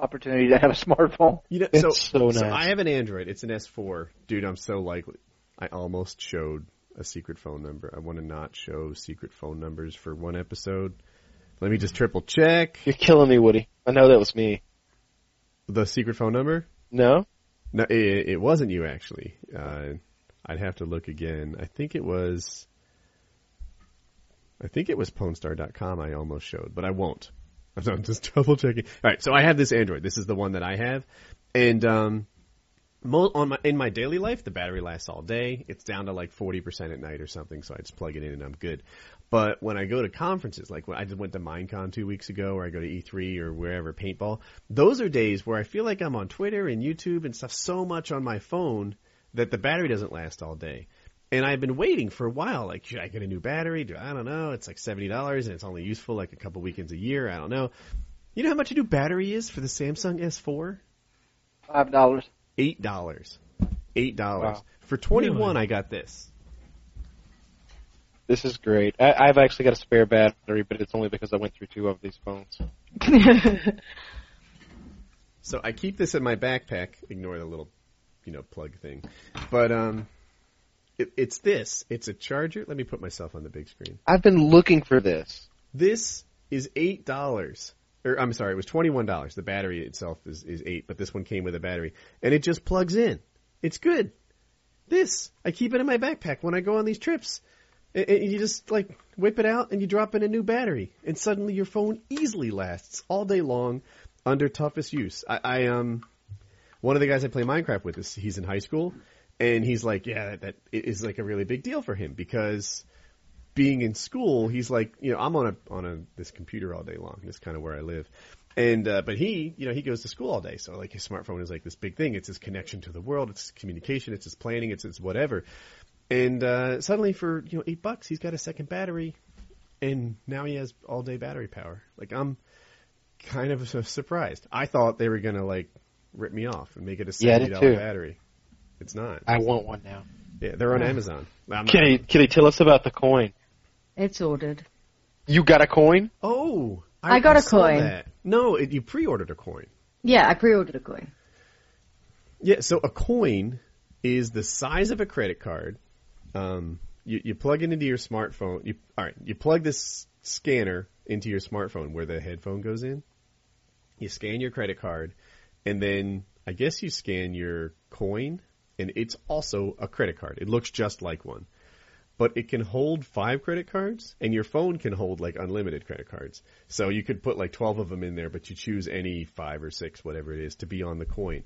opportunity to have a smartphone. You know, It's so, so so nice. I have an Android. It's an S4. Dude, I'm so likely. I almost showed a secret phone number. I want to not show secret phone numbers for one episode. Let me just triple check You're killing me, Woody. I know that was me. the secret phone number. No? No, it, it wasn't you actually. Uh, I'd have to look again. I think it was. I think it was PwneStar.com. I almost showed, but I won't. I'm just double checking. All right, so I have this Android. This is the one that I have, and um, on my in my daily life, the battery lasts all day. It's down to like 40% at night or something, so I just plug it in and I'm good. But when I go to conferences, like when I just went to Minecon two weeks ago, or I go to E3 or wherever paintball, those are days where I feel like I'm on Twitter and YouTube and stuff so much on my phone that the battery doesn't last all day. And I've been waiting for a while. Like, should I get a new battery? Do I don't know. It's like seventy dollars, and it's only useful like a couple weekends a year. I don't know. You know how much a new battery is for the Samsung S4? Five dollars. Eight dollars. Eight dollars Wow. for twenty one. Really? I got this. This is great. I, I've actually got a spare battery, but it's only because I went through two of these phones. So I keep this in my backpack. Ignore the little, you know, plug thing. But um, it, it's this. It's a charger. Let me put myself on the big screen. I've been looking for this. This is eight dollars. Or I'm sorry, it was twenty one dollars. The battery itself is, is eight, but this one came with a battery, and it just plugs in. It's good. This I keep it in my backpack when I go on these trips. And you just like whip it out and you drop in a new battery, and suddenly your phone easily lasts all day long under toughest use. I, I um, one of the guys I play Minecraft with is he's in high school, and he's like, yeah, that, that is like a really big deal for him because being in school, he's like, you know, I'm on a on a this computer all day long. That's kind of where I live. And uh, but he, you know, he goes to school all day, so like his smartphone is like this big thing. It's his connection to the world. It's his communication. It's his planning. It's his whatever. And uh, suddenly, for you know, eight bucks, he's got a second battery, and now he has all day battery power. Like I'm kind of surprised. I thought they were gonna like rip me off and make it a Yeah, seventy dollar too. battery. It's not. I want one now. Yeah, they're on Amazon. I'm Kitty, Kitty, tell us about the coin. it's ordered. You got a coin? Oh, I got a saw coin. that. No, it, you pre-ordered a coin. Yeah, I pre-ordered a coin. Yeah, so a coin is the size of a credit card. Um, you, you plug it into your smartphone. You, all right, you plug this scanner into your smartphone where the headphone goes in. You scan your credit card, and then I guess you scan your coin, and it's also a credit card. It looks just like one. But it can hold five credit cards, and your phone can hold like unlimited credit cards. So you could put like 12 of them in there, but you choose any five or six, whatever it is, to be on the coin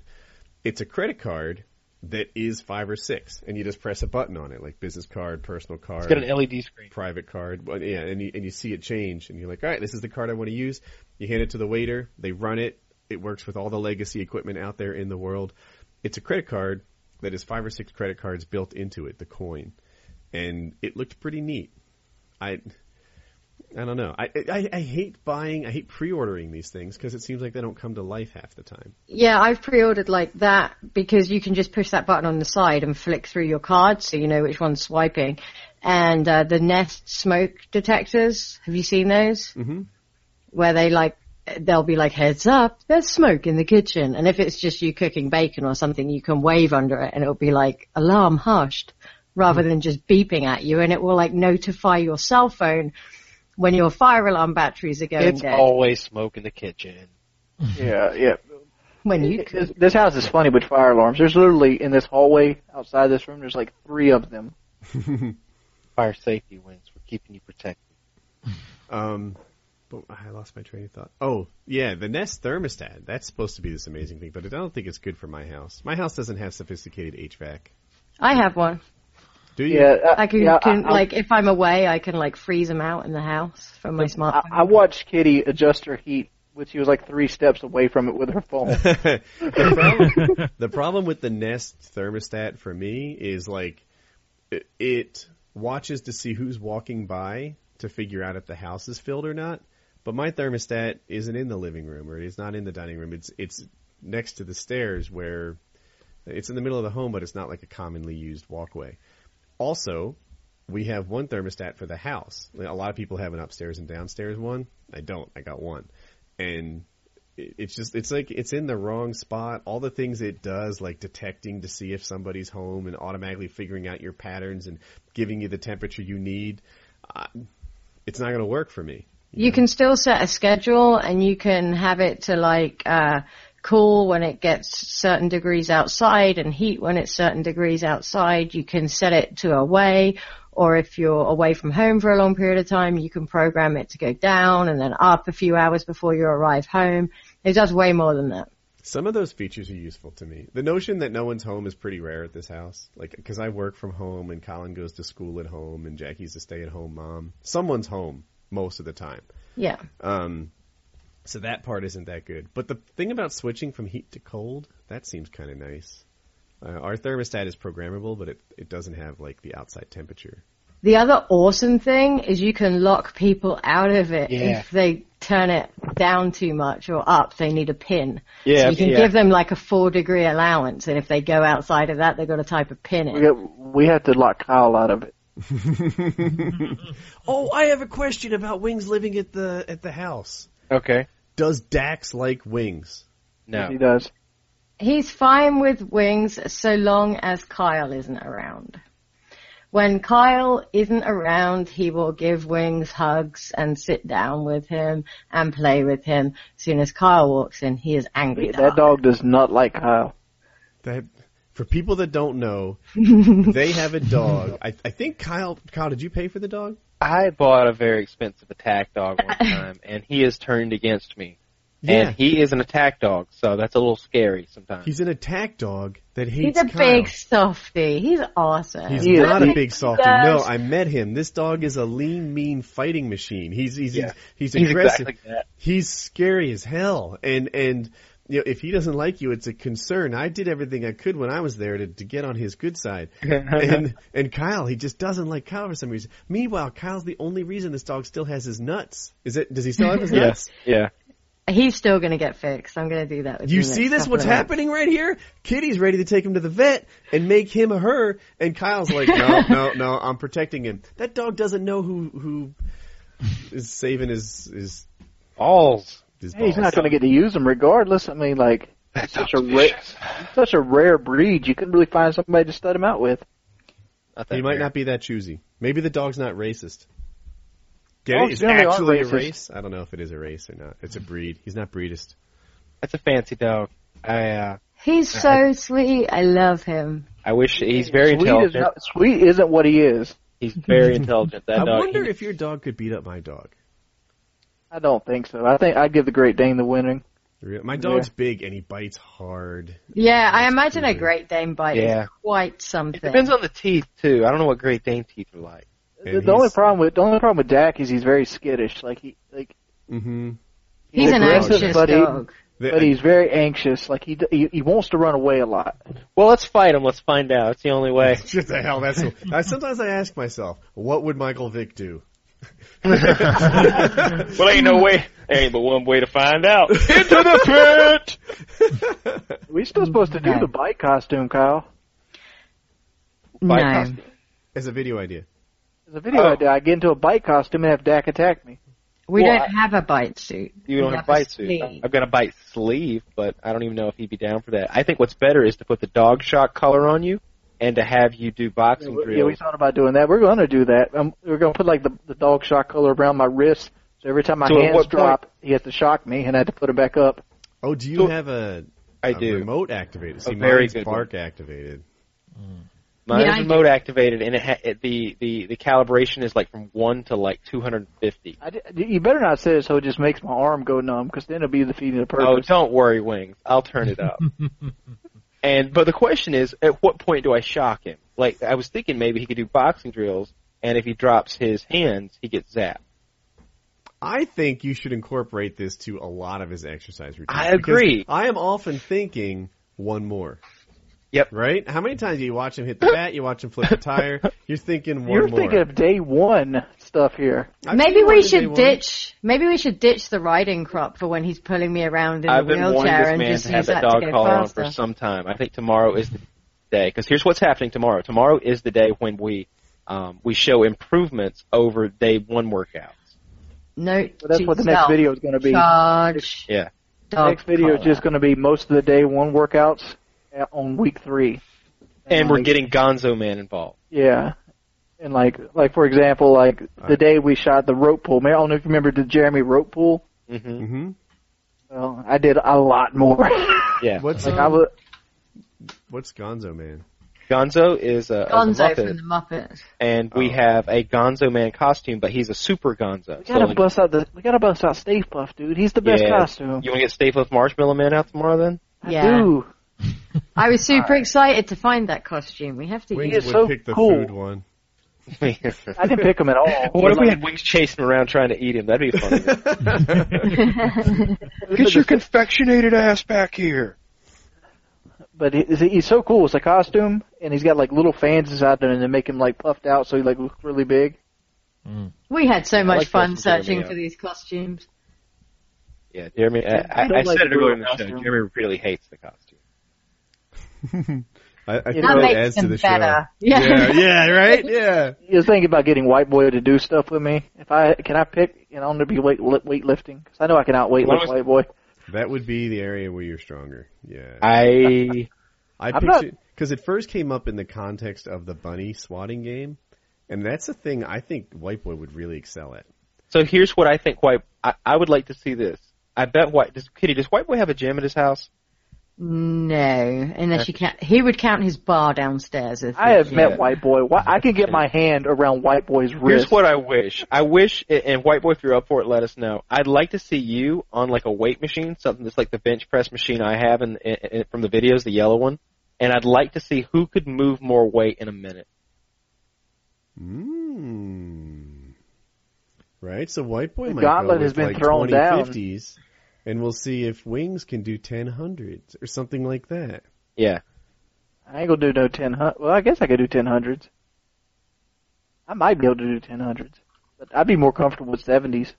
it's a credit card that is five or six, and you just press a button on it, like business card, personal card, It's got an LED screen. private card. But yeah, and you, and you see it change, and you're like, all right, this is the card I want to use. You hand it to the waiter, they run it. It works with all the legacy equipment out there in the world. It's a credit card that has five or six credit cards built into it, the coin, and it looked pretty neat. I. I don't know. I, I I hate buying. I hate pre-ordering these things because it seems like they don't come to life half the time. Yeah, I've pre-ordered like that because you can just push that button on the side and flick through your cards so you know which one's swiping. And uh, the Nest smoke detectors, have you seen those? Mm-hmm. Where they like, they'll be like, heads up, there's smoke in the kitchen. And if it's just you cooking bacon or something, you can wave under it and it'll be like, alarm hushed, rather than just beeping at you. And it will like notify your cell phone when your fire alarm batteries are going It's dead. always smoke in the kitchen. Yeah, yeah. when you This, this house is funny with fire alarms. There's literally in this hallway outside this room. There's like three of them. Fire safety wings for keeping you protected. Um, but I lost my train of thought. Oh, yeah, the Nest thermostat. That's supposed to be this amazing thing, but I don't think it's good for my house. My house doesn't have sophisticated HVAC. I have one. Do you? Yeah, uh, I can, yeah, can I, like if I'm away, I can like freeze them out in the house from my I, smartphone. I watched Kitty adjust her heat, which she was like three steps away from it with her phone. the, problem, the problem with the Nest thermostat for me is like it, it watches to see who's walking by to figure out if the house is filled or not. But my thermostat isn't in the living room or it's not in the dining room. It's it's next to the stairs where it's in the middle of the home, but it's not like a commonly used walkway. Also, we have one thermostat for the house. A lot of people have an upstairs and downstairs one. I don't. I got one. And it's just it's like it's in the wrong spot. All the things it does, like detecting to see if somebody's home and automatically figuring out your patterns and giving you the temperature you need, uh, it's not going to work for me. You can still set a schedule and you can have it to like, uh, cool when it gets certain degrees outside and heat when it's certain degrees outside. You can set it to away or if you're away from home for a long period of time, you can program it to go down and then up a few hours before you arrive home. It does way more than that. Some of those features are useful to me. The notion that no one's home is pretty rare at this house. Like, because I work from home and Colin goes to school at home and Jackie's a stay-at-home mom. Someone's home most of the time. Yeah. Um, so that part isn't that good. But the thing about switching from heat to cold, that seems kind of nice. Uh, our thermostat is programmable, but it, it doesn't have like the outside temperature. The other awesome thing is you can lock people out of it Yeah. if they turn it down too much or up. They need a pin. Yeah, so you can yeah. give them like a four degree allowance, and if they go outside of that, they've got to type a pin we in. got, we had to lock Kyle out of it. oh, I have a question about wings living at the at the house. Okay. Does Dax like wings? No. He does. He's fine with wings so long as Kyle isn't around. When Kyle isn't around, he will give Wings hugs and sit down with him and play with him. As soon as Kyle walks in, he is angry. That dog does not like Kyle. That for people that don't know, they have a dog. I, I think Kyle. Kyle, did you pay for the dog? I bought a very expensive attack dog one time, and he has turned against me. Yeah. And he is an attack dog, so that's a little scary sometimes. He's an attack dog that hates. He's a Kyle. big softy. He's awesome. He's He is not a big. big softy. No, I met him. This dog is a lean, mean fighting machine. He's he's Yeah. he's, He's aggressive. exactly that. He's scary as hell. And and you know, if he doesn't like you, it's a concern. I did everything I could when I was there to, to get on his good side. and and Kyle, he just doesn't like Kyle for some reason. Meanwhile, Kyle's the only reason this dog still has his nuts. Is it? Does he still have his nuts? yeah. He's still going to get fixed. I'm going to do that with You the see this? What's happening right here? Kitty's ready to take him to the vet and make him a her, and Kyle's like, no, no, no, I'm protecting him. That dog doesn't know who who is saving his his Balls. His Hey, he's not going to get to use them regardless. I mean, like, That such a rare, such a rare breed. You couldn't really find somebody to stud him out with. Not that He might rare. not be that choosy. Maybe the dog's not racist. Get Dogs it? It's generally aren't actually a racist. race. I don't know if it is a race or not. It's a breed. He's not breedist. That's a fancy dog. I uh, He's so sweet. I love him. I wish he's very sweet intelligent. Is not, sweet isn't what he is. He's very intelligent. That I dog. wonder he- if your dog could beat up my dog. I don't think so. I think I'd give the Great Dane the winning. Real- My dog's big and he bites hard. Yeah, I That's imagine a. Great Dane bite Yeah. is quite something. it depends on the teeth too. I don't know what Great Dane teeth are like. And The, the only problem with the only problem with Dak is he's very skittish. Like he like Mm-hmm. He's an anxious but he- dog. but he's very anxious. Like he, he he wants to run away a lot. Well, let's fight him. Let's find out. It's the only way. What the hell? That's. I, sometimes I ask myself, what would Michael Vick do? well, ain't no way. There ain't but one way to find out. Into the pit. We're still supposed to do No. the bike costume, Kyle. Bike no. costume. As a video idea. There's a video Oh. idea. I get into a bike costume and have Dak attack me. We Well, don't have a bite suit. You don't We have a bite a suit. I've got a bite sleeve, but I don't even know if he'd be down for that. I think what's better is to put the dog shock color on you and to have you do boxing drills. Yeah, we thought about doing that. We're going to do that. Um, we're going to put like the the dog shock collar around my wrist, so every time my So hands what point- drop, he has to shock me, and I have to put it back up. Oh, do you So- have a, I a do. remote activated? See, A very mine's good bark activated. Mine's Yeah, I remote activated, and it ha- it, the the the calibration is like from one to like 250. I you better not say it so it just makes my arm go numb, because then it'll be defeating the purpose. Oh, don't worry, Wings. I'll turn it up. and but the question is, at what point do I shock him? Like I was thinking, maybe he could do boxing drills, and if he drops his hands, he gets zapped. I think you should incorporate this to a lot of his exercise routines. I agree. I am often thinking one more. Yep. Right? How many times do you watch him hit the bat? You watch him flip the tire. You're thinking one You're more. thinking of day one stuff here. I've Maybe we in day should one. ditch. Maybe we should ditch the riding crop for when he's pulling me around in I've the been wanting wheelchair this and man just to have use that that dog to go collar on faster. for some time. I think tomorrow is the day because here's what's happening tomorrow. Tomorrow is the day when we um, we show improvements over day one workouts. No, So that's what the next video is going to be. Charge. Yeah. dog next video is just going to be most of the day one workouts on week three. And we're like, getting Gonzo Man involved. yeah. And like, like for example, like the Alright. day we shot the rope pool. Man, I don't know if you remember the Jeremy rope pool. hmm Mm-hmm. Well, I did a lot more. Yeah. What's like um, I was, what's Gonzo Man? Gonzo is a, is a Gonzo Muppet, from the Muppets. and we Oh. have a Gonzo Man costume, but he's a super Gonzo. we gotta So, bust out the, we gotta bust out Stay Puft, dude. He's the best Yeah. costume. you want to get Stay Puft Marshmallow Man out tomorrow then? I Yeah. do. I was super excited to find that costume. We have to Wings use is would so pick the cool. food one. I didn't pick him at all. What if we Like, had Wings chasing around trying to eat him? That'd be funny. Get your confectionated ass back here. but he, he's so cool. It's a costume, and he's got like little fans inside there, and they make him like puffed out, so he like looks really big. Mm. we had so much like fun searching for these costumes. Yeah, Jeremy. I, I, I I like said it earlier in the show. Jeremy really hates the costume. I, I think That that makes adds to them the show. better. Yeah, Yeah. yeah, right? Yeah. He was thinking about getting White Boy to do stuff with me. If I can, I pick, you know, I'm gonna be weight weightlifting because I know I can out weight Well, lift White Boy. That would be the area where you're stronger. Yeah. I I I'm not- because it first came up in the context of the bunny swatting game, and that's a thing I think White Boy would really excel at. so here's what I think. White. I, I would like to see this. I bet White. Does Kitty? Does White Boy have a gym at his house? No, unless you count. He would count his bar downstairs. If I have met White Boy. Why- I can get my hand around White Boy's wrist. Here's what I wish. I wish, and White Boy, if you're up for it, let us know. I'd like to see you on like a weight machine, something that's like the bench press machine I have in, in, in from the videos, the yellow one. And I'd like to see who could move more weight in a minute. Mm. Right, so White Boy The might gauntlet go has with been like thrown 20 down. 50s, and we'll see if Wings can do 10 hundreds or something like that. Yeah. I ain't gonna do no ten hundred. Well, I guess I could do ten hundreds. I might be able to do ten hundreds, but I'd be more comfortable with seventies,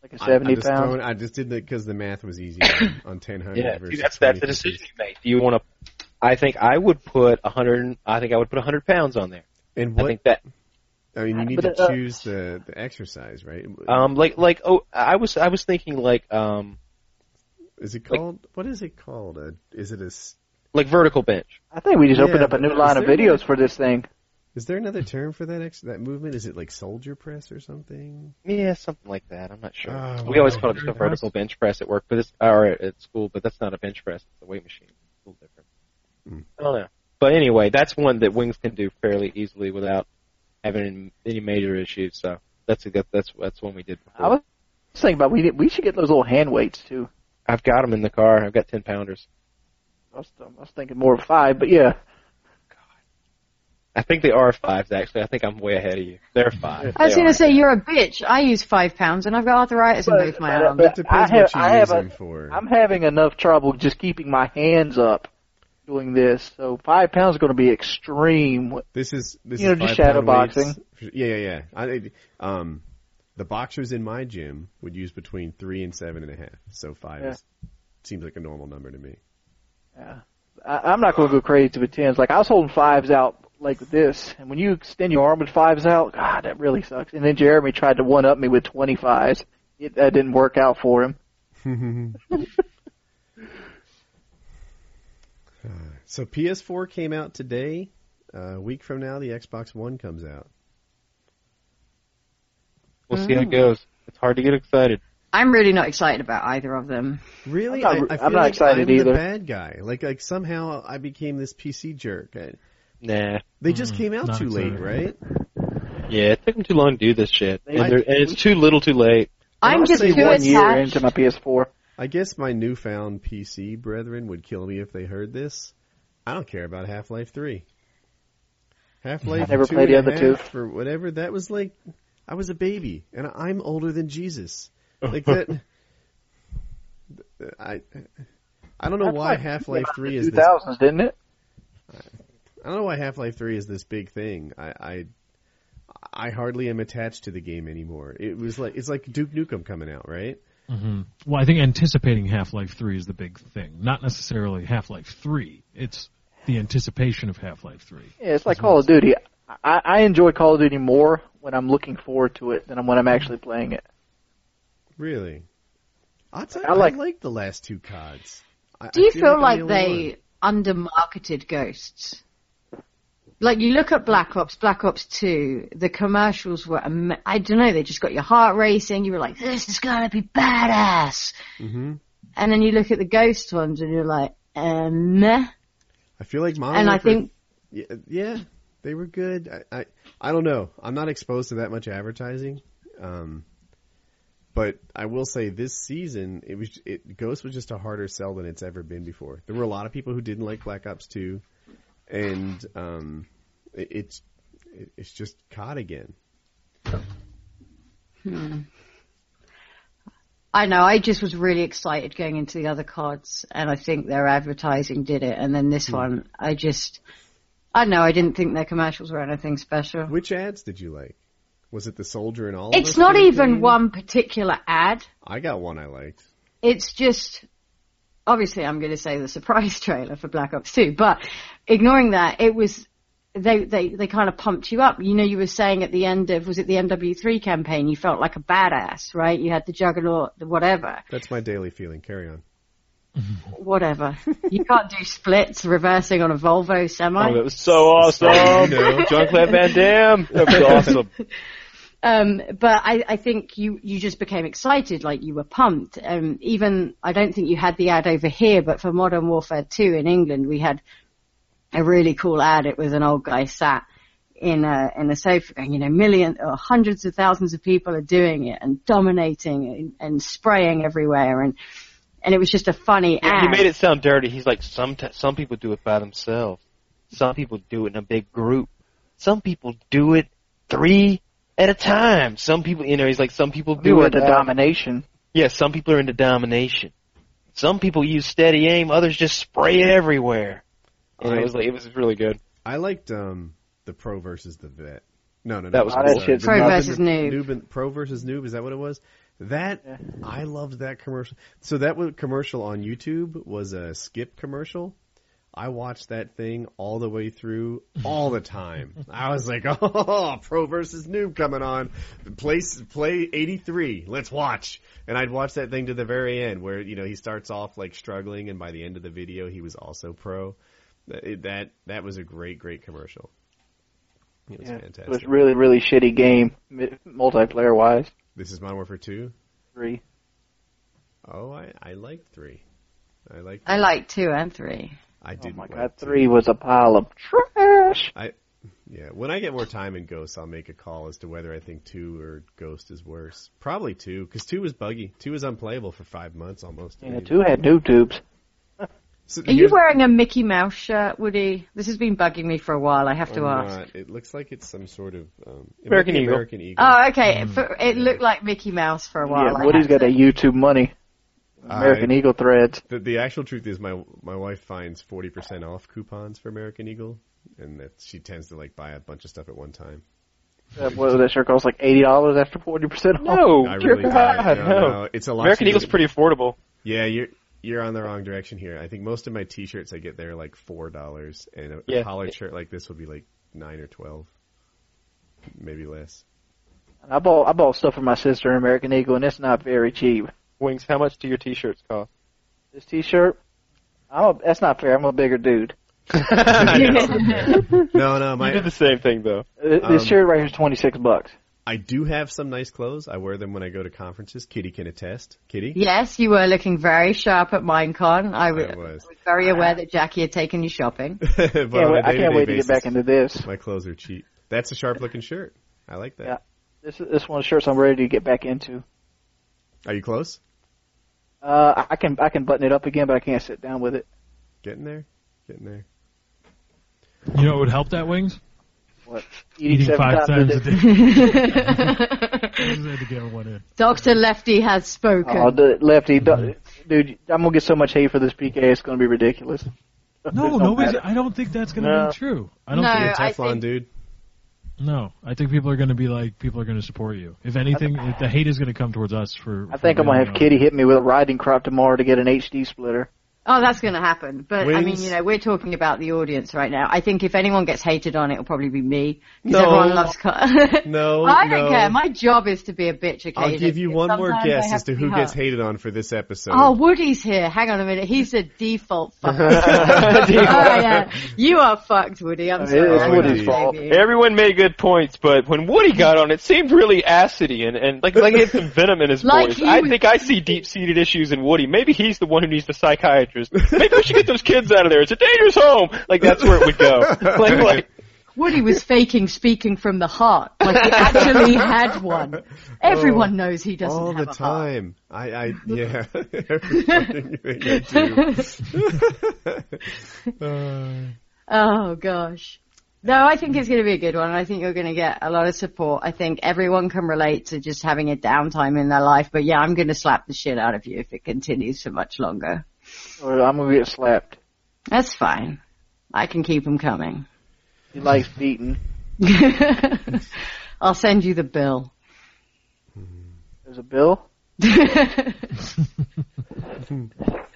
like a seventy I just pounds. throwing- I just did that because the math was easy on, on 1000 Yeah. versus See, that's that's the decision you make. Do you want to? I think I would put a hundred. I think I would put a hundred pounds on there. And I what think that I mean, you need But, to uh, choose the the exercise, right? Um, like like oh, I was I was thinking like um is it like- called? what is it called? A, is it a? s- like vertical bench. I think we just Yeah, opened up a new line of videos not- for this thing. Is there another term for that ex- that movement? Is it like soldier press or something? Yeah, something like that. I'm not sure. Oh, we always call it just a Very vertical bench press at work, but it's or at school, but that's not a bench press. It's a weight machine. It's a little different. Hmm. I don't know. But anyway, that's one that wings can do fairly easily without having any major issues. So that's that's that's that's one we did before. I was thinking about we we should get those little hand weights too. I've got them in the car. I've got ten pounders. I was, I was thinking more of five, but yeah. I think they are fives actually. I think I'm way ahead of you. They're five. I was going to say you're a bitch. I use five pounds and I've got arthritis in both my arms. but- It depends I have- what you I use have a- them for. I'm having enough trouble just keeping my hands up doing this. So five pounds is going to be extreme. This is this You know, is just shadow pound weights. boxing. Yeah, yeah, yeah. I, um, the boxers in my gym would use between three and seven and a half. So five Yeah. is, seems like a normal number to me. Yeah. I, I'm not going to go crazy with tens. Like I was holding fives out like this, and when you extend your arm with fives out, God, that really sucks. And then Jeremy tried to one up me with twenty fives. It, that didn't work out for him. So PS4 came out today. Uh, a week from now, the Xbox One comes out. We'll see how it goes. It's hard to get excited. I'm really not excited about either of them. Really, I'm not- I, I I'm feel not like excited I'm either. The bad guy, like like somehow I became this PC jerk. I, Nah. they just Mm, came out not too late, right? Yeah, it took them too long to do this shit, and, they're- and it's too little, too late. I'm just say too one year into my PS4. I guess my newfound PC brethren would kill me if they heard this. I don't care about Half Life Three. Half Life I never two played the other two. for whatever. That was like I was a baby, and I'm older than Jesus. Like that. I I don't know That's why Half Life Three is this. 2000s, didn't it? I don't know why Half Life Three is this big thing. I, I I hardly am attached to the game anymore. It was like it's like Duke Nukem coming out, right? Hmm Well, I think anticipating Half-Life 3 is the big thing. Not necessarily Half-Life 3. It's the anticipation of Half-Life 3. Yeah, it's like Call of Duty. I, I enjoy Call of Duty more when I'm looking forward to it than when I'm actually playing it. Really? I'll tell you, I I like- like, the last two CODs. I, Do you I feel I'm like the they one. undermarketed Ghosts? Like you look at Black Ops, Black Ops 2, the commercials were, am- I don't know, they just got your heart racing. You were like, this is gonna be badass. Mhm. And then you look at the Ghost ones and you're like, meh. I feel like Modern And I think yeah, yeah, they were good. I, I I don't know. I'm not exposed to that much advertising. Um, but I will say this season it was it Ghost was just a harder sell than it's ever been before. There were a lot of people who didn't like Black Ops 2 and um it, it's it, it's just COD again. I know, I just was really excited going into the other cards and I think their advertising did it. And then this one, I just, I don't know, I didn't think their commercials were anything special. Which ads did you like? Was it the soldier and all? It's not even one particular ad. I got one I liked. It's just, obviously I'm going to say the surprise trailer for Black Ops 2, but ignoring that, it was, they, they, they kind of pumped you up. You know, you were saying at the end of, was it the MW3 campaign, you felt like a badass, right? You had the juggernaut, the whatever. That's my daily feeling. Carry on. Whatever. you can't do splits reversing on a Volvo semi. Oh, that was so awesome. You know. Jean-Claude Van Damme. That was awesome. Um, but I, I think you, you just became excited, like you were pumped. Um, even, I don't think you had the ad over here, but for Modern Warfare 2 in England, we had a really cool ad. It was an old guy sat in a, in a sofa going, you know, millions or hundreds of thousands of people are doing it and dominating and, and spraying everywhere. And, and it was just a funny Yeah, ad. he made it sound dirty. He's like, some t- some people do it by themselves. Some people do it in a big group. Some people do it three at a time. Some people, you know, he's like, some people do Do it. it the uh, domination. yeah, some people are into domination. Some people use steady aim. Others just spray it everywhere. And I- it was like, it was really good. I liked um the pro versus the vet. No, no, no. That was cool. that shit's Pro nuts. versus noob. Noob and, pro versus noob. Is that what it was? That I loved that commercial. So that was commercial on YouTube was a skip commercial. I watched that thing all the way through, all the time. I was like, oh, pro versus noob coming on. Place, play 83. Let's watch. And I'd watch that thing to the very end where, you know, he starts off like struggling and by the end of the video he was also pro. That, that, that was a great, great commercial. It was Yeah, fantastic. It was really, really shitty game, multiplayer wise. this is Modern Warfare 2? Three. Oh, I, I liked 3. I liked I like two and three. I Oh didn't my like god, two. three was a pile of trash. I yeah, when I get more time in Ghost, I'll make a call as to whether I think two or Ghost is worse. Probably two, because two was buggy. Two was unplayable for five months almost. Yeah, two had noob tubes. So Are you wearing a Mickey Mouse shirt, Woody? This has been bugging me for a while. I have to I'm ask. not. It looks like it's some sort of um, it American Eagle. American Eagle. Oh, okay. For, it looked like Mickey Mouse for a while. yeah, I Woody's had got to- that YouTube money. American I- Eagle threads. The, the actual truth is, my my wife finds forty percent off coupons for American Eagle, and that she tends to like buy a bunch of stuff at one time. Uh, what that shirt costs like eighty dollars after forty percent off. No, I really God, no, no. no, it's a lot. American cheaper Eagle's pretty affordable. Yeah, you're you're on the wrong direction here. I think most of my T-shirts I get there are like four dollars, and a, Yeah. a collared shirt like this will be like nine or twelve, maybe less. I bought I bought stuff for my sister in American Eagle, and it's not very cheap. Wings, how much do your T-shirts cost? This T-shirt, I'm a, that's not fair. I'm a bigger dude. No, no, I my did the same thing though. Uh, This Um, shirt right here is twenty six bucks. I do have some nice clothes. I wear them when I go to conferences. Kitty can attest. Kitty, Yes, you were looking very sharp at MineCon. I w- I was. was very aware that Jackie had taken you shopping. But Can't on wait, a I can't day-to-day wait to get back into this. My clothes are cheap. That's a sharp looking shirt. I like that. Yeah. This is this one of the shirts I'm ready to get back into. Are you close? Uh, I- I can I can button it up again, but I can't sit down with it. Getting there. Getting there. You know what would help that wings? What? Eating seven five times times a day. day. Just had to get one in. Dr. Lefty has spoken. Oh, the lefty, du- dude, I'm gonna get so much hate for this PK. It's gonna be ridiculous. No, It don't nobody's. matter. I don't think that's going to No. be true. I don't. No. think, You're a I Teflon think- dude. No, I think people are going to be like people are going to support you. If anything, if the hate is going to come towards us for. I for think I'm gonna have Kitty hit me with a riding crop tomorrow to get an HD splitter. Oh, that's going to happen. But I mean, you know, we're talking about the audience right now. I think if anyone gets hated on, it'll probably be me because No. everyone loves. Co- No, I don't no. care. My job is to be a bitch occasionally. I'll give you one more Sometimes I guess as to be who gets hated on for this episode. Oh, Woody's here. Hang on a minute. He's the default fucker. oh, yeah. You are fucked, Woody. I'm sorry. is I'm Woody's fault. Everyone made good points, but when Woody got on, it seemed really acidy and, and like like he had some venom in his Like voice. I was- think I see deep seated issues in Woody. Maybe he's the one who needs the psychiatrist. Maybe we should get those kids out of there. It's a dangerous home. Like that's where it would go. Like, like Woody was faking speaking from the heart, like he actually had one. Everyone knows he doesn't all have the a heart. time. I, I, yeah, every fucking thing I do. Uh, Oh gosh. No, I think it's going to be a good one. I think you're going to get a lot of support. I think everyone can relate to just having a downtime in their life. But yeah, I'm going to slap the shit out of you if it continues for much longer. Or I'm gonna get slapped. That's fine. I can keep him coming. He likes beating. I'll send you the bill. There's a bill.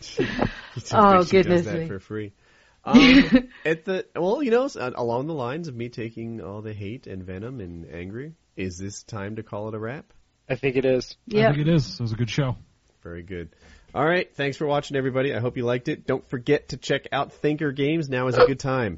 Oh, thinks he does goodness that me. for free. Um, at the well, you know, uh, along the lines of me taking all the hate and venom and angry, is this time to call it a wrap? I think it is. I think it is. It was a good show. Very good. All right, thanks for watching, everybody. I hope you liked it. Don't forget to check out Thinker Games. Now is a good time.